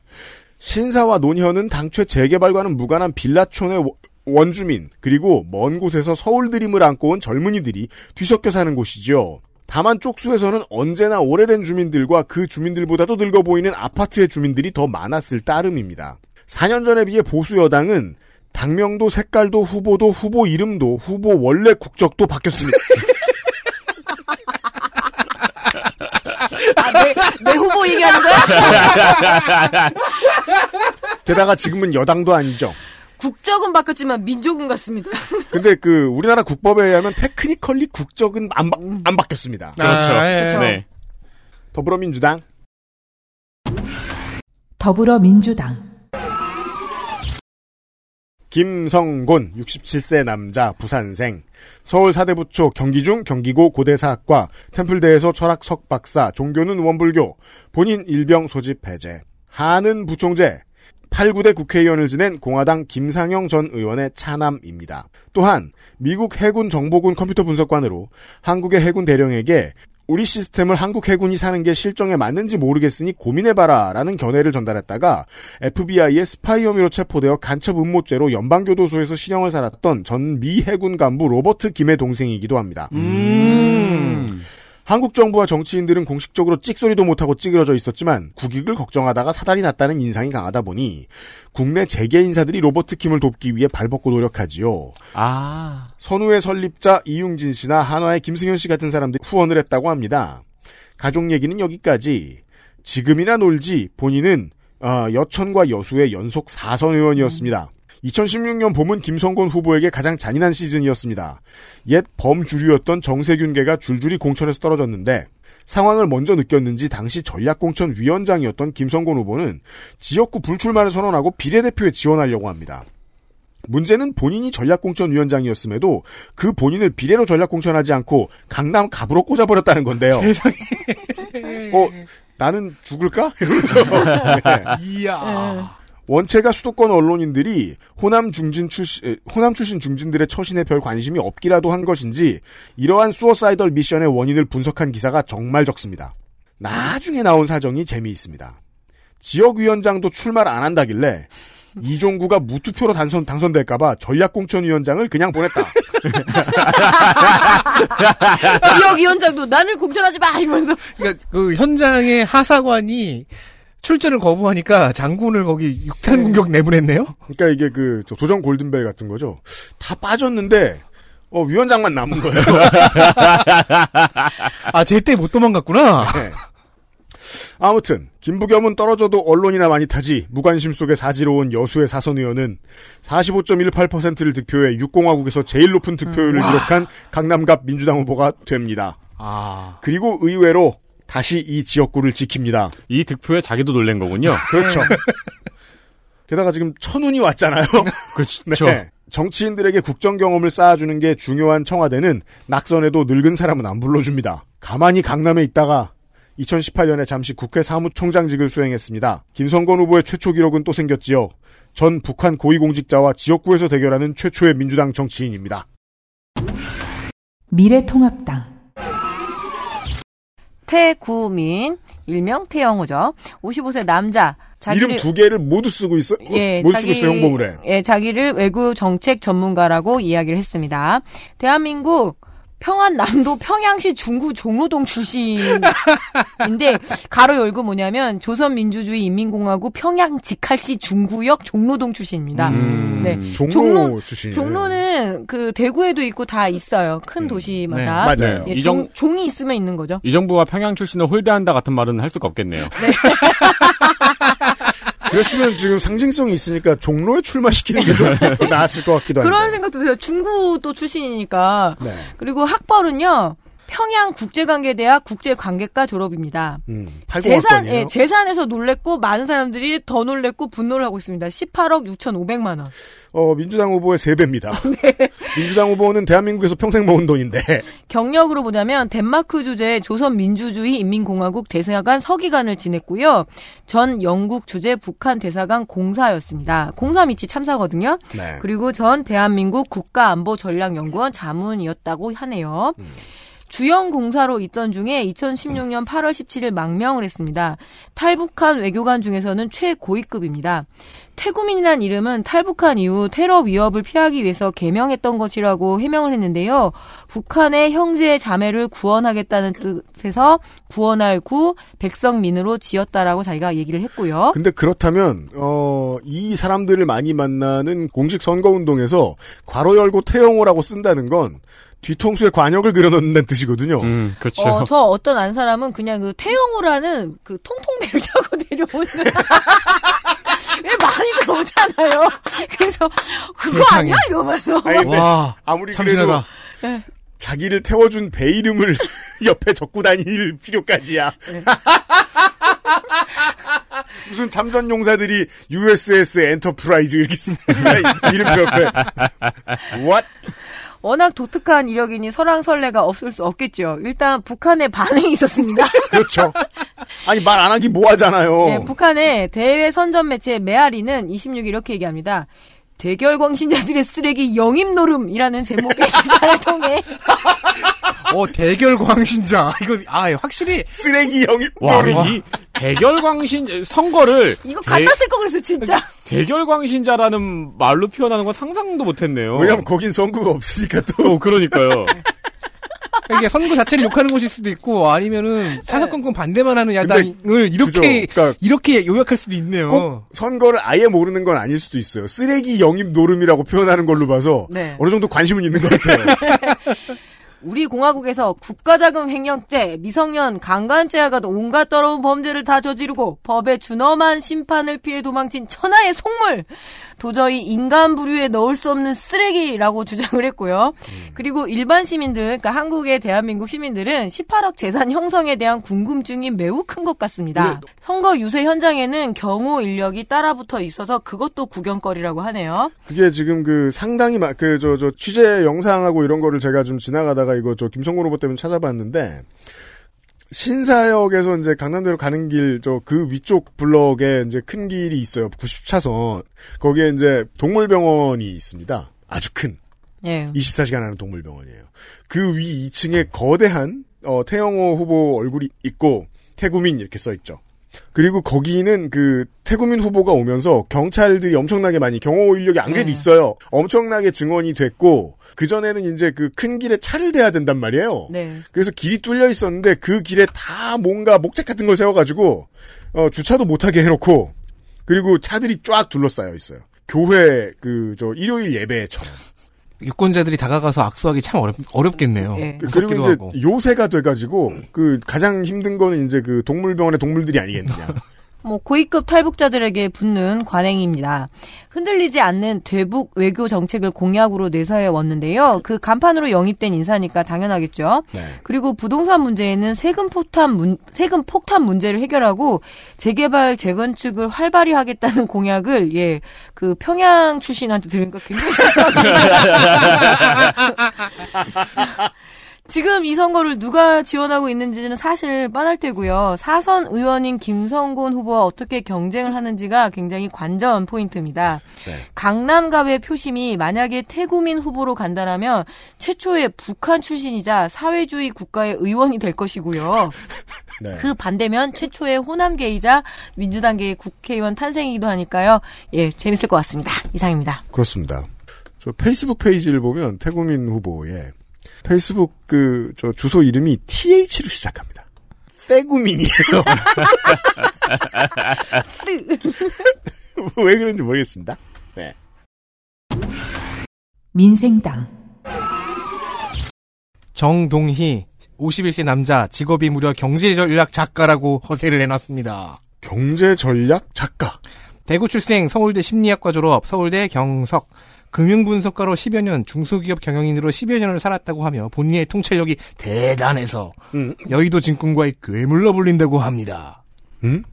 신사와 논현은 당최 재개발과는 무관한 빌라촌의 워- 원주민 그리고 먼 곳에서 서울 드림을 안고 온 젊은이들이 뒤섞여 사는 곳이죠. 다만 쪽수에서는 언제나 오래된 주민들과 그 주민들보다도 늙어 보이는 아파트의 주민들이 더 많았을 따름입니다. 4년 전에 비해 보수 여당은 당명도 색깔도 후보도 후보 이름도 후보 원래 국적도 바뀌었습니다. 아, 내, 내 후보 얘기하는 거야? 게다가 지금은 여당도 아니죠. 국적은 바뀌었지만 민족은 같습니다. 근데 그 우리나라 국법에 의하면 테크니컬리 국적은 안, 바, 안 바뀌었습니다. 그렇죠. 아, 예. 그렇죠. 네. 더불어민주당 더불어민주당 김성곤 67세 남자 부산생 서울 사대부초 경기중 경기고 고대사학과 템플대에서 철학 석박사 종교는 원불교 본인 일병 소집 해제 하는 부총재 8, 9대 국회의원을 지낸 공화당 김상영 전 의원의 차남입니다. 또한 미국 해군 정보군 컴퓨터 분석관으로 한국의 해군 대령에게 우리 시스템을 한국 해군이 사는 게 실정에 맞는지 모르겠으니 고민해봐라 라는 견해를 전달했다가 FBI의 스파이 혐의로 체포되어 간첩 음모죄로 연방교도소에서 실형을 살았던 전 미 해군 간부 로버트 김의 동생이기도 합니다. 음. 한국 정부와 정치인들은 공식적으로 찍소리도 못하고 찌그러져 있었지만 국익을 걱정하다가 사달이 났다는 인상이 강하다 보니 국내 재계 인사들이 로버트 킴을 돕기 위해 발벗고 노력하지요. 아. 선우의 설립자 이용진 씨나 한화의 김승현 씨 같은 사람들이 후원을 했다고 합니다. 가족 얘기는 여기까지. 지금이나 놀지 본인은 어, 여천과 여수의 연속 4선 의원이었습니다. 2016년 봄은 김성곤 후보에게 가장 잔인한 시즌이었습니다. 옛 범주류였던 정세균계가 줄줄이 공천에서 떨어졌는데 상황을 먼저 느꼈는지 당시 전략공천 위원장이었던 김성곤 후보는 지역구 불출마를 선언하고 비례대표에 지원하려고 합니다. 문제는 본인이 전략공천 위원장이었음에도 그 본인을 비례로 전략공천하지 않고 강남 갑으로 꽂아버렸다는 건데요. 세상에. 어, 나는 죽을까? 이러면서. 네. 이야. 원체가 수도권 언론인들이 호남 중진 출신, 에, 호남 출신 중진들의 처신에 별 관심이 없기라도 한 것인지 이러한 수어사이덜 미션의 원인을 분석한 기사가 정말 적습니다. 나중에 나온 사정이 재미있습니다. 지역위원장도 출마를 안 한다길래 이종구가 무투표로 당선, 당선될까봐 전략공천위원장을 그냥 보냈다. 지역위원장도 나를 공천하지 마! 이러면서. 그러니까 그 현장의 하사관이 출전을 거부하니까 장군을 거기 육탄 공격 내보냈네요. 그러니까 이게 그저 도전 골든벨 같은 거죠. 다 빠졌는데 어, 위원장만 남은 거예요. 아, 제때 못 도망갔구나. 네. 아무튼 김부겸은 떨어져도 언론이나 많이 타지 무관심 속에 사지로운 여수의 사선 의원은 45.18%를 득표해 육공화국에서 제일 높은 득표율을 기록한 강남갑 민주당 후보가 됩니다. 아. 그리고 의외로 다시 이 지역구를 지킵니다. 이 득표에 자기도 놀란 거군요. 그렇죠. 게다가 지금 천운이 왔잖아요. 그렇죠. 네. 정치인들에게 국정 경험을 쌓아주는 게 중요한 청와대는 낙선에도 늙은 사람은 안 불러줍니다. 가만히 강남에 있다가 2018년에 잠시 국회 사무총장직을 수행했습니다. 김성건 후보의 최초 기록은 또 생겼지요. 전 북한 고위공직자와 지역구에서 대결하는 최초의 민주당 정치인입니다. 미래통합당 태구민, 일명 태영호죠. 55세 남자. 자기를, 이름 두 개를 모두 쓰고 있어? 예, 못 쓰고 있어요, 홍보물에. 예, 자기를 외교 정책 전문가라고 이야기를 했습니다. 대한민국 평안남도 평양시 중구 종로동 출신인데 가로 열고 뭐냐면 조선민주주의 인민공화국 평양 직할시 중구역 종로동 출신입니다. 음, 네. 종로, 종로- 출신이에요. 종로는 그 대구에도 있고 다 있어요. 큰 도시마다. 네, 맞아요. 예, 이 종, 정- 종이 있으면 있는 거죠. 이 정부가 평양 출신을 홀대한다 같은 말은 할 수가 없겠네요. 그랬으면 지금 상징성이 있으니까 종로에 출마시키는 게 좀 나았을 것 같기도 한데. 그런 생각도 들어요. 중구도 출신이니까. 네. 그리고 학벌은요. 평양 국제관계대학 국제관계과 졸업입니다. 음, 재산, 80원권이에요. 예, 재산에서 놀랬고 많은 사람들이 더 놀랬고 분노를 하고 있습니다. 18억 6,500만 원. 어, 민주당 후보의 3배입니다. 네. 민주당 후보는 대한민국에서 평생 모은 돈인데. 경력으로 보자면 덴마크 주재 조선민주주의 인민공화국 대사관 서기관을 지냈고요. 전 영국 주재 북한 대사관 공사였습니다. 공사 밑이 참사거든요. 네. 그리고 전 대한민국 국가안보전략연구원 자문이었다고 하네요. 주영 공사로 있던 중에 2016년 8월 17일 망명을 했습니다. 탈북한 외교관 중에서는 최고위급입니다. 태구민이란 이름은 탈북한 이후 테러 위협을 피하기 위해서 개명했던 것이라고 해명을 했는데요. 북한의 형제 자매를 구원하겠다는 뜻에서 구원할 구 백성민으로 지었다라고 자기가 얘기를 했고요. 근데 그렇다면 어, 이 사람들을 많이 만나는 공식 선거 운동에서 괄호 열고 태영호라고 쓴다는 건 뒤통수에 과녁을 그려놓는다는 뜻이거든요. 음, 그렇죠. 어, 저 어떤 안 사람은 그냥 그 태영호라는 그 통통배를 타고 내려오는 왜 많이 들어오잖아요. 그래서 그거 세상에. 아니야 이러면서 아니, 근데 와, 아무리 참신하다. 그래도 자기를 태워준 배 이름을 옆에 적고 다닐 필요까지야. 무슨 참전 용사들이 USS Enterprise 이렇게 쓰니까 이름표 옆에 What? 워낙 독특한 이력이니 설왕설래가 없을 수 없겠죠. 일단 북한의 반응이 있었습니다. 그렇죠. 아니 말 안 하기 뭐 하잖아요. 네, 북한의 대외 선전 매체 메아리는 26일 이렇게 얘기합니다. 대결 광신자들의 쓰레기 영입 노름이라는 제목의 기사를 통해 어, 대결 광신자. 이거, 아, 확실히. 쓰레기 영입 와, 노름. 이 대결 광신 선거를 이거 대- 갖다 쓸 거 그랬어 진짜. 대결 광신자라는 말로 표현하는 건 상상도 못했네요. 왜냐면 거긴 선거가 없으니까 또 어, 그러니까요. 이게 선거 자체를 욕하는 곳일 수도 있고, 아니면은, 사사건건 반대만 하는 야당을 이렇게. 그러니까 이렇게 요약할 수도 있네요. 꼭 선거를 아예 모르는 건 아닐 수도 있어요. 쓰레기 영입 노름이라고 표현하는 걸로 봐서 네. 어느 정도 관심은 있는 것 같아요. 우리 공화국에서 국가자금 횡령죄, 미성년 강간죄와 같은 온갖 더러운 범죄를 다 저지르고 법의 준엄한 심판을 피해 도망친 천하의 속물, 도저히 인간 부류에 넣을 수 없는 쓰레기라고 주장을 했고요. 그리고 일반 시민들, 그러니까 한국의 대한민국 시민들은 18억 재산 형성에 대한 궁금증이 매우 큰 것 같습니다. 선거 유세 현장에는 경호 인력이 따라붙어 있어서 그것도 구경거리라고 하네요. 그게 지금 그 상당히 그저저 취재 영상하고 이런 거를 제가 좀 지나가다가 이거 저 김성곤 후보 때문에 찾아봤는데 신사역에서 이제 강남대로 가는 길 저 그 위쪽 블럭에 이제 큰 길이 있어요. 90차선. 거기에 이제 동물병원이 있습니다. 아주 큰 예. 24시간 하는 동물병원이에요. 그 위 2층에 거대한 어, 태영호 후보 얼굴이 있고 태구민 이렇게 써 있죠. 그리고 거기는 그 태구민 후보가 오면서 경찰들이 엄청나게 많이 경호 인력이 안 그래도 네. 있어요. 엄청나게 증원이 됐고 그 전에는 이제 그 큰 길에 차를 대야 된단 말이에요. 네. 그래서 길이 뚫려 있었는데 그 길에 다 뭔가 목재 같은 걸 세워가지고 어, 주차도 못하게 해놓고 그리고 차들이 쫙 둘러싸여 있어요. 교회 그 저 일요일 예배처럼. 유권자들이 다가가서 악수하기 참 어렵, 어렵겠네요. 예. 그- 그리고 이제 하고. 요새가 돼가지고 그 가장 힘든 거는 이제 그 동물병원의 동물들이 아니겠느냐. 뭐 고위급 탈북자들에게 붙는 관행입니다. 흔들리지 않는 되북 외교 정책을 공약으로 내세워 왔는데요. 그 간판으로 영입된 인사니까 당연하겠죠. 네. 그리고 부동산 문제에는 세금 폭탄 문, 세금 폭탄 문제를 해결하고 재개발 재건축을 활발히 하겠다는 공약을 예 그 평양 출신한테 들으니까 굉장히. 지금 이 선거를 누가 지원하고 있는지는 사실 뻔할 테고요. 사선 의원인 김성곤 후보와 어떻게 경쟁을 하는지가 굉장히 관전 포인트입니다. 강남갑의 표심이 만약에 태구민 후보로 간다라면 최초의 북한 출신이자 사회주의 국가의 의원이 될 것이고요. 네. 그 반대면 최초의 호남계이자 민주당계의 국회의원 탄생이기도 하니까요. 예, 재밌을 것 같습니다. 이상입니다. 그렇습니다. 저 페이스북 페이지를 보면 태구민 후보의 페이스북 그 저 주소 이름이 TH로 시작합니다. 태구민이에요. 왜 그런지 모르겠습니다. 네. 민생당 정동희 51세 남자 직업이 무려 경제전략 작가라고 허세를 내놨습니다. 경제 전략 작가. 대구 출생 서울대 심리학과 졸업 서울대 경석 금융분석가로 10여 년 중소기업 경영인으로 10여 년을 살았다고 하며 본인의 통찰력이 대단해서 음. 여의도 증권과의 괴물로 불린다고 합니다. 음?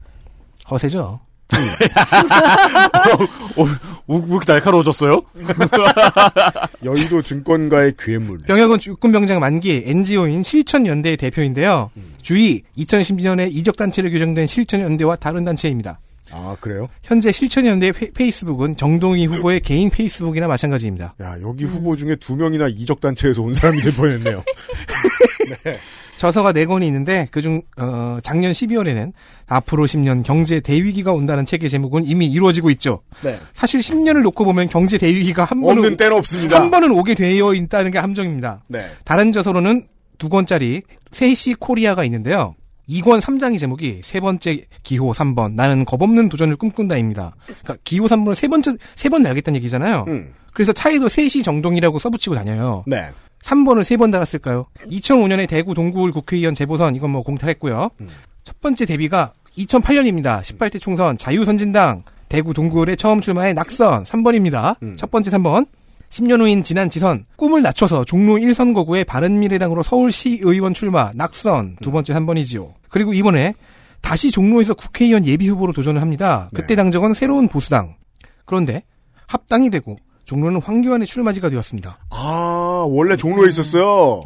허세죠. 어, 왜 이렇게 날카로워졌어요? 여의도 증권가의 괴물. 병역은 육군병장 만기 NGO인 실천연대의 대표인데요. 주의 2010년에 이적단체로 규정된 실천연대와 다른 단체입니다. 아 그래요? 현재 실천연대 페- 페이스북은 정동희 후보의 개인 페이스북이나 마찬가지입니다. 야 여기 후보 중에 두 명이나 이적 단체에서 온 사람이 될 뻔했네요. 저서가 네 권이 있는데 그중 어, 작년 12월에는 앞으로 10년 경제 대위기가 온다는 책의 제목은 이미 이루어지고 있죠. 네. 사실 10년을 놓고 보면 경제 대위기가 한 번은 없는 때는 없습니다. 한 번은 오게 되어 있다는 게 함정입니다. 네. 다른 저서로는 두 권짜리 세시 코리아가 있는데요. 2권 3장의 제목이 세 번째 기호 3번 나는 겁없는 도전을 꿈꾼다입니다. 그러니까 기호 3번을 세 번째 세번 달겠다는 얘기잖아요. 그래서 차에도 세시 정동이라고 써붙이고 다녀요. 네. 3번을 세 번 달았을까요? 2005년에 대구 동구울 국회의원 재보선 이건 뭐 공탈했고요. 첫 번째 데뷔가 2008년입니다. 18대 총선 자유선진당 대구 동구울에 처음 출마해 낙선 3번입니다. 첫 번째 3번. 10년 후인 지난 지선 꿈을 낮춰서 종로 1선거구에 바른미래당으로 서울시의원 출마 낙선 두 번째 3번이지요. 그리고 이번에 다시 종로에서 국회의원 예비후보로 도전을 합니다. 그때 당적은 새로운 보수당. 그런데 합당이 되고 종로는 황교안의 출마지가 되었습니다. 아 원래 종로에 있었어요.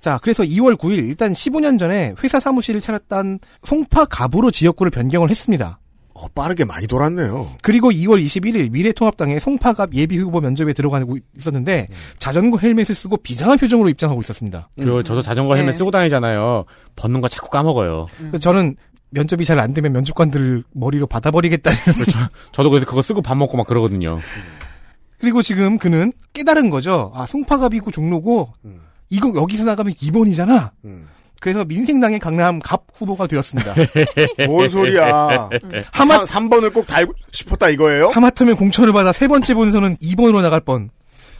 자, 그래서 2월 9일 일단 15년 전에 회사 사무실을 차렸던 송파 갑으로 지역구를 변경을 했습니다. 어, 빠르게 많이 돌았네요. 그리고 2월 21일 미래통합당의 송파갑 예비후보 면접에 들어가고 있었는데 자전거 헬멧을 쓰고 비장한 표정으로 입장하고 있었었니다. 그 저도 자전거 헬멧 네. 쓰고 다니잖아요. 벗는 거 자꾸 까먹어요. 그래서 저는 면접이 잘 안 되면 면접관들을 머리로 받아버리겠다는. 저도 그래서 그거 쓰고 밥 먹고 막 그러거든요. 그리고 지금 그는 깨달은 거죠. 아, 송파갑이고 종로고 이거 여기서 나가면 2번이잖아. 그래서 민생당의 강남 갑 후보가 되었습니다. 뭔 소리야. 하마 3번을 꼭 달고 싶었다 이거예요? 하마터면 공천을 받아 세 번째 본선은 2번으로 나갈 뻔.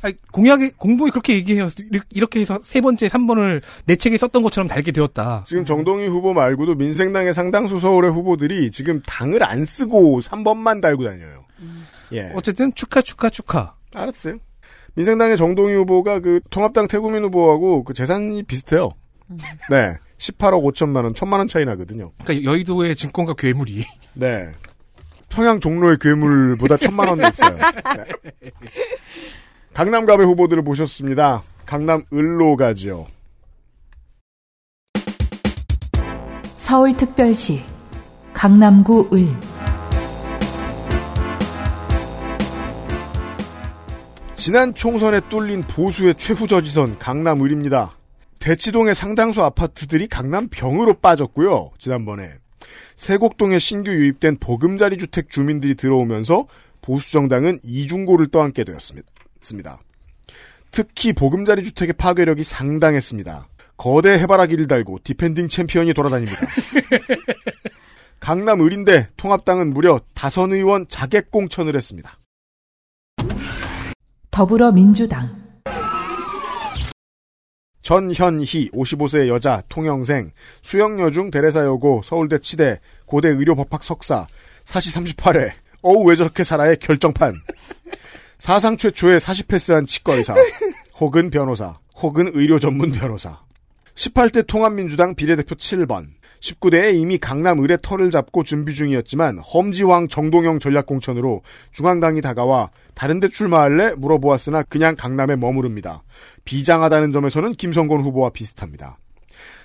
아니, 공약에 공보에 그렇게 얘기해요. 이렇게- 해서 세 번째 3번을 내 책에 썼던 것처럼 달게 되었다. 지금 정동희 후보 말고도 민생당의 상당수 서울의 후보들이 지금 당을 안 쓰고 3번만 달고 다녀요. 예. 어쨌든 축하 축하 축하. 알았어요. 민생당의 정동희 후보가 그 통합당 태구민 후보하고 그 재산이 비슷해요. 네. 18억 5천만 원, 1천만 원 차이 나거든요. 그러니까 여의도의 증권가 괴물이. 네. 평양 종로의 괴물보다 천만 원이 없어요. 네. 강남갑의 후보들을 보셨습니다. 강남 을로 가지요. 서울특별시 강남구 을 지난 총선에 뚫린 보수의 최후 저지선 강남을입니다. 대치동의 상당수 아파트들이 강남 병으로 빠졌고요. 지난번에 세곡동에 신규 유입된 보금자리 주택 주민들이 들어오면서 보수 정당은 이중고를 떠안게 되었습니다. 특히 보금자리 주택의 파괴력이 상당했습니다. 거대 해바라기를 달고 defending champion이 돌아다닙니다. 강남 을인데 통합당은 무려 다선 의원 자객 공천을 했습니다. 더불어민주당 전현희 55세 여자 통영생 수영여중 대레사여고 서울대 치대 고대 의료법학 석사 사시 38회 어우 왜 저렇게 살아의 결정판. 사상 최초의 40패스한 치과의사 혹은 변호사 혹은 의료 전문 변호사. 18대 통합민주당 비례대표 7번 19대에 이미 강남 을의 털을 잡고 준비 중이었지만 험지왕 정동영 전략공천으로 중앙당이 다가와 다른데 출마할래 물어보았으나 그냥 강남에 머무릅니다. 비장하다는 점에서는 김성곤 후보와 비슷합니다.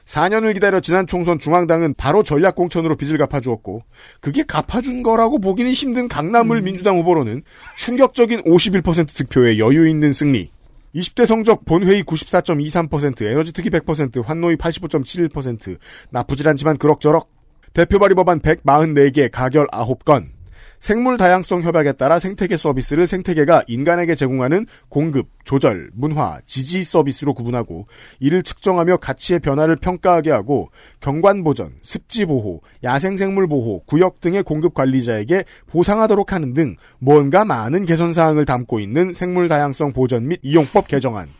4년을 기다려 지난 총선 중앙당은 바로 전략공천으로 빚을 갚아주었고 그게 갚아준 거라고 보기는 힘든 강남을 민주당 후보로는 충격적인 51% 득표의 여유 있는 승리 20대 성적 본회의 94.23%, 에너지 특기 100%, 환노위 85.71%, 나쁘질 않지만 그럭저럭. 대표 발의 법안 144개, 가결 9건. 생물 다양성 협약에 따라 생태계 서비스를 생태계가 인간에게 제공하는 공급, 조절, 문화, 지지 서비스로 구분하고 이를 측정하며 가치의 변화를 평가하게 하고 경관 보전, 습지 보호, 야생 생물 보호, 구역 등의 공급 관리자에게 보상하도록 하는 등 뭔가 많은 개선 사항을 담고 있는 생물 다양성 보전 및 이용법 개정안.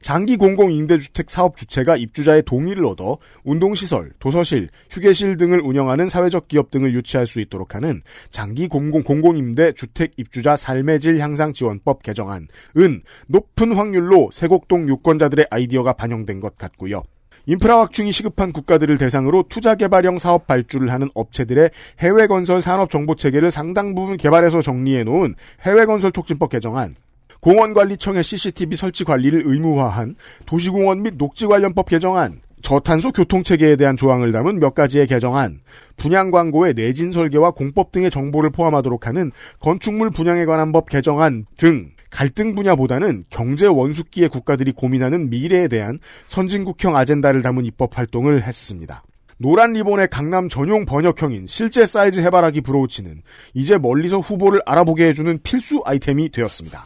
장기 공공 임대주택 사업 주체가 입주자의 동의를 얻어 운동시설, 도서실, 휴게실 등을 운영하는 사회적 기업 등을 유치할 수 있도록 하는 장기 공공 공공 임대 주택 입주자 삶의 질 향상 지원법 개정안은 높은 확률로 세곡동 유권자들의 아이디어가 반영된 것 같고요. 인프라 확충이 시급한 국가들을 대상으로 투자 개발형 사업 발주를 하는 업체들의 해외 건설 산업 정보 체계를 상당 부분 개발해서 정리해 놓은 해외 건설 촉진법 개정안, 공원관리청의 CCTV 설치 관리를 의무화한 도시공원 및 녹지 관련법 개정안, 저탄소 교통체계에 대한 조항을 담은 몇 가지의 개정안, 분양 광고의 내진 설계와 공법 등의 정보를 포함하도록 하는 건축물 분양에 관한 법 개정안 등 갈등 분야보다는 경제 원숙기의 국가들이 고민하는 미래에 대한 선진국형 아젠다를 담은 입법 활동을 했습니다. 노란 리본의 강남 전용 번역형인 실제 사이즈 해바라기 브로우치는 이제 멀리서 후보를 알아보게 해주는 필수 아이템이 되었습니다.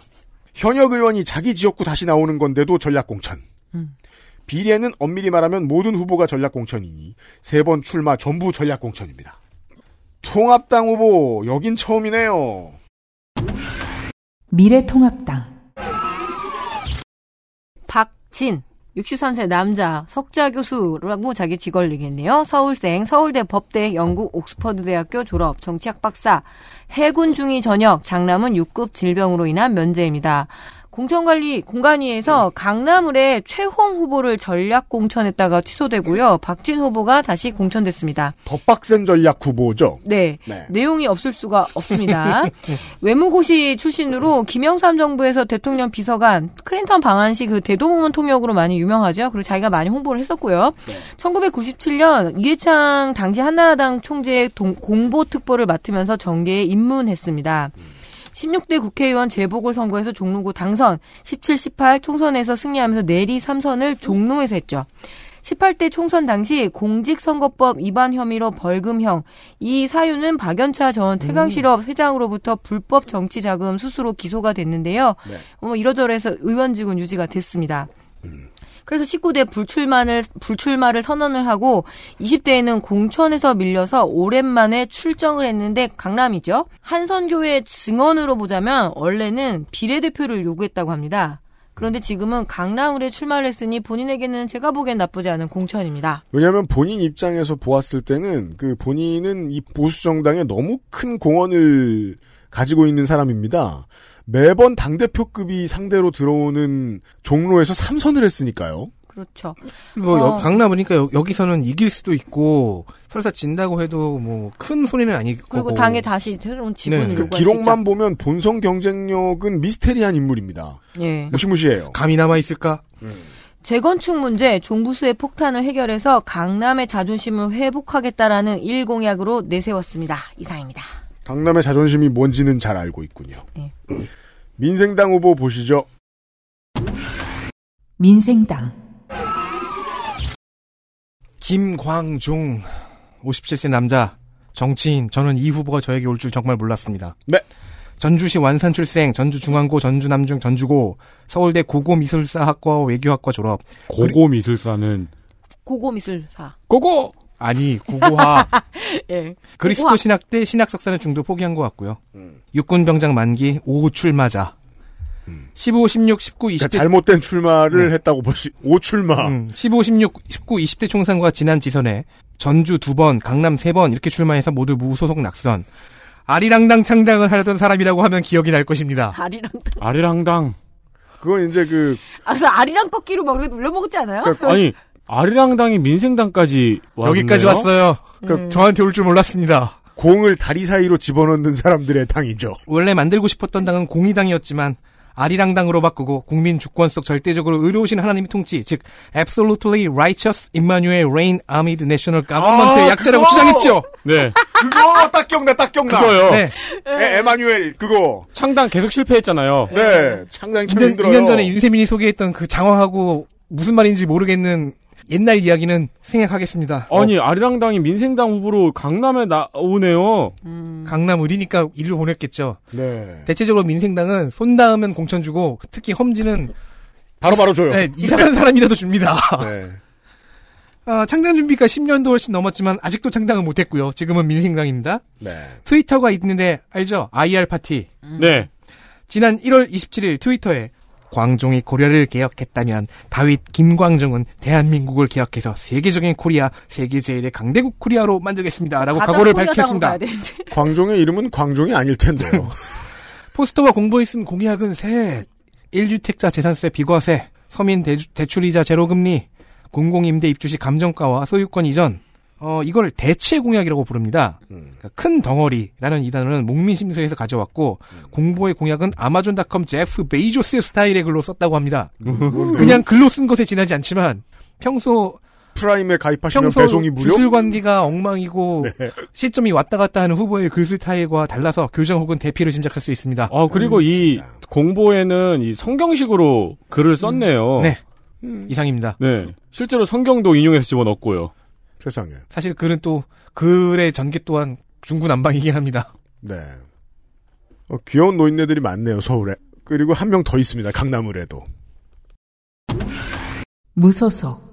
현역 의원이 자기 지역구 다시 나오는 건데도 전략공천. 비례는 엄밀히 말하면 모든 후보가 전략공천이니 세 번 출마 전부 전략공천입니다. 통합당 후보 여긴 처음이네요. 미래통합당 박진 63세 남자 석자 교수라고 자기 직걸리겠네요. 서울생 서울대 법대 영국 옥스퍼드 대학교 졸업 정치학 박사 해군 중위 전역 장남은 6급 질병으로 인한 면제입니다. 공천관리 공간위에서 강남을의 최홍 후보를 전략 공천했다가 취소되고요. 박진 후보가 다시 공천됐습니다. 더 빡센 전략 후보죠. 네. 네. 내용이 없을 수가 없습니다. 외무고시 출신으로 김영삼 정부에서 대통령 비서관, 클린턴 방한 시 그 대도문 통역으로 많이 유명하죠. 그리고 자기가 많이 홍보를 했었고요. 1997년 이해창 당시 한나라당 총재의 동- 공보특보를 맡으면서 정계에 입문했습니다. 16대 국회의원 재보궐 선거에서 종로구 당선, 17, 18 총선에서 승리하면서 내리 3선을 종로에서 했죠. 18대 총선 당시 공직선거법 위반 혐의로 벌금형. 이 사유는 박연차 전 태강실업 회장으로부터 불법 정치자금 수수로 기소가 됐는데요. 뭐 이러저러해서 의원직은 유지가 됐습니다. 그래서 19대 불출마를 불출마를 선언을 하고 20대에는 공천에서 밀려서 오랜만에 출정을 했는데 강남이죠. 한선교회 증언으로 보자면 원래는 비례대표를 요구했다고 합니다. 그런데 지금은 강남을에 출마를 했으니 본인에게는 제가 보기엔 나쁘지 않은 공천입니다. 왜냐하면 본인 입장에서 보았을 때는 그 본인은 이 보수 정당에 너무 큰 공헌을 가지고 있는 사람입니다. 매번 당 대표급이 상대로 들어오는 종로에서 삼선을 했으니까요. 그렇죠. 뭐 여- 어. 강남이니까 여- 여기서는 이길 수도 있고 설사 진다고 해도 뭐 큰 손해는 아닐 그리고 거고. 당에 다시 새로운 지분을 네. 그 기록만 보면 본선 경쟁력은 미스테리한 인물입니다. 예. 무시무시해요. 감이 남아 있을까? 재건축 문제, 종부수의 폭탄을 해결해서 강남의 자존심을 회복하겠다라는 일공약으로 내세웠습니다. 이상입니다. 강남의 자존심이 뭔지는 잘 알고 있군요. 네. 민생당 후보 보시죠. 민생당 김광중 57세 남자 정치인 저는 이 후보가 저에게 올 줄 정말 몰랐습니다. 네. 전주시 완산 출생, 전주중앙고, 전주남중, 전주고, 서울대 고고미술사학과 외교학과 졸업. 고고미술사는 고고미술사. 고고 아니 고고화. 예. 그리스도 고고학. 신학대 신학 석사는 중도 포기한 것 같고요. 음. 육군 병장 만기 5호 출마자. 15, 16, 19, 20대 그러니까 잘못된 출마를 네. 했다고 볼 수, 오출마. 음, 15, 16, 19, 20대 총선과 지난 지선에 전주 두 번, 강남 세 번 이렇게 출마해서 모두 무소속 낙선. 아리랑당 창당을 하려던 사람이라고 하면 기억이 날 것입니다. 아리랑, 아리랑당. 그건 이제 그, 아, 그래서 아리랑 꺾기로 막 우리가 눌려먹었지 않아요? 아니 아리랑당이 민생당까지 왔네요. 여기까지 왔어요. 그 네. 저한테 올 줄 몰랐습니다. 공을 다리 사이로 집어넣는 사람들의 당이죠. 원래 만들고 싶었던 당은 공의당이었지만 아리랑당으로 바꾸고 국민 주권 속 절대적으로 의로우신 하나님의 통치, 즉 absolutely righteous Emmanuel Reign Amid National Government의 아, 약자라고 그거! 주장했죠. 네. 그거 딱 기억나, 딱 기억나. 그거요. 네. 에, 에마뉴엘, 그거. 창당 계속 실패했잖아요. 네, 상당히 참 2년, 힘들어요. 2년 전에 윤세민이 소개했던 그 장황하고 무슨 말인지 모르겠는 옛날 이야기는 생략하겠습니다. 아니 아리랑당이 민생당 후보로 강남에 나오네요. 강남 을이니까 일을 보냈겠죠. 네. 대체적으로 민생당은 손 닿으면 공천 주고 특히 험지는 바로 바로 줘요. 네, 이상한 사람이라도 줍니다. 네. 아, 창당 준비가 10년도 훨씬 넘었지만 아직도 창당은 못했고요. 지금은 민생당입니다. 네. 트위터가 있는데 알죠? IR party. 네. 지난 1월 27일 트위터에 광종이 고려를 개혁했다면 다윗 김광종은 대한민국을 개혁해서 세계적인 코리아, 세계 제일의 강대국 코리아로 만들겠습니다라고 각오를 밝혔습니다. 광종의 이름은 광종이 아닐 텐데요. 포스터와 공보에 쓴 공약은 셋. 1주택자 재산세 비과세, 서민 대주- 대출이자 제로금리, 공공임대 입주 시 감정가와 소유권 이전. 어, 이걸 대체 공약이라고 부릅니다. 그러니까 큰 덩어리라는 이 단어는 목민심서에서 가져왔고, 공보의 공약은 아마존닷컴 제프 베이조스 스타일의 글로 썼다고 합니다. 그냥 글로 쓴 것에 지나지 않지만, 평소 프라임에 가입하시면 평소 배송이 무료? 주술 관계가 엉망이고 네. 시점이 왔다 갔다 하는 후보의 글 스타일과 달라서 교정 혹은 대필을 짐작할 수 있습니다. 어, 그리고 이 공보에는 이 성경식으로 글을 썼네요. 네. 이상입니다. 네. 실제로 성경도 인용해서 집어넣었고요. 세상에. 사실 글은 또 글의 전개 또한 중구난방이긴 합니다. 네. 어, 귀여운 노인네들이 많네요, 서울에. 그리고 한 명 더 있습니다, 강남을에도. 무소속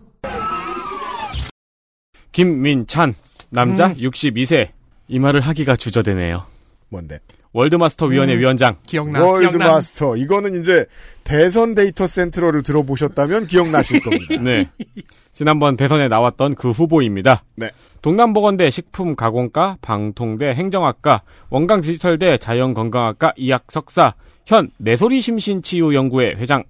김민찬 남자 음. 62세 이 말을 하기가 주저되네요. 뭔데? 월드마스터 위원회 음. 위원장 기억나. 월드마스터. 이거는 이제 대선 데이터 센트럴을 들어보셨다면 기억나실 겁니다. 네. 지난번 대선에 나왔던 그 후보입니다. 네. 동남보건대 식품가공과, 방통대 행정학과, 원광디지털대 자연건강학과 이학 석사, 현 내소리 심신치유연구회 회장,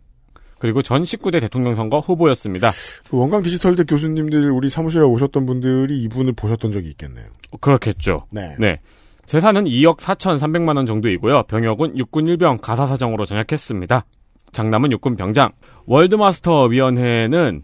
그리고 전 19대 대통령 선거 후보였습니다. 그 원광 디지털대 교수님들 우리 사무실에 오셨던 분들이 이분을 보셨던 적이 있겠네요. 그렇겠죠. 네. 네. 재산은 2억 4천3백만 원 정도이고요. 병역은 육군 일병 가사사정으로 전역했습니다. 장남은 육군 병장. 월드마스터 위원회는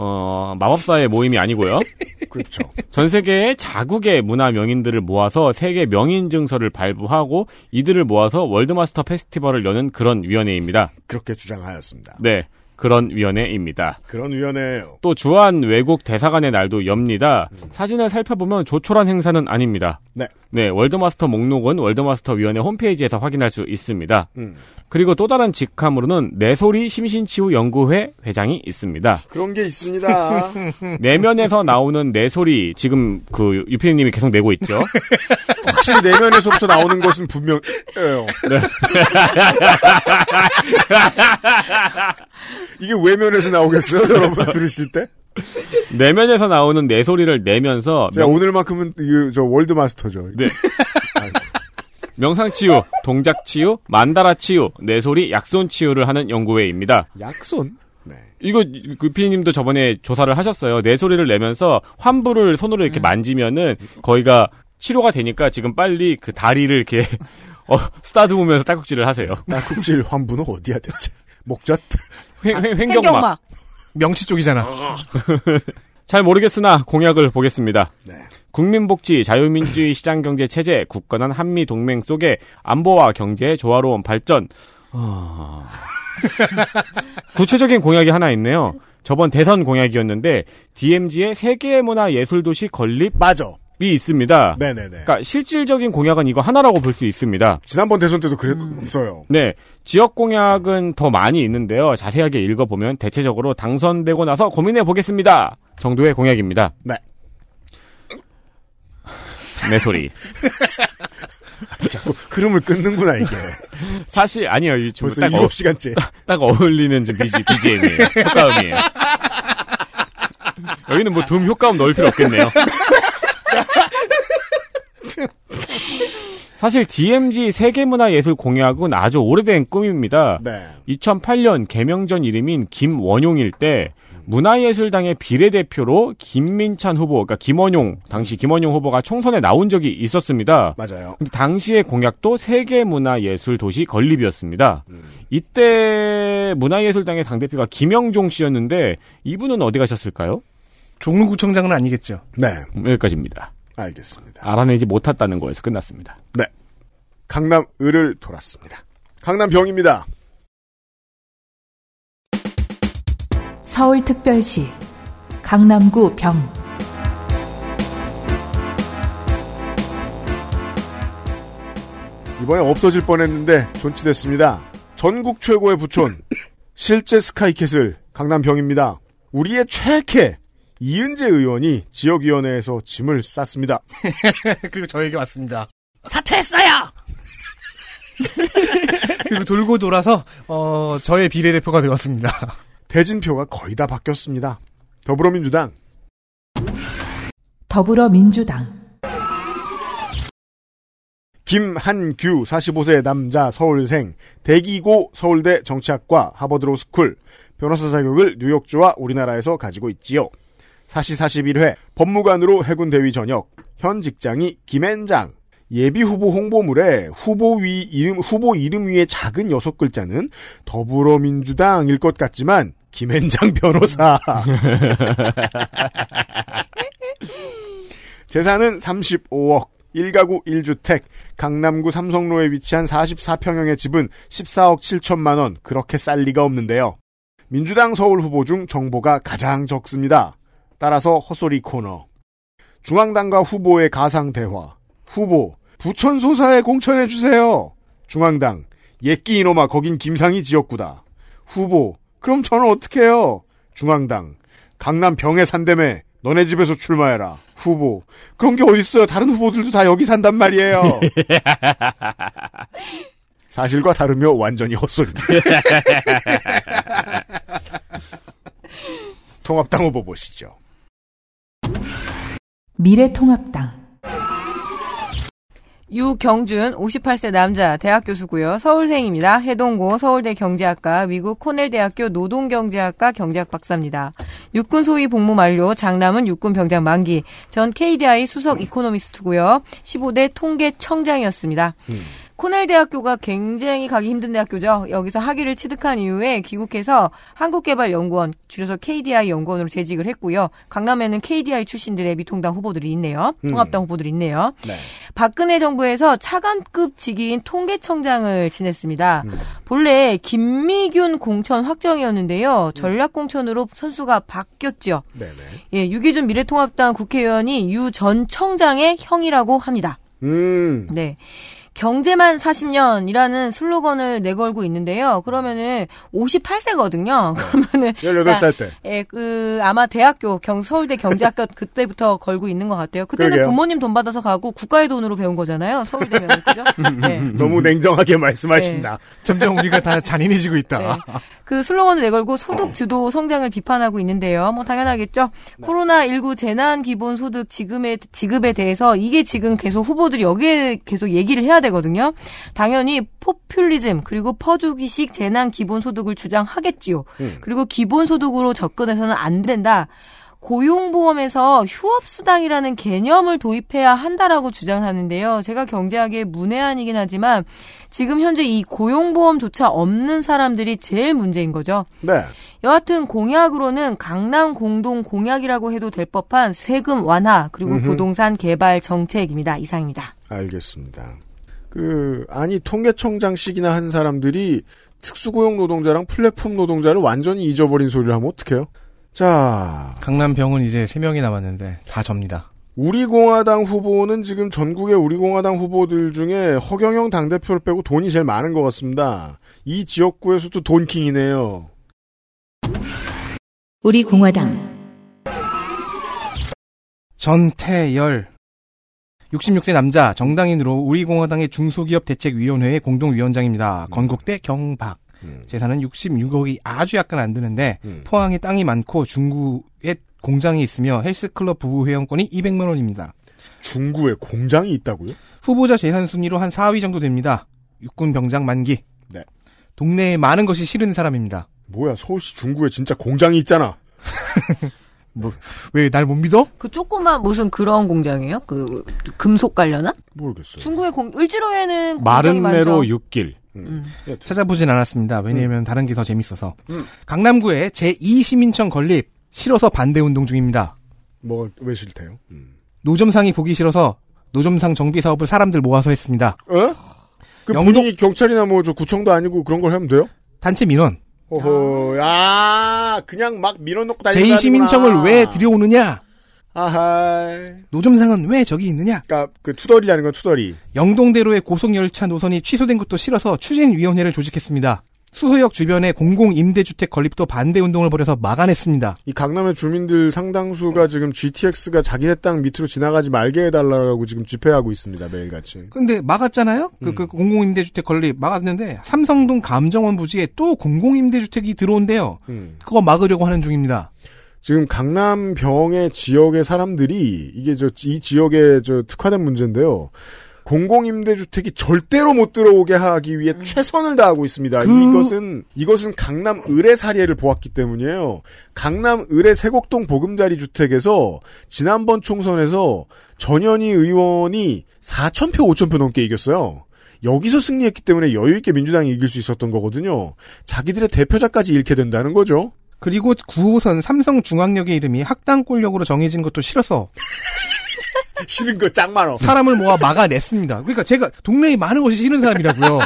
어, 마법사의 모임이 아니고요. 그렇죠. 전 세계의 자국의 문화 명인들을 모아서 세계 명인 증서를 발부하고 이들을 모아서 월드마스터 페스티벌을 여는 그런 위원회입니다. 그렇게 주장하였습니다. 네. 그런 위원회입니다. 그런 위원회예요. 또 주한 외국 대사관의 날도 엽니다. 사진을 살펴보면 조촐한 행사는 아닙니다. 네. 네, 월드마스터 목록은 월드마스터 위원회 홈페이지에서 확인할 수 있습니다. 음. 그리고 또 다른 직함으로는 내소리 심신치유 연구회 회장이 있습니다. 그런 게 있습니다. 내면에서 나오는 내소리 지금 그 유피디님이 계속 내고 있죠. 확실히 내면에서부터 나오는 것은 분명해요. 네. 이게 외면에서 나오겠어요, 여러분 들으실 때? 내면에서 나오는 내 소리를 내면서 제가 명- 오늘만큼은 이, 저 월드 마스터죠. 네. 명상 치유, 동작 치유, 만다라 치유, 내 소리, 약손 치유를 하는 연구회입니다. 약손? 네. 이거 그 피디님도 저번에 조사를 하셨어요. 내 소리를 내면서 환부를 손으로 이렇게 만지면은 거기가 치료가 되니까 지금 빨리 그 다리를 이렇게 어, 쓰다듬으면서 딸꾹질을 하세요. 딸꾹질 환부는 어디야 대체? 목젖? 횡, 횡, 횡경막. 명치 쪽이잖아. 잘 모르겠으나 공약을 보겠습니다. 네. 국민복지, 자유민주주의 시장경제 체제, 굳건한 한미 동맹 속에 안보와 경제의 조화로운 발전. 어... 구체적인 공약이 하나 있네요. 저번 대선 공약이었는데 DMZ의 세계 문화 예술 도시 건립 맞아. 이 있습니다. 네네네. 그러니까 실질적인 공약은 이거 하나라고 볼 수 있습니다. 지난번 대선 때도 그랬어요. 네. 지역 공약은 더 많이 있는데요. 자세하게 읽어보면 대체적으로 당선되고 나서 고민해 보겠습니다. 정도의 공약입니다. 네. 내 소리. 자꾸 흐름을 끊는구나, 이게. 사실, 아니요. 이 벌써 딱, 어, 7시간째. 딱 어울리는 좀 BG, BGM이에요. 효과음이에요. 여기는 뭐 둠 효과음 넣을 필요 없겠네요. 사실 DMZ 세계문화예술 공약은 아주 오래된 꿈입니다. 네. 2008년 개명 전 이름인 김원용일 때 문화예술당의 비례대표로 김민찬 후보, 그러니까 김원용, 당시 김원용 후보가 총선에 나온 적이 있었습니다. 맞아요. 근데 당시의 공약도 세계문화예술도시 건립이었습니다. 이때 문화예술당의 당대표가 김영종 씨였는데 이분은 어디 가셨을까요? 종로구청장은 아니겠죠. 네. 여기까지입니다. 알겠습니다. 알아내지 못했다는 거에서 끝났습니다. 네. 강남 을을 돌았습니다. 강남병입니다. 서울특별시 강남구 병 이번에 없어질 뻔했는데 존치됐습니다. 전국 최고의 부촌 실제 스카이캐슬 강남병입니다. 우리의 최캐 이은재 의원이 지역위원회에서 짐을 쌌습니다. 그리고 저에게 왔습니다. 사퇴했어요! 그리고 돌고 돌아서 어 저의 비례대표가 되었습니다. 대진표가 거의 다 바뀌었습니다. 더불어민주당 더불어민주당 김한규 45세 남자 서울생 대기고 서울대 정치학과 하버드로스쿨 변호사 자격을 뉴욕주와 우리나라에서 가지고 있지요. 사시 41회 법무관으로 해군 대위 전역 현 직장이 김앤장 예비 후보 홍보물에 후보 위 이름 후보 이름 위에 작은 여섯 글자는 더불어민주당일 것 같지만 김현장 변호사. 재산은 35억. 1가구 1주택, 강남구 삼성로에 위치한 44평형의 집은 14억 7천만 원, 그렇게 쌀 리가 없는데요. 민주당 서울 후보 중 정보가 가장 적습니다. 따라서 헛소리 코너. 중앙당과 후보의 가상 대화. 후보, 부천 소사에 공천해주세요. 중앙당, 예끼 이놈아, 거긴 김상희 지역구다. 후보, 그럼 저는 어떻게 해요? 중앙당, 강남 병에 산다며, 너네 집에서 출마해라. 후보, 그런 게 어딨어요. 다른 후보들도 다 여기 산단 말이에요. 사실과 다르며 완전히 헛소리입니다. 통합당 후보 보시죠. 미래통합당 유경준 58세 남자 대학 교수고요. 서울생입니다. 해동고 서울대 경제학과 미국 코넬대학교 노동경제학과 경제학 박사입니다. 육군 소위 복무 만료 장남은 육군 병장 만기 전 KDI 수석 이코노미스트고요. 15대 통계청장이었습니다. 음. 코넬 대학교가 굉장히 가기 힘든 대학교죠. 여기서 학위를 취득한 이후에 귀국해서 한국개발연구원, 줄여서 KDI 연구원으로 재직을 했고요. 강남에는 KDI 출신들의 미통당 후보들이 있네요. 음. 통합당 후보들이 있네요. 네. 박근혜 정부에서 차관급 직위인 통계청장을 지냈습니다. 본래 김미균 공천 확정이었는데요. 전략 공천으로 선수가 바뀌었죠. 네네. 예, 유기준 미래통합당 국회의원이 유 전 청장의 형이라고 합니다. 음. 네. 경제만 40년이라는 슬로건을 내걸고 있는데요. 그러면은 58세거든요. 그러면은 18살 때. 예, 그 아마 대학교 경 서울대 경제학과 그때부터 걸고 있는 것 같아요. 그때는 그러게요. 부모님 돈 받아서 가고 국가의 돈으로 배운 거잖아요. 서울대면 그죠? 네. 너무 냉정하게 말씀하신다. 점점 우리가 다 잔인해지고 있다. 네. 그 슬로건을 내걸고 소득 주도 성장을 비판하고 있는데요. 뭐 당연하겠죠. 코로나 19 재난 기본 소득 지급에 지급에 대해서 이게 지금 계속 후보들이 여기에 계속 얘기를 해야 되거든요. 당연히 포퓰리즘 그리고 퍼주기식 재난 기본 소득을 주장하겠지요. 그리고 기본 소득으로 접근해서는 안 된다. 고용보험에서 휴업수당이라는 개념을 도입해야 한다라고 주장을 하는데요. 제가 경제학의 문외한이긴 하지만 지금 현재 이 고용보험조차 없는 사람들이 제일 문제인 거죠. 네. 여하튼 공약으로는 강남 공동 공약이라고 해도 될 법한 세금 완화 그리고 음흠. 부동산 개발 정책입니다. 이상입니다. 알겠습니다. 그 아니 통계청장식이나 한 사람들이 특수고용 노동자랑 플랫폼 노동자를 완전히 잊어버린 소리를 하면 어떡해요? 자, 강남병은 이제 3명이 남았는데 다 접니다. 우리공화당 후보는 지금 전국의 우리공화당 후보들 중에 허경영 당대표를 빼고 돈이 제일 많은 것 같습니다. 이 지역구에서도 돈킹이네요. 우리 공화당 전태열 66세 남자 정당인으로 우리공화당의 중소기업 대책위원회의 공동위원장입니다. 건국대 경박 재산은 66억이 아주 약간 안 드는데 포항에 땅이 많고 중구에 공장이 있으며 헬스클럽 부부 회원권이 200만 원입니다. 중구에 공장이 있다고요? 후보자 재산 순위로 한 4위 정도 됩니다. 육군 병장 만기. 네. 동네에 많은 것이 싫은 사람입니다. 뭐야 서울시 중구에 진짜 공장이 있잖아. 뭐 왜 날 못 믿어? 그 조그만 무슨 그런 공장이에요? 그 금속 관련한? 모르겠어요. 중국의 공 을지로에는 공장이 마른. 내로 6길. 음. 찾아보진 않았습니다. 왜냐하면 다른 게 더 재밌어서. 음. 강남구에 제2 시민청 건립 싫어서 반대 운동 중입니다. 뭐 왜 싫대요? 음. 노점상이 보기 싫어서 노점상 정비 사업을 사람들 모아서 했습니다. 어? 그 본인이 경찰이나 뭐 저 구청도 아니고 그런 걸 하면 돼요? 단체 민원. 오호, 아, 그냥 막 밀어넣고 다니는 제2시민청을 왜 들여오느냐? 아하. 노점상은 왜 저기 있느냐? 그러니까 그 투덜이라는 건 투덜이. 영동대로의 고속열차 노선이 취소된 것도 싫어서 추진위원회를 조직했습니다. 수서역 주변에 공공 임대주택 건립도 반대 운동을 벌여서 막아냈습니다. 이 강남의 주민들 상당수가 지금 GTX가 자기네 땅 밑으로 지나가지 말게 해달라고 지금 집회하고 있습니다 매일같이. 근데 막았잖아요? 그, 그 공공 임대주택 건립 막았는데 삼성동 감정원 부지에 또 공공 임대주택이 들어온대요. 음. 그거 막으려고 하는 중입니다. 지금 강남병의 지역의 사람들이 이게 저 이 지역의 저 특화된 문제인데요. 공공임대주택이 절대로 못 들어오게 하기 위해 최선을 다하고 있습니다. 그- 이것은 이것은 강남 을의 사례를 보았기 때문이에요. 강남 을의 세곡동 보금자리 주택에서 지난번 총선에서 전현희 의원이 4천 표, 5천 표 넘게 이겼어요. 여기서 승리했기 때문에 여유 있게 민주당이 이길 수 있었던 거거든요. 자기들의 대표자까지 잃게 된다는 거죠. 그리고 9호선 삼성중앙역의 이름이 학당골역으로 정해진 것도 싫어서 싫은 거 짱 많어. 사람을 모아 막아냈습니다. 그러니까 제가 동네에 많은 것이 싫은 사람이라고요.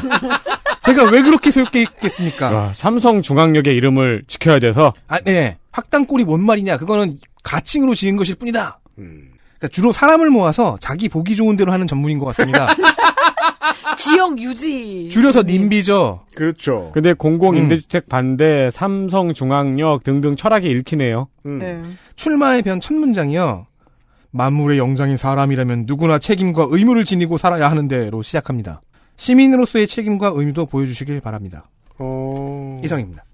제가 왜 그렇게 소엽게 있겠습니까? 아, 삼성 중앙역의 이름을 지켜야 돼서 아, 네. 학당골이 뭔 말이냐? 그거는 가칭으로 지은 것일 뿐이다. 그러니까 주로 사람을 모아서 자기 보기 좋은 대로 하는 전문인 것 같습니다. 지역 유지. 줄여서 님비죠. 그렇죠. 근데 공공 임대주택 반대, 삼성 중앙역 등등 철학이 읽히네요. 네. 출마의 변 첫 문장이요. 만물의 영장인 사람이라면 누구나 책임과 의무를 지니고 살아야 하는데로 시작합니다. 시민으로서의 책임과 의무도 보여주시길 바랍니다. 어... 이상입니다.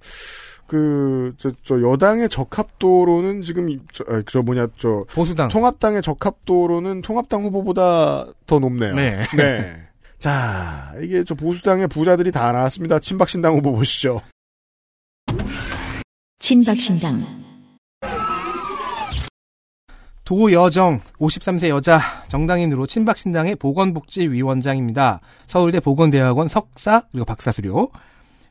그, 저, 저, 여당의 적합도로는 지금, 이- 저, 아, 저 뭐냐, 저. 보수당. 통합당의 적합도로는 통합당 후보보다 더 높네요. 네. 네. 자, 이게 저 보수당의 부자들이 다 나왔습니다. 친박신당 후보 보시죠. 친박신당 도여정 53세 여자 정당인으로 친박신당의 보건복지위원장입니다. 서울대 보건대학원 석사 그리고 박사 수료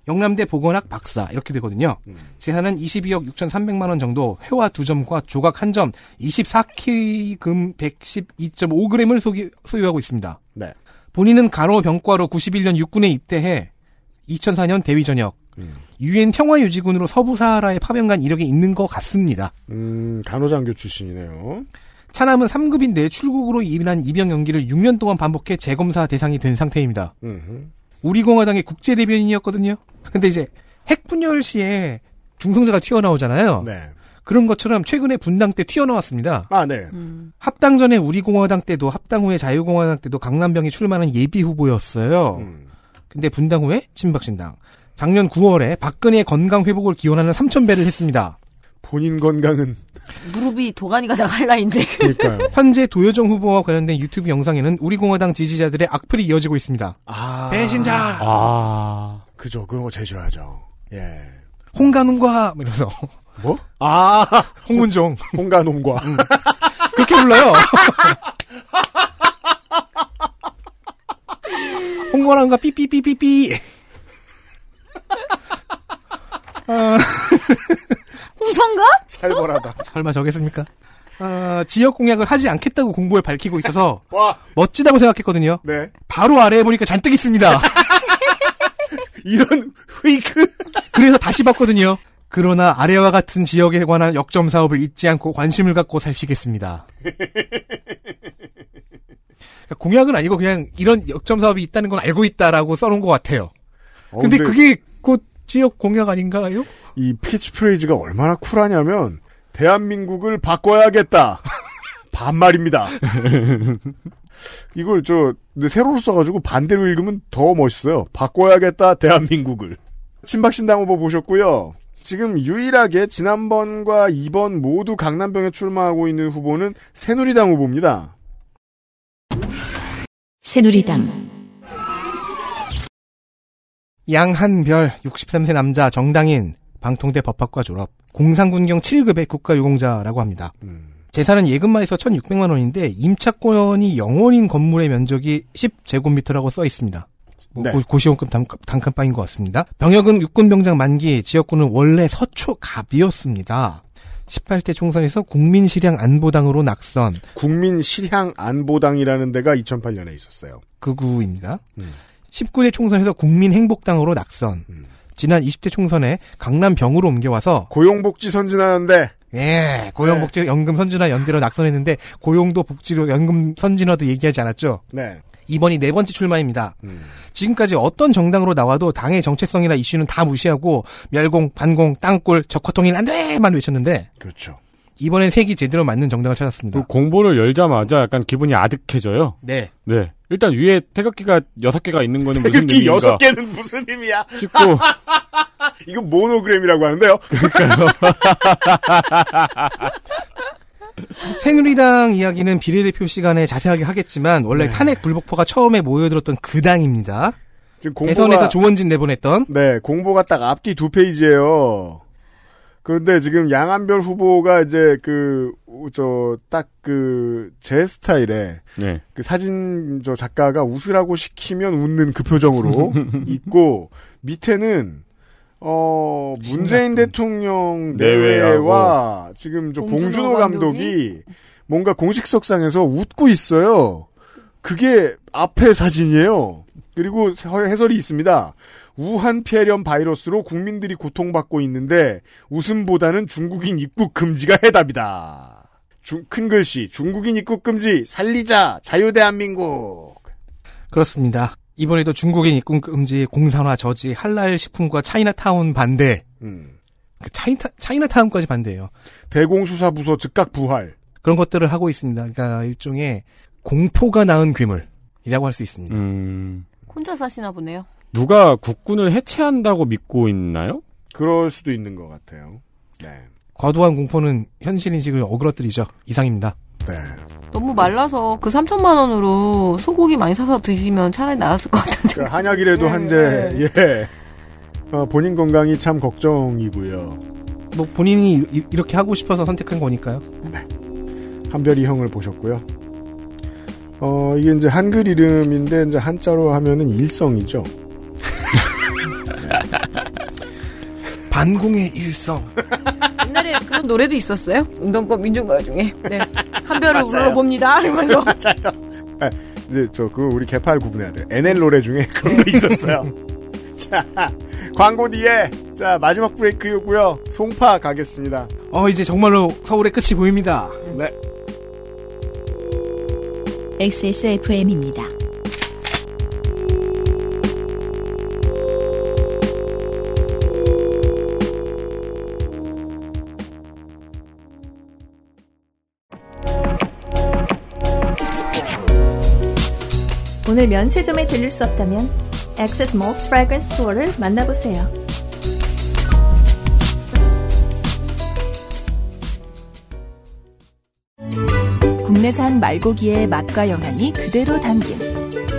영남대 보건학 박사 이렇게 되거든요. 재산은 22억 6,300만 원 정도 회화 2점과 조각 1점 24K금 112.5g을 소기, 소유하고 있습니다. 네. 본인은 간호병과로 91년 육군에 입대해 2004년 대위 전역 유엔 평화유지군으로 서부사하라에 파병간 이력이 있는 것 같습니다. 음, 간호장교 출신이네요. 차남은 3급인데 출국으로 인한 입영 연기를 6년 동안 반복해 재검사 대상이 된 상태입니다. 음흠. 우리 공화당의 국제 대변인이었거든요. 근데 이제 핵 분열 시에 중성자가 튀어나오잖아요. 네. 그런 것처럼 최근에 분당 때 튀어나왔습니다. 아, 네. 합당 전에 우리공화당 때도 합당 후에 자유공화당 때도 강남병이 출마하는 예비 후보였어요. 근데 분당 후에 친박신당. 작년 9월에 박근혜의 건강 회복을 기원하는 3,000배를 했습니다. 본인 건강은 무릎이 도가니가 나갈 나인데. 그러니까요. 현재 도여정 후보와 관련된 유튜브 영상에는 우리 공화당 지지자들의 악플이 이어지고 있습니다. 아. 배신자! 아. 그죠. 그런 거 제일 싫어하죠. 예. 홍가는과 이러면서 뭐? 아, 홍문종. 홍가놈과. 그렇게 불러요. 홍건왕과 삐삐삐삐삐. 아, 홍성가? 살벌하다. 설마 저겠습니까? 아, 지역 공약을 하지 않겠다고 공보에 밝히고 있어서 와. 멋지다고 생각했거든요. 네. 바로 아래에 보니까 잔뜩 있습니다. 이런 페이크. 그래서 다시 봤거든요. 그러나 아래와 같은 지역에 관한 역점 사업을 잊지 않고 관심을 갖고 살피겠습니다. 그러니까 공약은 아니고 그냥 이런 역점 사업이 있다는 건 알고 있다라고 써놓은 것 같아요. 어, 근데, 근데 그게 곧 지역 공약 아닌가요? 이 캐치프레이즈가 얼마나 쿨하냐면 대한민국을 바꿔야겠다. 반말입니다. 이걸 저 근데 세로로 써가지고 반대로 읽으면 더 멋있어요. 바꿔야겠다 대한민국을. 친박신당 후보 보셨고요. 지금 유일하게 지난번과 이번 모두 강남병에 출마하고 있는 후보는 새누리당 후보입니다. 새누리당 양한별 63세 남자 정당인 방통대 법학과 졸업 공상군경 7급의 국가유공자라고 합니다. 재산은 예금만 해서 1,600만 원인데 임차권이 영원인 건물의 면적이 10제곱미터라고 써 있습니다. 뭐 네. 고- 고시원급 단, 단칸방인 것 같습니다. 병역은 육군병장 만기, 지역구는 원래 서초갑이었습니다. 18대 총선에서 국민실향 안보당으로 낙선, 국민실향 안보당이라는 데가 2008년에 있었어요. 극우입니다. 19대 총선에서 국민행복당으로 낙선. 지난 20대 총선에 강남 병으로 옮겨와서 고용복지 선진하는데 예, 고용복지 연금 선진화 연대로 낙선했는데 고용도 복지로 연금 선진화도 얘기하지 않았죠. 네. 이번이 네 번째 출마입니다. 지금까지 어떤 정당으로 나와도 당의 정체성이나 이슈는 다 무시하고 멸공, 반공, 땅굴, 적화통일 안 돼만 외쳤는데 그렇죠. 이번엔 색이 제대로 맞는 정당을 찾았습니다. 그 공보를 열자마자 약간 기분이 아득해져요. 네. 네. 일단 위에 태극기가 여섯 개가 있는 거는 무슨 태극기 의미인가 여섯 개는 무슨 의미야? 싶고 이거 모노그램이라고 하는데요. 새누리당 이야기는 비례대표 시간에 자세하게 하겠지만 원래 네. 탄핵 불복파가 처음에 모여들었던 그 당입니다. 지금 공보가- 대선에서 조원진 내보냈던 네, 공보가 딱 앞뒤 두 페이지예요. 그런데 지금 양한별 후보가 이제 그, 저, 딱 그, 제 스타일에, 네. 그 사진 저 작가가 웃으라고 시키면 웃는 그 표정으로 있고, 밑에는, 어, 문재인 대통령 내외와 지금 저 봉준호 감독이 뭔가 공식석상에서 웃고 있어요. 그게 앞에 사진이에요. 그리고 해설이 있습니다. 우한 폐렴 바이러스로 국민들이 고통받고 있는데 웃음보다는 중국인 입국 금지가 해답이다. 중- 큰 글씨 중국인 입국 금지 살리자 자유대한민국. 그렇습니다. 이번에도 중국인 입국 금지, 공산화 저지, 할랄 식품과 차이나타운 반대. 음. 그 차이나, 차이나타운까지 반대예요. 대공수사부서 즉각 부활. 그런 것들을 하고 있습니다. 그러니까 일종의 공포가 낳은 괴물이라고 할 수 있습니다. 음, 혼자 사시나 보네요. 누가 국군을 해체한다고 믿고 있나요? 그럴 수도 있는 것 같아요. 네. 과도한 공포는 현실 인식을 어그러뜨리죠. 이상입니다. 네. 너무 말라서 그 3천만 원으로 소고기 많이 사서 드시면 차라리 나았을 것 같은데. 그 한약이라도 한제 예. 어, 본인 건강이 참 걱정이고요. 뭐 본인이 이- 이렇게 하고 싶어서 선택한 거니까요. 한별이 형을 보셨고요. 어, 이게 이제 한글 이름인데 이제 한자로 하면은 일성이죠. 반공의 일성. 옛날에 그런 노래도 있었어요. 운동권 민중가요 중에. 네. 한별을 맞아요. 울어봅니다. 이러면서. 아, 이제 저 그 우리 개파를 구분해야 돼요. NL 노래 중에 그런 거 있었어요. 자, 광고 뒤에 자 마지막 브레이크이고요. 송파 가겠습니다. 어, 이제 정말로 서울의 끝이 보입니다. 네. XSFM입니다. 오늘 면세점에 들릴 수 없다면 액세스 몰 프래그런스 스토어를 만나보세요. 국내산 말고기의 맛과 영양이 그대로 담긴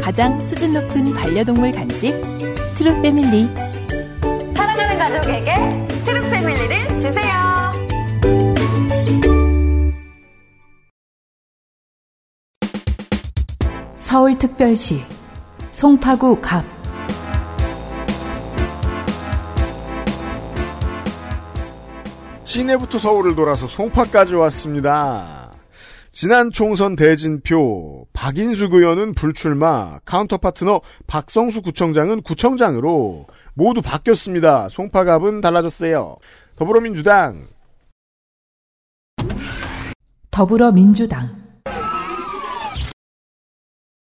가장 수준 높은 반려동물 간식 트루 패밀리 사랑하는 가족에게 트루 패밀리를 주세요. 서울특별시 송파구 갑 시내부터 서울을 돌아서 송파까지 왔습니다. 지난 총선 대진표 박인숙 의원은 불출마, counter partner 박성수 구청장은 구청장으로 모두 바뀌었습니다. 송파갑은 달라졌어요. 더불어민주당 더불어민주당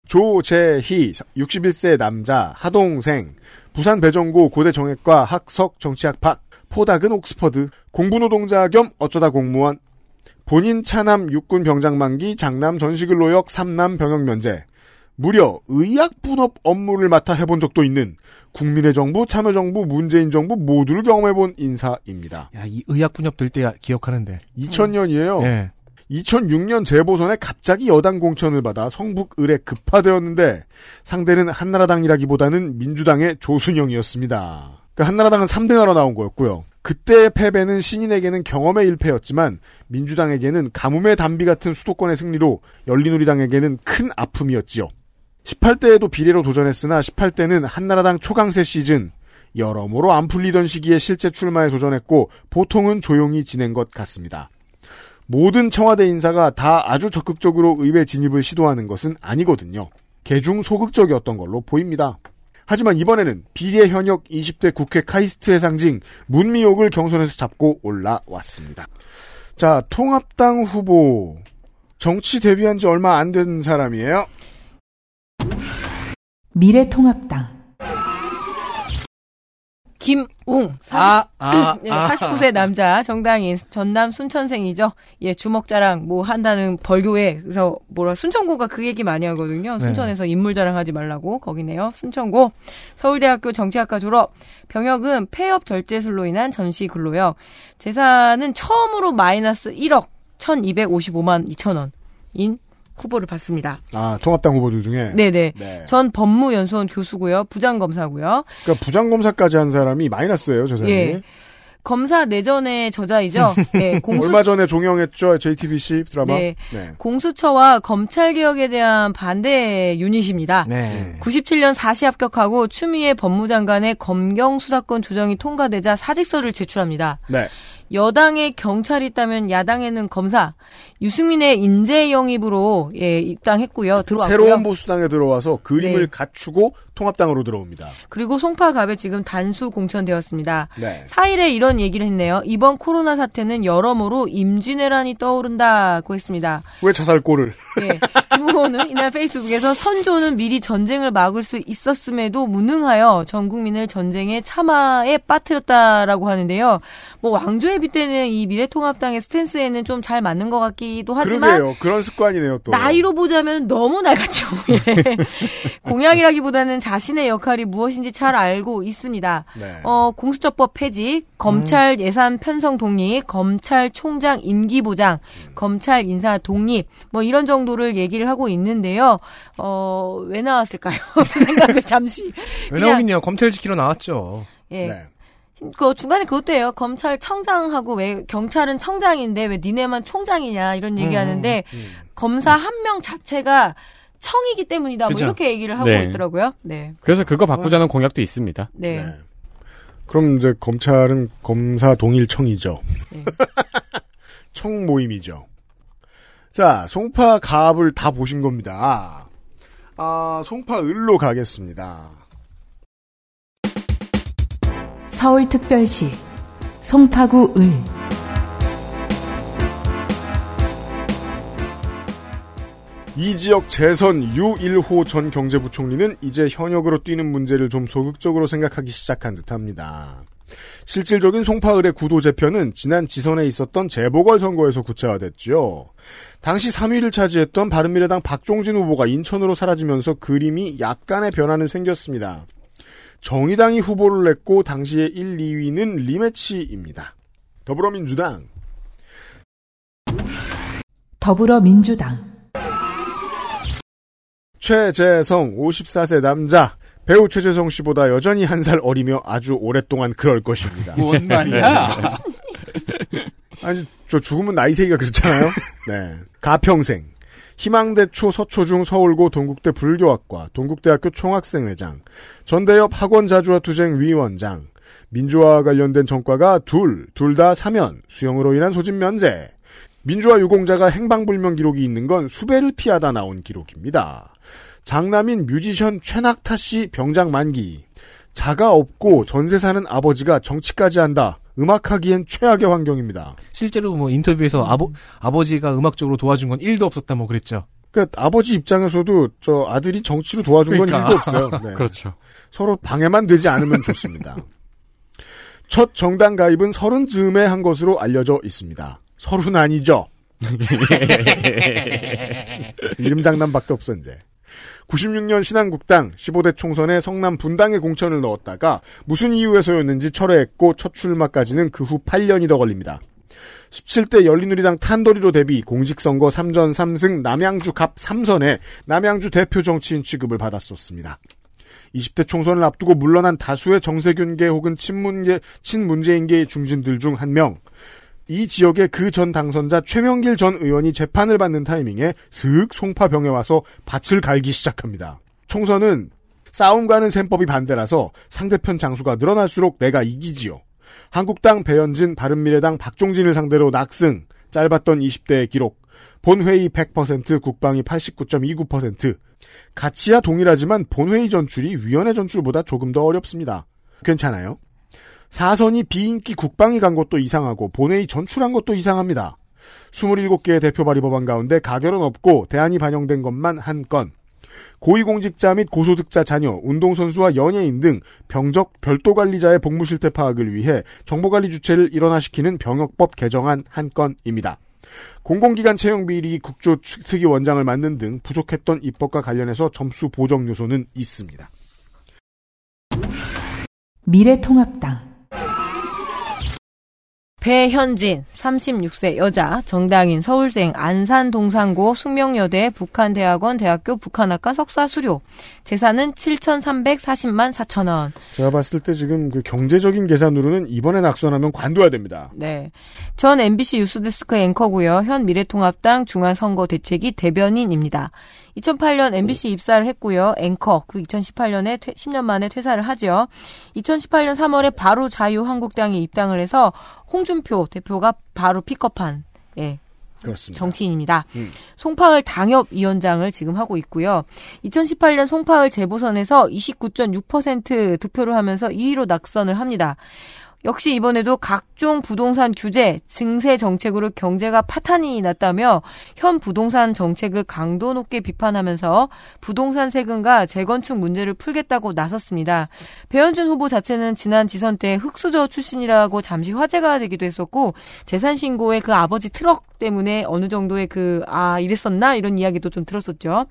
조재희 61세 남자 하동생 부산 배정고 고대 정액과 학석 정치학박 포닥은 옥스퍼드 공부노동자 겸 어쩌다 공무원 본인 차남 육군 병장 만기 장남 전시근로역 삼남 병역 면제 무려 의약 분업 업무를 맡아 해본 적도 있는 국민의 정부 참여정부 문재인 정부 모두를 경험해본 인사입니다. 야, 이 의학 분협 될때 기억하는데. 2000년이에요. 예. 2006년 재보선에 갑자기 여당 공천을 받아 성북 을에 급파되었는데 상대는 한나라당이라기보다는 민주당의 조순영이었습니다. 그 한나라당은 3등하러 나온 거였고요. 그때의 패배는 신인에게는 경험의 일패였지만 민주당에게는 가뭄의 단비 같은 수도권의 승리로 열린우리당에게는 큰 아픔이었지요. 18대에도 비례로 도전했으나 18대는 한나라당 초강세 시즌 여러모로 안 풀리던 시기에 실제 출마에 도전했고 보통은 조용히 지낸 것 같습니다. 모든 청와대 인사가 다 아주 적극적으로 의회 진입을 시도하는 것은 아니거든요. 개중 소극적이었던 걸로 보입니다. 하지만 이번에는 비례 현역 20대 국회 카이스트의 상징 문미옥을 경선에서 잡고 올라왔습니다. 자, 통합당 후보 정치 데뷔한 지 얼마 안 된 사람이에요. 미래통합당 김웅. 아, 아, 예, 아. 49세 남자 정당인 전남 순천생이죠. 예, 주먹자랑 뭐 한다는 벌교에 그래서 뭐라 순천고가 그 얘기 많이 하거든요. 네. 순천에서 인물 자랑하지 말라고 거기네요. 순천고 서울대학교 정치학과 졸업. 병역은 폐업 절제술로 인한 전시 근로역. 재산은 처음으로 마이너스 1억 1255만 2천 원인 후보를 받습니다. 아, 통합당 후보들 중에? 네네. 네. 전 법무연수원 교수고요. 부장검사고요. 그러니까 부장검사까지 한 사람이 마이너스예요, 저 사람이. 예. 검사 내전의 저자이죠. 예, 공수 얼마 전에 종영했죠, JTBC 드라마. 네. 공수처와 검찰 개혁에 대한 반대 유닛입니다. 네. 97년 사시 합격하고 추미애 법무장관의 검경 수사권 조정이 통과되자 사직서를 제출합니다. 네. 여당에 경찰이 있다면 야당에는 검사. 유승민의 인재 영입으로 예, 입당했고요. 들어왔고요. 새로운 보수당에 들어와서 그림을 네. 갖추고 통합당으로 들어옵니다. 그리고 송파갑에 지금 단수 공천되었습니다. 네. 4일에 이런 얘기를 했네요. 이번 코로나 사태는 여러모로 임진왜란이 떠오른다고 했습니다. 왜 자살골을? 예. 김 후보는 이날 페이스북에서 선조는 미리 전쟁을 막을 수 있었음에도 무능하여 전 국민을 전쟁의 참화에 빠뜨렸다라고 하는데요. 뭐 왕조에 빗대는 이 미래통합당의 스탠스에는 좀 잘 맞는 것 같기도 하지만 그러게요. 그런 습관이네요, 또. 나이로 보자면 너무 낡았죠. 예. 공약이라기보다는 자신의 역할이 무엇인지 잘 알고 있습니다. 네. 어, 공수처법 폐지, 검찰 예산 편성 독립, 검찰총장 임기 보장, 검찰 인사 독립, 뭐 이런 정도를 얘기를 하고 있는데요. 어, 왜 나왔을까요? 그 생각을 잠시. 왜 나오긴요. 검찰 지키러 나왔죠. 예. 네. 그 중간에 그것도 해요. 검찰 청장하고 왜 경찰은 청장인데 왜 니네만 총장이냐 이런 음, 얘기하는데 검사 한 명 자체가 청이기 때문이다. 뭐 그죠. 이렇게 얘기를 하고 네. 있더라고요. 네. 그래서 그거 바꾸자는 공약도 있습니다. 네. 그럼 이제 검찰은 검사 동일청이죠. 청 모임이죠. 자, 송파 갑을 다 보신 겁니다. 아, 송파 을로 가겠습니다. 서울특별시 송파구 을 이 지역 재선 유일호 전 경제부총리는 이제 현역으로 뛰는 문제를 좀 소극적으로 생각하기 시작한 듯합니다. 실질적인 송파을의 구도 재편은 지난 지선에 있었던 재보궐선거에서 구체화됐지요. 당시 3위를 차지했던 바른미래당 박종진 후보가 인천으로 사라지면서 그림이 약간의 변화는 생겼습니다. 정의당이 후보를 냈고 당시의 1, 2위는 리매치입니다. 더불어민주당 더불어민주당 최재성 54세 남자 배우 최재성 씨보다 여전히 한 살 어리며 아주 오랫동안 그럴 것입니다. 뭔 말이야? 아니 저 죽으면 나이 세기가 그렇잖아요. 네. 가평생 희망대초 서초중 서울고 동국대 불교학과 동국대학교 총학생회장 전대협 학원자주화 투쟁 위원장 민주화와 관련된 전과가 둘, 둘 다 사면, 수형으로 인한 소집 면제. 민주화 유공자가 행방불명 기록이 있는 건 수배를 피하다 나온 기록입니다. 장남인 뮤지션 최낙타 씨 병장 만기. 자가 없고 전세 사는 아버지가 정치까지 한다. 음악하기엔 최악의 환경입니다. 실제로 뭐 인터뷰에서 아버, 아버지가 음악적으로 도와준 건 1도 없었다 뭐 그랬죠. 그러니까 아버지 입장에서도 저 아들이 정치로 도와준 건 그러니까. 일도 없어요. 네. 그렇죠. 서로 방해만 되지 않으면 좋습니다. 첫 정당 가입은 서른 즈음에 한 것으로 알려져 있습니다. 서른 아니죠? 이름 장난밖에 없어 이제. 96년 신한국당 15대 총선에 성남 분당에 공천을 넣었다가 무슨 이유에서였는지 철회했고 첫 출마까지는 그 후 8년이 더 걸립니다. 17대 열린우리당 탄도리로 대비 공직선거 3전 3승 남양주 갑 3선에 남양주 대표 정치인 취급을 받았었습니다. 20대 총선을 앞두고 물러난 다수의 정세균계 혹은 친문계, 친문재인계의 중진들 중 한 명. 이 지역의 그 전 당선자 최명길 전 의원이 재판을 받는 타이밍에 슥 송파병에 와서 밭을 갈기 시작합니다. 총선은 싸움과는 셈법이 반대라서 상대편 장수가 늘어날수록 내가 이기지요. 한국당 배현진, 바른미래당 박종진을 상대로 낙승, 짧았던 20대의 기록, 본회의 100%, 국방이 89.29%. 가치야 동일하지만 본회의 전출이 위원회 전출보다 조금 더 어렵습니다. 괜찮아요? 사선이 비인기 국방이 간 것도 이상하고 본회의 전출한 것도 이상합니다. 27개의 대표 발의 법안 가운데 가결은 없고 대안이 반영된 것만 한 건. 고위공직자 및 고소득자 자녀, 운동선수와 연예인 등 병적 별도 관리자의 복무 실태 파악을 위해 정보관리 주체를 일원화시키는 병역법 개정안 한 건입니다. 공공기관 채용 비리 국조 특위 원장을 맡는 등 부족했던 입법과 관련해서 점수 보정 요소는 있습니다. 미래통합당 배현진 36세 여자 정당인 서울생 안산 동산고 숙명여대 북한대학원 대학교 북한학과 석사 수료 재산은 7,340만 4천 원. 제가 봤을 때 지금 그 경제적인 계산으로는 이번에 낙선하면 관둬야 됩니다. 네. 전 MBC 뉴스데스크 앵커고요. 현 미래통합당 중앙선거대책위 대변인입니다. 2008년 MBC 입사를 했고요. 앵커 그리고 2018년에 퇴, 10년 만에 퇴사를 하죠. 2018년 3월에 바로 자유한국당에 입당을 해서 홍준표 대표가 바로 픽업한 예. 그렇습니다. 정치인입니다. 음. 송파을 당협위원장을 지금 하고 있고요. 2018년 송파을 재보선에서 29.6% 득표를 하면서 2위로 낙선을 합니다. 역시 이번에도 각종 부동산 규제, 증세 정책으로 경제가 파탄이 났다며 현 부동산 정책을 강도 높게 비판하면서 부동산 세금과 재건축 문제를 풀겠다고 나섰습니다. 배현준 후보 자체는 지난 지선 때 흑수저 출신이라고 잠시 화제가 되기도 했었고 재산 신고에 그 아버지 트럭 때문에 어느 정도의 그 아 이랬었나 이런 이야기도 좀 들었었죠.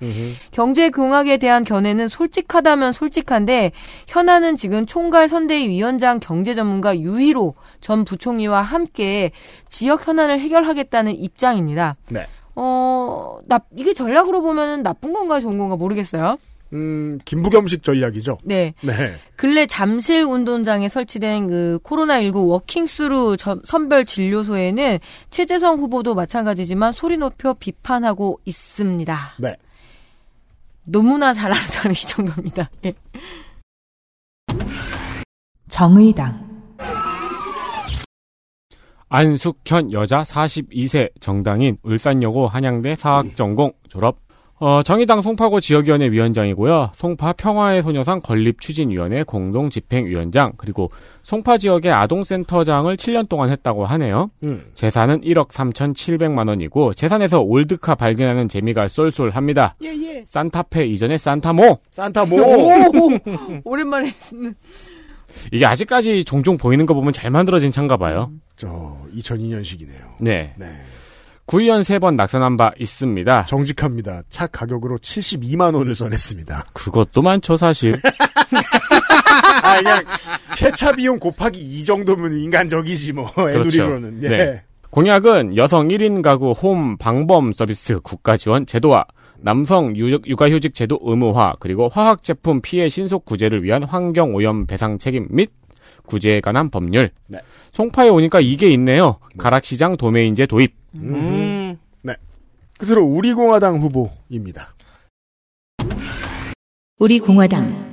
경제 공약에 대한 견해는 솔직하다면 솔직한데 현안은 지금 총괄 선대위 위원장 경제 전문가 유일호 전 부총리와 함께 지역 현안을 해결하겠다는 입장입니다. 네. 어, 나 이게 전략으로 보면은 나쁜 건가 좋은 건가 모르겠어요. 음, 김부겸식 전략이죠. 네. 네. 근래 잠실 운동장에 설치된 그 코로나19 walking through 전- 선별 진료소에는 최재성 후보도 마찬가지지만 소리 높여 비판하고 있습니다. 네. 너무나 잘하는 사람이 이 정도입니다. 예. 정의당 안숙현 여자 42세 정당인 울산여고 한양대 사학전공 졸업. 어, 정의당 송파구 지역위원회 위원장이고요. 송파 평화의 소녀상 건립 추진위원회 공동 집행위원장 그리고 송파 지역의 아동센터장을 7년 동안 했다고 하네요. 음. 재산은 1억 3,700만 원이고 재산에서 old car 발견하는 재미가 쏠쏠합니다. 예, 산타페 이전에 산타모. 산타모. 오랜만에 듣는. 이게 아직까지 종종 보이는 거 보면 잘 만들어진 차인가 봐요. 저 2002년식이네요. 네. 네. 구의원 세번 낙선한 바 있습니다. 정직합니다. 차 가격으로 72만 원을 써냈습니다. 그것도 많죠, 사실. 아, 그냥 폐차 비용 곱하기 이 정도면 인간적이지 뭐 애누리로는. 예. 네. 공약은 여성 1인 가구 홈 방범 서비스 국가 지원 제도화, 남성 유- 육아휴직 제도 의무화, 그리고 화학 제품 피해 신속 구제를 위한 환경 오염 배상 책임 및 구제에 관한 법률. 네. 송파에 오니까 이게 있네요. 가락시장 도메인제 도입. 음. 네. 끝으로 우리공화당 후보입니다. 우리 공화당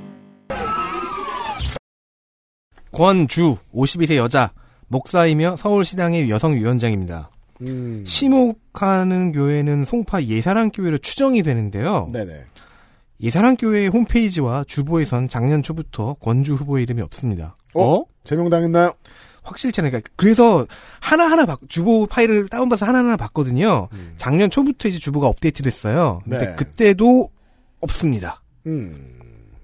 권주 52세 여자 목사이며 서울시당의 여성위원장입니다. 음. 시목하는 교회는 송파 예사랑 교회로 추정이 되는데요. 네네. 예사랑 교회 홈페이지와 주보에선 작년 초부터 권주 후보의 이름이 없습니다. 어? 제명당했나요? 확실치 않으니까 그래서 하나하나 바- 주보 파일을 다운받아서 하나하나 봤거든요. 작년 초부터 이제 주보가 업데이트됐어요. 근데 네. 그때도 없습니다. 음.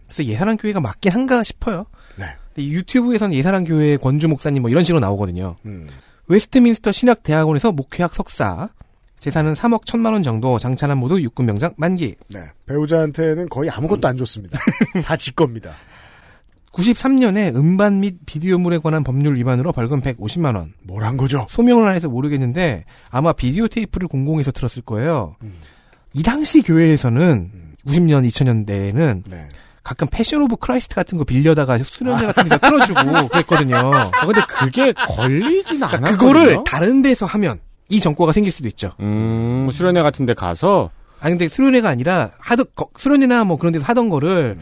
그래서 예사랑 교회가 맞긴 한가 싶어요. 네. 근데 유튜브에서는 예사랑 교회 권주 목사님 뭐 이런 식으로 나오거든요. 음. 웨스트민스터 신학대학원에서 목회학 석사, 재산은 3억 1천만 원 정도, 장차남은 모두 육군 병장 만기. 네. 배우자한테는 거의 아무것도 안 줬습니다. 다 지 겁니다. 93년에 음반 및 비디오물에 관한 법률 위반으로 벌금 150만 원. 뭘 한 거죠? 소명을 안 해서 모르겠는데 아마 비디오 테이프를 공공에서 틀었을 거예요. 음. 이 당시 교회에서는 90년, 2000년대에는 네. 가끔 Passion of Christ 같은 거 빌려다가 수련회 같은 데서 틀어주고 그랬거든요. 아, 근데 그게 걸리진 않았거든요. 그거를 다른 데서 하면 이 전과가 생길 수도 있죠. 음, 수련회 같은 데 가서 아니 근데 수련회가 아니라 하던 거- 수련회나 뭐 그런 데서 하던 거를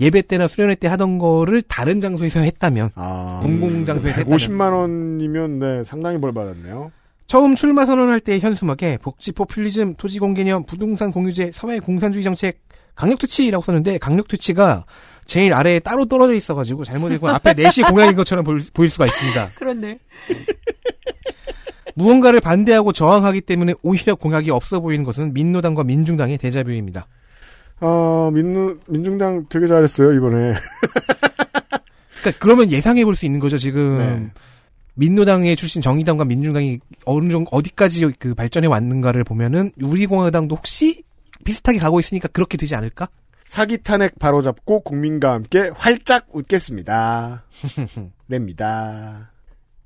예배 때나 수련회 때 하던 거를 다른 장소에서 했다면 아, 공공 장소에서 했다면 150만 원이면 네, 상당히 벌 받았네요. 처음 출마 선언할 때 현수막에 복지 포퓰리즘, 토지 공개념, 부동산 공유제, 사회 공산주의 정책, 강력 투치라고 썼는데 강력 투치가 제일 아래에 따로 떨어져 있어가지고 잘못 읽고 앞에 넷이 공약인 것처럼 보일, 보일 수가 있습니다. 그렇네. 무언가를 반대하고 저항하기 때문에 오히려 공약이 없어 보이는 것은 민노당과 민중당의 대자뷰입니다. 아, 민노, 민중당 되게 잘했어요, 이번에. 그러니까 그러면 예상해 볼 수 있는 거죠. 지금 네. 민노당의 출신 정의당과 민중당이 어느 정도 어디까지 그 발전해 왔는가를 보면은 우리공화당도 혹시 비슷하게 가고 있으니까 그렇게 되지 않을까? 사기 탄핵 바로잡고 국민과 함께 활짝 웃겠습니다. 랩니다.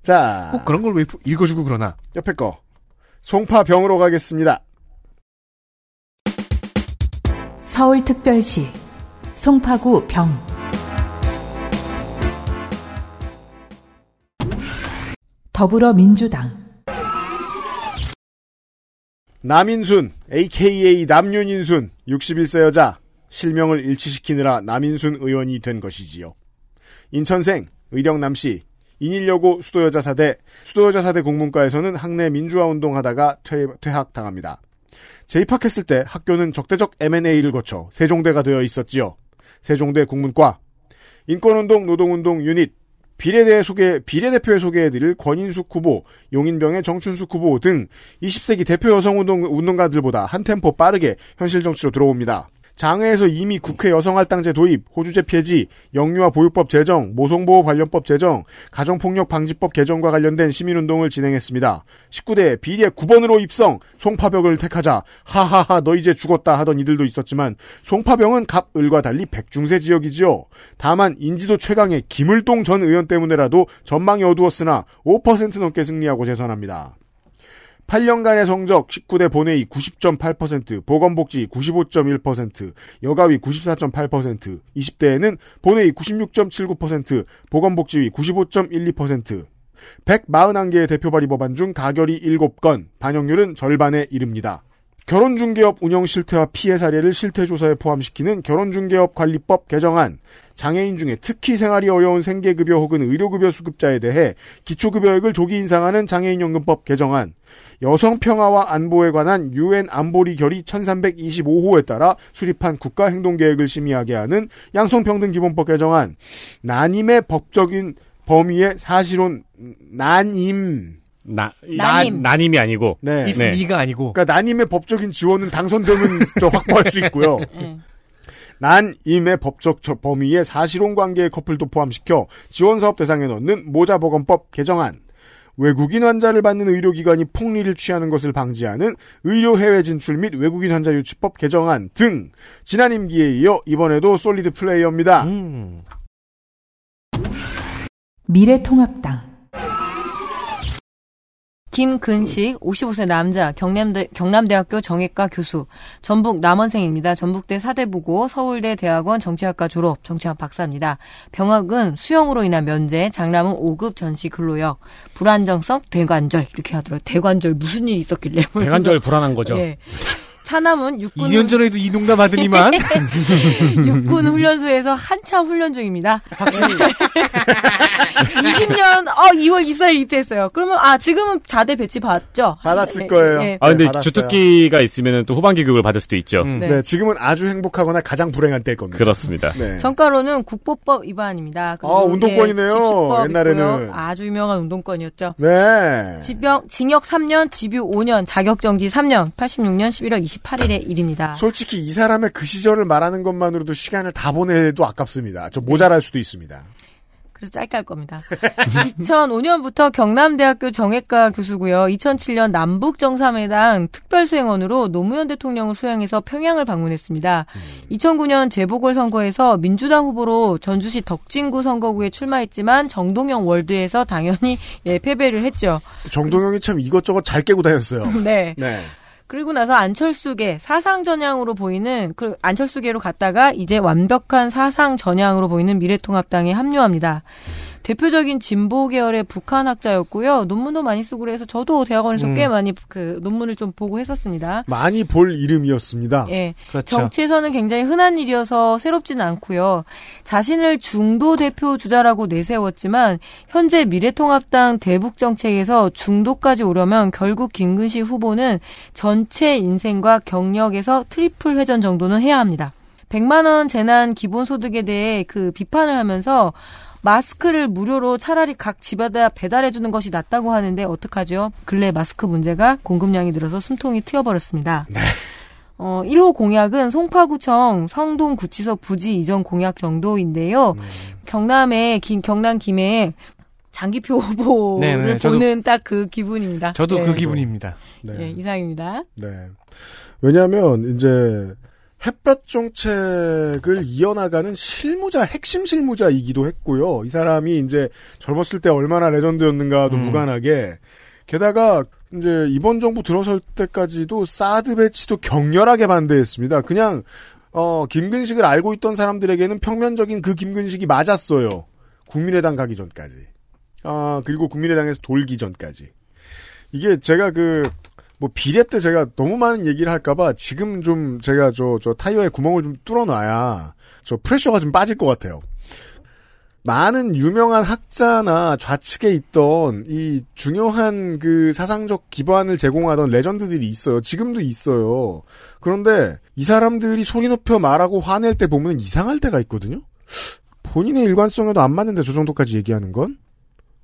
자. 꼭 그런 걸 왜 읽어주고 그러나. 옆에 거. 송파병으로 가겠습니다. 서울특별시 송파구 병 더불어민주당 남인순, aka 남윤인순, 61세 여자, 실명을 일치시키느라 남인순 의원이 된 것이지요. 인천생, 의령남씨, 인일여고 수도여자사대, 수도여자사대 국문과에서는 학내 민주화 운동하다가 퇴, 퇴학당합니다. 재입학했을 때 학교는 적대적 M&A를 거쳐 세종대가 되어 있었지요. 세종대 국문과, 인권운동, 노동운동 유닛, 비례대 소개, 비례대표에 소개해드릴 권인숙 후보, 용인병의 정춘숙 후보 등 20세기 대표 여성 운동, 운동가들보다 한 템포 빠르게 현실 정치로 들어옵니다. 장외에서 이미 국회 여성할당제 도입, 호주제 폐지, 영유아 보육법 제정, 모성보호 관련법 제정, 가정폭력 방지법 개정과 관련된 시민운동을 진행했습니다. 19대 비례 9번으로 입성, 송파벽을 택하자, 하하하 너 이제 죽었다 하던 이들도 있었지만 송파병은 갑을과 달리 백중세 지역이지요. 다만 인지도 최강의 김을동 전 의원 때문에라도 전망이 어두웠으나 5% 넘게 승리하고 재선합니다. 8년간의 성적 19대 본회의 90.8%, 보건복지 95.1%, 여가위 94.8%, 20대에는 본회의 96.79%, 보건복지위 95.12%, 141개의 대표 발의 법안 중 가결이 7건, 반영률은 절반에 이릅니다. 결혼중개업 운영 실태와 피해 사례를 실태 조사에 포함시키는 결혼중개업 관리법 개정안, 장애인 중에 특히 생활이 어려운 생계급여 혹은 의료급여 수급자에 대해 기초급여액을 조기 인상하는 장애인연금법 개정안, 여성 평화와 안보에 관한 유엔 안보리 결의 1325호에 따라 수립한 국가행동계획을 심의하게 하는 양성평등기본법 개정안, 난임의 법적인 범위의 사실혼, 난임, 나, 난임. 나, 난임이 아니고. 네. 이가 아니고. 그러니까 난임의 법적인 지원은 당선되면 저 확보할 수 있고요. 난임의 법적 저- 범위에 사실혼 관계의 커플도 포함시켜 지원사업 대상에 넣는 모자보건법 개정안. 외국인 환자를 받는 의료기관이 폭리를 취하는 것을 방지하는 의료 해외 진출 및 외국인 환자 유치법 개정안 등 지난 임기에 이어 이번에도 솔리드 플레이어입니다. 미래통합당 김근식 55세 남자 경남대, 경남대학교 정외과 교수 전북 남원생입니다. 전북대 사대부고 서울대 대학원 정치학과 졸업 정치학 박사입니다. 병학은 수영으로 인한 면제 장남은 5급 전시 근로역 불안정성 대관절 이렇게 하더라고요. 대관절 무슨 일이 있었길래 대관절 불안한 거죠. 예. 차남은 육군 2년 전에도 이 농담 하더니만. 육군 훈련소에서 한참 훈련 중입니다. 확실히. 20년, 어, 2월 24일 입대했어요. 그러면, 아, 지금은 자대 배치 받죠? 받았을 네, 거예요. 네. 아, 근데 받았어요. 주특기가 있으면은 또 후반기 교육을 받을 수도 있죠. 네. 지금은 아주 행복하거나 가장 불행한 때일 겁니다. 그렇습니다. 네. 전과로는 국보법 위반입니다. 아, 운동권이네요. 옛날에는. 있고요. 아주 유명한 운동권이었죠. 네. 지병, 징역 3년, 집유 5년, 자격 정지 3년, 86년 11월 28일의 일입니다. 솔직히 이 사람의 그 시절을 말하는 것만으로도 시간을 다 보내도 아깝습니다. 저 모자랄 수도 있습니다. 그래서 짧게 할 겁니다. 2005년부터 경남대학교 정외과 교수고요. 2007년 남북정상회담 특별수행원으로 노무현 대통령을 수행해서 평양을 방문했습니다. 2009년 재보궐선거에서 민주당 후보로 전주시 덕진구 선거구에 출마했지만 정동영 월드에서 당연히 예, 패배를 했죠. 정동영이 참 이것저것 잘 깨고 다녔어요. 네. 네. 그리고 나서 안철수계 사상 전향으로 보이는 그 안철수계로 갔다가 이제 완벽한 사상 전향으로 보이는 미래통합당에 합류합니다. 대표적인 진보 계열의 북한 학자였고요. 논문도 많이 쓰고 그래서 저도 대학원에서 음. 꽤 많이 그 논문을 좀 보고 했었습니다. 많이 볼 이름이었습니다. 예. 그렇죠. 정치에서는 굉장히 흔한 일이어서 새롭지는 않고요. 자신을 중도 대표 주자라고 내세웠지만 현재 미래통합당 대북 정책에서 중도까지 오려면 결국 김근식 후보는 전체 인생과 경력에서 triple 회전 정도는 해야 합니다. 100만 원 재난 기본소득에 대해 그 비판을 하면서 마스크를 무료로 차라리 각 집에다 배달해 주는 것이 낫다고 하는데 어떡하죠? 근래 마스크 문제가 공급량이 늘어서 숨통이 트여버렸습니다. 어, 1호 공약은 송파구청 성동구치소 부지 이전 공약 정도인데요. 경남의 김 경남 김해 장기표 후보를 네, 네, 보는 딱 그 기분입니다. 저도 네. 그 기분입니다. 예, 이상입니다. 네. 왜냐하면 이제 햇볕 정책을 이어나가는 실무자, 핵심 실무자이기도 했고요. 이 사람이 이제 젊었을 때 얼마나 레전드였는가도 음. 무관하게 게다가 이제 이번 정부 들어설 때까지도 사드 배치도 격렬하게 반대했습니다. 그냥 어 김근식을 알고 있던 사람들에게는 평면적인 그 김근식이 맞았어요. 국민의당 가기 전까지. 아 그리고 국민의당에서 돌기 전까지. 이게 제가 그 뭐 비례 때 제가 너무 많은 얘기를 할까봐 지금 좀 제가 저 저 타이어에 구멍을 좀 뚫어놔야 저 프레셔가 좀 빠질 것 같아요. 많은 유명한 학자나 좌측에 있던 이 중요한 그 사상적 기반을 제공하던 레전드들이 있어요. 지금도 있어요. 그런데 이 사람들이 소리 높여 말하고 화낼 때 보면 이상할 때가 있거든요. 본인의 일관성에도 안 맞는데 저 정도까지 얘기하는 건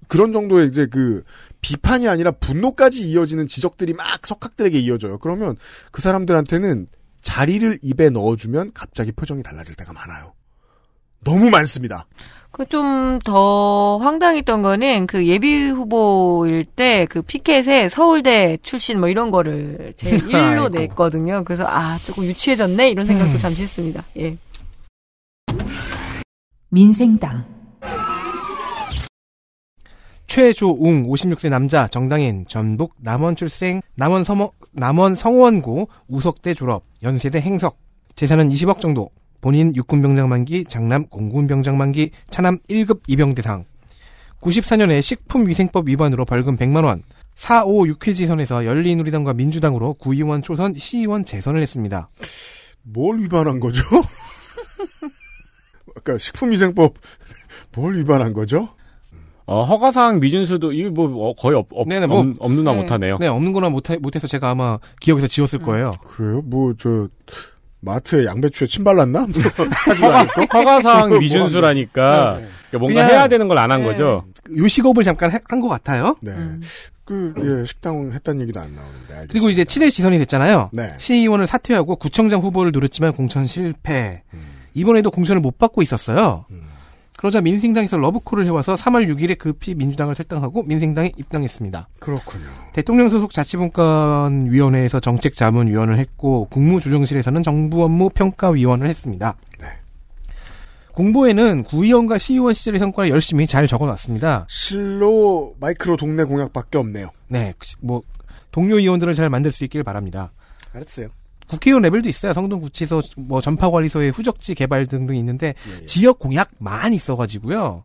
그런 정도의 이제 그 비판이 아니라 분노까지 이어지는 지적들이 막 석학들에게 이어져요. 그러면 그 사람들한테는 자리를 입에 넣어주면 갑자기 표정이 달라질 때가 많아요. 너무 많습니다. 그 좀 더 황당했던 거는 그 예비 후보일 때 그 피켓에 서울대 출신 뭐 이런 거를 제 1로 아이고. 냈거든요. 그래서 아 조금 유치해졌네 이런 생각도 잠시 했습니다. 예. 민생당 최조웅 56세 남자 정당인 전북 남원 출생 남원 서머, 남원 성원고 우석대 졸업 연세대 행석 재산은 20억 정도 본인 육군병장 만기 장남 공군병장 만기 차남 1급 입영대상 94년에 식품위생법 위반으로 벌금 100만 원 4, 5, 6회지선에서 열린우리당과 민주당으로 구의원 초선 시의원 재선을 했습니다. 뭘 위반한 거죠? 아까 식품위생법 뭘 위반한 거죠? 어, 허가사항 미준수도 이거 뭐 어, 거의 없, 없, 네네, 뭐, 없, 없는나 네. 못하네요. 네, 없는 거나 못해, 못해서 제가 아마 기억에서 지웠을 거예요. 그래요? 뭐 저 마트에 양배추에 침 발랐나? 뭐 사지도 허가, 않고? 허가 사항 뭐 미준수라니까 네. 그러니까 뭔가 해야 되는 걸 안 한 거죠. 요식업을 잠깐 한 것 같아요. 네. 그, 예, 식당 했다는 얘기도 안 나오는데. 알겠습니다. 그리고 이제 7회 지선이 됐잖아요. 네. 시의원을 사퇴하고 구청장 후보를 노렸지만 공천 실패. 음. 이번에도 공천을 못 받고 있었어요. 그러자 민생당에서 러브콜을 해와서 3월 6일에 급히 민주당을 탈당하고 민생당에 입당했습니다. 그렇군요. 대통령 소속 자치분권위원회에서 정책자문위원을 했고 국무조정실에서는 정부 업무 평가위원을 했습니다. 네. 공보에는 구의원과 시의원 시절의 성과를 열심히 잘 적어놨습니다. 실로 마이크로 동네 공약밖에 없네요. 네, 뭐 동료 의원들을 잘 만들 수 있길 바랍니다. 알았어요. 국회의원 레벨도 있어요. 성동구치소, 뭐 전파관리소의 후적지 개발 등등 있는데 예, 지역 공약만 있어가지고요.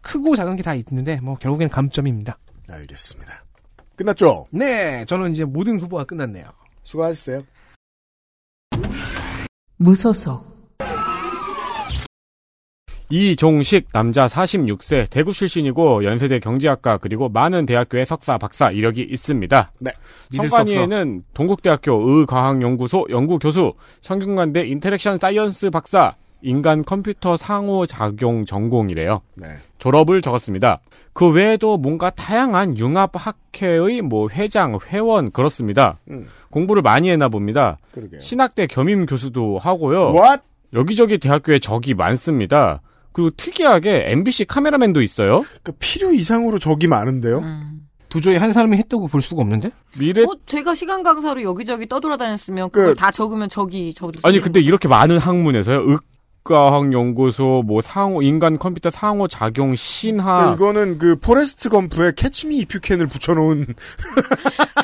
크고 작은 게 다 있는데 뭐 결국엔 감점입니다. 알겠습니다. 끝났죠? 네, 저는 이제 모든 후보가 끝났네요. 수고하셨어요. 무소속 이종식 남자 46세 대구 출신이고 연세대 경제학과 그리고 많은 대학교의 석사 박사 이력이 있습니다. 네. 선관위에는 동국대학교 의과학연구소 연구교수, 성균관대 interaction science 박사, 인간 컴퓨터 상호작용 전공이래요. 네. 졸업을 적었습니다. 그 외에도 뭔가 다양한 융합학회의 뭐 회장, 회원 그렇습니다. 음. 공부를 많이 했나 봅니다. 그러게요. 신학대 겸임 교수도 하고요. What? 여기저기 대학교에 적이 많습니다. 그리고 특이하게 MBC 카메라맨도 있어요. 그 필요 이상으로 적이 많은데요. 도저히 한 사람이 했다고 볼 수가 없는데? 미래 어, 제가 시간 강사로 여기저기 떠돌아다녔으면 그걸 그- 다 적으면 저기 저도 아니 근데 이렇게 많은 학문에서요. 의과학 연구소, 뭐 상호 인간 컴퓨터 상호 작용 신화. 그러니까 이거는 그 포레스트 검프에 캐치미 이퓨캔을 붙여놓은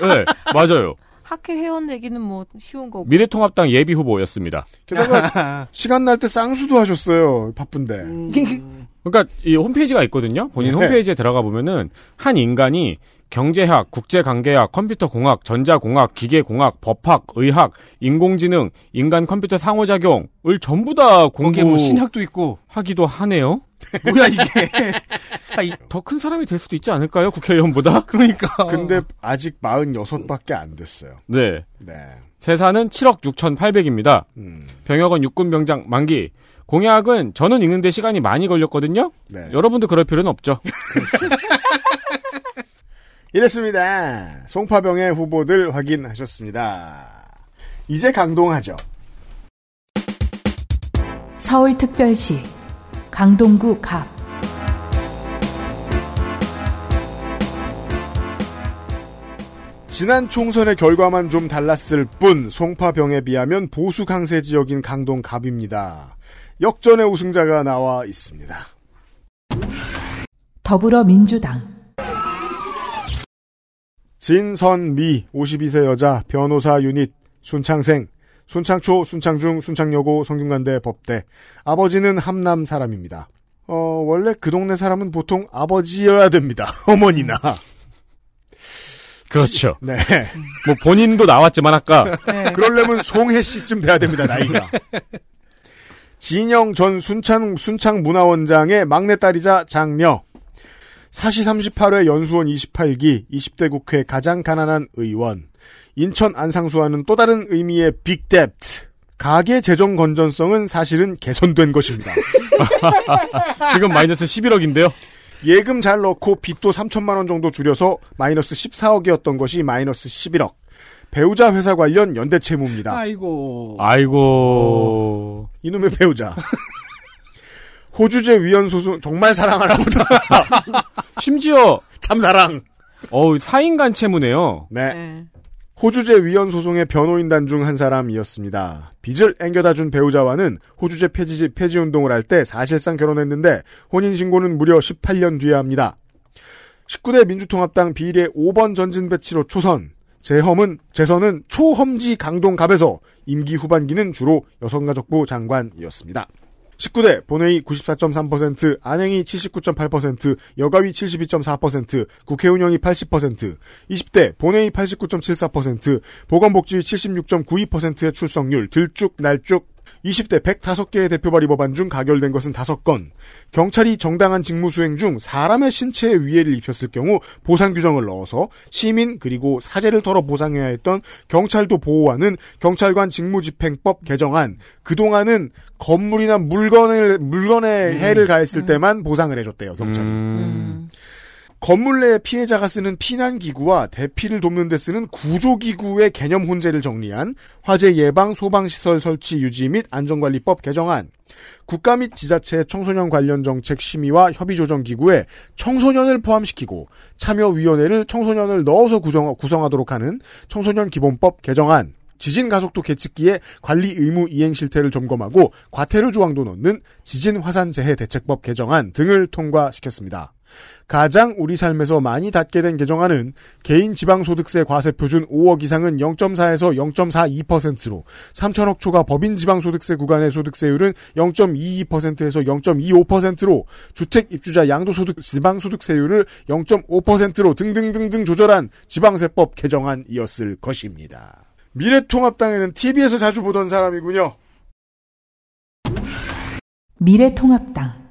네, 맞아요. 학회 회원 되기는 뭐 쉬운 거고. 미래통합당 예비 후보였습니다. 게다가 시간 날 때 쌍수도 하셨어요. 바쁜데. 그러니까 이 홈페이지가 있거든요. 본인 네. 홈페이지에 들어가 보면은 한 인간이 경제학, 국제관계학, 컴퓨터공학, 전자공학, 기계공학, 법학, 의학, 인공지능, 인간 컴퓨터 상호작용을 전부 다 공부 거기에 뭐 신학도 있고 하기도 하네요. 뭐야 이게? 더 큰 사람이 될 수도 있지 않을까요? 국회의원보다? 그러니까. 근데 아직 46밖에 안 됐어요. 네. 네. 재산은 7억 6,800입니다. 음. 병역은 육군병장 만기. 공약은 저는 읽는데 시간이 많이 걸렸거든요. 네. 여러분도 그럴 필요는 없죠. 이랬습니다. 송파병의 후보들 확인하셨습니다. 이제 강동하죠. 서울특별시 강동구 갑 지난 총선의 결과만 좀 달랐을 뿐 송파병에 비하면 보수 강세 지역인 강동 갑입니다. 역전의 우승자가 나와 있습니다. 더불어민주당 진선미 52세 여자 변호사 유닛 순창생 순창초 순창중 순창여고 성균관대 법대 아버지는 함남 사람입니다. 어 원래 그 동네 사람은 보통 아버지여야 됩니다. 어머니나 그렇죠. 네. 뭐 본인도 나왔지만 아까 그러려면 송혜 씨쯤 돼야 됩니다, 나이가. 진영 전 순창, 순창 문화원장의 막내딸이자 장녀. 사시 38회 연수원 28기 20대 국회 가장 가난한 의원. 인천 안상수와는 또 다른 의미의 빅뎁트. 가계 재정 건전성은 사실은 개선된 것입니다. 지금 마이너스 11억인데요. 예금 잘 넣고 빚도 3천만 원 정도 줄여서 마이너스 14억이었던 것이 마이너스 11억. 배우자 회사 관련 연대 채무입니다. 아이고. 아이고. 이놈의 배우자. 호주제 위헌 소송 정말 사랑하나 보다. 심지어 참사랑. 어우, 4인간 채무네요. 네. 호주제 위헌 소송의 변호인단 중 한 사람이었습니다. 빚을 앵겨다 준 배우자와는 호주제 폐지, 폐지 운동을 할 때 사실상 결혼했는데 혼인신고는 무려 18년 뒤에 합니다. 19대 민주통합당 비례 5번 전진 배치로 초선, 재험은, 재선은 초험지 강동갑에서 임기 후반기는 주로 여성가족부 장관이었습니다. 19대 본회의 94.3%, 안행이 79.8%, 여가위 72.4%, 국회 운영이 80%, 20대 본회의 89.74%, 보건복지위 76.92%의 출석률 들쭉날쭉 20대 105개의 대표 발의 법안 중 가결된 것은 5건, 경찰이 정당한 직무 수행 중 사람의 신체에 위해를 입혔을 경우 보상 규정을 넣어서 시민 그리고 사제를 털어 보상해야 했던 경찰도 보호하는 경찰관 직무집행법 개정안, 그동안은 건물이나 물건을, 물건에 해를 가했을 때만 보상을 해줬대요, 경찰이. 건물 내 피해자가 쓰는 피난기구와 대피를 돕는 데 쓰는 구조기구의 개념 혼재를 정리한 화재 예방 소방시설 설치 유지 및 안전관리법 개정안, 국가 및 지자체 청소년 관련 정책 심의와 협의 조정 기구에 청소년을 포함시키고 참여위원회를 청소년을 넣어서 구성, 구성하도록 하는 청소년 기본법 개정안, 지진 가속도 계측기의 관리 의무 이행 실태를 점검하고 과태료 조항도 넣는 지진 화산 재해 대책법 개정안 등을 통과시켰습니다. 가장 우리 삶에서 많이 닿게 된 개정안은 개인 지방소득세 과세 표준 5억 이상은 0.4에서 0.42%로 3천억 초과 법인 지방소득세 구간의 소득세율은 0.22%에서 0.25%로 주택 입주자 양도소득 지방소득세율을 0.5%로 등등등등 조절한 지방세법 개정안이었을 것입니다. 미래통합당에는 TV에서 자주 보던 사람이군요. 미래통합당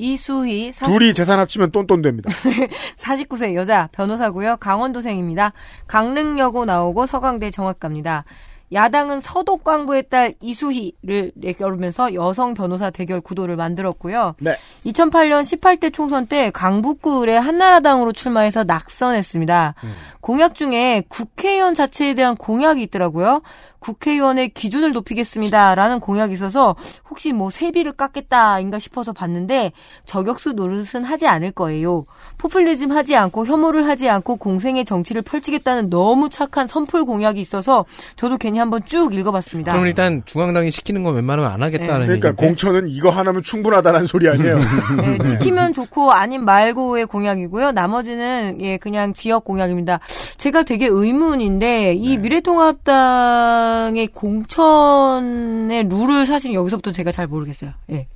이수희 40... 둘이 재산 합치면 똔똔 됩니다. 49세 여자 변호사고요. 강원도생입니다. 강릉여고 나오고 서강대 정학갑니다. 야당은 서독 광부의 딸 이수희를 내걸으면서 여성 변호사 대결 구도를 만들었고요. 네. 2008년 18대 총선 때 강북구 의뢰 한나라당으로 출마해서 낙선했습니다. 음. 공약 중에 국회의원 자체에 대한 공약이 있더라고요. 국회의원의 기준을 높이겠습니다라는 공약이 있어서 혹시 뭐 세비를 깎겠다인가 싶어서 봤는데 저격수 노릇은 하지 않을 거예요. 포퓰리즘 하지 않고 혐오를 하지 않고 공생의 정치를 펼치겠다는 너무 착한 선풀 공약이 있어서 저도 괜히 한번 쭉 읽어봤습니다. 그럼 일단 중앙당이 시키는 건 웬만하면 안 하겠다는 그러니까 얘기인데. 공천은 이거 하나면 충분하다는 소리 아니에요. 네, 지키면 좋고 아님 말고의 공약이고요. 나머지는 예 그냥 지역 공약입니다. 제가 되게 의문인데 이 미래통합당 의 공천의 룰을 사실 여기서부터 제가 잘 모르겠어요. 예.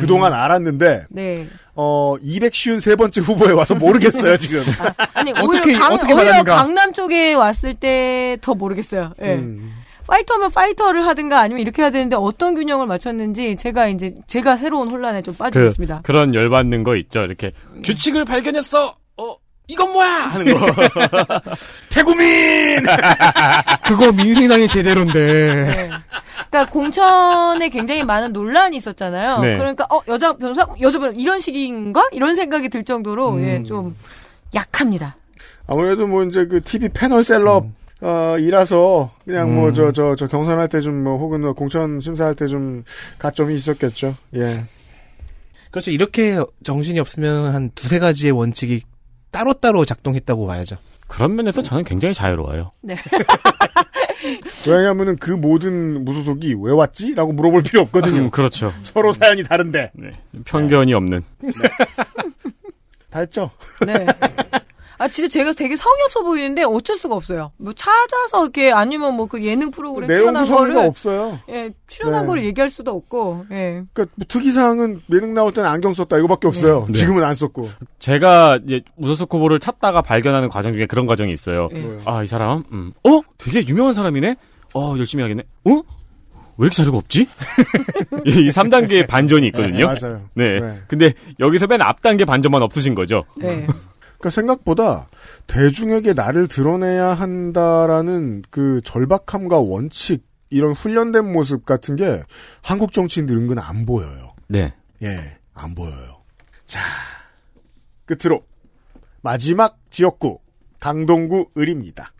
그동안 알았는데 네. 어 253번째 후보에 와서 모르겠어요 지금. 아 니 어떻게- 오히려, 강, 어떻게 오히려? 강남 쪽에 왔을 때 더 모르겠어요. 예. 음. 파이터면 파이터를 하든가 아니면 이렇게 해야 되는데 어떤 균형을 맞췄는지 제가 이제 제가 새로운 혼란에 좀 빠지고 그, 있습니다. 그런 열받는 거 있죠. 이렇게 규칙을 발견했어. 어, 이건 뭐야? 하는 거. 태구민! 그거 민생당이 제대로인데. 그러니까 공천에 굉장히 많은 논란이 있었잖아요. 네. 그러니까 어 여자 변호사 여자 변호사 이런 식인가 이런 생각이 들 정도로 음. 예, 좀 약합니다. 아무래도 뭐 이제 그 TV 패널 셀럽 어, 이라서 그냥 뭐저저 저 경선할 때 좀 뭐 혹은 뭐 공천 심사할 때 좀 가점이 있었겠죠. 예. 그렇죠. 이렇게 정신이 없으면 한 두세 가지의 원칙이 따로따로 작동했다고 봐야죠. 그런 면에서 저는 굉장히 자유로워요. 네. 왜냐하면은 그 모든 무소속이 왜 왔지? 라고 물어볼 필요 없거든요. 음, 그렇죠. 서로 사연이 다른데. 편견이 없는. 다 했죠? 네. 아 진짜 제가 되게 성의 없어 보이는데 어쩔 수가 없어요. 뭐 찾아서 이렇게 아니면 뭐 그 예능 프로그램 출연한 거를 없어요. 예 출연한 네. 걸 얘기할 수도 없고 예. 그러니까 뭐 특이사항은 예능 나올 때는 안경 썼다 이거밖에 없어요. 네. 지금은 안 썼고. 제가 이제 무소속 후보를 찾다가 발견하는 과정 중에 그런 과정이 있어요. 네. 아, 이 사람, 음, 어? 되게 유명한 사람이네? 어, 열심히 하겠네? 어? 왜 이렇게 자료가 없지? 이 3단계의 반전이 있거든요. 네, 맞아요. 네. 네. 근데 여기서 맨 앞단계 반전만 없으신 거죠? 네. 그러니까 생각보다 대중에게 나를 드러내야 한다라는 그 절박함과 원칙 이런 훈련된 모습 같은 게 한국 정치인들 은근 안 보여요. 네. 예, 안 보여요. 자, 끝으로 마지막 지역구 강동구 을입니다.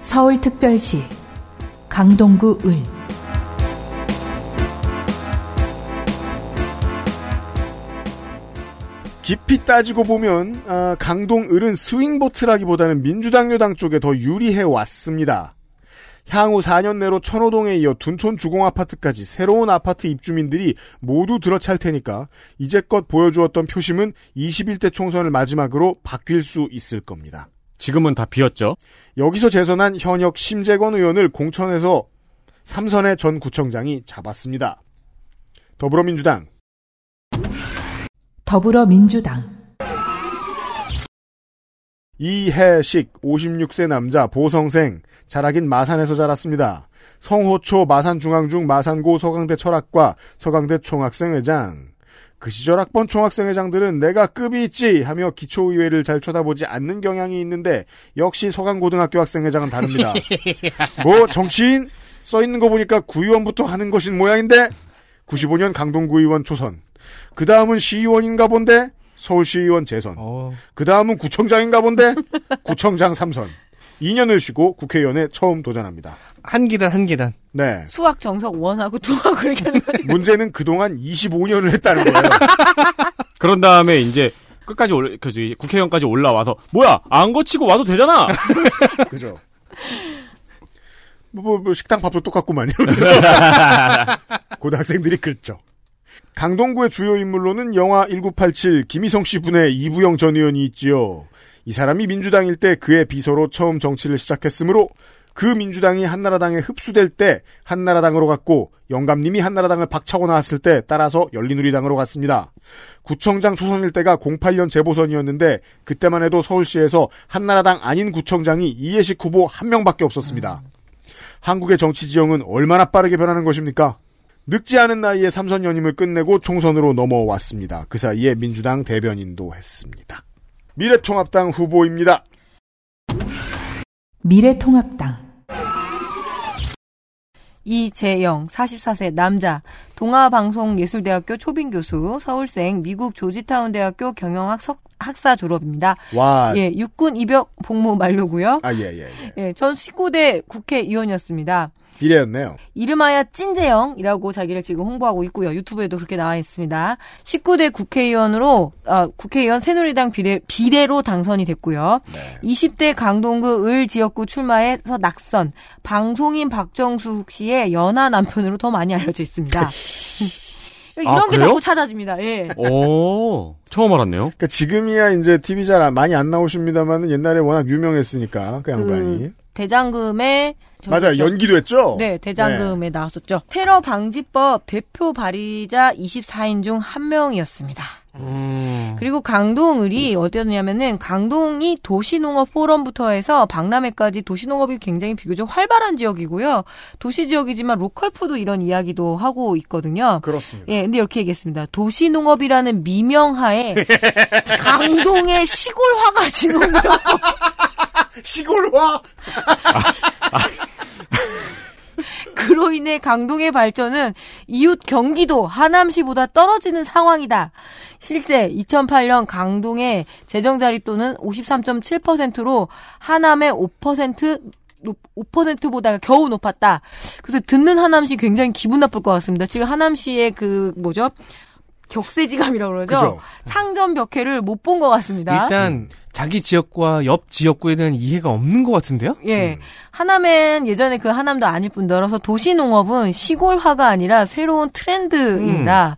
서울특별시 강동구 을 깊이 따지고 보면 아, 강동을은 스윙보트라기보다는 민주당 여당 쪽에 더 유리해 왔습니다. 향후 4년 내로 천호동에 이어 둔촌 주공 아파트까지 새로운 아파트 입주민들이 모두 들어찰 테니까 이제껏 보여주었던 표심은 21대 총선을 마지막으로 바뀔 수 있을 겁니다. 지금은 다 비었죠? 여기서 재선한 현역 심재권 의원을 공천에서 삼선의 전 구청장이 잡았습니다. 더불어민주당 더불어민주당. 이해식 56세 남자 보성생 자라긴 마산에서 자랐습니다. 성호초 마산중앙중 마산고 서강대 철학과 서강대 총학생회장. 그 시절 학번 총학생회장들은 내가 급이 있지 하며 기초의회를 잘 쳐다보지 않는 경향이 있는데 역시 서강고등학교 학생회장은 다릅니다. 뭐 정치인? 써 있는 거 보니까 구의원부터 하는 것인 모양인데? 95년 강동구의원 초선 그 다음은 시의원인가 본데 서울시의원 재선 그 다음은 구청장인가 본데 구청장 3선 2년을 쉬고 국회의원에 처음 도전합니다. 한 계단 한 계단. 네. 수학 정석 원하고 투하고 이렇게 하는 거죠. 문제는 그동안 25년을 했다는 거예요. 그런 다음에 이제 끝까지 올, 그, 국회의원까지 올라와서, 뭐야, 안 거치고 와도 되잖아! 그죠. 뭐, 뭐, 뭐 식당 밥도 똑같구만, 이러면서. 고등학생들이 그랬죠. 강동구의 주요 인물로는 영화 1987 김희성 씨 분의 이부영 전 의원이 있지요. 이 사람이 민주당일 때 그의 비서로 처음 정치를 시작했으므로 그 민주당이 한나라당에 흡수될 때 한나라당으로 갔고 영감님이 한나라당을 박차고 나왔을 때 따라서 열린우리당으로 갔습니다. 구청장 초선일 때가 08년 재보선이었는데 그때만 해도 서울시에서 한나라당 아닌 구청장이 이해식 후보 한 명밖에 없었습니다. 한국의 정치 지형은 얼마나 빠르게 변하는 것입니까? 늙지 않은 나이에 삼선 연임을 끝내고 총선으로 넘어왔습니다. 그 사이에 민주당 대변인도 했습니다. 미래통합당 후보입니다. 미래통합당 이재영 44세 남자 동아방송예술대학교 초빙 교수 서울생 미국 조지타운 대학교 경영학 석, 학사 졸업입니다. 와. 예, 육군 입역 복무 만료고요. 아, 예, 예, 예. 예, 전 19대 국회의원이었습니다. 비례였네요. 이름하여 찐재영이라고 자기를 지금 홍보하고 있고요. 유튜브에도 그렇게 나와 있습니다. 19대 국회의원으로 아, 국회의원 새누리당 비례, 비례로 당선이 됐고요. 20대 강동구 을 지역구 출마해서 낙선. 방송인 박정숙 씨의 연하 남편으로 더 많이 알려져 있습니다. 이런 아, 게 그래요? 자꾸 찾아집니다. 예. 오, 처음 알았네요. 그러니까 지금이야 이제 TV 잘 많이 안 나오십니다만 옛날에 워낙 유명했으니까 그 양반이. 그 대장금에 저기 맞아요. 저- 연기도 했죠? 네, 대장금에 나왔었죠. 테러 방지법 대표 발의자 24인 중 한 명이었습니다. 그리고 강동을이 어디였냐면은 강동이 도시농업 포럼부터 해서 박람회까지 도시농업이 굉장히 비교적 활발한 지역이고요. 도시 지역이지만 local food 이런 이야기도 하고 있거든요. 그렇습니다. 예, 근데 이렇게 얘기했습니다. 도시농업이라는 미명하에 강동의 시골화가 진행되고 시골화 그로 인해 강동의 발전은 이웃 경기도 하남시보다 떨어지는 상황이다. 실제 2008년 강동의 재정 자립도는 53.7%로 하남의 5% 5%보다 겨우 높았다. 그래서 듣는 하남시 굉장히 기분 나쁠 것 같습니다. 지금 하남시의 그 뭐죠? 격세지감이라고 그러죠. 그죠. 상점 벽해를 못 본 것 같습니다. 일단 자기 지역과 옆 지역구에 대한 이해가 없는 것 같은데요? 예. 하남엔 예전에 그 하남도 아닐 뿐더러서 도시농업은 시골화가 아니라 새로운 트렌드입니다.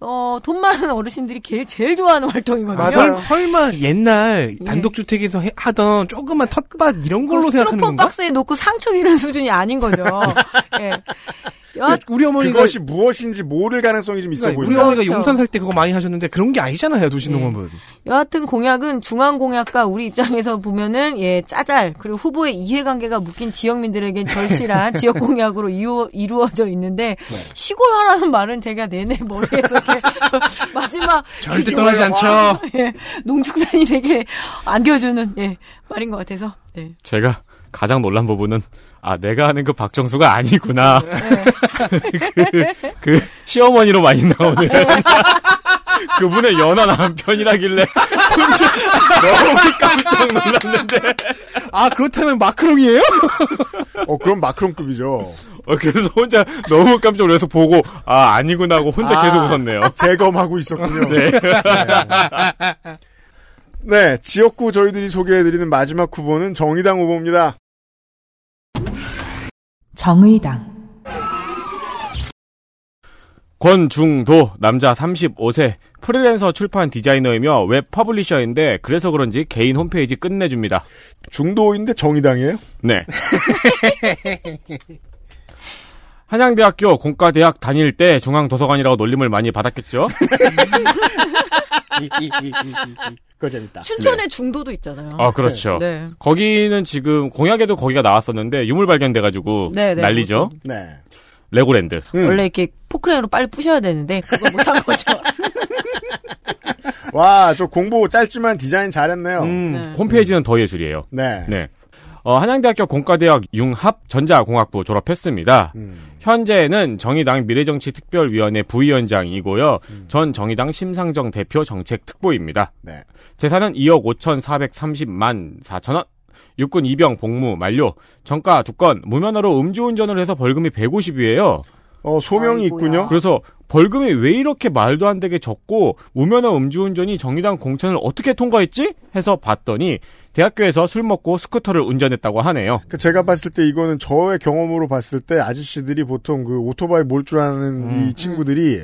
어, 돈 많은 어르신들이 제일, 제일 좋아하는 활동이거든요. 설, 설마 옛날 단독주택에서 해- 하던 조그만 텃밭 이런 걸로 그 생각하는 건가? 박스에 놓고 상추 기르는 수준이 아닌 거죠. 예. 여, 우리 어머니가 그것이 무엇인지 모를 가능성이 좀 있어 그러니까 보인다. 우리 어머니가 그렇죠. 용산 살 때 그거 많이 하셨는데 그런 게 아니잖아요 도시농업은. 여하튼 공약은 중앙 공약과 우리 입장에서 보면은 예 짜잘 그리고 후보의 이해관계가 묶인 지역민들에겐 절실한 지역 공약으로 이루, 이루어져 있는데 네. 시골화라는 말은 제가 내내 머리에서 마지막 절대 이- 떠나지 않죠. 예, 농축산이 되게 안겨주는 예 말인 것 같아서 네. 제가 가장 놀란 부분은 아 내가 아는 그 박정수가 아니구나. 그, 그 시어머니로 많이 나오는 그분의 연하 남편이라길래 혼자 너무 깜짝 놀랐는데. 아 그렇다면 마크롱이에요? 어 그럼 마크롱급이죠. 어, 그래서 혼자 너무 깜짝 놀라서 보고 아 아니구나 하고 혼자 아, 계속 웃었네요. 재검하고 있었군요. 네. 네, 지역구 저희들이 소개해드리는 마지막 후보는 정의당 후보입니다. 정의당, 권중도 남자 35세 프리랜서 출판 디자이너이며 web publisher인데 그래서 그런지 개인 홈페이지 끝내줍니다. 중도인데 정의당이에요? 네. 한양대학교 공과대학 다닐 때 중앙도서관이라고 놀림을 많이 받았겠죠? 그거 재밌다. 춘천에 중도도 있잖아요. 아, 그렇죠. 네. 거기는 지금 공약에도 거기가 나왔었는데 유물 발견돼가지고 네, 네. 난리죠. 네. 레고랜드. 원래 이렇게 포크레인으로 빨리 부셔야 되는데 그걸 못한 거죠. 와, 저 공보 짧지만 디자인 잘했네요. 음, 홈페이지는 더 예술이에요. 네. 네. 어, 한양대학교 공과대학 융합 전자공학부 졸업했습니다. 현재는 정의당 미래정치특별위원회 부위원장이고요. 전 정의당 심상정 대표 정책특보입니다. 네. 재산은 2억 5,430만 4천원. 육군 이병 복무 만료. 정가 두 건. 무면허로 음주운전을 해서 벌금이 150이에요. 어, 소명이 있군요. 그래서 벌금이 왜 이렇게 말도 안 되게 적고 무면허 음주운전이 정의당 공천을 어떻게 통과했지? 해서 봤더니 대학교에서 술 먹고 스쿠터를 운전했다고 하네요. 그 제가 봤을 때 이거는 저의 경험으로 봤을 때 아저씨들이 보통 그 오토바이 몰 줄 아는 이 친구들이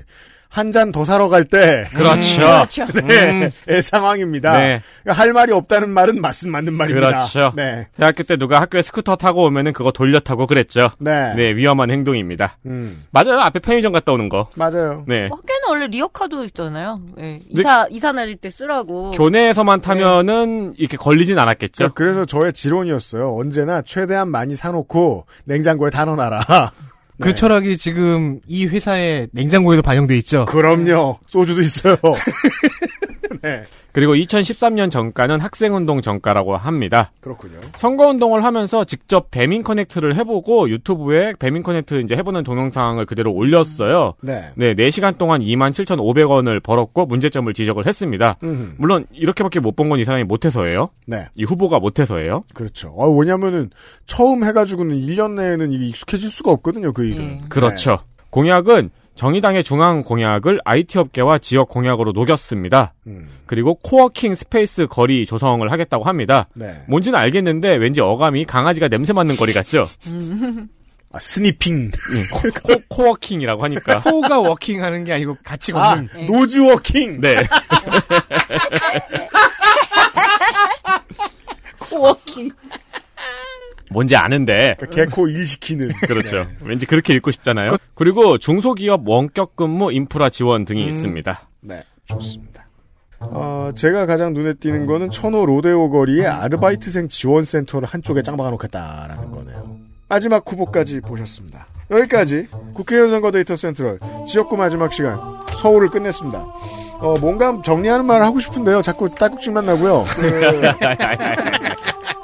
한 잔 더 사러 갈 때. 그렇죠. 그렇죠. 네. 의 상황입니다. 네. 그러니까 할 말이 없다는 말은 맞은 맞는 말입니다. 그렇죠. 네. 대학교 때 누가 학교에 스쿠터 타고 오면은 그거 돌려 타고 그랬죠. 네. 위험한 행동입니다. 음. 맞아요. 앞에 편의점 갔다 오는 거. 맞아요. 네. 학교는 원래 리어카도 있잖아요. 예, 이사 이사 다닐 때 쓰라고. 교내에서만 타면은 이렇게 걸리진 않았겠죠. 그- 그래서 저의 지론이었어요. 언제나 최대한 많이 사놓고 냉장고에 다 넣어놔라. 그 철학이 지금 이 회사의 냉장고에도 반영돼 있죠. 그럼요. 소주도 있어요. 네. 그리고 2013년 정가는 학생운동 정가라고 합니다. 그렇군요. 선거운동을 하면서 직접 배민 커넥트를 해보고 유튜브에 배민 커넥트 이제 해보는 동영상을 그대로 올렸어요. 네. 네, 4시간 동안 27,500원을 벌었고 문제점을 지적을 했습니다. 음흠. 물론 이렇게밖에 못 본 건 이 사람이 못해서예요. 네. 이 후보가 못해서예요. 그렇죠. 어, 왜냐면은 처음 해가지고는 1년 내에는 이게 익숙해질 수가 없거든요. 그 일은. 그렇죠. 공약은 정의당의 중앙 공약을 IT 업계와 지역 공약으로 녹였습니다. 음. 그리고 coworking space 거리 조성을 하겠다고 합니다. 네. 뭔지는 알겠는데 왠지 어감이 강아지가 냄새 맡는 거리 같죠? 아, sniffing. 코, co-working이라고 하니까. 코가 walking 하는 게 아니고 같이 아, 걷는. nose walking. 네. coworking. 뭔지 아는데. 그러니까 개코 일 시키는. 그렇죠. 왠지 그렇게 읽고 싶잖아요. 그리고 중소기업 원격 근무 인프라 지원 등이 음. 있습니다. 네, 좋습니다. 어, 제가 가장 눈에 띄는 거는 천호 로데오 거리에 아르바이트생 지원센터를 한쪽에 짱박아 놓겠다라는 거네요. 마지막 후보까지 보셨습니다. 여기까지 국회의원 선거 데이터 센트럴 지역구 마지막 시간 서울을 끝냈습니다. 어, 뭔가 정리하는 말을 하고 싶은데요. 자꾸 딸꾹질만 나고요.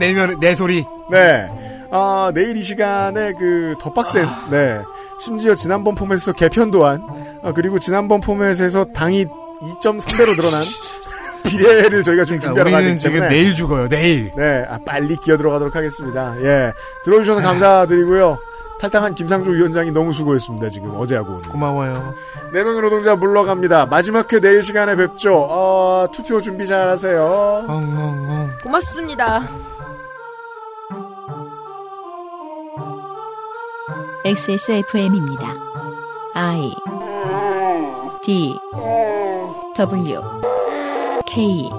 내면 내 소리. 네. 아, 내일 이 시간에 그 더 빡센 네. 심지어 지난번 포맷에서 개편 도안 아, 그리고 지난번 포맷에서 당이 2.3배로 늘어난 비례를 저희가 지금 준비하러 그러니까 우리는 가기 지금 때문에 내일 죽어요. 내일. 네, 아, 빨리 끼어 들어가도록 하겠습니다. 예. 들어주셔서 감사드리고요. 탈당한 김상조 위원장이 너무 수고했습니다. 지금 어제하고 오늘. 고마워요. 내노는 노동자 물러갑니다. 마지막 회 내일 시간에 뵙죠. 어, 투표 준비 잘 하세요. 고맙습니다. XSFM입니다. I D W K